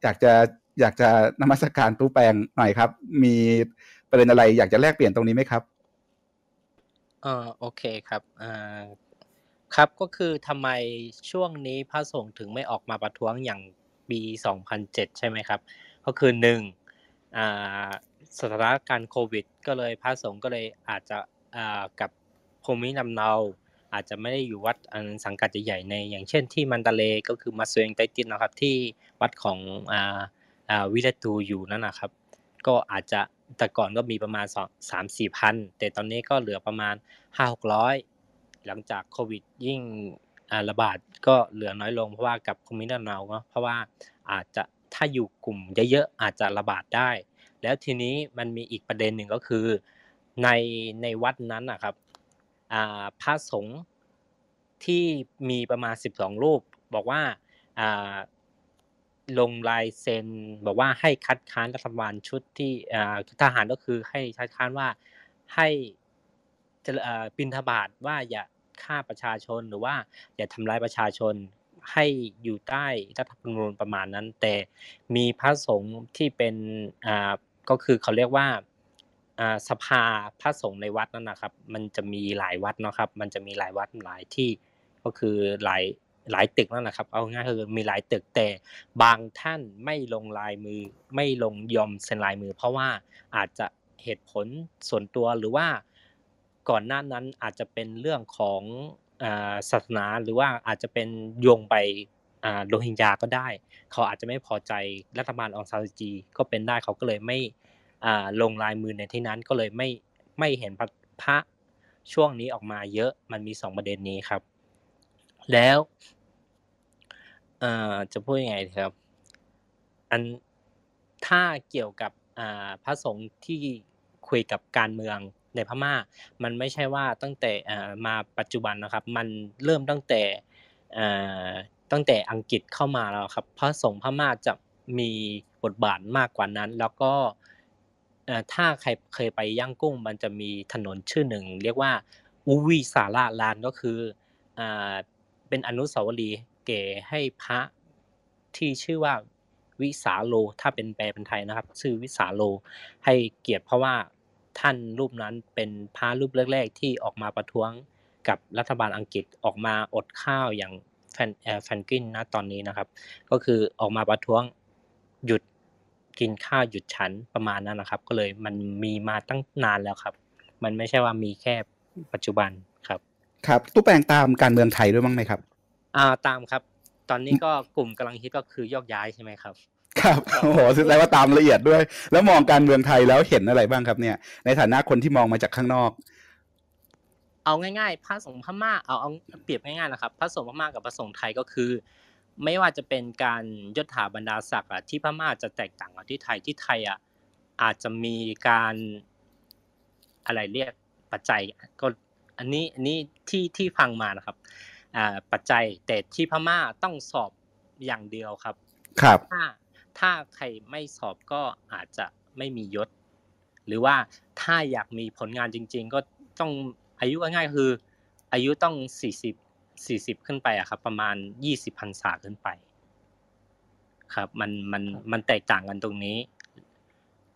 อยากจะอยากจะนมัสการตู้แปลงหน่อยครับ มี ประเด็นอะไรอยากจะแลกเปลี่ยนตรงนี้ไหมครับเออโอเคครับอ่าครับก็คือทำไมช่วงนี้พระสงฆ์ถึงไม่ออกมาประท้วงอย่างปี 2007 ใช่ไหมครับ ก็คือหนึ่งอ่าสถานการณ์โควิด ก็เลยพระสงฆ์ก็เลยอาจจะอ่ากับภูมิลำเนาอาจจะไม่ได้อยู่วัดอันสังกัดใหญ่ใน อย่างเช่นที่มันตาเลก็คือมาเซงไตตินนะครับที่วัดของอ่าอ่าวิเลตูอยู่นั่นนะครับ ก็อาจจะ แต่ก่อนก็มีประมาณสองสามสี่พันแต่ตอนนี้ก็เหลือประมาณห้าหกร้อยหลังจากโควิดยิ่งระบาดก็เหลือน้อยลงเพราะว่ากับคอมมิวนิสต์เราเนาะเพราะว่าอาจจะถ้าอยู่กลุ่มเยอะๆอาจจะระบาดได้ แล้วทีนี้มันมีอีกประเด็นหนึ่งก็คือในในวัดนั้นนะครับพระสงฆ์ที่มีประมาณสิบสองรูป บอกว่า ลงลายเซ็นบอกว่าให้คัดค้านรัฐบาลชุดที่ทหารก็คือให้คัดค้านว่าให้จะบินทบาทว่าอย่าฆ่าประชาชนหรือว่าอย่าทำร้ายประชาชนให้อยู่ใต้รัฐธรรมนูญประมาณนั้น แต่มีพระสงฆ์ที่เป็นอ่าก็คือเขาเรียกว่าอ่าสภาพระสงฆ์ในวัดนั่นนะครับ มันจะมีหลายวัดนะครับ มันจะมีหลายวัดหลายที่ก็คือหลาย หลายตึกนั่นแหละครับ เอาง่ายคือมีหลายตึกแต่บางท่านไม่ลงลายมือ ไม่ลงยอมเซ็นลายมือ เพราะว่าอาจจะเหตุผลส่วนตัวหรือว่าก่อนหน้านั้นอาจจะเป็นเรื่องของศาสนาหรือว่าอาจจะเป็นโยงไปโรฮิงญาก็ได้ เขาอาจจะไม่พอใจรัฐบาลองซานซูจีก็เป็นได้เขาก็เลยไม่ลงลายมือในที่นั้นก็เลยไม่ไม่เห็นพระช่วงนี้ออกมาเยอะมันมีสองประเด็นนี้ครับ แล้ว จะพูดยังไงครับ อันถ้าเกี่ยวกับพระสงฆ์ที่คุยกับการเมืองในพม่า มันไม่ใช่ว่าตั้งแต่มาปัจจุบันนะครับ มันเริ่มตั้งแต่ตั้งแต่อังกฤษเข้ามาแล้วครับพระสงฆ์พม่าจะมีบทบาทมากกว่านั้น แล้วก็ถ้าใครเคยไปย่างกุ้ง มันจะมีถนนชื่อหนึ่ง เรียกว่าอุวีสาราลานก็คือเป็นอนุสาวรีย์ เก๋ให้พระที่ชื่อว่าวิสาโล ถ้าเป็นแปลเป็นไทยนะครับ ชื่อวิสาโลให้เกียรติเพราะว่าท่านรูปนั้นเป็นพระรูปแรกๆ ที่ออกมาประท้วงกับรัฐบาลอังกฤษออกมาอดข้าวอย่างแฟนแฟนกินนะตอนนี้นะครับ ก็คือออกมาประท้วงหยุดกินข้าวหยุดฉันประมาณนั้นนะครับ ก็เลยมันมีมาตั้งนานแล้วครับ มันไม่ใช่ว่ามีแค่ปัจจุบันครับ ครับตู้แปลงตามการเมืองไทยด้วยมั้งไหมครับ อ่าตามครับ ตอนนี้ก็กลุ่มกำลังฮิตก็คือยกย้ายใช่ไหมครับ ครับโอ้โหแสดงว่าตามละเอียดด้วย แล้วมองการเมืองไทยแล้วเห็นอะไรบ้างครับเนี่ย ในฐานะคนที่มองมาจากข้างนอก เอาง่ายๆพระสงฆ์พม่าเอาเอาเปรียบง่ายๆนะครับ พระสงฆ์พม่ากับพระสงฆ์ไทยก็คือ ไม่ว่าจะเป็นการยศถาบรรดาศักดิ์ที่พม่าจะแตกต่างกับที่ไทยที่ไทยอะอาจจะมีการอะไรเรียกปัจจัยก็อันนี้อันนี้ที่ที่ฟังมานะครับอ่า ปัจจัยแต่ที่พม่าต้องสอบอย่างเดียวครับ ครับถ้าถ้าใครไม่สอบก็อาจจะไม่มียศ หรือว่าถ้าอยากมีผลงานจริง ๆ ก็ต้องอายุง่ายๆคือ อายุต้องสี่สิบสี่สิบขึ้นไปอะครับ ประมาณยี่สิบพรรษาขึ้นไป ครับมันมันมันแตกต่างกันตรงนี้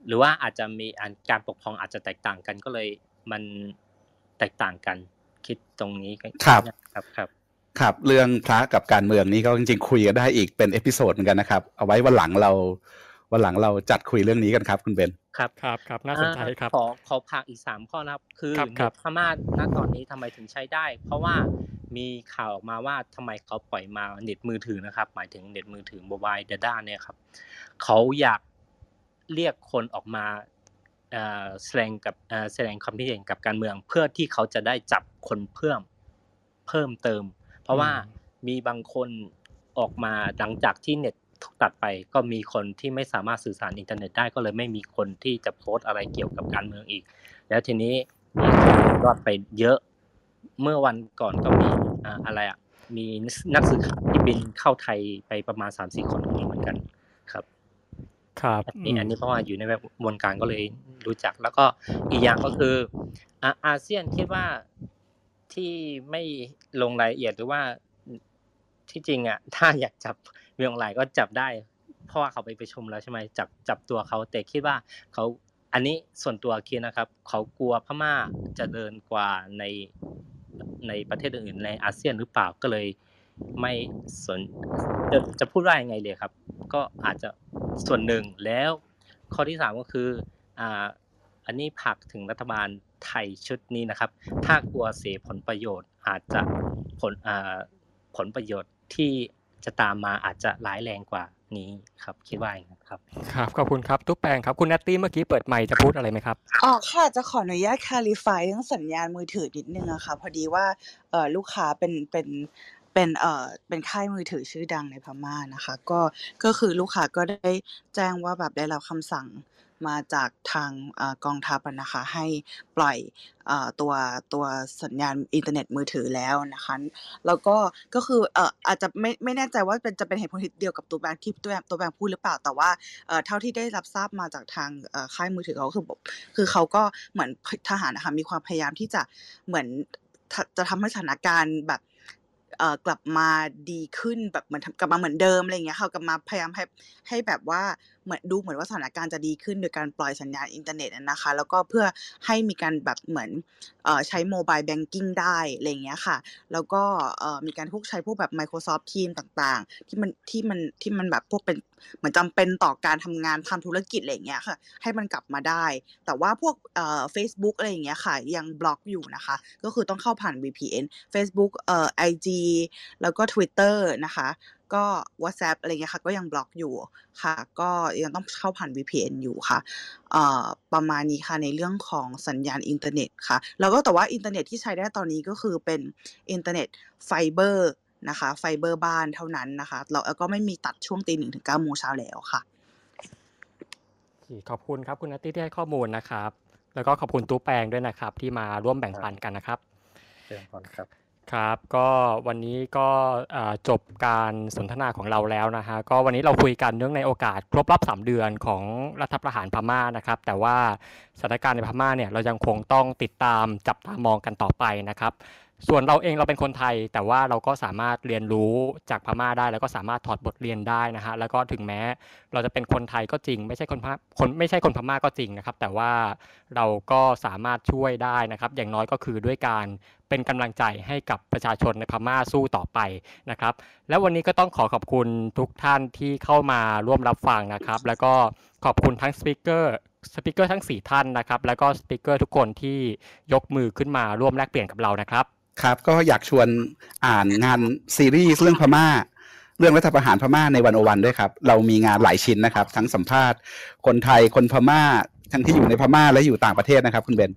หรือว่าอาจจะมีการปกครองอาจจะแตกต่างกันก็เลยมันแตกต่างกันคิดตรงนี้ครับครับครับ ครับเรื่องพระกับการเมืองนี้ก็จริงๆ คุยกันได้อีกเป็น episode เหมือนกันนะครับ เอาไว้วันหลังเราวันหลังเราจัดคุยเรื่องนี้กันครับ คุณเบนครับครับครับน่าสนใจครับขอขอพักอีกสามข้อนะครับ คือพม่าณตอนนี้ทำไมถึงใช้ได้ เพราะว่ามีข่าวออกมาว่าทำไมเขาปล่อยมาเน็ตมือถือนะครับ หมายถึงเน็ตมือถือ mobile data เนี่ยครับเขาอยากเรียกคนออกมาแสดงกับแสดงความคิดเห็นกับการเมือง เพื่อที่เขาจะได้จับคนเพิ่มเพิ่มเติม ราะว่ามีบางคนออกมาหลังจากที่เน็ตถูกตัดไปก็มีคนที่ไม่สามารถสื่อสารอินเทอร์เน็ตได้ก็เลยไม่มีคนที่จะโพสต์อะไรเกี่ยวกับการเมืองอีก แล้วทีนี้รอดไปเยอะ เมื่อวันก่อนก็มีอะไรอะมีนักสื่อข่าวที่บินเข้าไทยไปประมาณสามสี่คนเหมือนกันครับ ครับนี่อันนี้เพราะว่าอยู่ในแบบวงการก็เลยรู้จัก แล้วก็อีกอย่างก็คืออาเซียนคิดว่า ที่ไม่ลงรายละเอียดหรือว่าที่จริงอะ ถ้าอยากจับเวียงไหลก็จับได้ เพราะว่าเขาไปไปชมแล้วใช่ไหมจับจับตัวเขาแต่คิดว่าเขาอันนี้ส่วนตัวคิดนะครับ เขากลัวพม่าจะเดินกว่าในในประเทศอื่นในอาเซียนหรือเปล่าก็เลยไม่สนจะจะพูดว่ายังไงเลยครับ ก็อาจจะส่วนหนึ่งแล้ว ข้อที่สามก็คืออ่าอันนี้ผักถึงรัฐบาล ไทยชุดนี้นะครับ ถ้ากลัวเสียผลประโยชน์อาจจะผลอ่าผลประโยชน์ที่จะตามมาอาจจะร้ายแรงกว่านี้ครับคิดว่าอย่างนั้นครับครับขอบคุณครับทุกแปลงครับคุณนัตตี้เมื่อกี้เปิดไมค์จะพูดอะไรไหมครับอ๋อค่ะจะขออนุญาต clarify เรื่องสัญญาณมือถือนิดนึงอะค่ะพอดีว่าเอ่อลูกค้าเป็นเป็นเป็นเอ่อเป็นค่ายมือถือชื่อดังในพม่านะคะ ก็ก็คือลูกค้าก็ได้แจ้งว่าแบบได้รับคำสั่ง มาจากทางกองทัพนะคะให้ปล่อยตัวตัวสัญญาณอินเทอร์เน็ตมือถือแล้วนะคะแล้วก็ก็คือเอ่ออาจจะไม่ไม่แน่ใจว่าเป็นจะเป็นเหตุผลเดียวกับตัวแบงค์ที่ตัวตัวแบงค์พูดหรือเปล่าแต่ว่าเอ่อเท่าที่ได้รับทราบมาจากทางค่ายมือถือเขาคือคือเขาก็เหมือนทหารนะคะมีความพยายามที่จะเหมือนจะทำให้สถานการณ์แบบกลับมาดีขึ้นแบบเหมือนกลับมาเหมือนเดิมอะไรอย่างเงี้ยค่ะกลับมาพยายามให้ให้แบบว่าเหมือนดูเหมือนว่าสถานการณ์จะดีขึ้นโดยการปล่อยสัญญาณอินเทอร์เน็ตนะคะ แล้วก็เพื่อให้มีการแบบเหมือนอใช้ mobile banking ได้อะไรเงี้ยค่ะ แล้วก็มีการพวกใช้พวกแบบ Microsoft Teams ต่างๆ ที่มันที่มันที่มันแบบพวกเป็นเหมือนจำเป็นต่อการทำงานทำธุรกิจอะไรเงี้ยค่ะ ให้มันกลับมาได้ แต่ว่าพวกเอ่อ Facebook อะไรอย่างเงี้ยค่ะ ยังบล็อกอยู่นะคะ ก็คือต้องเข้าผ่าน VPN Facebook เอ่อ IG แล้วก็ Twitter นะคะ ก็ WhatsApp อะไรเงี้ยค่ะก็ยังบล็อกอยู่ค่ะ ก็ยังต้องเข้าผ่าน VPN อยู่ค่ะเอ่อประมาณนี้ค่ะในเรื่องของสัญญาณอินเทอร์เน็ตค่ะ แล้วก็แต่ว่าอินเทอร์เน็ตที่ใช้ได้ตอนนี้ก็คือเป็นอินเทอร์เน็ตไฟเบอร์นะคะ ไฟเบอร์บ้านเท่านั้นนะคะแล้วก็ไม่มีตัดช่วงตีหนึ่งถึงเก้าโมงเช้าแล้วค่ะขอบคุณครับคุณนัตตี้ที่ให้ข้อมูลนะครับ แล้วก็ขอบคุณตู้แปลงด้วยนะครับ ที่มาร่วมแบ่งปันกันนะครับเชิญก่อนครับ ครับก็วันนี้ก็จบการสนทนาของเราแล้วนะฮะก็วันนี้เราคุยกันเนื่องในโอกาสครบรอบ3เดือนของรัฐประหารพม่านะครับ แต่ว่าสถานการณ์ในพม่าเนี่ยเรายังคงต้องติดตามจับตามองกันต่อไปนะครับ ส่วนเราเองเราเป็นคนไทย แต่ว่าเราก็สามารถเรียนรู้จากพม่าได้ แล้วก็สามารถถอดบทเรียนได้นะฮะแล้วก็ถึงแม้เราจะเป็นคนไทยก็จริง ไม่ใช่คนพม่าคนไม่ใช่คนพม่าก็จริงนะครับ แต่ว่าเราก็สามารถช่วยได้นะครับ อย่างน้อยก็คือด้วยการ เป็นกำลังใจให้กับประชาชนในพม่าสู้ต่อไปนะครับ แล้ววันนี้ก็ต้องขอขอบคุณทุกท่านที่เข้ามาร่วมรับฟังนะครับ แล้วก็ขอบคุณทั้ง speaker speaker ทั้ง 4 ท่านนะครับ แล้วก็ speaker ทุกคนที่ยกมือขึ้นมาร่วมแลกเปลี่ยนกับเรานะครับ ครับ ก็อยากชวนอ่านงานซีรีส์เรื่องพม่าเรื่องรัฐประหารพม่าในวันโอวันด้วยครับ เรามีงานหลายชิ้นนะครับ ทั้งสัมภาษณ์คนไทยคนพม่า ทั้งที่อยู่ในพม่าและอยู่ต่างประเทศนะครับ คุณเบน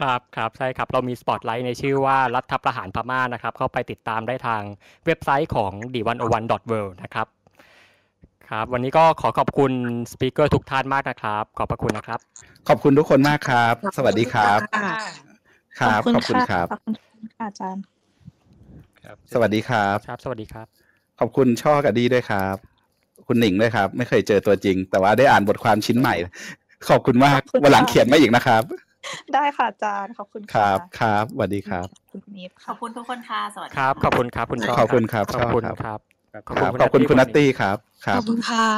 ครับครับใช่ครับ เรามีสปอตไลท์ในชื่อว่ารัฐประหารพม่านะครับ เข้าไปติดตามได้ทางเว็บไซต์ของ d 1 0 1 w o r l d นะครับครับ วันนี้ก็ขอขอบคุณ speaker ทุกท่านมากนะครับ ขอบพระคุณนะครับ ขอบคุณทุกคนมากครับ สวัสดีครับ ครับ ขอบคุณครับอาจารย์ครับสวัสดีครับครับ สวัสดีครับ ขอบคุณช่อกับดีด้วยครับ คุณหนิงด้วยครับ ไม่เคยเจอตัวจริง แต่ว่าได้อ่านบทความชิ้นใหม่ ขอบคุณมากวันหลังเขียนมาอีกนะครับ ได้ค่ะอาจารย์ขอบคุณครับครับสวัสดีครับคุณนิดขอบคุณทุกคนค่ะสวัสดีครับขอบคุณครับคุณขอบคุณครับขอบคุณครับขอบคุณคุณนัตตี้ครับขอบคุณค่ะ